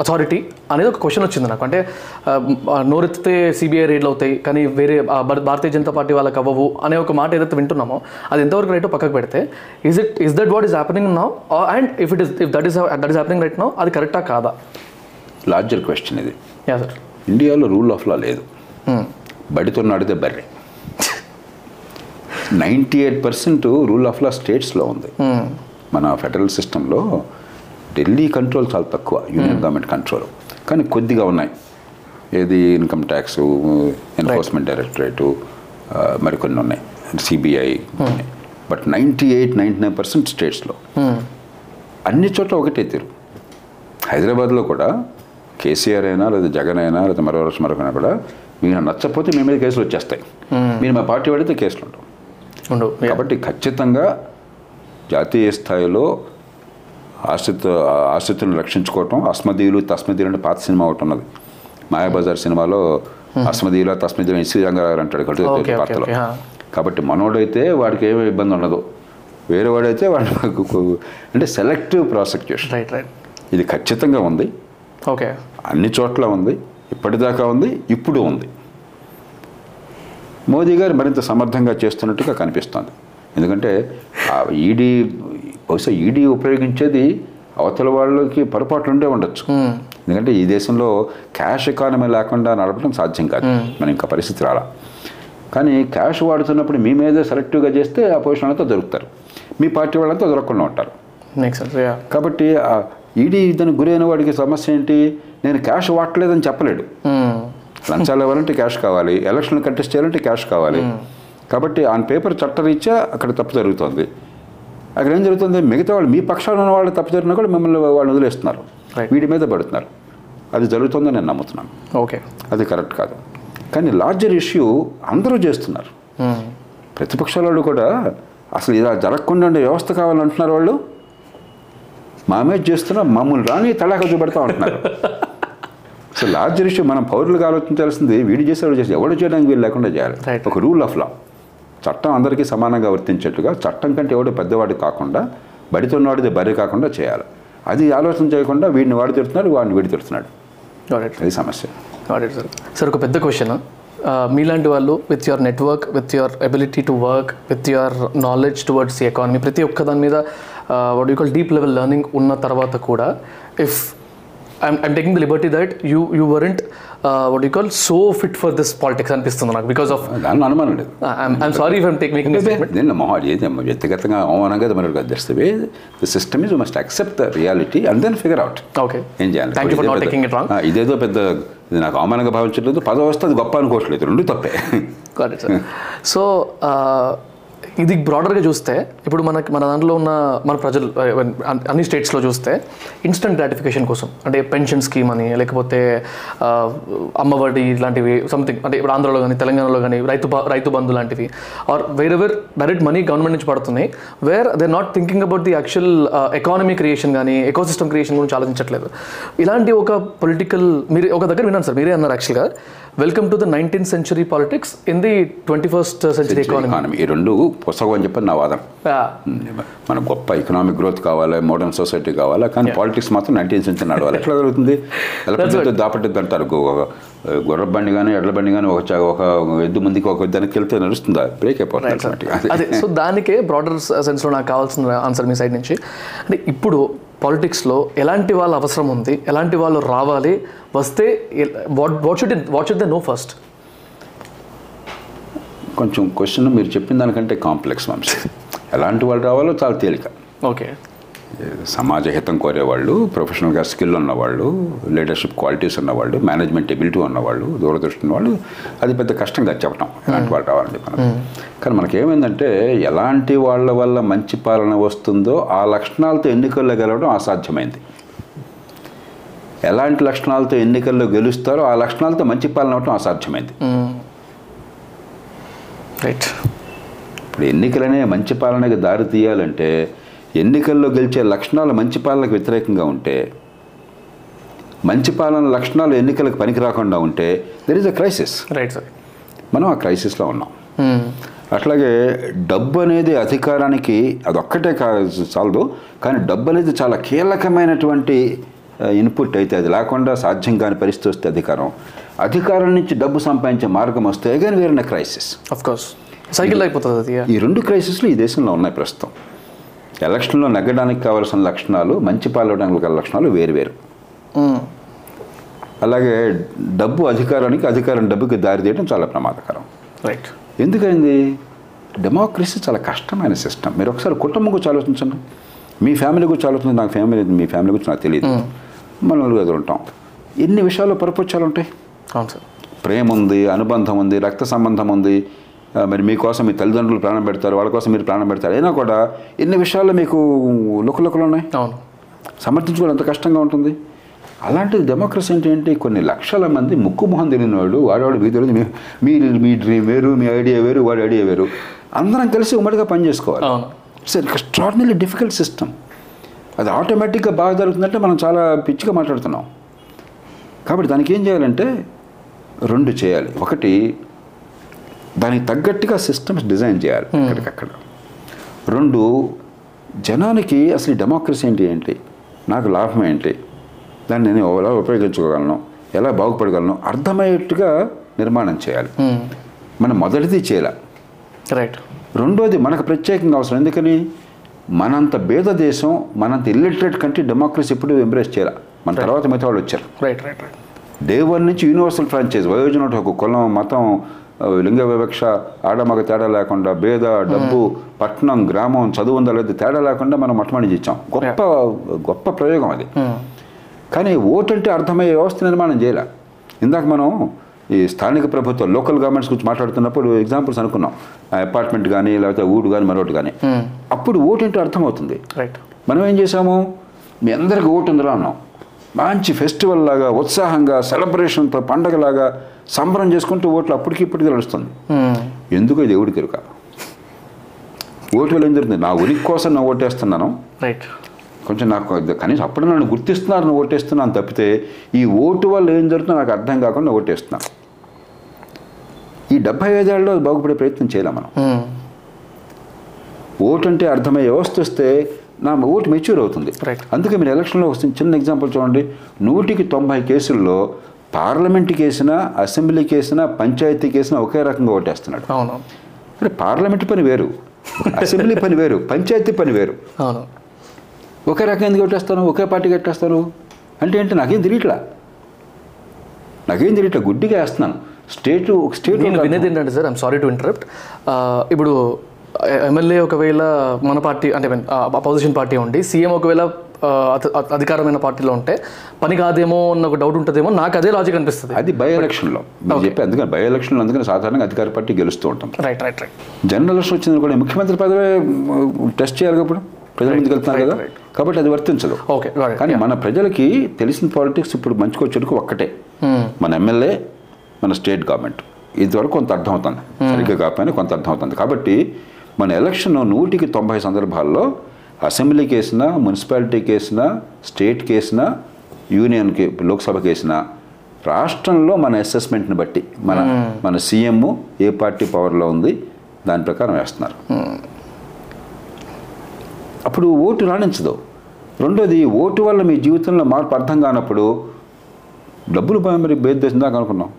authority అనేది ఒక క్వశ్చన్ వచ్చింది నాకు. అంటే నోరెత్తితే సిబిఐ రేడ్లు అవుతాయి కానీ వేరే భార- భారతీయ జనతా పార్టీ వాళ్ళకి అవ్వవు అనే ఒక మాట ఏదైతే వింటున్నామో అది ఎంతవరకు రైట్ పక్కకు పెడితే is it is that what is happening now and if it is if that is that is happening right now అది కరెక్టా కాదా? లార్జర్ క్వశ్చన్ ఇది. యా సార్ ఇండియాలో రూల్ ఆఫ్ లా లేదు. బడితో నడితే బర్రె. Ninety eight percent rule of law స్టేట్స్లో ఉంది మన ఫెడరల్ సిస్టంలో ఢిల్లీ కంట్రోల్ చాలా తక్కువ యూనియన్ గవర్నమెంట్ కంట్రోల్ కానీ కొద్దిగా ఉన్నాయి. ఏది ఇన్కమ్ ట్యాక్స్ ఎన్ఫోర్స్మెంట్ డైరెక్టరేటు మరికొన్ని ఉన్నాయి. CBI but ninety eight ninety nine percent స్టేట్స్లో అన్ని చోట్ల ఒకటే తీరు. హైదరాబాద్లో కూడా కేసీఆర్ అయినా లేదా జగన్ అయినా లేదా మరో మరొకైనా కూడా మీకు నచ్చకపోతే మీ మీద కేసులు వచ్చేస్తాయి. మీరు మా పార్టీ పడితే కేసులు ఉంటాం ఉండు కాబట్టి ఖచ్చితంగా జాతీయ స్థాయిలో ఆశ్రిత ఆశ్రితులను రక్షించుకోవటం అస్మదీయులు తస్మదీయులు అంటే పాత సినిమా ఒకటి ఉన్నది. మాయాబజార్ సినిమాలో అస్మదీయుల తస్మదీయులు ఎస్వి రంగారావు అంటాడు కట్టు కాబట్టి మనోడైతే వాడికి ఏమీ ఇబ్బంది ఉండదు. వేరే వాడైతే వాడు అంటే సెలెక్టివ్ ప్రాసిక్యూషన్. రైట్ రైట్ ఇది ఖచ్చితంగా ఉంది. ఓకే అన్ని చోట్ల ఉంది. ఇప్పటిదాకా ఉంది ఇప్పుడు ఉంది. మోదీ గారు మరింత సమర్థంగా చేస్తున్నట్టుగా కనిపిస్తోంది. ఎందుకంటే ఈడీ బహుశా ఈడీ ఉపయోగించేది అవతల వాళ్ళకి పొరపాట్లు ఉండే ఉండొచ్చు. ఎందుకంటే ఈ దేశంలో క్యాష్ ఎకానమీ లేకుండా నడపడం సాధ్యం కాదు. మన ఇంకా పరిస్థితి రాలా. కానీ క్యాష్ వాడుతున్నప్పుడు మీ మీదే సెలెక్టివ్గా చేస్తే ఆ పొజిషన్ అంతా దొరుకుతారు. మీ పార్టీ వాళ్ళంతా దొరకకుండా ఉంటారు. కాబట్టి ఆ ఈడీ దానికి గురైన వాడికి సమస్య ఏంటి? నేను క్యాష్ వాడలేదని చెప్పలేడు. లంచాలు ఇవ్వాలంటే క్యాష్ కావాలి. ఎలక్షన్ కంటెస్ట్ చేయాలంటే క్యాష్ కావాలి. కాబట్టి ఆన్ పేపర్ చట్టరీత్యా అక్కడ తప్పు జరుగుతుంది. అక్కడ ఏం జరుగుతుంది? మిగతా వాళ్ళు మీ పక్షాన ఉన్న వాళ్ళు తప్పు జరిగినా కూడా మిమ్మల్ని వాళ్ళు వదిలేస్తున్నారు. వీడి మీద పడుతున్నారు. అది జరుగుతుందని నేను నమ్ముతున్నాను. ఓకే. అది కరెక్ట్ కాదు. కానీ లార్జర్ ఇష్యూ అందరూ చేస్తున్నారు. ప్రతిపక్షాల వాళ్ళు కూడా అసలు ఇలా జరగకుండా ఉండే వ్యవస్థ కావాలంటున్నారు వాళ్ళు. మామే చేస్తున్నా మమ్మల్ని రాని తడాక చూపెడతా ఉంటున్నారు. సో లార్జర్ ఇష్యూ మనం పౌరులకు ఆలోచించాల్సింది వీడు చేసేవాడు చేసి ఎవడు చేయడానికి వీలు లేకుండా చేయాలి. ఒక రూల్ ఆఫ్ లా. చట్టం అందరికీ సమానంగా వర్తించేట్టుగా చట్టం కంటే ఎవడు పెద్దవాడు కాకుండా బడితున్నవాడిది బరి కాకుండా చేయాలి. అది ఆలోచన చేయకుండా వీడిని వాడు తిడుతున్నాడు వాడిని వీడి తిడుతున్నాడు. అది సమస్య. సార్ ఒక పెద్ద క్వశ్చన్ మీలాంటి వాళ్ళు with your network with your ability to work with your knowledge towards economy ప్రతి ఒక్క దాని మీద what you call deep level learning ఉన్న తర్వాత కూడా if I'm I'm taking the liberty that you you weren't what you call so fit for this politics అనిపిస్తుంది నాకు because of అనుమానం లేదు I'm sorry if I'm take making వ్యక్తిగతంగా అవమానంగా అది మనకు తెస్తుంది the system is must accept the reality and then figure out okay ఏం చేయాలి? థ్యాంక్ యూ ఫర్ నాట్ ఇదేదో టేకింగ్ ఇట్ పెద్ద- రాంగ్ ఇదేదో పెద్ద ఇది నాకు అవమానంగా భావించట్లేదు. పదవి వస్తే అది గొప్ప అనుకోవట్లేదు. రెండు తప్పే. సో ఇది బ్రాడర్గా చూస్తే ఇప్పుడు మనకి మన దాంట్లో ఉన్న మన ప్రజలు అన్ని స్టేట్స్లో చూస్తే ఇన్స్టెంట్ గ్రాటిఫికేషన్ కోసం అంటే పెన్షన్ స్కీమ్ అని లేకపోతే అమ్మఒడి ఇలాంటివి సంథింగ్ అంటే ఇప్పుడు ఆంధ్రలో కానీ తెలంగాణలో కానీ రైతు రైతు బంధు లాంటివి or whatever direct money government నుంచి పడుతున్నాయి where they not thinking about the actual economy creation కానీ ఎకోసిస్టమ్ క్రియేషన్ గురించి ఆలోచించట్లేదు. ఇలాంటి ఒక పొలిటికల్ మీరు ఒక దగ్గర విన్నాను సార్ మీరే అన్నారు యాక్చువల్గా welcome to the nineteenth century politics in the twenty first century economy ఈ రెండు పుస్తకం అని చెప్పి నా వాదన మన గొప్ప ఎకనామిక్ గ్రోత్ కావాలి మోడర్న్ సొసైటీ కావాలా కానీ పాలిటిక్స్ మాత్రం నైన్టీన్ సెంచరీ నడవాలి. ఎట్లా జరుగుతుంది? ఎలా పెద్ద దాపట్టిద్ది అంటారు. గుర్ర బండి కానీ ఎడ్ల బండి కానీ ఒక ఒక ఎద్దు ముందుకి ఒక దానికి వెళ్తే నడుస్తుందా? బ్రేక్ అయిపోతుంది. అదే. సో దానికే బ్రాడర్ సెన్స్లో నాకు కావాల్సిన ఆన్సర్ మీ సైడ్ నుంచి. అంటే ఇప్పుడు పాలిటిక్స్లో ఎలాంటి వాళ్ళ అవసరం ఉంది ఎలాంటి వాళ్ళు రావాలి వస్తే what what should what should the no first కొంచెం క్వశ్చన్ మీరు చెప్పిన దానికంటే కాంప్లెక్స్ వంశీ. ఎలాంటి వాళ్ళు రావాలో చాలా తేలిక. ఓకే సమాజ హితం కోరేవాళ్ళు ప్రొఫెషనల్గా స్కిల్ ఉన్నవాళ్ళు లీడర్షిప్ క్వాలిటీస్ ఉన్నవాళ్ళు మేనేజ్మెంట్ ఎబిలిటీ ఉన్నవాళ్ళు దూరదృష్టి ఉన్నవాళ్ళు అది పెద్ద కష్టంగా చెప్పడం ఇలాంటి వాళ్ళు రావాలని మనం కానీ మనకేమైందంటే ఎలాంటి వాళ్ళ వల్ల మంచి పాలన వస్తుందో ఆ లక్షణాలతో ఎన్నికల్లో గెలవడం అసాధ్యమైంది. ఎలాంటి లక్షణాలతో ఎన్నికల్లో గెలుస్తారో ఆ లక్షణాలతో మంచి పాలన అవడం అసాధ్యమైంది. రైట్ ఇప్పుడు ఎన్నికలనే మంచి పాలనకి దారి తీయాలంటే ఎన్నికల్లో గెలిచే లక్షణాలు మంచి పాలనకు వ్యతిరేకంగా ఉంటే మంచి పాలన లక్షణాలు ఎన్నికలకు పనికి రాకుండా ఉంటే there is a crisis right sir మనం ఆ క్రైసిస్లో ఉన్నాం. అట్లాగే డబ్బు అనేది అధికారానికి అదొక్కటే కా చాలదు కానీ డబ్బు అనేది చాలా కీలకమైనటువంటి ఇన్పుట్ అయితే అది లేకుండా సాధ్యం కాని పరిస్థితి వస్తే అధికారం. అధికారం నుంచి డబ్బు సంపాదించే మార్గం వస్తే కానీ వేరే క్రైసిస్ అఫ్ కోర్స్ సైకిల్ అయిపోతుంది ఈ రెండు క్రైసిస్లు ఈ దేశంలో ఉన్నాయి ప్రస్తుతం. ఎలక్షన్లో నెగ్గడానికి కావాల్సిన లక్షణాలు మంచి పాల్గొనడానికి గల లక్షణాలు వేరువేరు అలాగే డబ్బు అధికారానికి అధికారం డబ్బుకి దారి తీయడం చాలా ప్రమాదకరం. రైట్ ఎందుకైంది డెమోక్రసీ చాలా కష్టమైన సిస్టమ్. మీరు ఒకసారి కుటుంబం గురించి ఆలోచించండి. మీ ఫ్యామిలీ గురించి ఆలోచించండి. నాకు ఫ్యామిలీ మీ ఫ్యామిలీ గురించి నాకు తెలియదు మనం నలుగురు ఉంటాం. ఎన్ని విషయాల్లో పరపక్షాలు ఉంటాయి అవును సార్. ప్రేమ ఉంది అనుబంధం ఉంది రక్త సంబంధం ఉంది. మరి మీకోసం మీ తల్లిదండ్రులు ప్రాణం పెడతారు వాళ్ళ కోసం మీరు ప్రాణం పెడతారు. అయినా కూడా ఎన్ని విషయాల్లో మీకు లుకలుకలు ఉన్నాయి? అవును. సమర్థించుకోవడం ఎంత కష్టంగా ఉంటుంది? అలాంటిది డెమోక్రసీ అంటే ఏంటి? కొన్ని లక్షల మంది ముక్కు మొహం తెలియని వాడు వాడవాడు మీకు తెలియదు మీ- మీ మీ డ్రీమ్ వేరు మీ ఐడియా వేరు వాడి ఐడియా వేరు. అందరం కలిసి ఉమ్మడిగా పనిచేసుకోవాలి ఇట్స్ ఎక్స్ట్రాడినరీ డిఫికల్ట్ సిస్టమ్ అది ఆటోమేటిక్గా బాగా జరుగుతుందంటే మనం చాలా పిచ్చిగా మాట్లాడుతున్నాం. కాబట్టి దానికి ఏం చేయాలంటే రెండు చేయాలి. ఒకటి దానికి తగ్గట్టుగా సిస్టమ్స్ డిజైన్ చేయాలి ఎక్కడికక్కడ. రెండు జనానికి అసలు డెమోక్రసీ ఏంటి ఏంటి? నాకు లాభం ఏంటి? దాన్ని నేను ఎలా ఉపయోగించుకోగలను? ఎలా బాగుపడగలను? అర్థమయ్యేట్టుగా నిర్మాణం చేయాలి. మనం మొదటిది చేయాలి. రైట్ రెండోది మనకు ప్రత్యేకంగా అవసరం. ఎందుకని? మనంత భేద దేశం మనంత ఇల్లిటరేట్ కంట్రీ డెమోక్రసీ ఎప్పుడు ఎంబ్రేస్ చేయాలి. మన తర్వాత మిగతా వాళ్ళు వచ్చారు. Right right right day one నుంచి యూనివర్సల్ ఫ్రాంచైజ్ వయోజన ఒక కులం మతం లింగ వివక్ష ఆడమగ తేడా లేకుండా భేద డబ్బు పట్టణం గ్రామం చదువు ఉందా లేదు తేడా లేకుండా మనం మొట్టమొదటి ఇచ్చాం గొప్ప గొప్ప ప్రయోగం అది. కానీ ఓటు అంటే అర్థమయ్యే వ్యవస్థ నిర్మాణం చేయలే. ఇందాక మనం ఈ స్థానిక ప్రభుత్వం లోకల్ గవర్నమెంట్స్ గురించి మాట్లాడుతున్నప్పుడు ఎగ్జాంపుల్స్ అనుకున్నాం. ఆ అపార్ట్మెంట్ కానీ లేకపోతే ఊడు కానీ మరొకటి కానీ అప్పుడు ఓటు ఏంటో అర్థమవుతుంది. రైట్. మనం ఏం చేసాము మీ అందరికి ఓటు ఉందిరా అన్నాం మంచి ఫెస్టివల్ లాగా ఉత్సాహంగా సెలబ్రేషన్తో పండగలాగా సంబరం చేసుకుంటూ ఓట్లు అప్పటికి ఇప్పటికి తెలుస్తుంది ఎందుకో దేవుడికి ఎరుక ఓటు ఏం జరుగుతుంది నా ఉనికి కోసం నా ఓటేస్తున్నాను. రైట్ కొంచెం నాకు కనీసం అప్పుడు నన్ను గుర్తిస్తున్నారు నువ్వు ఓటేస్తున్నాను తప్పితే ఈ ఓటు వల్ల ఏం జరుగుతుందో నాకు అర్థం కాకుండా ఓటేస్తున్నాను ఈ డెబ్బై ఐదేళ్ళలో బాగుపడే ప్రయత్నం చేయాలి మనం. ఓటు అంటే అర్థమయ్యే వ్యవస్థ వస్తే నా ఓటు మెచ్యూర్ అవుతుంది. అందుకే మీరు ఎలక్షన్లో వస్తుంది చిన్న ఎగ్జాంపుల్ చూడండి. నూటికి తొంభై కేసుల్లో పార్లమెంట్ కేసిన అసెంబ్లీ కేసిన పంచాయతీ కేసిన ఒకే రకంగా ఓటేస్తున్నాడు. అవును. అంటే పార్లమెంట్ పని వేరు అసెంబ్లీ పని వేరు పంచాయతీ పని వేరు. అవును. ఒకే రకంగా ఎందుకు కొట్టేస్తాను ఒకే పార్టీ కట్టేస్తాను అంటే ఏంటి? నాకేం తెలియట్లా? నాకేం తెలియట్లా? గుడ్డిగా వేస్తున్నాను. స్టేట్ స్టేట్ వినేది ఏంటంటే sir I'm sorry to interrupt ఇప్పుడు ఎమ్మెల్యే ఒకవేళ మన పార్టీ అంటే అపోజిషన్ పార్టీ ఉండి సీఎం ఒకవేళ అధికారమైన పార్టీలో ఉంటే పని కాదేమో అన్న ఒక డౌట్ ఉంటుందేమో నాకు అదే లాజిక్ అనిపిస్తుంది. అది బై ఎలక్షన్లో చెప్పి అందుకని బై ఎలక్షన్లో అందుకని సాధారణంగా అధికార పార్టీ గెలుస్తూ ఉంటాం. Right right right general election వచ్చింది కూడా ముఖ్యమంత్రి పదవే టెస్ట్ చేయాలి ఇప్పుడు ప్రజల ముందుకు వెళ్తున్నారు కదా. కాబట్టి అది వర్తించదు. ఓకే. కానీ మన ప్రజలకి తెలిసిన పాలిటిక్స్ ఇప్పుడు మంచుకో చెడుకు ఒక్కటే. Hmm. మన ఎమ్మెల్యే మన స్టేట్ గవర్నమెంట్ ఇదివరకు కొంత అర్థమవుతుంది సరిగ్గా కాకపోయినా కొంత అర్థమవుతుంది కాబట్టి మన ఎలక్షన్ నూటికి తొంభై సందర్భాల్లో అసెంబ్లీ కేసినా మున్సిపాలిటీ కేసినా స్టేట్ కేసినా యూనియన్కి లోక్సభ కేసినా రాష్ట్రంలో మన అసెస్మెంట్ని బట్టి మన మన సీఎం ఏ పార్టీ పవర్లో ఉంది దాని ప్రకారం వేస్తున్నారు. అప్పుడు ఓటు రాణించదు. రెండోది ఓటు వల్ల మీ జీవితంలో మార్పు అర్థం కానప్పుడు డబ్బులు మరి బేద దేశం దాకా అనుకున్నాం.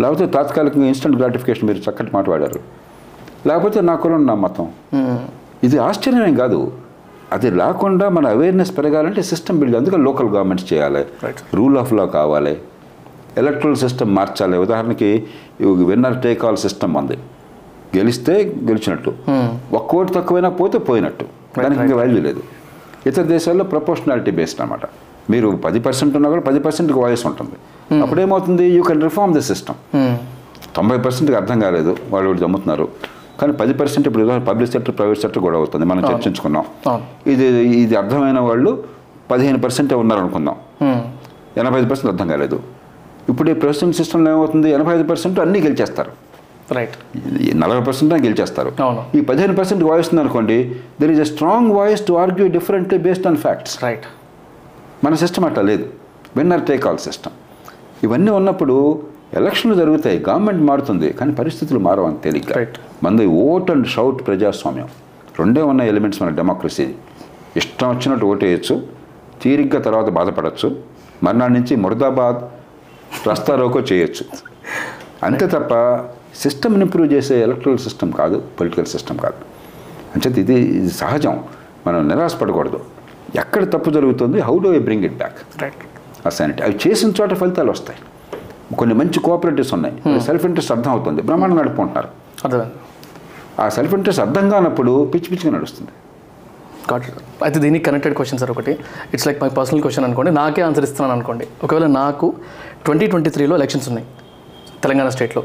లేకపోతే తాత్కాలికంగా ఇన్స్టెంట్ గ్రాటిఫికేషన్ మీరు చక్కటి మాట వాడారు. లేకపోతే నా కులం నా మతం. ఇది ఆశ్చర్యమేం కాదు. అది లేకుండా మన అవేర్నెస్ పెరగాలంటే సిస్టమ్ బిల్డ్ అందుకే లోకల్ గవర్నమెంట్స్ చేయాలి. రూల్ ఆఫ్ లా కావాలి. ఎలక్ట్రల్ సిస్టమ్ మార్చాలి. ఉదాహరణకి విన్నర్ టేక్ ఆల్ సిస్టమ్ ఉంది. గెలిస్తే గెలిచినట్టు. ఒక్క ఓటు తక్కువైనా పోతే పోయినట్టు. దానికి ఇంకా వాల్యూ లేదు. ఇతర దేశాల్లో ప్రపోర్షనాలిటీ బేస్డ్ అనమాట మీరు పది పర్సెంట్ ఉన్నా కూడా పది పర్సెంట్కి వాయిస్ ఉంటుంది. అప్పుడేమవుతుంది? You can reform the system తొంభై పర్సెంట్కి అర్థం కాలేదు. వాళ్ళు అమ్ముతున్నారు కానీ పది పర్సెంట్ ఇప్పుడు పబ్లిక్ సెక్టర్ ప్రైవేట్ సెక్టర్ కూడా అవుతుంది మనం చర్చించుకున్నాం. ఇది ఇది అర్థమైన వాళ్ళు పదిహేను పర్సెంటే ఉన్నారు అనుకుందాం ఎనభై ఐదు పర్సెంట్ అర్థం కాలేదు. ఇప్పుడు ఈ ప్రెసిడెంట్ సిస్టంలో ఏమవుతుంది? ఎనభై ఐదు పర్సెంట్ అన్నీ గెలిచేస్తారు. రైట్ నలభై పర్సెంట్ గెలిచేస్తారు. ఈ పదిహేను పర్సెంట్ వాయిస్ ఉందనుకోండి there is a strong voice to argue differently based on facts right మన సిస్టమ్ అట్లా లేదు. విన్నర్ టేక్ ఆల్ సిస్టమ్ ఇవన్నీ ఉన్నప్పుడు ఎలక్షన్లు జరుగుతాయి గవర్నమెంట్ మారుతుంది కానీ పరిస్థితులు మారవు అని తేలిక. మంది ఓట్ అండ్ షౌట్ ప్రజాస్వామ్యం. రెండే ఉన్న ఎలిమెంట్స్ మన డెమోక్రసీ ఇష్టం వచ్చినట్టు ఓటు వేయచ్చు తీరిగ్గా తర్వాత బాధపడచ్చు మర్నాడు నుంచి మురదాబాద్ రస్తా రోకో చేయొచ్చు. అంతే తప్ప సిస్టమ్ని ఇంప్రూవ్ చేసే ఎలక్ట్రల్ సిస్టమ్ కాదు పొలిటికల్ సిస్టమ్ కాదు. అంచేత ఇది ఇది సహజం. మనం నిరాశపడకూడదు. ఎక్కడ తప్పు జరుగుతుంది how do I bring it back right ఆ శానిటీ అవి చేసిన చోట ఫలితాలు వస్తాయి. కొన్ని మంచి కోఆపరేటివ్స్ ఉన్నాయి. సెల్ఫ్ ఇంట్రెస్ట్ అర్థం అవుతుంది. బ్రహ్మాండం నడుపుకుంటున్నారు ఆ సెల్ఫ్ ఇంట్రెస్ట్ అర్థం కానప్పుడు పిచ్చి పిచ్చిగా నడుస్తుంది. అయితే దీనికి కనెక్టెడ్ క్వశ్చన్ సార్ ఒకటి. It's like my personal question అనుకోండి. నాకే ఆన్సర్ ఇస్తున్నాను అనుకోండి. ఒకవేళ నాకు ట్వంటీ ట్వంటీ త్రీలో ఎలక్షన్స్ ఉన్నాయి. తెలంగాణ స్టేట్లో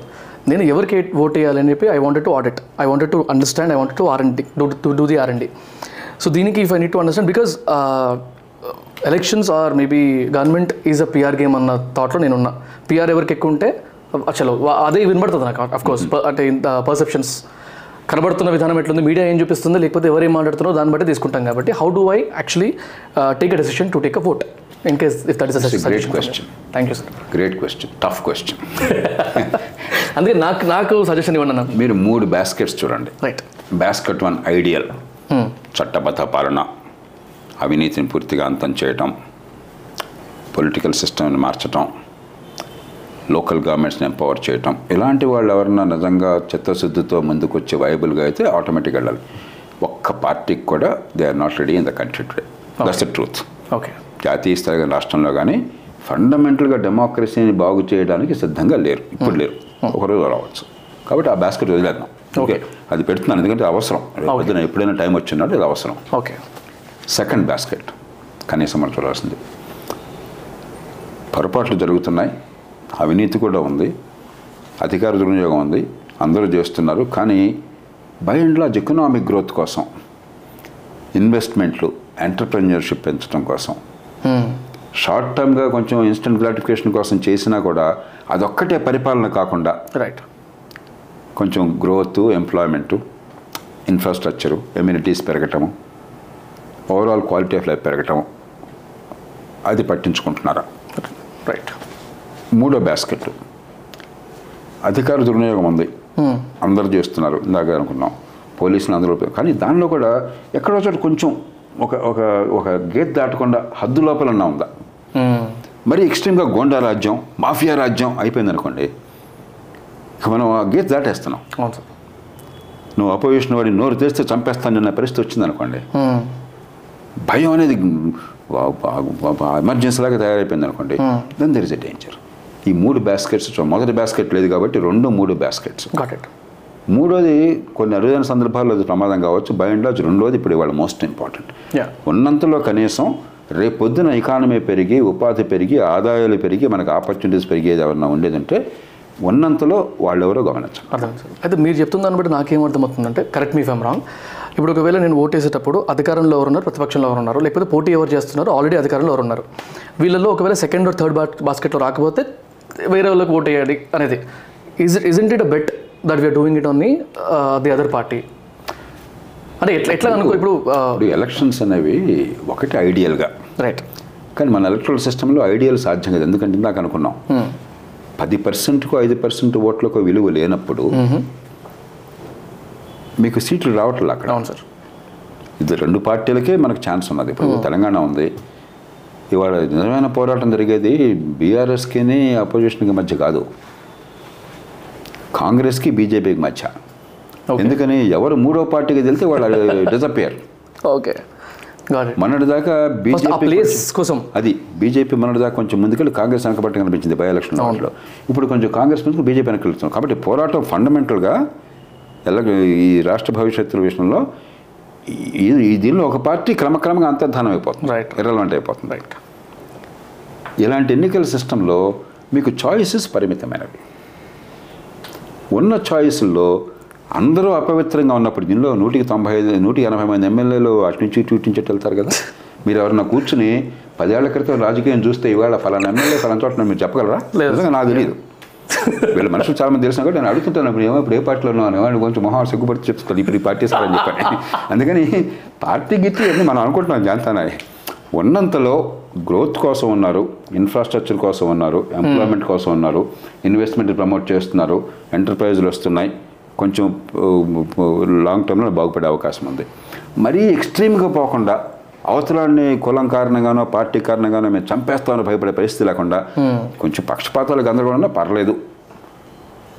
నేను ఎవరికి ఓట్ వేయాలని చెప్పి I wanted to audit I wanted to understand I wanted to R and to do the R and so దీనికి if I need to understand because elections are maybe government is a PR game అన్న థాట్లో నేనున్నా. PR ఎవరికి ఎక్కువ ఉంటే చలో వా- అదే వినబడుతుంది నాకు అఫ్ కోర్స్ అంటే ఇంత పర్సెప్షన్స్ కనబడుతున్న విధానం ఎట్లుంది మీడియా ఏం చూపిస్తుంది లేకపోతే ఎవరు ఏం మాట్లాడుతున్నారో దాన్ని బట్టి తీసుకుంటాం కాబట్టి how do I actually take a decision to take a vote in case if that is great question. Thank you sir great question tough question అందుకే నాకు నాకు సజెషన్ ఇవ్వండి అన్న. మీరు మూడు బాస్కెట్స్ చూడండి. రైట్ బాస్కెట్ వన్ ఐడియల్ చట్టబద్ధ పాలన అవినీతిని పూర్తిగా అంతం చేయటం పొలిటికల్ సిస్టమ్ని మార్చటం లోకల్ గవర్నమెంట్స్ని ఎంపవర్ చేయటం. ఇలాంటి వాళ్ళు ఎవరన్నా నిజంగా చిత్తశుద్ధితో ముందుకు వచ్చి వైబుల్గా అయితే ఆటోమేటిక్గా వెళ్ళాలి. ఒక్క పార్టీకి కూడా they are not ready in the country today that's the truth okay జాతీయ స్థాయి రాష్ట్రంలో కానీ ఫండమెంటల్గా డెమోక్రసీని బాగు చేయడానికి సిద్ధంగా లేరు. ఇప్పుడు లేరు. ఒకరోజు రావచ్చు. కాబట్టి ఆ బాస్కెట్ వదిలేద్దాం. ఓకే అది పెడుతున్నాను. ఎందుకంటే అవసరం. పొద్దున ఎప్పుడైనా టైం వచ్చినాడు ఇది అవసరం. ఓకే సెకండ్ బాస్కెట్ కనీసం మనం చూడాల్సింది. పొరపాట్లు జరుగుతున్నాయి. అవినీతి కూడా ఉంది అధికార దుర్వినియోగం ఉంది అందరూ చేస్తున్నారు. కానీ by and large economic growth కోసం ఇన్వెస్ట్మెంట్లు ఎంటర్ప్రెన్యూర్షిప్ పెంచడం కోసం షార్ట్ టర్మ్గా కొంచెం ఇన్స్టెంట్ గ్రాటిఫికేషన్ కోసం చేసినా కూడా అదొక్కటే పరిపాలన కాకుండా రైట్ కొంచెం గ్రోత్ ఎంప్లాయ్మెంటు ఇన్ఫ్రాస్ట్రక్చరు ఎమ్యూనిటీస్ పెరగటము ఓవరాల్ క్వాలిటీ ఆఫ్ లైఫ్ పెరగటం అది పట్టించుకుంటున్నారా? రైట్ మూడో బాస్కెట్ అధికార దుర్వినియోగం ఉంది. అందరూ చేస్తున్నారు. ఇందాక అనుకున్నాం. పోలీసులు అందరూ కానీ దానిలో కూడా ఎక్కడో చోట కొంచెం ఒక ఒక ఒక గేట్ దాటకుండా హద్దు లోపలన్నా ఉందా? మరి ఎక్స్ట్రీమ్గా గోండా రాజ్యం మాఫియా రాజ్యం అయిపోయింది అనుకోండి. ఇక మనం ఆ గేట్ దాటేస్తున్నాం. నువ్వు అపోజిషన్ వాడి నోరు తెస్తే చంపేస్తాను అన్న పరిస్థితి వచ్చింది అనుకోండి. భయం అనేది ఎమర్జెన్సీ లాగా తయారైపోయింది అనుకోండి. Then there is a danger ఈ మూడు బాస్కెట్స్ మొదటి బాస్కెట్ లేదు కాబట్టి రెండు మూడు ఇట్ మూడోది కొన్ని అరుదైన సందర్భాల్లో అది ప్రమాదం కావచ్చు. బై అండ్ లార్జ్ రెండోది ఇప్పుడు ఇవాళ మోస్ట్ ఇంపార్టెంట్ యా ఉన్నంతలో కనీసం రేపొద్దున ఎకానమీ పెరిగి ఉపాధి పెరిగి ఆదాయాలు పెరిగి మనకు ఆపర్చునిటీస్ పెరిగేది ఎవరన్నా ఉండేదంటే ఉన్నంతలో వాళ్ళెవరో గమనించాలి అర్థం. అయితే మీరు చెప్తున్న దాన్ని బట్టి నాకేం అర్థమవుతుందంటే కరెక్ట్ మీ ఫైమ్ రాంగ్ ఇప్పుడు ఒకవేళ నేను ఓట్ వేసేటప్పుడు అధికారంలో ఎవరు ఉన్నారు ప్రతిపక్షంలో ఎవరు ఉన్నారు లేకపోతే పోటీ ఎవరు చేస్తున్నారు? ఆల్రెడీ అధికారంలో ఎవరు ఉన్నారు వీళ్ళలో ఒకవేళ సెకండ్ ఆర్ థర్డ్ బాస్కెట్లో రాకపోతే వేరే వాళ్ళకి ఓట్ వేయాలి అనేది. Is it isn't it a bet that we're doing it on the the other party అంటే ఎట్లా ఎట్లా అనుకో ఇప్పుడు ఇప్పుడు ఎలక్షన్స్ అనేవి ఒకటి ఐడియల్గా రైట్ కానీ మన ఎలక్ట్రల్ సిస్టంలో ఐడియల్ సాధ్యం కదా ఎందుకంటే ఇందాక అనుకున్నాం. పది పర్సెంట్కు ఐదు పర్సెంట్ ఓట్లకు విలువ లేనప్పుడు మీకు సీట్లు రావట్లేదు అక్కడ. అవును సార్ ఇది రెండు పార్టీలకే మనకు ఛాన్స్ ఉన్నది. ఇప్పుడు తెలంగాణ ఉంది. ఇవాళ నిజమైన పోరాటం జరిగేది బీఆర్ఎస్కి అపోజిషన్కి మధ్య కాదు. కాంగ్రెస్కి బీజేపీకి మధ్య. ఎందుకని ఎవరు మూడో పార్టీకి వెళ్తే వాళ్ళు డిజపియర్ ఓకే. Got it. మొన్నటి దాకా ఫస్ట్ ఆ బీజేపీ కోసం. అది బీజేపీ మొన్నటి దాకా కొంచెం ముందుకెళ్ళి కాంగ్రెస్ వెనకబట్టి కనిపించింది బై ఎలక్షన్ ఇప్పుడు కొంచెం కాంగ్రెస్ ముందుకు బీజేపీ వెనక్కి వెళ్తున్నాం. కాబట్టి పోరాటం ఫండమెంటల్గా ఎలా ఈ రాష్ట్ర భవిష్యత్తు విషయంలో దీనిలో ఒక పార్టీ క్రమక్రమంగా అంతర్ధానం అయిపోతుంది. ఇర్రెలవెంట్ అయిపోతుంది. రైట్ ఇలాంటి ఎన్నికల సిస్టంలో మీకు చాయిసెస్ పరిమితమైనవి. ఉన్న చాయిస్ల్లో అందరూ అపవిత్రంగా ఉన్నప్పుడు దీనిలో నూటికి తొంభై ఐదు నూటికి ఎనభై మంది ఎమ్మెల్యేలు అటు నుంచి ఇటు నుంచి వెళ్తారు కదా. మీరు ఎవరన్నా కూర్చుని పదేళ్ళ క్రితం రాజకీయం చూస్తే ఇవాళ ఫలానా ఎమ్మెల్యే ఫలానా చోట మీరు చెప్పగలరా? లేదు. నిజంగా నాకు తెలియదు వీళ్ళ మనుషులు చాలా మంది తెలిసిన కూడా నేను అడుగుతుంటాను ఇప్పుడు ఏమో ఇప్పుడు ఏ పార్టీలో ఉన్నాను వాడిని కొంచెం మొహం సిగ్గుపడి చెప్తాను ఇప్పుడు ఈ పార్టీ సార్ అని చెప్పని. అందుకని పార్టీ గిట్టి అన్ని మనం అనుకుంటున్నాం జాంతానాయి ఉన్నంతలో గ్రోత్ కోసం ఉన్నారు ఇన్ఫ్రాస్ట్రక్చర్ కోసం ఉన్నారు ఎంప్లాయ్మెంట్ కోసం ఉన్నారు ఇన్వెస్ట్మెంట్ ప్రమోట్ చేస్తున్నారు ఎంటర్ప్రైజులు వస్తున్నాయి కొంచెం లాంగ్ టర్మ్లో బాగుపడే అవకాశం ఉంది. మరీ ఎక్స్ట్రీమ్గా పోకుండా అవతలాన్ని కులం కారణంగానో పార్టీ కారణంగానో మేము చంపేస్తామని భయపడే పరిస్థితి లేకుండా కొంచెం పక్షపాతాలు గందరగోళంగా పర్లేదు.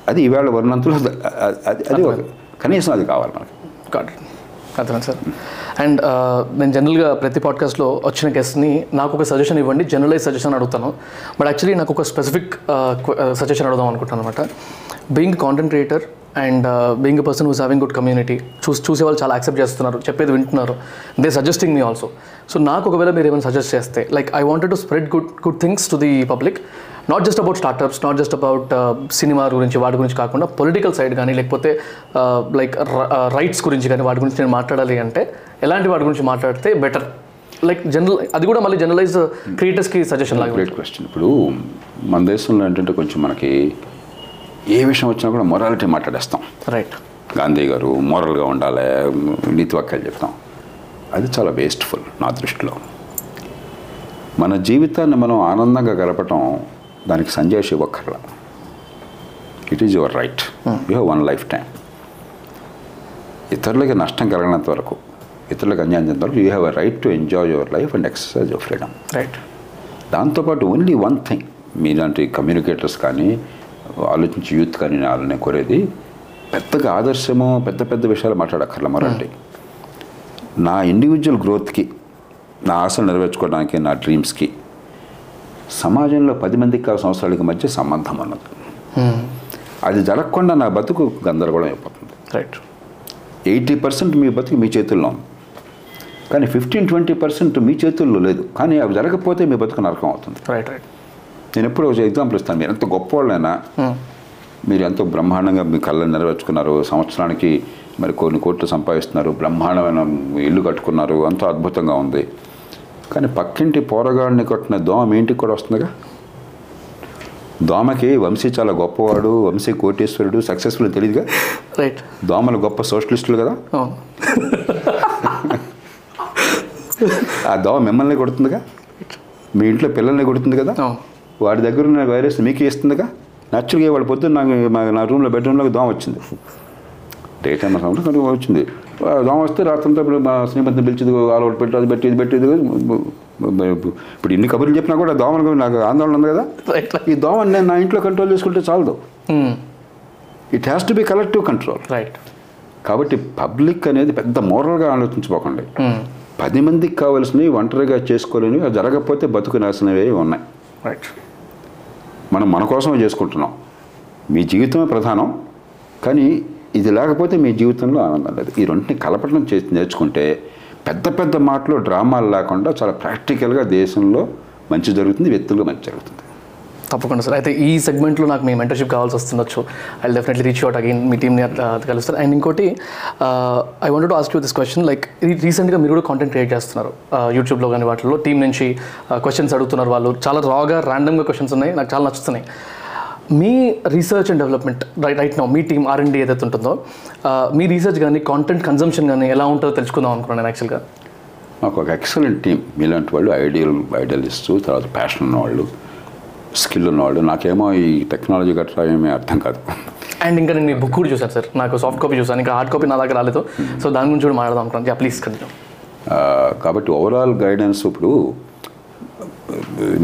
అది ఈవేళ వర్ణంతులు అది అది కనీసం అది కావాలి మనకి. గాట్ అర్థమైంది సార్. అండ్ నేను జనరల్గా ప్రతి పాడ్కాస్ట్లో వచ్చిన గెస్ట్ని నాకు ఒక సజెషన్ ఇవ్వండి. జనరలైజ్ సజెషన్ అడుగుతాను. బట్ యాక్చువల్లీ నాకు ఒక స్పెసిఫిక్ సజెషన్ అడుగుదాం అనుకుంటాను అనమాట being content creator and being person who's having good community చూసి చూసే వాళ్ళు చాలా యాక్సెప్ట్ చేస్తున్నారు చెప్పేది వింటున్నారు. They suggesting me also so నాకు ఒకవేళ మీరు ఏమైనా సజెస్ట్ చేస్తే like I wanted to spread good good things to the public not just about startups not just about cinema గురించి వాటి గురించి కాకుండా పొలిటికల్ సైడ్ కానీ లేకపోతే లైక్ రైట్స్ గురించి కానీ వాటి గురించి నేను మాట్లాడాలి అంటే ఎలాంటి వాటి గురించి మాట్లాడితే బెటర్ లైక్ జనరల్ అది కూడా మళ్ళీ జనరలైజ్ క్రియేటర్స్కి సజెషన్ లాగా గ్రేట్ క్వశ్చన్ ఇప్పుడు మన దేశంలో ఏంటంటే కొంచెం మనకి ఏ విషయం వచ్చినా కూడా మొరాలిటీ మాట్లాడేస్తాం. రైట్ గాంధీ గారు మోరల్గా ఉండాలి నీతి వాక్యాలు చెప్తాం. అది చాలా వేస్ట్ఫుల్ నా దృష్టిలో. మన జీవితాన్ని మనం ఆనందంగా గడపటం దానికి సంజయ్ ఇవ్వక్కర్లా it is your right you have one life time ఇతరులకి నష్టం కలగనంత వరకు ఇతరులకు అన్యాయం వరకు you have a right to enjoy your life and exercise your freedom right దాంతోపాటు ఓన్లీ వన్ థింగ్ మీలాంటి కమ్యూనికేటర్స్ కానీ ఆలోచించి యూత్ కానీ నేను వాళ్ళని కోరేది. పెద్దగా ఆదర్శము పెద్ద పెద్ద విషయాలు మాట్లాడక్కర్ల మరండి. నా ఇండివిజువల్ గ్రోత్కి నా ఆశలు నెరవేర్చుకోవడానికి నా డ్రీమ్స్కి సమాజంలో పది మందికి కావాల్సిన అవసరాలకి మధ్య సంబంధం అన్నది. అది జరగకుండా నా బతుకు గందరగోళం అయిపోతుంది. రైట్ ఎయిటీ పర్సెంట్ మీ బతుకు మీ చేతుల్లో ఉంది. కానీ ఫిఫ్టీన్ ట్వంటీ పర్సెంట్ మీ చేతుల్లో లేదు. కానీ అవి జరగకపోతే మీ బతుకు నరకం అవుతుంది. రైట్ రైట్ నేను ఎప్పుడు ఒక ఎగ్జాంపుల్ ఇస్తాను. మీరు ఎంత గొప్పవాళ్ళైనా మీరు ఎంతో బ్రహ్మాండంగా మీ కళ్ళని నెరవేర్చుకున్నారు. సంవత్సరానికి మరి కొన్ని కోట్లు సంపాదిస్తున్నారు. బ్రహ్మాండమైన ఇల్లు కట్టుకున్నారు. అంతా అద్భుతంగా ఉంది. కానీ పక్కింటి పోరగాడిని కొట్టిన దోమ మీ ఇంటికి కూడా వస్తుందిగా? దోమకి వంశీ చాలా గొప్పవాడు వంశీ కోటేశ్వరుడు సక్సెస్ఫుల్ తెలియదుగా రైట్. దోమలు గొప్ప సోషలిస్టులు కదా? ఆ దోమ మిమ్మల్ని కొడుతుందిగా? మీ ఇంట్లో పిల్లల్ని కొడుతుంది కదా? వాడి దగ్గర ఉన్న వైరస్ మీకు ఇస్తుందిగా? న్యాచురల్గా వాడు పొద్దున్న నాకు నా రూమ్లో బెడ్రూమ్లో దోమ వచ్చింది. డే టైం సమయంలో కొంచెం వచ్చింది. దోమ వస్తే రాత్రంతా ఇప్పుడు మా శ్రీమంతిని పిలిచింది ఆల్ అవుట్ పెట్టు అది పెట్టి ఇది పెట్టి ఇది ఇప్పుడు ఇన్ని కబుర్లు చెప్పినా కూడా దోమల నాకు ఆందోళన ఉంది కదా? ఈ దోమని నేను నా ఇంట్లో కంట్రోల్ చేసుకుంటే చాలదు. It has to be collective control right. కాబట్టి పబ్లిక్ అనేది పెద్ద మోరల్గా ఆలోచించుకోకండి పది మందికి కావాల్సినవి ఒంటరిగా చేసుకోలేనివి జరగకపోతే బతుకు నాశనవే ఉన్నాయి. రైట్. మనం మన కోసమే చేసుకుంటున్నాం. మీ జీవితమే ప్రధానం కానీ ఇది లేకపోతే మీ జీవితంలో ఆనందం లేదు. ఈ రెంటిని కలపడం చేసి నేర్చుకుంటే పెద్ద పెద్ద మాటలు డ్రామాలు లేకుండా చాలా ప్రాక్టికల్గా దేశంలో మంచి జరుగుతుంది వ్యక్తులుగా మంచి జరుగుతుంది. తప్పకుండా సార్. అయితే ఈ సెగ్మెంట్లో నాకు మీ మెంటర్షిప్ కావాల్సి వస్తుండొచ్చు. I definitely reach out again మీ టీమ్ని కలుస్తారు. అండ్ ఇంకోటి I want to ask you this question like రీసెంట్గా మీరు కూడా కాంటెంట్ క్రియేట్ చేస్తున్నారు. యూట్యూబ్లో కానీ వాటిలో టీం నుంచి క్వశ్చన్స్ అడుగుతున్నారు వాళ్ళు. చాలా రాగా ర్యాండమ్గా క్వశ్చన్స్ ఉన్నాయి. నాకు చాలా నచ్చుతున్నాయి. మీ research and development right right no me team R and ఏదైతే ఉంటుందో మీ రీసెర్చ్ కానీ కాంటెంట్ కన్జంప్షన్ కానీ ఎలా ఉంటుందో తెలుసుకుందాం అనుకున్నాను యాక్చువల్గా మాకు ఒక ఎక్సలెంట్ టీం మీలాంటి వాళ్ళు ఐడియల్ ఐడియలిస్ట్ తర్వాత ప్యాషన్ ఉన్నవాళ్ళు. స్కిల్ ఉన్నవాళ్ళు నాకేమో ఈ టెక్నాలజీ గట్రా ఏమీ అర్థం కాదు. అండ్ ఇంకా నేను మీ బుక్ కూడా చూసాను సార్. నాకు సాఫ్ట్ కాపీ చూసాను ఇంకా హార్డ్ కాపీ నా దగ్గర రాలేదు. సో దాని గురించి కూడా మాట్లాడదాం అనుకున్నాను. ప్లీజ్ కంటిన్యూ ఆ, కాబట్టి ఓవరాల్ గైడెన్స్ ఇప్పుడు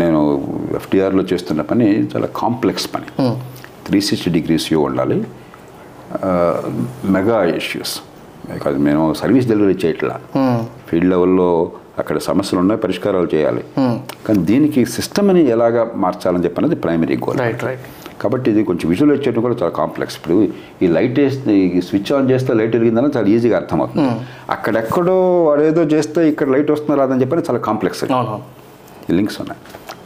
నేను ఎఫ్టీఆర్లో చేస్తున్న పని చాలా కాంప్లెక్స్ పని. త్రీ సిక్స్టీ డిగ్రీస్ వ్యూ ఉండాలి. మెగా ఇష్యూస్ కాదు మేము సర్వీస్ డెలివరీ చేయట్లా. ఫీల్డ్ లెవెల్లో అక్కడ సమస్యలు ఉన్నాయి పరిష్కారాలు చేయాలి. కానీ దీనికి సిస్టమ్ని ఎలాగా మార్చాలని చెప్పనేది ప్రైమరీ గోల్ రైట్ రైట్ కాబట్టి ఇది కొంచెం విజువల్ చేయడం కూడా చాలా కాంప్లెక్స్ ఇప్పుడు ఈ లైట్ వేస్తే ఈ స్విచ్ ఆన్ చేస్తే లైట్ వెలిగిందని చాలా ఈజీగా అర్థమవుతుంది. అక్కడెక్కడో వాడేదో చేస్తే ఇక్కడ లైట్ వస్తుందా రాదని చెప్పని చాలా కాంప్లెక్స్ ఈ లింక్స్ ఉన్నాయి.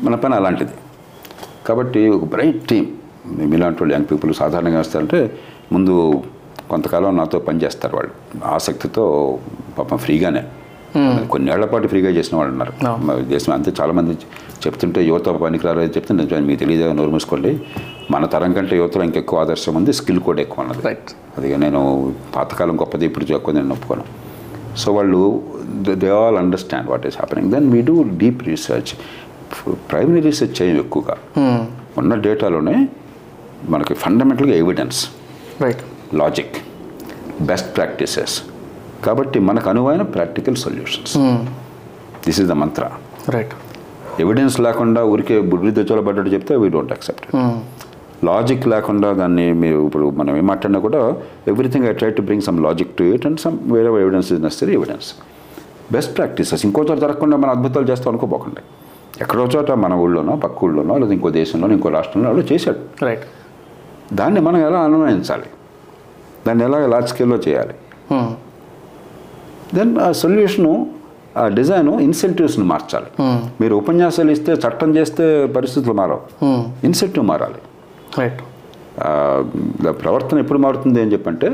మన పని అలాంటిది. కాబట్టి ఒక బ్రైట్ టీం మీలాంటి వాళ్ళు యంగ్ పీపుల్ సాధారణంగా వస్తారంటే ముందు కొంతకాలం నాతో పనిచేస్తారు వాళ్ళు. ఆసక్తితో పాపం ఫ్రీగానే. కొన్నేళ్ళ పాటు ఫ్రీగా చేసిన వాళ్ళు ఉన్నారు. దేశం అంతే చాలామంది చెప్తుంటే యువత పనికిరారు అని చెప్తే నేను మీకు తెలియదు నోరు మూసుకోండి. మన తరం కంటే యువతలో ఇంకెక్కువ ఆదర్శం ఉంది. స్కిల్ కూడా ఎక్కువ ఉన్నది. రైట్ అది నేను పాతకాలం గొప్పది ఇప్పుడు ఎక్కువ నేను ఒప్పుకోను. సో వాళ్ళు they all understand what is happening then we do deep research primary research చేయం ఎక్కువగా. ఉన్న డేటాలోనే మనకి ఫండమెంటల్గా evidence right logic best practices కాబట్టి మనకు అనువైన practical solutions. This is the mantra right evidence లేకుండా ఊరికే బుద్ధి తెచ్చోలబడ్డట్టు చెప్తే వీ డోంట్ అక్సెప్ట్ లాజిక్ లేకుండా దాన్ని మీరు ఇప్పుడు మనం ఏం మాట్లాడినా కూడా everything I try to bring some logic to it and some వేరే evidence is necessary evidence best practices ఇంకో చోట జరగకుండా మన అద్భుతాలు చేస్తాం అనుకోపోకండి. ఎక్కడో చోట మన ఊళ్ళోనో పక్క ఊళ్ళోనో లేదా ఇంకో దేశంలోనో ఇంకో రాష్ట్రంలో ఎవడో చేశాడు రైట్ దాన్ని మనం ఎలా అన్వయించాలి? దాన్ని ఎలా లార్జ్ స్కేల్లో చేయాలి? దెన్ ఆ సొల్యూషను ఆ డిజైన్ ఇన్సెంటివ్స్ని మార్చాలి. మీరు ఉపన్యాసాలు ఇస్తే చట్టం చేస్తే పరిస్థితులు మారవు. ఇన్సెంటివ్ మారాలి. రైట్ ప్రవర్తన ఎప్పుడు మారుతుంది అని చెప్పంటే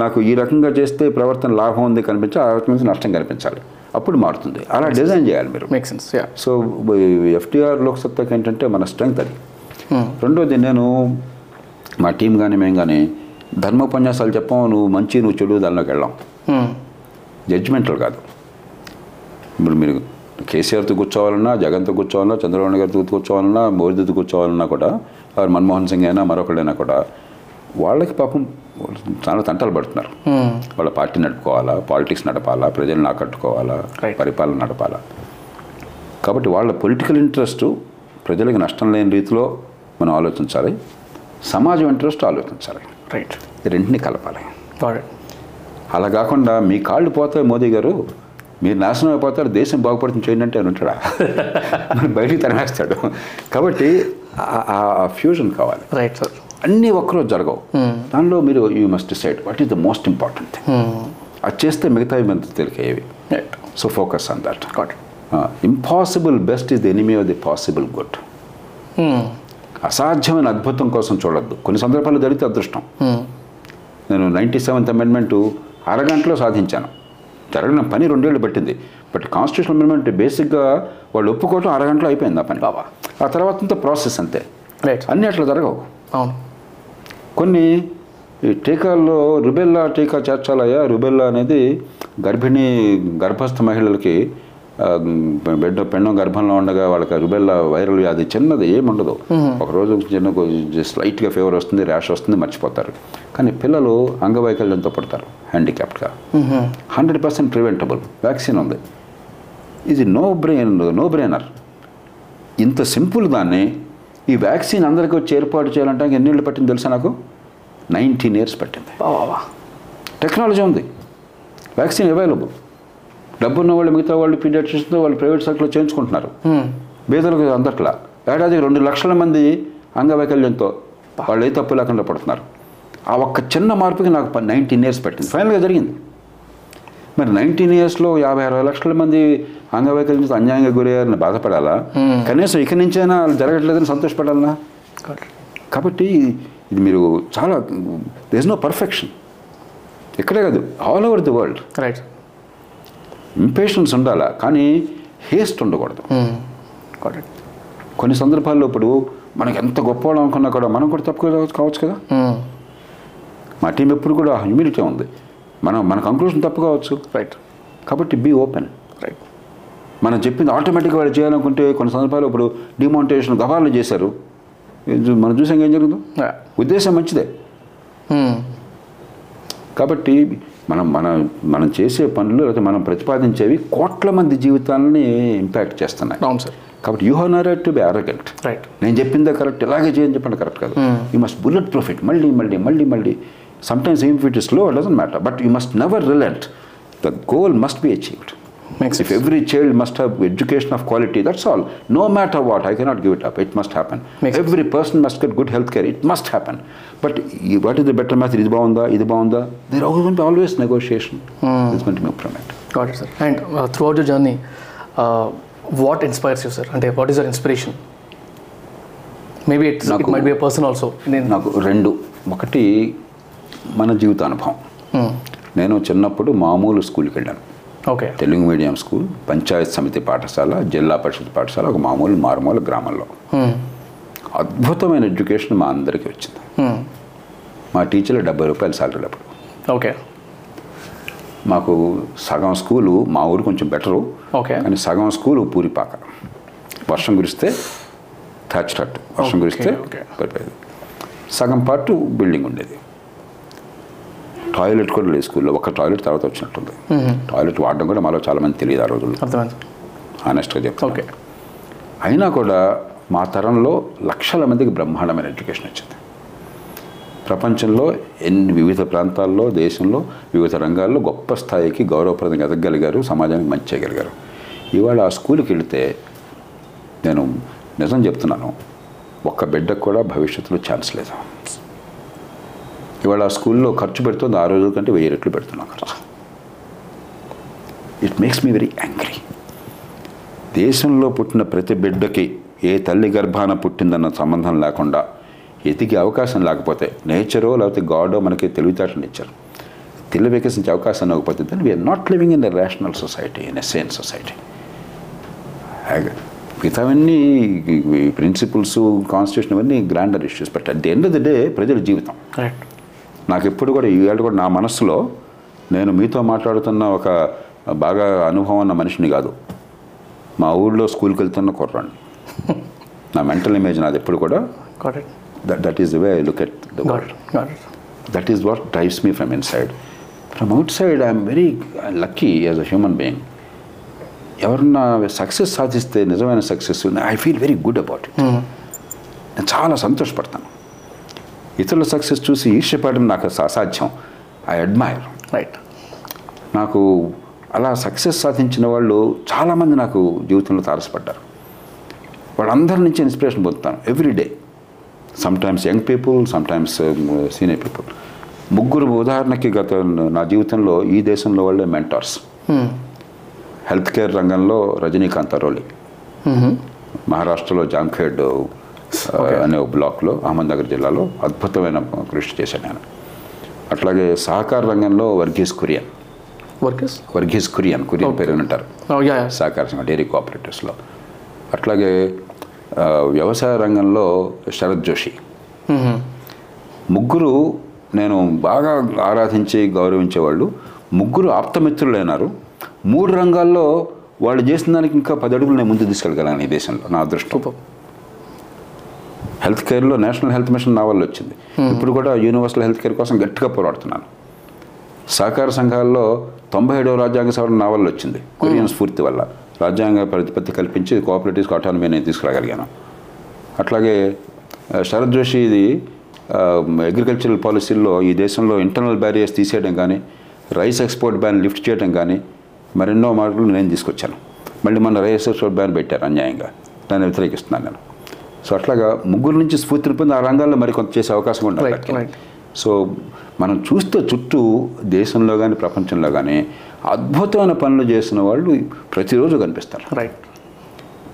నాకు ఈ రకంగా చేస్తే ప్రవర్తన లాభం ఉంది కనిపించి ఆ రకంగా నష్టం కనిపించాలి. అప్పుడు మారుతుంది. అలా డిజైన్ చేయాలి మీరు. మేక్ సెన్స్ సో ఎఫ్టీఆర్ లోక్సత్తాకి ఏంటంటే మన స్ట్రెంగ్త్ అది. రెండోది నేను మా టీం కానీ మేము కానీ ధర్మోపన్యాసాలు చెప్పాం నువ్వు మంచి నువ్వు చెడు దానిలోకి వెళ్ళాం. జడ్జిమెంటల్ కాదు. ఇప్పుడు మీరు కేసీఆర్తో కూర్చోవాలన్నా జగన్తో కూర్చోవాలన్నా చంద్రబాబు గారితో కూర్చోవాలన్నా మోదీతో కూర్చోవాలన్నా కూడా ఆర్ మన్మోహన్ సింగ్ అయినా మరొకడైనా కూడా వాళ్ళకి పాపం చాలా తంటలు పడుతున్నారు. వాళ్ళ పార్టీ నడుపుకోవాలా పాలిటిక్స్ నడపాలా ప్రజలను ఆకట్టుకోవాలా. పరిపాలన నడపాలా. కాబట్టి వాళ్ళ పొలిటికల్ ఇంట్రెస్ట్ ప్రజలకు నష్టం లేని రీతిలో మనం ఆలోచించాలి. సమాజం ఇంట్రెస్ట్ ఆలోచించాలి. రైట్ ఈ రెంటిని కలపాలి. అలా కాకుండా మీ కాళ్ళు పోతాయి మోదీ గారు. మీరు నాశనం అయిపోతారు దేశం బాగుపడుతుంది చేయండి అంటే ఆయన ఉంటాడా? బయటికి తరిమేస్తాడు. కాబట్టి ఆ- ఫ్యూజన్ కావాలి. రైట్ సార్ అన్నీ ఒక్కరోజు జరగవు. దానిలో మీరు you must decide what is the most important అది చేస్తే మిగతావి మంది తెలికేవి right so focus on that got impossible best is the enemy of the possible good అసాధ్యమైన అద్భుతం కోసం చూడొద్దు. కొన్ని సందర్భాల్లో జరిగితే అదృష్టం. నేను నైంటీ సెవెంత్ అమెండ్మెంట్ అరగంటలో సాధించాను. జరగన పని రెండేళ్ళు పట్టింది. బట్ కాన్స్టిట్యూషన్ అమెండ్మెంట్ బేసిక్గా వాళ్ళు ఒప్పుకోవటం అరగంటలో అయిపోయింది ఆ పని. బాబా. ఆ తర్వాత అంతా ప్రాసెస్ అంతే. రైట్ అన్నీ అట్లా జరగవు. అవును. కొన్ని ఈ టీకాల్లో రుబెల్లా టీకా చేర్చాలయ్యా రుబెల్లా అనేది గర్భిణీ గర్భస్థ మహిళలకి బిడ్డ పెండం గర్భంలో ఉండగా వాళ్ళకి రుబెల్లా వైరల్ వ్యాధి చిన్నది ఏముండదు. ఒకరోజు చిన్న స్లైట్గా ఫీవర్ వస్తుంది ర్యాష్ వస్తుంది మర్చిపోతారు. కానీ పిల్లలు అంగవైకల్యంతో పడతారు హ్యాండిక్యాప్డ్గా. హండ్రెడ్ పర్సెంట్ ప్రివెంటబుల్ వ్యాక్సిన్ ఉంది. ఇది నో బ్రెయిన్ నో బ్రెయినర్ ఇంత సింపుల్ దాన్ని ఈ వ్యాక్సిన్ అందరికీ వచ్చి ఏర్పాటు చేయాలంటే ఎన్నేళ్ళు పట్టింది తెలుసా నాకు? నైన్టీన్ ఇయర్స్ పట్టింది. టెక్నాలజీ ఉంది. Vaccine available. డబ్బు ఉన్న వాళ్ళు మిగతా వాళ్ళు పీడియాట్రిషన్తో వాళ్ళు ప్రైవేట్ సెక్టర్లో చేయించుకుంటున్నారు. బీదలకు అందట్లా. ఏడాదికి రెండు లక్షల మంది అంగవైకల్యంతో వాళ్ళు ఏ తప్పు లేకుండా పడుతున్నారు. ఆ ఒక్క చిన్న మార్పుకి నాకు నైన్టీన్ ఇయర్స్ పట్టింది. ఫైనల్గా జరిగింది. మరి నైన్టీన్ ఇయర్స్లో యాభై అరవై లక్షల మంది అంగవైకల్యంతో అన్యాయంగా గురయ్యారని బాధపడాలా? కనీసం ఇక్కడి నుంచైనా వాళ్ళు జరగట్లేదని సంతోషపడాలనా కాబట్టి ఇది మీరు చాలా దిస్ నో పర్ఫెక్షన్ ఇక్కడే కాదు all over the world right impatience ఉండాలా? కానీ హేస్ట్ ఉండకూడదు. ఇట్ కొన్ని సందర్భాల్లో ఇప్పుడు మనకి ఎంత గొప్పవాళ్ళం అనుకున్నా కూడా మనం కూడా తప్పు కావచ్చు- కదా? మా టీం ఎప్పుడు కూడా హ్యూమిలిటీ ఉంది. మనం మన కంక్లూషన్ తప్పు కావచ్చు. రైట్ కాబట్టి బీ ఓపెన్ రైట్ మనం చెప్పింది ఆటోమేటిక్గా వాళ్ళు చేయాలనుకుంటే కొన్ని సందర్భాల్లో ఇప్పుడు డిమాంటేషన్ గవాళ్ళు చేశారు. మనం చూసాం ఏం జరిగిందో? ఉద్దేశం మంచిదే. కాబట్టి మనం మన మనం చేసే పనులు లేకపోతే మనం ప్రతిపాదించేవి కోట్ల మంది జీవితాలని ఇంపాక్ట్ చేస్తున్నాయి. అవును సార్. కాబట్టి you have narrate to be arrogant right నేను చెప్పిందే కరెక్ట్ ఇలాగే చేయని చెప్పండి కరెక్ట్ కాదు. యూ మస్ట్ బుల్లెట్ ప్రొఫిట్ మళ్ళీ మళ్ళీ మళ్ళీ మళ్ళీ. సమ్టైమ్స్ ఏం fit is slow doesn't matter but you must never relent the goal must be achieved Makes If every child must have education of quality, that's all. No matter what, I cannot give it up. It must happen. Makes every person must get good health care. It must happen. But what is the better method? ఇది బాగుందా ఇది బాగుందా there going to be always negotiation. It's going to be improvement. Got it sir and throughout your journey what inspires you sir అంటే what is your inspiration maybe it's it might be person also నాకు రెండు ఒకటి మన జీవితానుభవం నేను చిన్నప్పుడు మామూలు స్కూల్కి వెళ్ళాను okay. Telugu medium school Panchayat Samiti పాఠశాల జిల్లా పరిషత్ పాఠశాల ఒక మామూలు మారుమూల గ్రామంలో. అద్భుతమైన ఎడ్యుకేషన్ మా అందరికీ వచ్చింది. మా టీచర్లు డెబ్బై రూపాయలు సాలరీ అప్పుడు. ఓకే. మాకు సగం స్కూలు మా ఊరు కొంచెం బెటరు. ఓకే. కానీ సగం స్కూలు పూరిపాక. వర్షం కురిస్తే హట్ వర్షం కురిస్తే సగం పార్ట్ బిల్డింగ్ ఉండేది. టాయిలెట్ కూడా లేదు స్కూల్లో. ఒక టాయిలెట్ తర్వాత వచ్చినట్టుంది. టాయిలెట్ వాడడం కూడా మాలో చాలామంది తెలియదు ఆ రోజుల్లో. ఆనెస్ట్గా చెప్తాను ఓకే. అయినా కూడా మా తరంలో లక్షల మందికి బ్రహ్మాండమైన ఎడ్యుకేషన్ వచ్చింది. ప్రపంచంలో ఎన్ని వివిధ ప్రాంతాల్లో దేశంలో వివిధ రంగాల్లో గొప్ప స్థాయికి గౌరవప్రదంగా ఎదగలిగారు సమాజానికి మంచి చేయగలిగారు. ఇవాళ ఆ స్కూల్కి వెళితే నేను నిజం చెప్తున్నాను. ఒక్క బిడ్డకు కూడా భవిష్యత్తులో ఛాన్స్ లేదు. ఇవాళ ఆ స్కూల్లో ఖర్చు పెడుతుంది ఆ రోజుల కంటే వెయ్యి రెట్లు పెడుతున్నాం ఖర్చు. It makes me very angry దేశంలో పుట్టిన ప్రతి బిడ్డకి ఏ తల్లి గర్భాన పుట్టిందన్న సంబంధం లేకుండా ఎతికే అవకాశం లేకపోతే నేచరో లేకపోతే గాడో మనకి తెలివితేటలు ఇచ్చారు. తెలివి వికసించే అవకాశం ఇవ్వకపోతే then we're not living in a rational society in a sane society మిగతావన్నీ ప్రిన్సిపల్స్ కాన్స్టిట్యూషన్ అవన్నీ grander issues but at the end of the day ప్రజల జీవితం. కరెక్ట్ నాకు ఎప్పుడు కూడా ఈవేళ కూడా నా మనసులో నేను మీతో మాట్లాడుతున్న ఒక బాగా అనుభవం ఉన్న మనిషిని కాదు. మా ఊళ్ళో స్కూల్కి వెళ్తున్న కుర్రాడిని నా మెంటల్ ఇమేజ్ నాది ఎప్పుడు కూడా that that is the way I look at the world that is what drives me from inside from outside I'm very lucky as a human being ఎవరన్నా సక్సెస్ సాధిస్తే నిజమైన success I feel very good about it నేను చాలా సంతోషపడతాను. ఇతరుల success చూసి ఈర్ష్యపడడం నాకు అస- అసాధ్యం. ఐ అడ్మైర్ రైట్ నాకు అలా సక్సెస్ సాధించిన వాళ్ళు చాలామంది నాకు జీవితంలో తారసపడ్డారు. వాళ్ళందరి నుంచి ఇన్స్పిరేషన్ పొందుతాను every day sometimes young people sometimes senior people ముగ్గురు ఉదాహరణకి గత నా జీవితంలో ఈ దేశంలో వాళ్ళే మెంటార్స్ హెల్త్ కేర్ రంగంలో రజనీకాంత్ అరోలి. మహారాష్ట్రలో జాంఖేడ్ అనే ఒక బ్లాక్లో అహ్మద్నగర్ జిల్లాలో అద్భుతమైన కృషి చేశాను నేను. అట్లాగే సహకార రంగంలో వర్గీస్ కురియన్. వర్కర్స్ వర్గీస్ కురియన్ కురియన్ పేరు ఉంటారు యా సహకార సంఘం డైరీ కోఆపరేటివ్స్లో. అట్లాగే వ్యవసాయ రంగంలో శరత్ జోషి. ముగ్గురు నేను బాగా ఆరాధించి గౌరవించేవాళ్ళు. ముగ్గురు ఆప్తమిత్రులైనారు మూడు రంగాల్లో వాళ్ళు చేసిన దానికి ఇంకా పది అడుగులు నేను ముందు తీసుకెళ్ళగలను ఈ దేశంలో నా అదృష్టం. హెల్త్ కేర్లో నేషనల్ హెల్త్ మిషన్ నా వల్ల వచ్చింది. ఇప్పుడు కూడా యూనివర్సల్ హెల్త్ కేర్ కోసం గట్టిగా పోరాడుతున్నాను. సహకార సంఘాల్లో తొంభై ఏడవ రాజ్యాంగ సవరణ నా వల్ల వచ్చింది. కొరియన్ స్ఫూర్తి వల్ల. రాజ్యాంగ ప్రతిపత్తి కల్పించి కోఆపరేటివ్స్ ఆటోనమీ నేను తీసుకురాగలిగాను. అట్లాగే ఆ, శరత్ జోషి ఇది అగ్రికల్చరల్ పాలసీల్లో ఈ దేశంలో ఇంటర్నల్ బ్యారియర్స్ తీసేయడం కానీ రైస్ ఎక్స్పోర్ట్ బ్యాన్ లిఫ్ట్ చేయడం కానీ మరెన్నో మార్పులు నేను తీసుకొచ్చాను. మళ్ళీ మన రైస్ ఎక్స్పోర్ట్ బ్యాన్ పెట్టారు అన్యాయంగా. దాన్ని వ్యతిరేకిస్తున్నాను నేను. సో అట్లాగా ముగ్గురు నుంచి స్ఫూర్తిని పొంది ఆ రంగాల్లో మరి కొంత చేసే అవకాశం right. సో మనం చూస్తే చుట్టూ దేశంలో కానీ ప్రపంచంలో కానీ అద్భుతమైన పనులు చేసిన వాళ్ళు ప్రతిరోజు కనిపిస్తారు. రైట్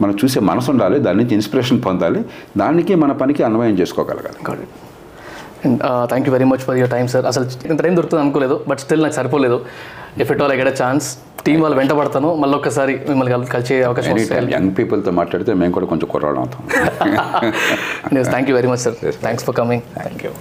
మనం చూసే మనసు ఉండాలి దాని నుంచి ఇన్స్పిరేషన్ పొందాలి దానికి మన పనికి అన్వయం చేసుకోగలగాలి. And thank you very much for your time sir అసలు ఇంత టైం దొరుకుతుంది అనుకోలేదు బట్ స్టిల్ నాకు సరిపోలేదు. If at all I get chance team వాళ్ళు వెంట పడతాను. మళ్ళీ ఒక్కసారి మిమ్మల్ని కల్- కలిసే అవకాశం యంగ్ పీపుల్తో మాట్లాడితే మేము కూడా కొంచెం కుర్రాడు అవుతాం. Thank you very much sir thanks for coming thank you